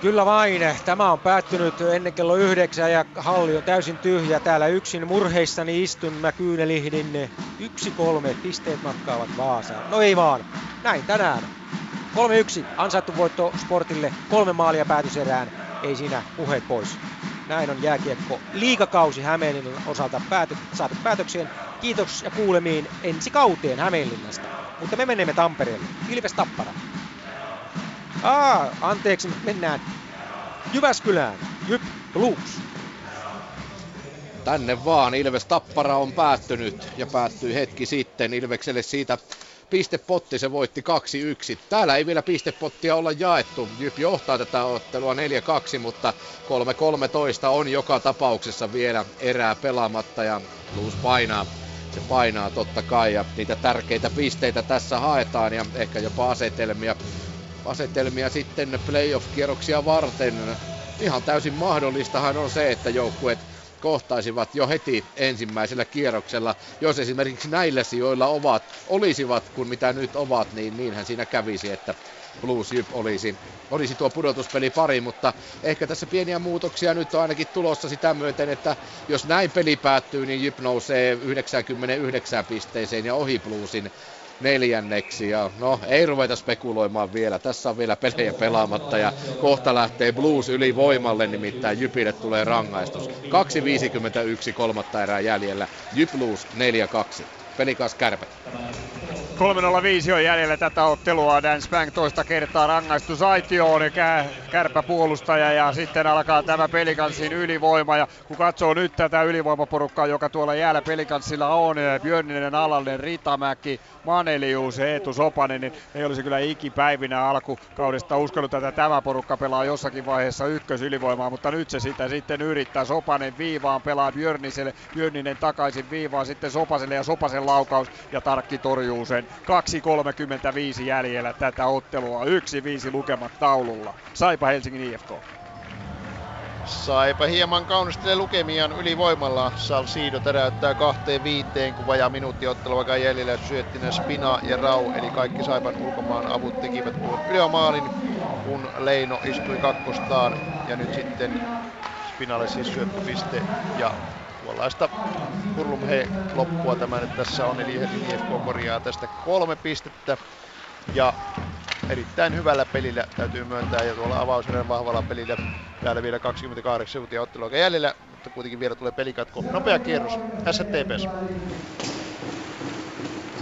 Kyllä vain. Tämä on päättynyt ennen kello yhdeksän ja halli on täysin tyhjä. Täällä yksin murheissani istun. Mä kyynelihdin. Yksi kolme pisteet matkaavat Vaasaan. No ei vaan. Näin tänään. 3-1 ansaittu voitto Sportille. Kolme maalia päätöserään. Ei siinä puheet pois. Näin on jääkiekko liikakausi Hämeenlinnan osalta pääty, saatu päätökseen. Kiitos ja kuulemiin ensi kauteen Hämeenlinnasta. Mutta me menemme Tampereelle. Ilves Tappara. Aa, anteeksi, mennään Jyväskylään. Jyp Blues. Tänne vaan. Ilves Tappara on päättynyt ja päättyi hetki sitten. Ilvekselle siitä pistepotti se voitti 2-1. Täällä ei vielä pistepottia olla jaettu. Jyp johtaa tätä ottelua 4-2, mutta 3-13 on joka tapauksessa vielä erää pelaamatta ja Blues painaa se painaa totta kai ja niitä tärkeitä pisteitä tässä haetaan ja ehkä jopa asetelmia, asetelmia sitten playoff-kierroksia varten. Ihan täysin mahdollistahan on se, että joukkueet kohtaisivat jo heti ensimmäisellä kierroksella. Jos esimerkiksi näillä sijoilla ovat, olisivat kuin mitä nyt ovat, niin niinhän siinä kävisi, että Blues Jyp olisi, olisi tuo pudotuspeli pari, mutta ehkä tässä pieniä muutoksia nyt on ainakin tulossa sitä myöten, että jos näin peli päättyy, niin Jyp nousee 99 pisteeseen ja ohi Bluesin neljänneksi. Ja no, ei ruveta spekuloimaan vielä. Tässä on vielä pelejä pelaamatta ja kohta lähtee Blues ylivoimalle, nimittäin Jypille tulee rangaistus. 2.51 kolmatta erää jäljellä. Jyp Blues 4-2. Pelikas kärpät. 3.05 on jäljellä tätä ottelua. Dan Spang toista kertaa rangaistus aitioon, kärpä puolustaja ja sitten alkaa tämä pelikanssin ylivoima. Ja kun katsoo nyt tätä ylivoimaporukkaa, joka tuolla jäällä pelikanssilla on, Björninen, Alalle, Ritamäki, Manelius, Eetu Sopanen, niin ei olisi kyllä ikipäivinä alkukaudesta uskonut, että tämä porukka pelaa jossakin vaiheessa ykkösylivoimaa, mutta nyt se sitä sitten yrittää. Sopanen viivaan pelaa Björniselle, Björninen takaisin viivaan sitten Sopaselle ja Sopasen laukaus ja Tarkki torjuu sen. 2.35 jäljellä tätä ottelua, 1-5 lukemat taululla. Saipa Helsingin IFK. Saipa hieman kaunistelee lukemiaan ylivoimalla. Salsiido täräyttää kahteen viiteen, kun vajaa minuutti ottelu vaikka jäljellä syöttinä Spina ja Rau, eli kaikki Saipan ulkomaan avut tekivät ylimaalin, kun Leino istui kakkostaan. Ja nyt sitten Spinalle siis syöttöpiste ja tuollaista hurlumhe loppua tämä nyt tässä on, eli IFK korjaa tästä kolme pistettä. Ja erittäin hyvällä pelillä täytyy myöntää ja tuolla avauserän vahvalla pelillä täällä vielä 28 sekuntia ottelua jäljellä, mutta kuitenkin vielä tulee pelikatko. Nopea kierros, STPS.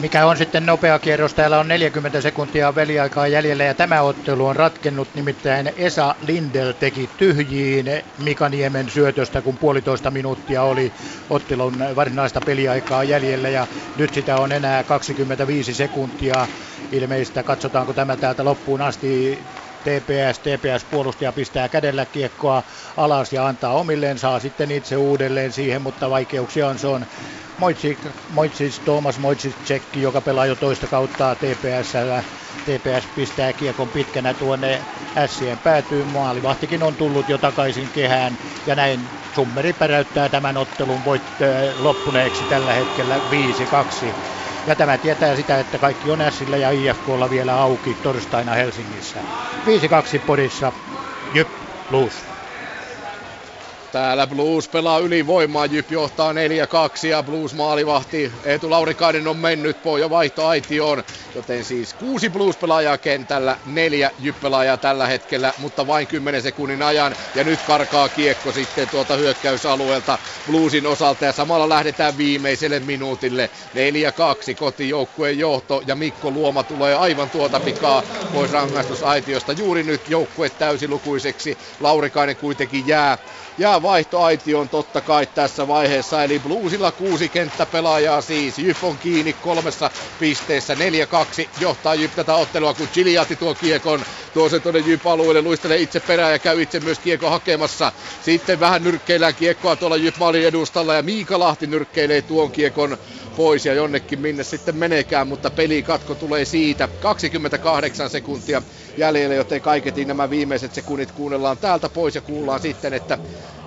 Mikä on sitten nopea kierros? Täällä on 40 sekuntia väliaikaa jäljellä ja tämä ottelu on ratkennut. Nimittäin Esa Lindel teki tyhjiin Mika Niemen syötöstä, kun puolitoista minuuttia oli ottelun varsinaista peliaikaa jäljellä ja nyt sitä on enää 25 sekuntia ilmeistä. Katsotaanko tämä täältä loppuun asti. TPS, TPS puolustaja pistää kädellä kiekkoa alas ja antaa omilleen, saa sitten itse uudelleen siihen, mutta vaikeuksia on, se on Moitsis, Thomas tsekki, joka pelaa jo toista kautta TPS. TPS pistää kiekon pitkänä tuonne Sien päätyyn. Maalivahtikin on tullut jo takaisin kehään ja näin Summeri päräyttää tämän ottelun voit, loppuneeksi tällä hetkellä 5-2. Ja tämä tietää sitä, että kaikki on Sillä ja IFKlla vielä auki torstaina Helsingissä. 5-2 Porissa, Jyp, Blues. Täällä Blues pelaa ylivoimaa, Jyp johtaa 4-2 ja Blues maalivahti Eetu Laurikainen on mennyt poja vaihto aitioon, joten siis kuusi Blues-pelaajaa kentällä, neljä Jyp-pelaajaa tällä hetkellä, mutta vain 10 sekunnin ajan. Ja nyt karkaa kiekko sitten tuolta hyökkäysalueelta Bluesin osalta. Ja samalla lähdetään viimeiselle minuutille. 4-2 kotijoukkueen johto ja Mikko Luoma tulee aivan tuota pikaa pois rangaistusaitiosta. Juuri nyt joukkue täysilukuiseksi, Laurikainen kuitenkin jää jää vaihtoaitioon totta kai tässä vaiheessa. Eli Bluesilla kuusi kenttäpelaajaa siis. Jyp on kiinni kolmessa pisteessä. 4-2 johtaa Jyp tätä ottelua, kun Chiliati tuo kiekon. Tuo se tuonne Jyp alueelle, luistelee itse perään ja käy itse myös kiekko hakemassa. Sitten vähän nyrkkeillään kiekkoa tuolla Jyp edustalla ja Miika Lahti nyrkkeilee tuon kiekon pois ja jonnekin minne sitten menekään, mutta pelikatko tulee siitä. 28 sekuntia jäljellä, joten kaiketin nämä viimeiset sekunnit kuunnellaan täältä pois ja kuullaan sitten, että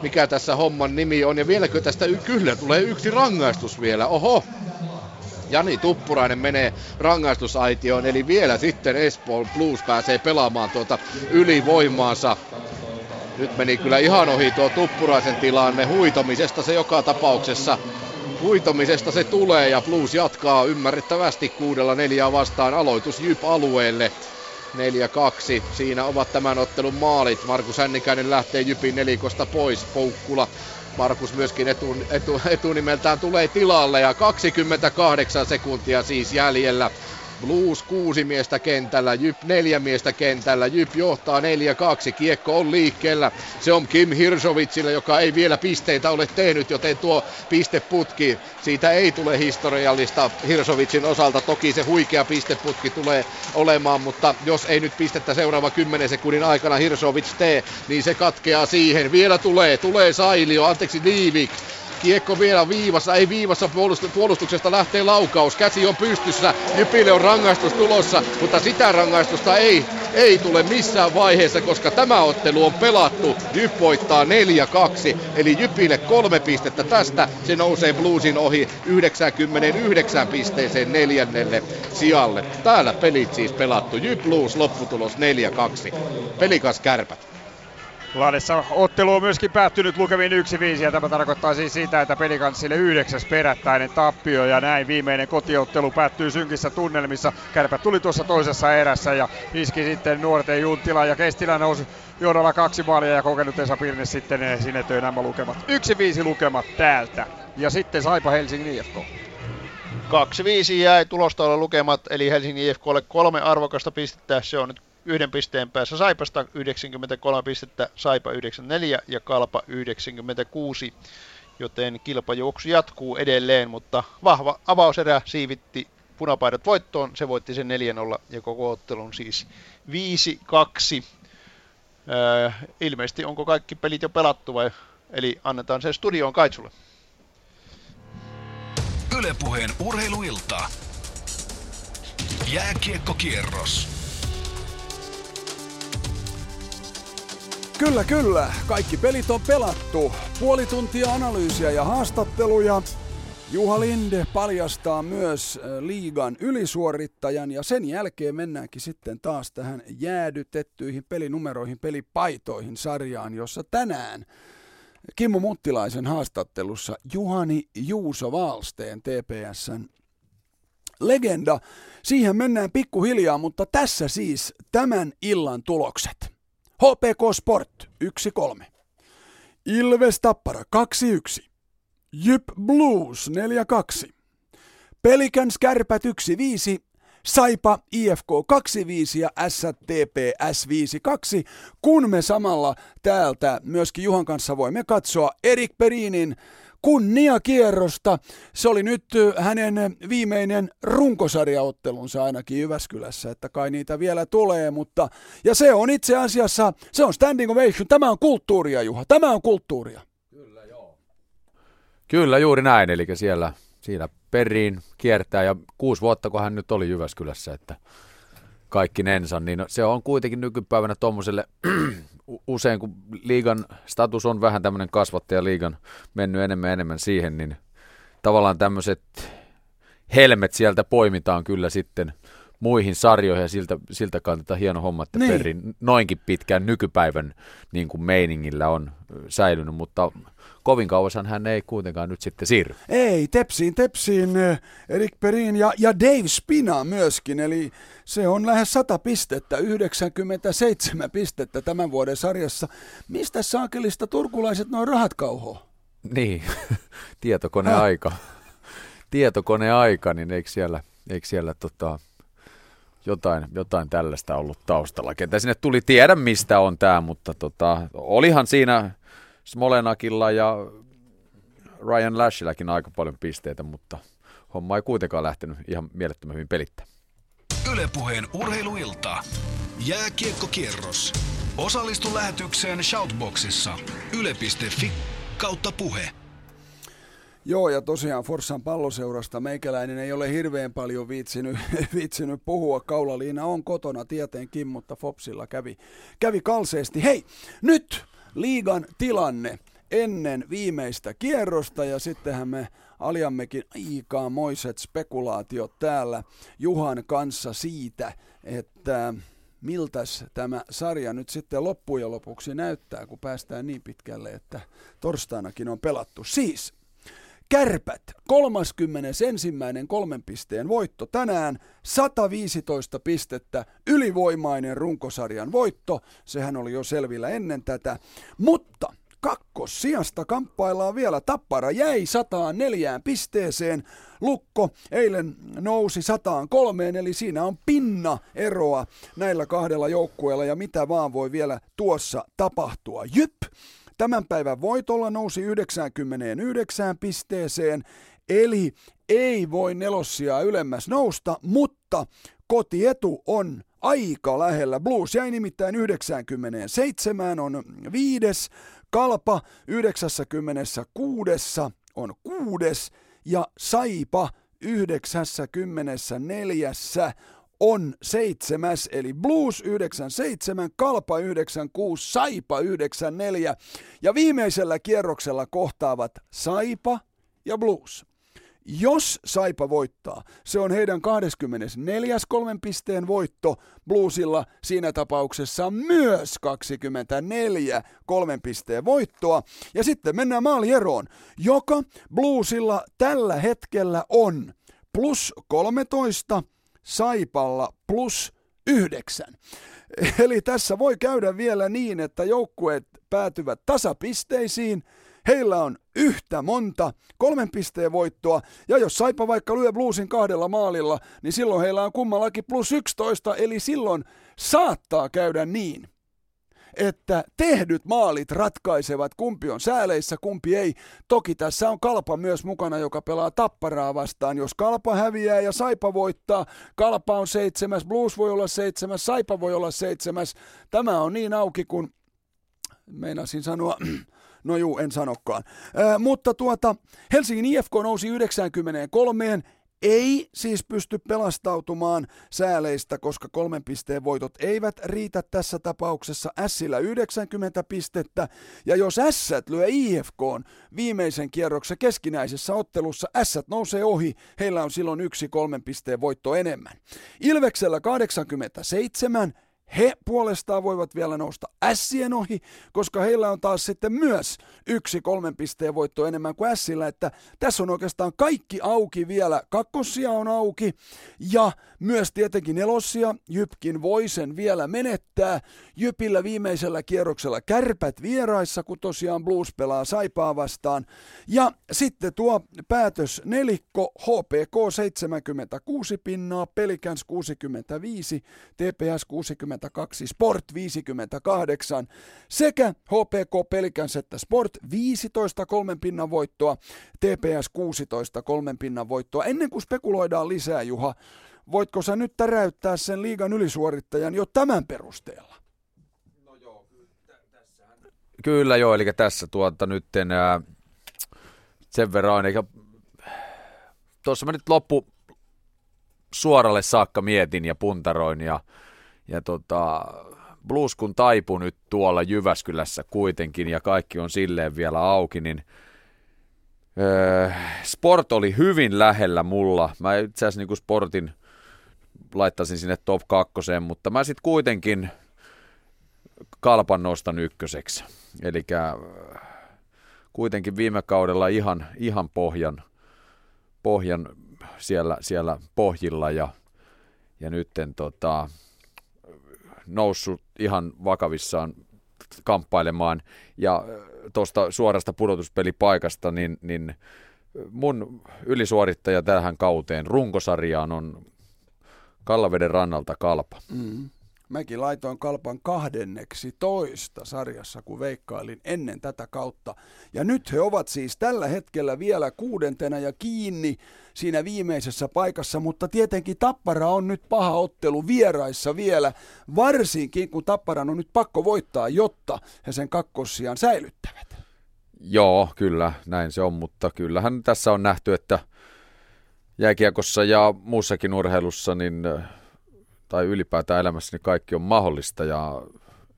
mikä tässä homman nimi on. Ja vieläkö tästä y- kyllä tulee yksi rangaistus vielä, oho. Jani Tuppurainen menee rangaistusaitioon, eli vielä sitten Espoon Blues pääsee pelaamaan tuota ylivoimaansa. Nyt meni kyllä ihan ohi tuo Tuppuraisen tilanne. Huitomisesta se joka tapauksessa huitomisesta se tulee ja Blues jatkaa ymmärrettävästi kuudella neljää vastaan aloitus Jyp-alueelle. 4-2. Siinä ovat tämän ottelun maalit. Markus Hännikäinen lähtee Jypin nelikosta pois. Poukkula Markus myöskin etu, etu, etunimeltään tulee tilalle ja 28 sekuntia siis jäljellä. Blues kuusi miestä kentällä, Jyp neljä miestä kentällä, Jyp johtaa 4-2, kiekko on liikkeellä. Se on Kim Hirsovitsille, joka ei vielä pisteitä ole tehnyt, joten tuo pisteputki, siitä ei tule historiallista Hirsovitsin osalta. Toki se huikea pisteputki tulee olemaan, mutta jos ei nyt pistettä seuraava 10 sekunnin aikana Hirsovits tee, niin se katkeaa siihen. Vielä tulee, tulee Sailio, anteeksi Liivik, Kiekko vielä viivassa, ei viivassa puolustuksesta lähtee laukaus. Käsi on pystyssä, Jypille on rangaistus tulossa, mutta sitä rangaistusta ei, ei tule missään vaiheessa, koska tämä ottelu on pelattu. Jyp voittaa 4-2, eli Jypille kolme pistettä tästä. Se nousee Bluesin ohi 99 pisteeseen neljännelle sijalle. Täällä pelit siis pelattu. Jyp Blues lopputulos 4-2. Pelikas kärpät. Lahdessa ottelu on myöskin päättynyt lukeviin 1-5 ja tämä tarkoittaa siis sitä, että pelikanssille yhdeksäs perättäinen tappio ja näin viimeinen kotiottelu päättyy synkissä tunnelmissa. Kärpät tuli tuossa toisessa erässä ja iski sitten nuorten Junttila ja Kestilä nousi johdolla kaksi maalia ja kokenut Esa Pirne sitten sinne töi nämä lukemat. 1-5 lukemat täältä ja sitten Saipa Helsingin IFK. 2-5 jäi tulostaulun lukemat, eli Helsingin IFKlle kolme arvokasta pistettä. Se on nyt yhden pisteen päässä Saipasta 93 pistettä, Saipa 94 ja Kalpa 96, joten kilpajuoksu jatkuu edelleen, mutta vahva avauserä siivitti punapaidat voittoon, se voitti sen 4-0 ja koko ottelun siis 5-2. Öö, ilmeisesti onko kaikki pelit jo pelattu vai, eli annetaan sen studioon Kaitsulle. Ylepuheen urheiluilta. Jääkiekkokierros. Kyllä, kyllä. Kaikki pelit on pelattu. Puoli tuntia analyysiä ja haastatteluja. Juha Linde paljastaa myös liigan ylisuorittajan ja sen jälkeen mennäänkin sitten taas tähän jäädytettyihin pelinumeroihin, pelipaitoihin sarjaan, jossa tänään Kimmo Muttilaisen haastattelussa Juhani Juuso Valsteen TPSn legenda. Siihen mennään pikkuhiljaa, mutta tässä siis tämän illan tulokset. HPK Sport 1-3. Ilves Tappara 2-1. Jyp Blues 4-2. Pelikans Kärpät 1-5. Saipa IFK 25 ja STP S52, kun me samalla täältä myöskin Juhan kanssa voimme katsoa Erik Perinin kunniakierrosta. Se oli nyt hänen viimeinen runkosarjaottelunsa ainakin Jyväskylässä, että kai niitä vielä tulee, mutta ja se on itse asiassa, se on standing ovation, tämä on kulttuuria Juha, tämä on kulttuuria. Kyllä joo. Kyllä juuri näin, eli siellä siinä periin kiertää ja kuusi vuotta, kun hän nyt oli Jyväskylässä, että kaikki nensa, niin se on kuitenkin nykypäivänä tuommoiselle usein kun liigan status on vähän tämmöinen kasvattaja liigan mennyt enemmän ja enemmän siihen, niin tavallaan tämmöiset helmet sieltä poimitaan kyllä sitten muihin sarjoihin ja siltä, siltä kannalta hieno homma, että niin. Perin noinkin pitkään nykypäivän niin kuin meiningillä on säilynyt, mutta kovin kauashan hän ei kuitenkaan nyt sitten siirry. Ei, Tepsiin, Tepsiin, eh, Erik Perin ja, ja Dave Spina myöskin, eli se on lähes 100 pistettä, 97 pistettä tämän vuoden sarjassa. Mistä saakelista turkulaiset noin rahat kauhoo? Niin, tietokoneaika. Tietokoneaika, niin eikö siellä, eikö siellä tota, jotain, jotain tällaista ollut taustalla. Ketä sinne tuli, tiedä mistä on tämä, mutta tota, olihan siinä Smolenakilla ja Ryan Lashilläkin aika paljon pisteitä, mutta homma ei kuitenkaan lähtenyt ihan mielettömän hyvin pelittämään. Ylepuheen urheiluilta. Jääkiekkokierros. Osallistu lähetykseen Shoutboxissa. Yle.fi kautta puhe. Joo, ja tosiaan Forssan palloseurasta meikäläinen ei ole hirveän paljon viitsinyt, viitsinyt puhua. Kaulaliina on kotona tietenkin, mutta Fopsilla kävi, kävi kalseesti. Hei, nyt liigan tilanne ennen viimeistä kierrosta ja sittenhän me aljammekin aikaa moiset spekulaatiot täällä Juhan kanssa siitä, että miltäs tämä sarja nyt sitten loppujen lopuksi näyttää, kun päästään niin pitkälle, että torstainakin on pelattu. Siis Kärpät, 31. kolmen pisteen voitto tänään, 115 pistettä, ylivoimainen runkosarjan voitto, sehän oli jo selvillä ennen tätä, mutta kakkossijasta kamppaillaan vielä. Tappara jäi 104 pisteeseen. Lukko eilen nousi 103, eli siinä on pinna eroa näillä kahdella joukkueella ja mitä vaan voi vielä tuossa tapahtua. Jyp! Tämän päivän voitolla nousi 99 pisteeseen, eli ei voi nelossia ylemmäs nousta, mutta kotietu on aika lähellä. Blues jäi nimittäin 97, on viides, Kalpa 96 on kuudes. Ja Saipa 94 on seitsemäs, eli Blues 97, Kalpa 96, Saipa 94 ja viimeisellä kierroksella kohtaavat Saipa ja Blues. Jos Saipa voittaa, se on heidän 24. kolmen pisteen voitto. Bluesilla siinä tapauksessa myös 24 kolmen pisteen voittoa. Ja sitten mennään maalieroon, joka Bluesilla tällä hetkellä on plus 13, Saipalla plus 9. Eli tässä voi käydä vielä niin, että joukkueet päätyvät tasapisteisiin – Heillä on yhtä monta kolmen pisteen voittoa, ja jos Saipa vaikka lyö bluesin kahdella maalilla, niin silloin heillä on kummallakin plus 11, eli silloin saattaa käydä niin, että tehdyt maalit ratkaisevat, kumpi on sääleissä, kumpi ei. Toki tässä on Kalpa myös mukana, joka pelaa tapparaa vastaan. Jos Kalpa häviää ja Saipa voittaa, Kalpa on seitsemäs, Blues voi olla seitsemäs, Saipa voi olla seitsemäs. Tämä on niin auki kuin meinasin sanoa No juu, en sanokaan. Ää, mutta tuota, Helsingin IFK nousi 93, ei siis pysty pelastautumaan sääleistä, koska kolmen pisteen voitot eivät riitä tässä tapauksessa. Sillä 90 pistettä, ja jos S lyö IFK viimeisen kierroksen keskinäisessä ottelussa, S nousee ohi, heillä on silloin yksi kolmen pisteen voitto enemmän. Ilveksellä 87, he puolestaan voivat vielä nousta ässien ohi, koska heillä on taas sitten myös yksi kolmen pisteen voitto enemmän kuin ässillä, että tässä on oikeastaan kaikki auki vielä. Kakkosia on auki ja myös tietenkin nelossia. Jypkin voi sen vielä menettää. Jypillä viimeisellä kierroksella kärpät vieraissa, kun tosiaan Blues pelaa Saipaa vastaan. Ja sitten tuo päätös nelikko HPK 76 pinnaa, Pelikans 65, TPS 60 52, Sport 58 sekä HPK Pelikans että Sport 15 kolmen pinnan voittoa, TPS 16 kolmen pinnan voittoa. Ennen kuin spekuloidaan lisää, Juha, voitko sä nyt täräyttää sen liigan ylisuorittajan jo tämän perusteella? No joo, kyllä joo, eli tässä tuota nyt ää, sen verran, eikä tuossa mä nyt loppu suoralle saakka mietin ja puntaroin ja ja tota, Blues kun taipui nyt tuolla Jyväskylässä kuitenkin ja kaikki on silleen vielä auki, niin öö, Sport oli hyvin lähellä mulla. Mä itse asiassa niin Sportin laittaisin sinne top kakkoseen, mutta mä sitten kuitenkin kalpan nostan ykköseksi. Eli kuitenkin viime kaudella ihan, ihan pohjan, pohjan siellä, siellä pohjilla ja, ja nytten tota, noussut ihan vakavissaan kamppailemaan. Ja tuosta suorasta pudotuspelipaikasta, niin, niin mun ylisuorittaja tähän kauteen runkosarjaan on Kallaveden rannalta Kalpa. Mm. Mäkin laitoin Kalpan kahdenneksi toista sarjassa, kun veikkailin ennen tätä kautta. Ja nyt he ovat siis tällä hetkellä vielä kuudentena ja kiinni siinä viimeisessä paikassa, mutta tietenkin Tappara on nyt paha ottelu vieraissa vielä, varsinkin kun Tapparan on nyt pakko voittaa, jotta he sen kakkossiaan säilyttävät. Joo, kyllä, näin se on, mutta kyllähän tässä on nähty, että jääkiekossa ja muussakin urheilussa, niin tai ylipäätään elämässä, niin kaikki on mahdollista ja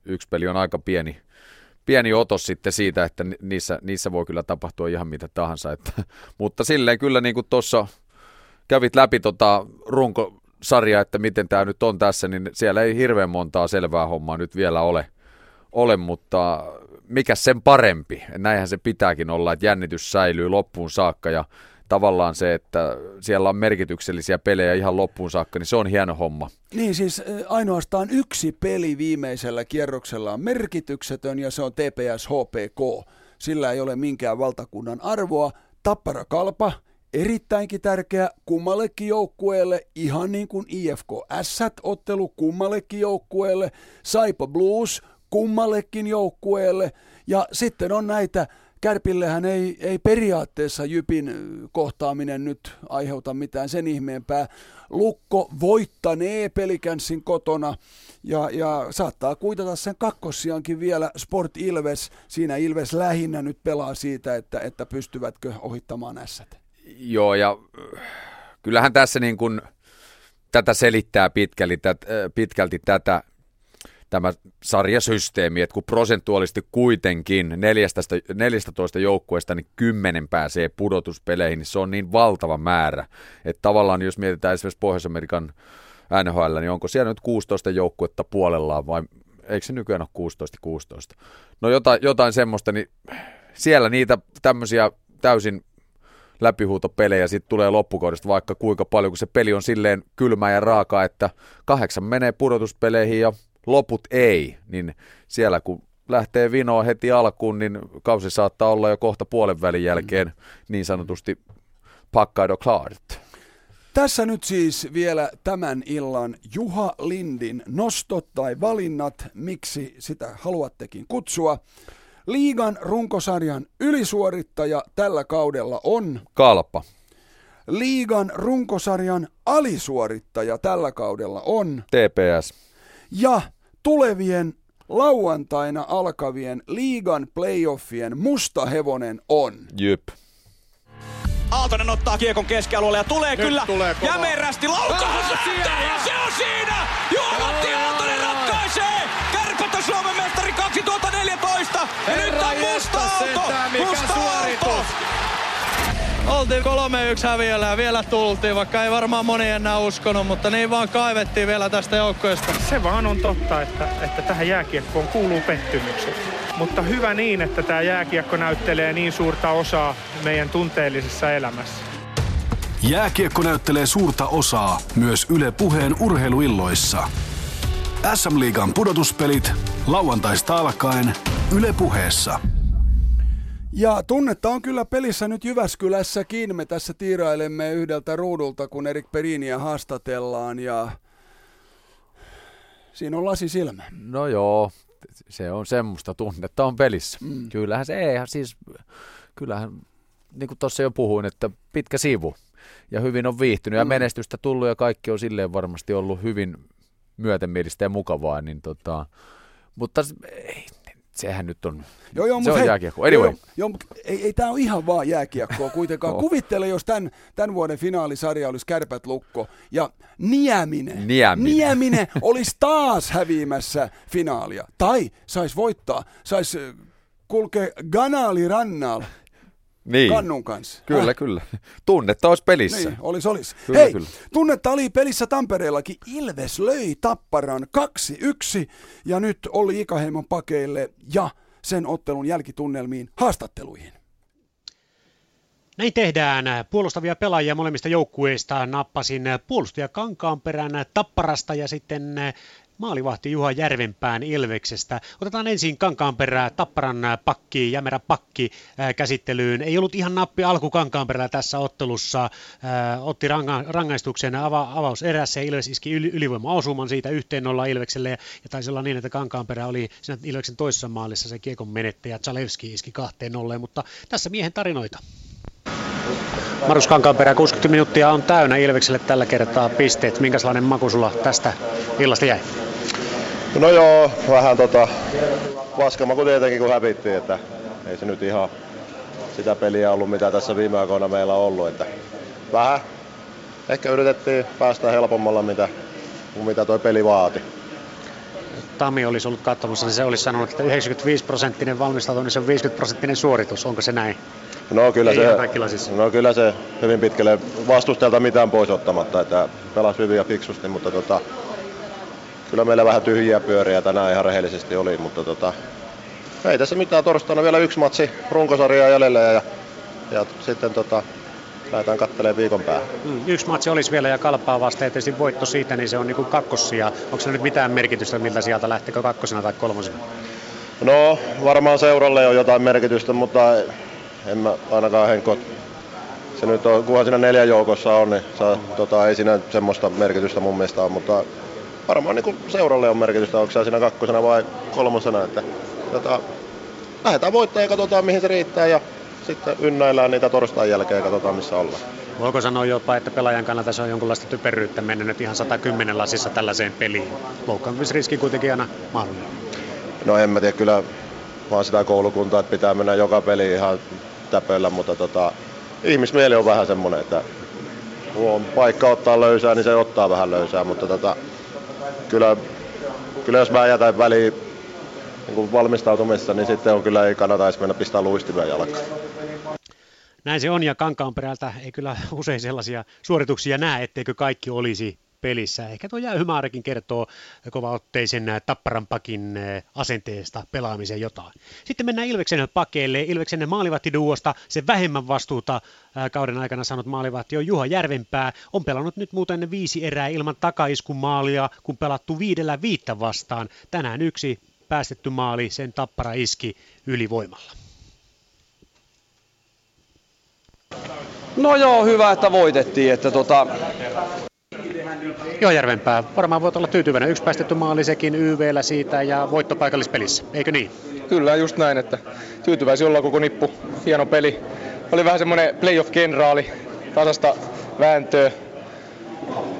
yksi peli on aika pieni, pieni otos sitten siitä, että niissä, niissä voi kyllä tapahtua ihan mitä tahansa. Että, mutta silleen kyllä niin kuin tuossa kävit läpi tota runkosarjaa, että miten tämä nyt on tässä, niin siellä ei hirveän montaa selvää hommaa nyt vielä ole, ole mutta mikä sen parempi. Näinhän se pitääkin olla, että jännitys säilyy loppuun saakka ja tavallaan se, että siellä on merkityksellisiä pelejä ihan loppuun saakka, niin se on hieno homma. Niin siis ainoastaan yksi peli viimeisellä kierroksella on merkityksetön ja se on TPS HPK. Sillä ei ole minkään valtakunnan arvoa. Tappara Kalpa, erittäinkin tärkeä kummallekin joukkueelle, ihan niin kuin IFK S-ottelu kummallekin joukkueelle, Saipa Blues kummallekin joukkueelle ja sitten on näitä Kärpillehän ei, ei periaatteessa Jypin kohtaaminen nyt aiheuta mitään sen ihmeempää. Lukko voittanee pelikänssin kotona ja, ja saattaa kuitata sen kakkossiankin vielä Sport Ilves. Siinä Ilves lähinnä nyt pelaa siitä, että, että pystyvätkö ohittamaan ässät. Joo, ja kyllähän tässä niin kuin tätä selittää pitkälti, tät, pitkälti tätä tämä sarjasysteemi, että kun prosentuaalisesti kuitenkin 14, 14 joukkueesta niin 10 pääsee pudotuspeleihin, niin se on niin valtava määrä, että tavallaan jos mietitään esimerkiksi Pohjois-Amerikan NHL, niin onko siellä nyt 16 joukkuetta puolellaan vai eikö se nykyään ole 16-16? No jotain, jotain semmoista, niin siellä niitä tämmöisiä täysin läpihuutopelejä sitten tulee loppukaudesta vaikka kuinka paljon, kun se peli on silleen kylmä ja raaka, että kahdeksan menee pudotuspeleihin ja loput ei, niin siellä kun lähtee vinoa heti alkuun, niin kausi saattaa olla jo kohta puolen välin jälkeen niin sanotusti pakkaido klart. Tässä nyt siis vielä tämän illan Juha Lindin nostot tai valinnat, miksi sitä haluattekin kutsua. Liigan runkosarjan ylisuorittaja tällä kaudella on... Kalpa. Liigan runkosarjan alisuorittaja tällä kaudella on... TPS. Ja tulevien lauantaina alkavien liigan playoffien musta hevonen on... Jyp. Aaltonen ottaa kiekon keskialueelle ja tulee Nyt kyllä tulee kova. jämerästi laukaus ja se on siinä! Juha-Matti Aaltonen ratkaisee! Kärpät on Suomen mestari 2014 ja nyt on Musta Aalto! Musta Aalto! Oltiin 3-1 häviöllä ja vielä tultiin, vaikka ei varmaan moni enää uskonut, mutta niin vaan kaivettiin vielä tästä joukkueesta. Se vaan on totta, että, että tähän jääkiekkoon kuuluu pettymykset. Mutta hyvä niin, että tämä jääkiekko näyttelee niin suurta osaa meidän tunteellisessa elämässä. Jääkiekko näyttelee suurta osaa myös Yle Puheen urheiluilloissa. SM-liigan pudotuspelit lauantaista alkaen Yle Puheessa. Ja tunnetta on kyllä pelissä nyt Jyväskylässäkin. Me tässä tiirailemme yhdeltä ruudulta, kun Erik Periniä haastatellaan ja siinä on lasi silmä. No joo, se on semmoista tunnetta on pelissä. Mm. Kyllähän se ei, siis kyllähän, niin kuin tuossa jo puhuin, että pitkä sivu ja hyvin on viihtynyt ja Mm. menestystä tullut ja kaikki on silleen varmasti ollut hyvin myötämielistä ja mukavaa, niin tota, mutta ei, sehän nyt on, Joo, joo, se on hei, jääkiekko. Anyway, Joo, joo, ei, ei tämä ole ihan vaan jääkiekkoa kuitenkaan. Joo. Kuvittele, jos tämän, tämän vuoden finaalisarja olisi Kärpät Lukko ja Nieminen, Nieminen. Nieminen olisi taas häviämässä finaalia. Tai sais voittaa, sais äh, kulkea Ganaali rannalla niin. kannun kanssa. Kyllä, Äh. kyllä. Tunnetta olisi pelissä. Niin, olis, olis. Kyllä, Hei, kyllä. tunnetta oli pelissä Tampereellakin. Ilves löi Tapparan 2-1 ja nyt oli Ikaheimon pakeille ja sen ottelun jälkitunnelmiin haastatteluihin. Näin tehdään. Puolustavia pelaajia molemmista joukkueista nappasin puolustaja Kankaanperän Tapparasta ja sitten maalivahti Juha Järvenpään Ilveksestä. Otetaan ensin Kankaanperää Tapparan pakki, Jämerä pakki ää, käsittelyyn. Ei ollut ihan nappi alku Kankaanperällä tässä ottelussa. Ää, otti ranga, rangaistuksen ava, avauserässä ja Ilves iski yli, ylivoima-osuman siitä yhteen nolla Ilvekselle. Ja, taisi olla niin, että Kankaanperä oli siinä Ilveksen toisessa maalissa se kiekon menettäjä. Zalewski iski kahteen nolleen, mutta tässä miehen tarinoita. Marus Kankaanperä, 60 minuuttia on täynnä Ilvekselle tällä kertaa pisteet. Minkälainen maku sulla tästä illasta jäi? No joo, vähän tota paskamaku tietenkin kun hävittiin, että ei se nyt ihan sitä peliä ollut mitä tässä viime aikoina meillä on ollut, että vähän ehkä yritettiin päästä helpommalla mitä, kuin mitä toi peli vaati. Tami olisi ollut katsomassa, niin se olisi sanonut, että 95 prosenttinen valmistautuminen, niin se on 50 prosenttinen suoritus. Onko se näin? No kyllä, Ei se, siis. no kyllä se hyvin pitkälle vastustajalta mitään pois ottamatta, että pelasi hyvin ja fiksusti, mutta tota, kyllä meillä vähän tyhjiä pyöriä tänään ihan rehellisesti oli, mutta tota, ei tässä mitään torstaina vielä yksi matsi runkosarjaa jäljellä ja, ja sitten tota, lähdetään katselemaan viikon päähän. Mm, yksi matsi olisi vielä ja kalpaa vasta, ja tietysti voitto siitä, niin se on niin kakkossia. Onko se nyt mitään merkitystä, miltä sieltä lähtekö kakkosena tai kolmosena? No, varmaan seuralle on jotain merkitystä, mutta en mä ainakaan Henkko se nyt on, kunhan siinä neljän joukossa on, niin saa, tota, ei siinä semmoista merkitystä mun mielestä ole, mutta varmaan niin seuralle on merkitystä, onko se siinä kakkosena vai kolmosena, että tota, lähdetään voittaa ja katsotaan mihin se riittää ja sitten ynnäillään niitä torstain jälkeen ja katsotaan missä ollaan. Voiko sanoa jopa, että pelaajan kannalta se on jonkunlaista typeryyttä mennä nyt ihan 110 lasissa tällaiseen peliin? Loukkaantumisriski kuitenkin aina mahdollinen. No en mä tiedä, kyllä vaan sitä koulukuntaa, että pitää mennä joka peli ihan täpöllä, mutta tota, ihmismieli on vähän semmoinen, että kun on paikka ottaa löysää, niin se ottaa vähän löysää, mutta tota, kyllä, kyllä jos mä jätän väliin niin valmistautumissa, niin sitten on kyllä ei kannata edes mennä pistää luistimia jalkaan. Näin se on ja Kankaanperältä ei kyllä usein sellaisia suorituksia näe, etteikö kaikki olisi pelissä. Ehkä tuo Jäyhymaarikin kertoo kovaotteisen tapparan pakin eh, asenteesta pelaamiseen jotain. Sitten mennään Ilveksen pakeille. Ilveksen maalivahtiduosta se vähemmän vastuuta eh, kauden aikana saanut maalivahti on Juha Järvenpää. On pelannut nyt muuten viisi erää ilman takaiskun maalia, kun pelattu viidellä viittä vastaan. Tänään yksi päästetty maali, sen tappara iski ylivoimalla. No joo, hyvä, että voitettiin. Että tota, Joo, Järvenpää. Varmaan voit olla tyytyväinen. Yksi päästetty maali sekin YVllä siitä ja voitto paikallispelissä, eikö niin? Kyllä, just näin, että tyytyväisiä ollaan koko nippu. Hieno peli. Oli vähän semmoinen playoff-generaali, tasasta vääntöä.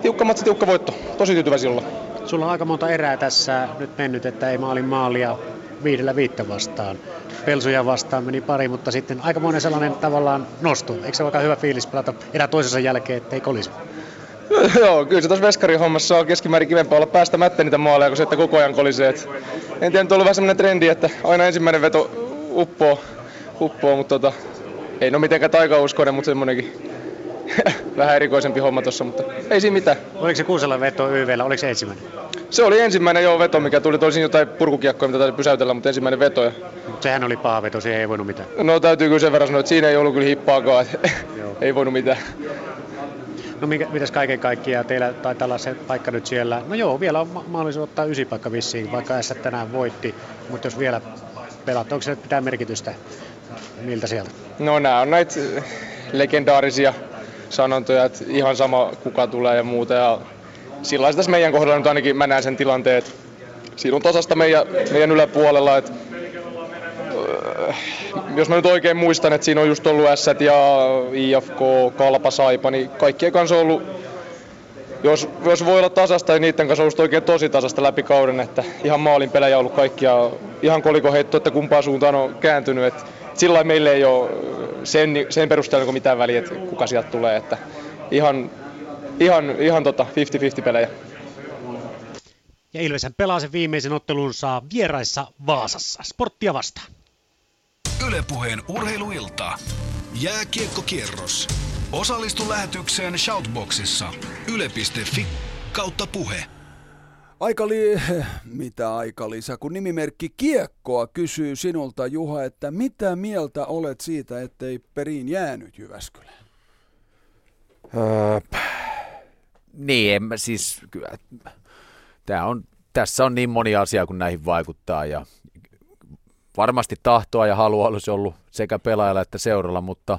Tiukka matsi, tiukka voitto. Tosi tyytyväisiä ollaan. Sulla on aika monta erää tässä nyt mennyt, että ei maalin maalia viidellä viittä vastaan. Pelsuja vastaan meni pari, mutta sitten aika monen sellainen tavallaan nosto. Eikö se ole aika hyvä fiilis pelata erä toisensa jälkeen, ettei kolisi? Joo, kyllä se tuossa veskarin hommassa on keskimäärin kivempaa olla päästämättä niitä maaleja, kun se, että koko ajan kolisee. Et en tiedä, nyt on ollut vähän semmoinen trendi, että aina ensimmäinen veto uppoo, uppoo mutta tota, ei no mitenkään taikauskoinen, mutta semmoinenkin vähän erikoisempi homma tuossa, mutta ei siinä mitään. Oliko se Kuusella veto YVllä, oliko se ensimmäinen? Se oli ensimmäinen jo veto, mikä tuli. Toisin jotain purkukiekkoja, mitä täytyy pysäytellä, mutta ensimmäinen veto. Ja... Sehän oli paha veto, siihen ei voinut mitään. No täytyy kyllä sen verran sanoa, että siinä ei ollut kyllä hippaakaan, että ei voinut mitään. No mikä, mitäs kaiken kaikkiaan teillä taitaa olla se paikka nyt siellä? No joo, vielä on mahdollisuus ottaa ysi paikka vissiin, vaikka S tänään voitti. Mutta jos vielä pelaat, onko se pitää merkitystä? Miltä sieltä? No nämä on näitä legendaarisia sanontoja, että ihan sama kuka tulee ja muuta. Ja sillä tässä meidän kohdalla nyt ainakin mä näen sen tilanteen, että siinä on tasasta meidän, meidän yläpuolella, että jos mä nyt oikein muistan, että siinä on just ollut S ja IFK, Kalpa, Saipa, niin kaikkien kanssa on ollut, jos, jos voi olla tasasta, niin niiden kanssa on ollut oikein tosi tasasta läpi kauden, että ihan maalin pelejä ollut kaikkia, ihan koliko heitto, että kumpaan suuntaan on kääntynyt, että sillä meille ei ole sen, sen perusteella mitään väliä, että kuka sieltä tulee, että ihan, ihan, ihan tota 50-50 pelejä. Ja Ilvesen pelaa sen viimeisen ottelunsa vieraissa Vaasassa. Sporttia vastaan. Ylepuheen urheiluilta. Jääkiekkokierros. Osallistu lähetykseen Shoutboxissa. Yle.fi kautta puhe. Aika li... Mitä aika lisä? Kun nimimerkki Kiekkoa kysyy sinulta, Juha, että mitä mieltä olet siitä, ettei perin jäänyt Jyväskylään? Öö, niin, en mä siis... Kyllä, tää on, tässä on niin moni asia, kun näihin vaikuttaa ja varmasti tahtoa ja halua olisi ollut sekä pelaajalla että seuralla, mutta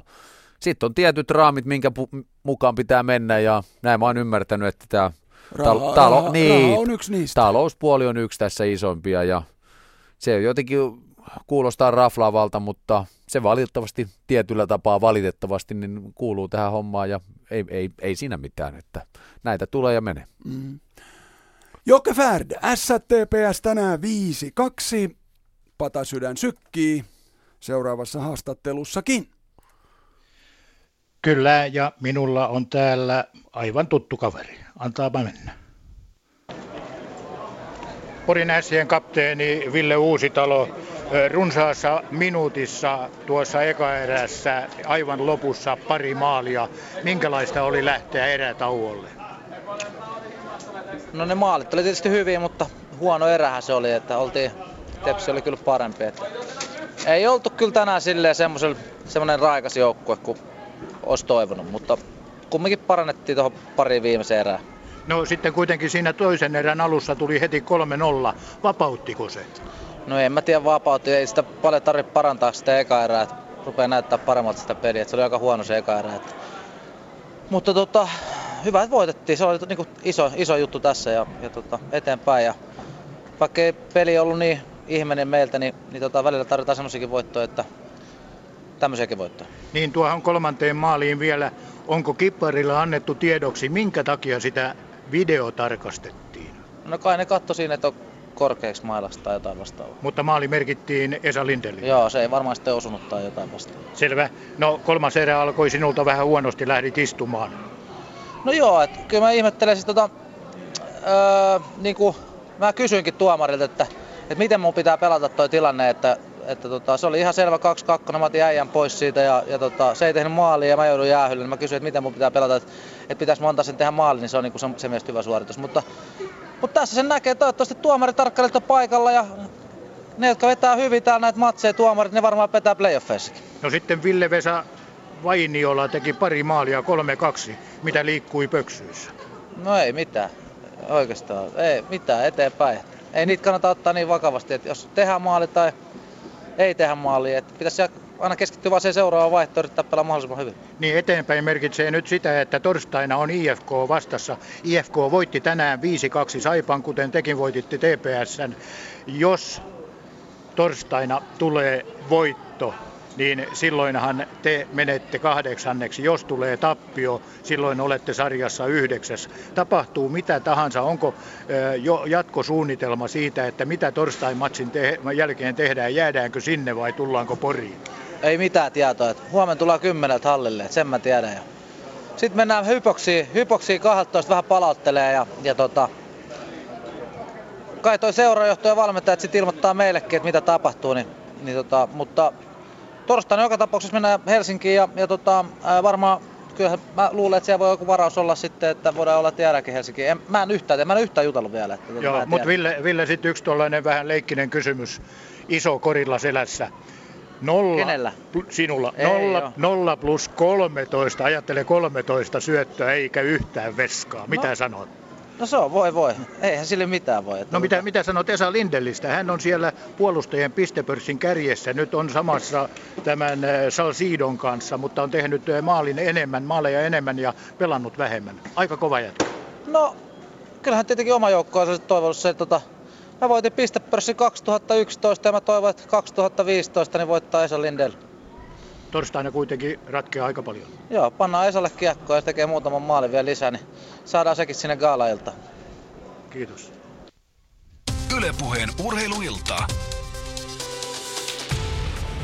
sitten on tietyt raamit, minkä pu- mukaan pitää mennä ja näin mä oon ymmärtänyt, että tämä Raha, talo, raha, niin, raha on yksi niistä. Talouspuoli on yksi tässä isompia ja se jotenkin kuulostaa raflaavalta, mutta se valitettavasti tietyllä tapaa valitettavasti niin kuuluu tähän hommaan ja ei, ei, ei siinä mitään, että näitä tulee ja menee. Mm. Jokke Färd, STPS tänään 5-2. Patasydän sykkii seuraavassa haastattelussakin. Kyllä, ja minulla on täällä aivan tuttu kaveri. Antaapa mennä. Porin ässien kapteeni Ville Uusitalo runsaassa minuutissa tuossa ekaerässä aivan lopussa pari maalia. Minkälaista oli lähteä erätauolle? No ne maalit oli tietysti hyviä, mutta huono erähän se oli, että oltiin, Tepsi oli kyllä parempi. Että ei oltu kyllä tänään silleen semmoinen raikas joukkue, kun olisi toivonut, mutta kumminkin parannettiin tuohon pari viimeiseen erään. No sitten kuitenkin siinä toisen erän alussa tuli heti 3-0. Vapauttiko se? No en mä tiedä vapautti, ei sitä paljon tarvitse parantaa sitä eka erää, että rupeaa näyttää paremmalta sitä peliä, että se oli aika huono se eka erä. Että... Mutta tota, hyvä, että voitettiin, se oli niinku iso, iso juttu tässä ja, ja tota, eteenpäin. Ja vaikka ei peli ollut niin ihmeinen meiltä, niin, niin tota, välillä tarvitaan semmoisiakin voittoja, että tämmöisiäkin voittoja. Niin tuohon kolmanteen maaliin vielä, onko kipparilla annettu tiedoksi, minkä takia sitä videotarkastettiin? No kai ne katsoi siinä, että on korkeaksi mailasta tai jotain vastaavaa. Mutta maali merkittiin Esa Lindelille. Joo, se ei varmaan sitten osunut tai jotain vastaavaa. Selvä. No kolmas erä alkoi sinulta vähän huonosti, lähdit istumaan. No joo, että kyllä mä ihmettelen siis tota, öö, niin kuin mä kysyinkin tuomarilta, että, että miten mun pitää pelata toi tilanne, että, että tota, se oli ihan selvä 2-2, mä otin äijän pois siitä ja, ja tota, se ei tehnyt maalia ja mä joudun jäähylle, niin mä kysyin, että miten mun pitää pelata, että, että pitäisi monta sen tehdä maali, niin se on niin kuin se, se mielestä hyvä suoritus. Mutta, mutta tässä sen näkee, toivottavasti tuomari tarkkailijat on paikalla ja ne, jotka vetää hyvin täällä näitä matseja tuomarit, ne varmaan petää playoffeissakin. No sitten Ville Vesa Vainiola teki pari maalia 3-2, mitä liikkui pöksyissä. No ei mitään, oikeastaan, ei mitään eteenpäin. Ei niitä kannata ottaa niin vakavasti, että jos tehdään maali tai ei tehdä maalia, että pitäisi aina keskittyä vaan seuraavaan vaihtoon yrittää pelaa mahdollisimman hyvin. Niin eteenpäin merkitsee nyt sitä, että torstaina on IFK vastassa. IFK voitti tänään 5-2 Saipan, kuten tekin voititte TPSn. Jos torstaina tulee voitto, niin silloinhan te menette kahdeksanneksi. Jos tulee tappio, silloin olette sarjassa yhdeksäs. Tapahtuu mitä tahansa, onko jo jatkosuunnitelma siitä, että mitä torstain matsin te- jälkeen tehdään, jäädäänkö sinne vai tullaanko Poriin? Ei mitään tietoa, huomenna tullaan kymmeneltä hallille, sen mä tiedän. jo. Sitten mennään hypoksiin, hypoksiin 12 vähän palauttelee ja, ja tota, kai toi seurajohto ja valmentajat sitten ilmoittaa meillekin, että mitä tapahtuu, niin, niin tota, mutta torstaina joka tapauksessa mennään Helsinkiin ja, ja tota, ää, varmaan kyllä mä luulen, että siellä voi joku varaus olla sitten, että voidaan olla tiedäkin Helsinkiin. En, mä en yhtään, mä en yhtään jutellut vielä. Että, Joo, mutta tiedä. Ville, Ville sitten yksi tuollainen vähän leikkinen kysymys. Iso korilla selässä. Nolla, Kenellä? pl- sinulla. Ei Nolla, nolla plus 13, ajattele 13 syöttöä eikä yhtään veskaa. Mitä No. sanot? No se on, voi voi. Eihän sille mitään voi. Että No mitä, mitä sanot Esa Lindellistä? Hän on siellä puolustajien pistepörssin kärjessä. Nyt on samassa tämän äh, Salsidon kanssa, mutta on tehnyt äh, maalin enemmän, maaleja enemmän ja pelannut vähemmän. Aika kova jätkä. No, kyllähän tietenkin oma joukko on toivonut se, että tota, mä voitin pistepörssin 2011 ja mä toivon, että 2015 niin voittaa Esa Lindell. Torstaina kuitenkin ratkeaa aika paljon. Joo, pannaan Esalle kiekkoa ja tekee muutaman maalin vielä lisää, niin saadaan sekin sinne gaalailta. Kiitos. Ylepuheen urheiluilta.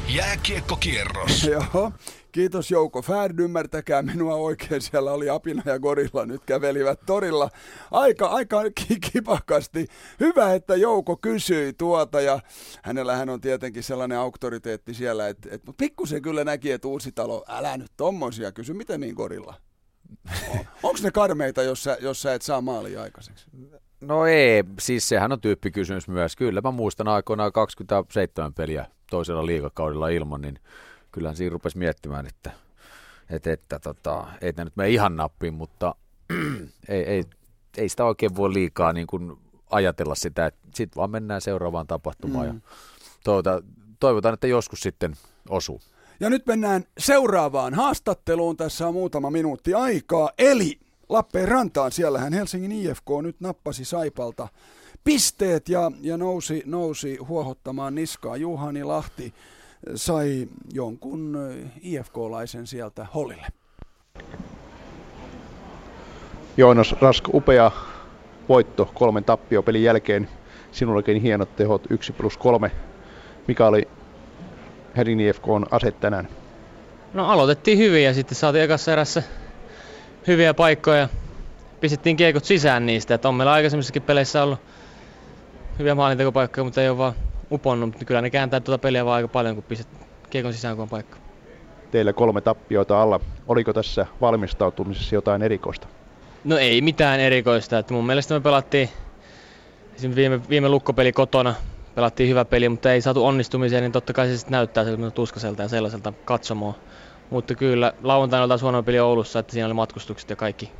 Jääkiekkokierros. Joo, kiitos Jouko Färd, ymmärtäkää minua oikein, siellä oli Apina ja Gorilla, nyt kävelivät torilla aika, aika ki- kipakasti. Hyvä, että Jouko kysyi tuota ja hänellähän on tietenkin sellainen auktoriteetti siellä, että, että pikkusen kyllä näki, että Uusitalo, älä nyt tommosia kysy, miten niin Gorilla? Onko ne karmeita, jos sä, jos sä et saa maalia aikaiseksi? No ei, siis sehän on tyyppikysymys myös. Kyllä mä muistan aikoinaan 27 peliä toisella liigakaudella ilman, niin kyllähän siinä rupesi miettimään, että, että, että tota, ei tämä nyt mene ihan nappiin, mutta ei, ei, ei sitä oikein voi liikaa niin kuin ajatella sitä, että sitten vaan mennään seuraavaan tapahtumaan mm. Ja toivotaan, toivotaan, että joskus sitten osuu. Ja nyt mennään seuraavaan haastatteluun. Tässä on muutama minuutti aikaa. Eli Lappeenrantaan. Siellähän Helsingin IFK nyt nappasi Saipalta pisteet ja, ja nousi, nousi huohottamaan niskaa. Juhani Lahti sai jonkun IFK-laisen sieltä Hollille. Joonas Rask, upea voitto kolmen tappiopelin jälkeen. Sinullakin hienot tehot 1 plus 3. Mikä oli Helsingin IFKn ase tänään? No aloitettiin hyvin ja sitten saatiin ekassa erässä hyviä paikkoja. Pistettiin kiekot sisään niistä, että on meillä aikaisemmissakin peleissä ollut hyviä maalintekopaikkoja, mutta ei ole vaan uponnut. Mutta kyllä ne kääntää tuota peliä vaan aika paljon, kun pistet kiekon sisään, kun on paikka. Teillä kolme tappioita alla. Oliko tässä valmistautumisessa jotain erikoista? No ei mitään erikoista. Että mun mielestä me pelattiin esimerkiksi viime, viime lukkopeli kotona, pelattiin hyvä peli, mutta ei saatu onnistumiseen, niin totta kai se sitten näyttää sellaiselta tuskaselta ja sellaiselta katsomoa. Mutta kyllä lauantaina oli taas huono peli Oulussa, että siinä oli matkustukset ja kaikki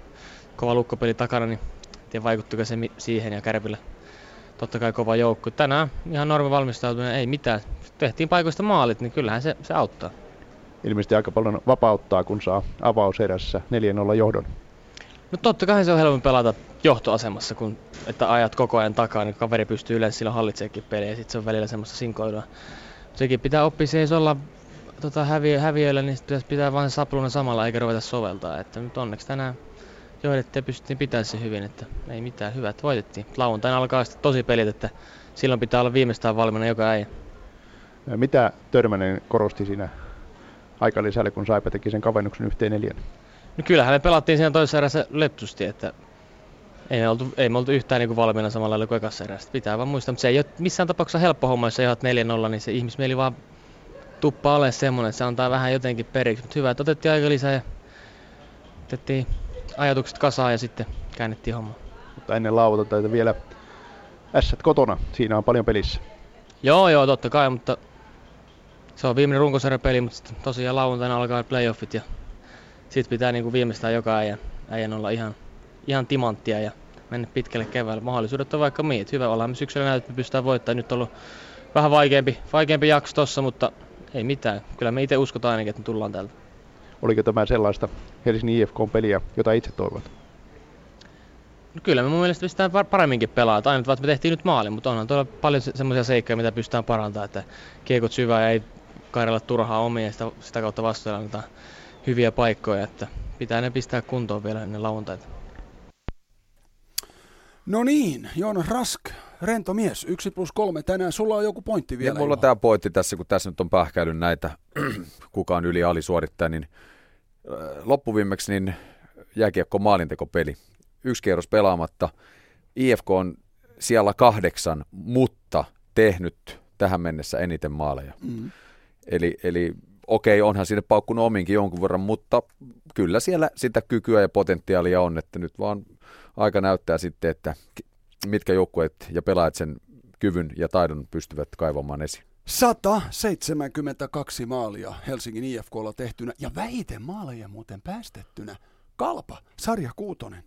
kova lukkopeli takana, niin tiedä vaikuttiko se siihen ja Kärpillä totta kai kova joukko. Tänään ihan normi valmistautuminen, ei mitään. Tehtiin paikoista maalit, niin kyllähän se, se auttaa. Ilmeisesti aika paljon vapauttaa, kun saa avauserässä 4-0 johdon. No totta kai se on helpompi pelata johtoasemassa, kun että ajat koko ajan takaa, niin kaveri pystyy yleensä silloin hallitseekin peliä ja sitten se on välillä semmoista sinkoilua. Sekin pitää oppia, se ei olla tota, häviö, häviöillä, niin pitäisi pitää vain sapluna samalla eikä ruveta soveltaa. Että nyt onneksi tänään johdettiin ja pystyttiin pitämään se hyvin, että ei mitään, hyvät voitettiin. Lauantaina alkaa sitten tosi pelit, että silloin pitää olla viimeistään valmiina joka äijä. Mitä Törmänen korosti siinä aikalisälle, kun Saipa teki sen kavennuksen yhteen neljän? No kyllähän me pelattiin siinä toisessa erässä lepsusti, että ei me oltu, ei me oltu yhtään niin kuin valmiina samalla lailla kuin ekassa erässä. Pitää vaan muistaa, mutta se ei ole missään tapauksessa helppo homma, jos sä 4-0, niin se ihmismieli vaan tuppaa ole semmoinen, että se antaa vähän jotenkin periksi. Mutta hyvä, että otettiin aika lisää ja otettiin ajatukset kasaan ja sitten käännettiin homma. Mutta ennen lauantaita vielä ässät kotona, siinä on paljon pelissä. Joo, joo, totta kai, mutta se on viimeinen runkosarjapeli, mutta tosiaan lauantaina alkaa playoffit ja sitten pitää niin kuin viimeistään joka äijän, äijän olla ihan, ihan timanttia ja mennä pitkälle keväällä. Mahdollisuudet on vaikka miet. Hyvä ollaan me syksyllä näytä, että me pystytään voittamaan. Nyt on ollut vähän vaikeampi, vaikeampi jakso tossa, mutta ei mitään. Kyllä me itse uskotaan ainakin, että me tullaan täältä. Oliko tämä sellaista Helsingin IFK-peliä, jota itse toivot? No kyllä me mun mielestä pystytään paremminkin pelaamaan. Aina että me tehtiin nyt maali, mutta onhan tuolla paljon semmoisia seikkoja, mitä pystytään parantamaan, että kiekot syvää ja ei kairella turhaa omia ja sitä, sitä kautta vastuudella hyviä paikkoja, että pitää ne pistää kuntoon vielä ennen lauantaita. No niin, Joonas Rask, rento mies, yksi plus kolme. Tänään sulla on joku pointti vielä. Ja mulla on tämä pointti tässä, kun tässä nyt on pähkäily näitä, kuka on yli alisuorittaja, niin loppuviimeksi niin jääkiekko maalintekopeli. Yksi kierros pelaamatta. IFK on siellä kahdeksan, mutta tehnyt tähän mennessä eniten maaleja. Mm. Eli, eli okei, onhan sinne paukkunut ominkin jonkun verran, mutta kyllä siellä sitä kykyä ja potentiaalia on, että nyt vaan aika näyttää sitten, että mitkä joukkueet ja pelaajat sen kyvyn ja taidon pystyvät kaivamaan esiin. 172 maalia Helsingin IFKlla tehtynä ja vähiten maaleja muuten päästettynä. Kalpa, sarja kuutonen.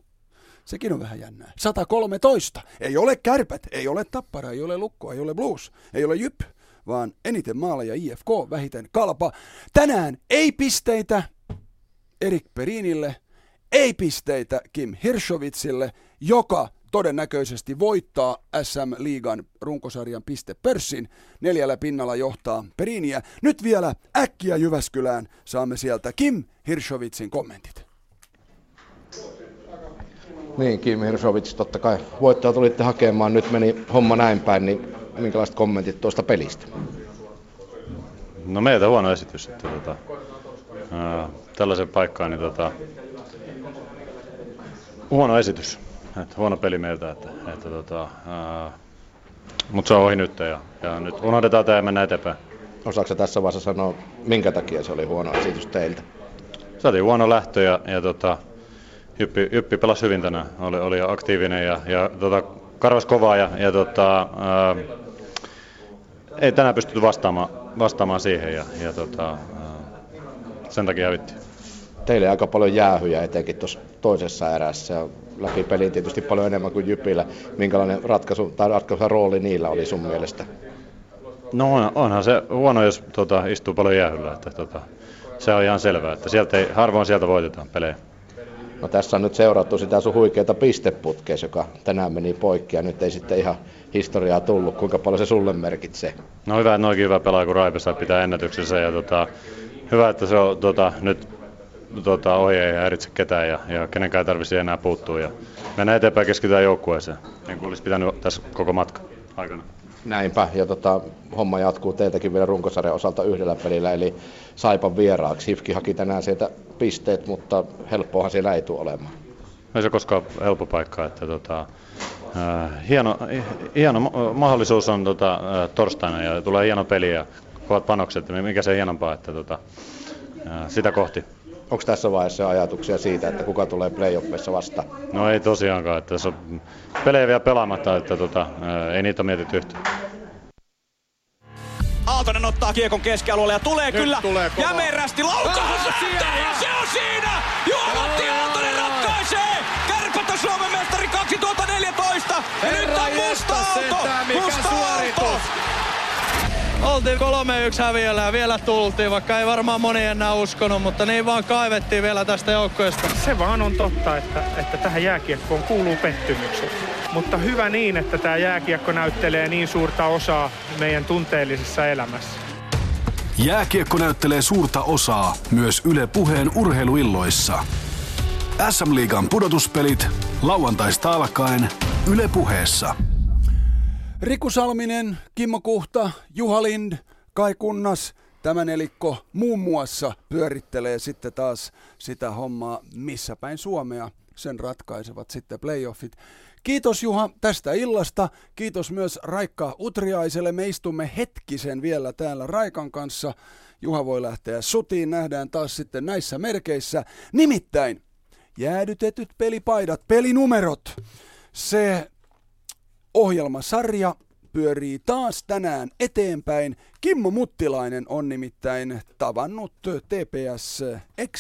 Sekin on vähän jännää. 113. Ei ole kärpät, ei ole tappara, ei ole lukko, ei ole blues, ei ole jyp, vaan eniten maaleja IFK, vähiten kalpa. Tänään ei pisteitä Erik Perinille, ei pisteitä Kim Hirshovitsille, joka todennäköisesti voittaa SM-liigan runkosarjan pistepörssin. Neljällä pinnalla johtaa Periniä. Nyt vielä äkkiä Jyväskylään saamme sieltä Kim Hirshovitsin kommentit. Niin, Kim Hirshovits, totta kai voittoa tulitte hakemaan. Nyt meni homma näin päin, niin minkälaiset kommentit tuosta pelistä? No meiltä huono esitys. Että, tota, ää, tällaisen paikkaan, niin tota, huono esitys. Että huono peli meiltä, että, että tota, mutta se on ohi nyt ja, ja nyt unohdetaan tämä ja mennään eteenpäin. Osaatko tässä vaiheessa sanoa, minkä takia se oli huono esitys teiltä? Se oli huono lähtö ja, ja tota, Jyppi, Jyppi pelasi hyvin tänään, oli, oli aktiivinen ja, ja tota, karvas kovaa ja, ja tota, ää, ei tänään pystytty vastaamaan, vastaamaan siihen ja, ja tota, ää, sen takia hävittiin. Teille aika paljon jäähyjä etenkin tuossa toisessa erässä läpi pelin tietysti paljon enemmän kuin Jypillä. Minkälainen ratkaisu tai ratkaisu rooli niillä oli sun mielestä? No onhan se huono, jos tota, istuu paljon jäähyllä. Että, tota, se on ihan selvää, että sieltä ei, harvoin sieltä voitetaan pelejä. No tässä on nyt seurattu sitä sun huikeata pisteputkeessa, joka tänään meni poikki ja nyt ei sitten ihan historiaa tullut. Kuinka paljon se sulle merkitsee? No hyvä, että noinkin hyvä pelaa kuin Raipesa pitää ennätyksensä ja tota, hyvä, että se on tota, nyt tota, ohi ei häiritse ketään ja, ja kenenkään ei tarvitse enää puuttua. Ja mennään eteenpäin keskitytään joukkueeseen, niin kuin olisi pitänyt tässä koko matka aikana. Näinpä, ja tota, homma jatkuu teiltäkin vielä runkosarjan osalta yhdellä pelillä, eli Saipan vieraaksi. Hifki haki tänään sieltä pisteet, mutta helppoahan siellä ei tule olemaan. Ei se koskaan helppo paikka, että tota, äh, hieno, hieno mahdollisuus on tota, äh, torstaina ja tulee hieno peli ja kovat panokset, mikä se hienompaa, että tota, äh, sitä kohti. Onko tässä vaiheessa ajatuksia siitä, että kuka tulee playoffissa vasta? No ei tosiaankaan, että tässä on pelejä vielä pelaamatta, että tota, ei niitä ole mietitty yhtään. Aaltonen ottaa kiekon keskialueelle ja tulee Nyt kyllä tulee kova. jämerästi laukaus Ah, ja se on siinä! Juha-Matti Aaltonen ratkaisee! Kärpät on Suomen mestari 2014 ja nyt Herra on musta mikä Musta suoritus. Oltiin 3-1 häviöllä ja vielä tultiin, vaikka ei varmaan moni enää uskonut, mutta niin vaan kaivettiin vielä tästä joukkueesta. Se vaan on totta, että, että tähän jääkiekkoon kuuluu pettymykset. Mutta hyvä niin, että tämä jääkiekko näyttelee niin suurta osaa meidän tunteellisessa elämässä. Jääkiekko näyttelee suurta osaa myös Yle Puheen urheiluilloissa. SM Liigan pudotuspelit lauantaista alkaen Yle Puheessa. Riku Salminen, Kimmo Kuhta, Juha Lind, Kai Kunnas, tämä nelikko muun muassa pyörittelee sitten taas sitä hommaa missä päin Suomea. Sen ratkaisevat sitten playoffit. Kiitos Juha tästä illasta. Kiitos myös Raikka Utriaiselle. Me istumme hetkisen vielä täällä Raikan kanssa. Juha voi lähteä sutiin. Nähdään taas sitten näissä merkeissä. Nimittäin jäädytetyt pelipaidat, pelinumerot. Se ohjelmasarja pyörii taas tänään eteenpäin. Kimmo Muttilainen on nimittäin tavannut TPS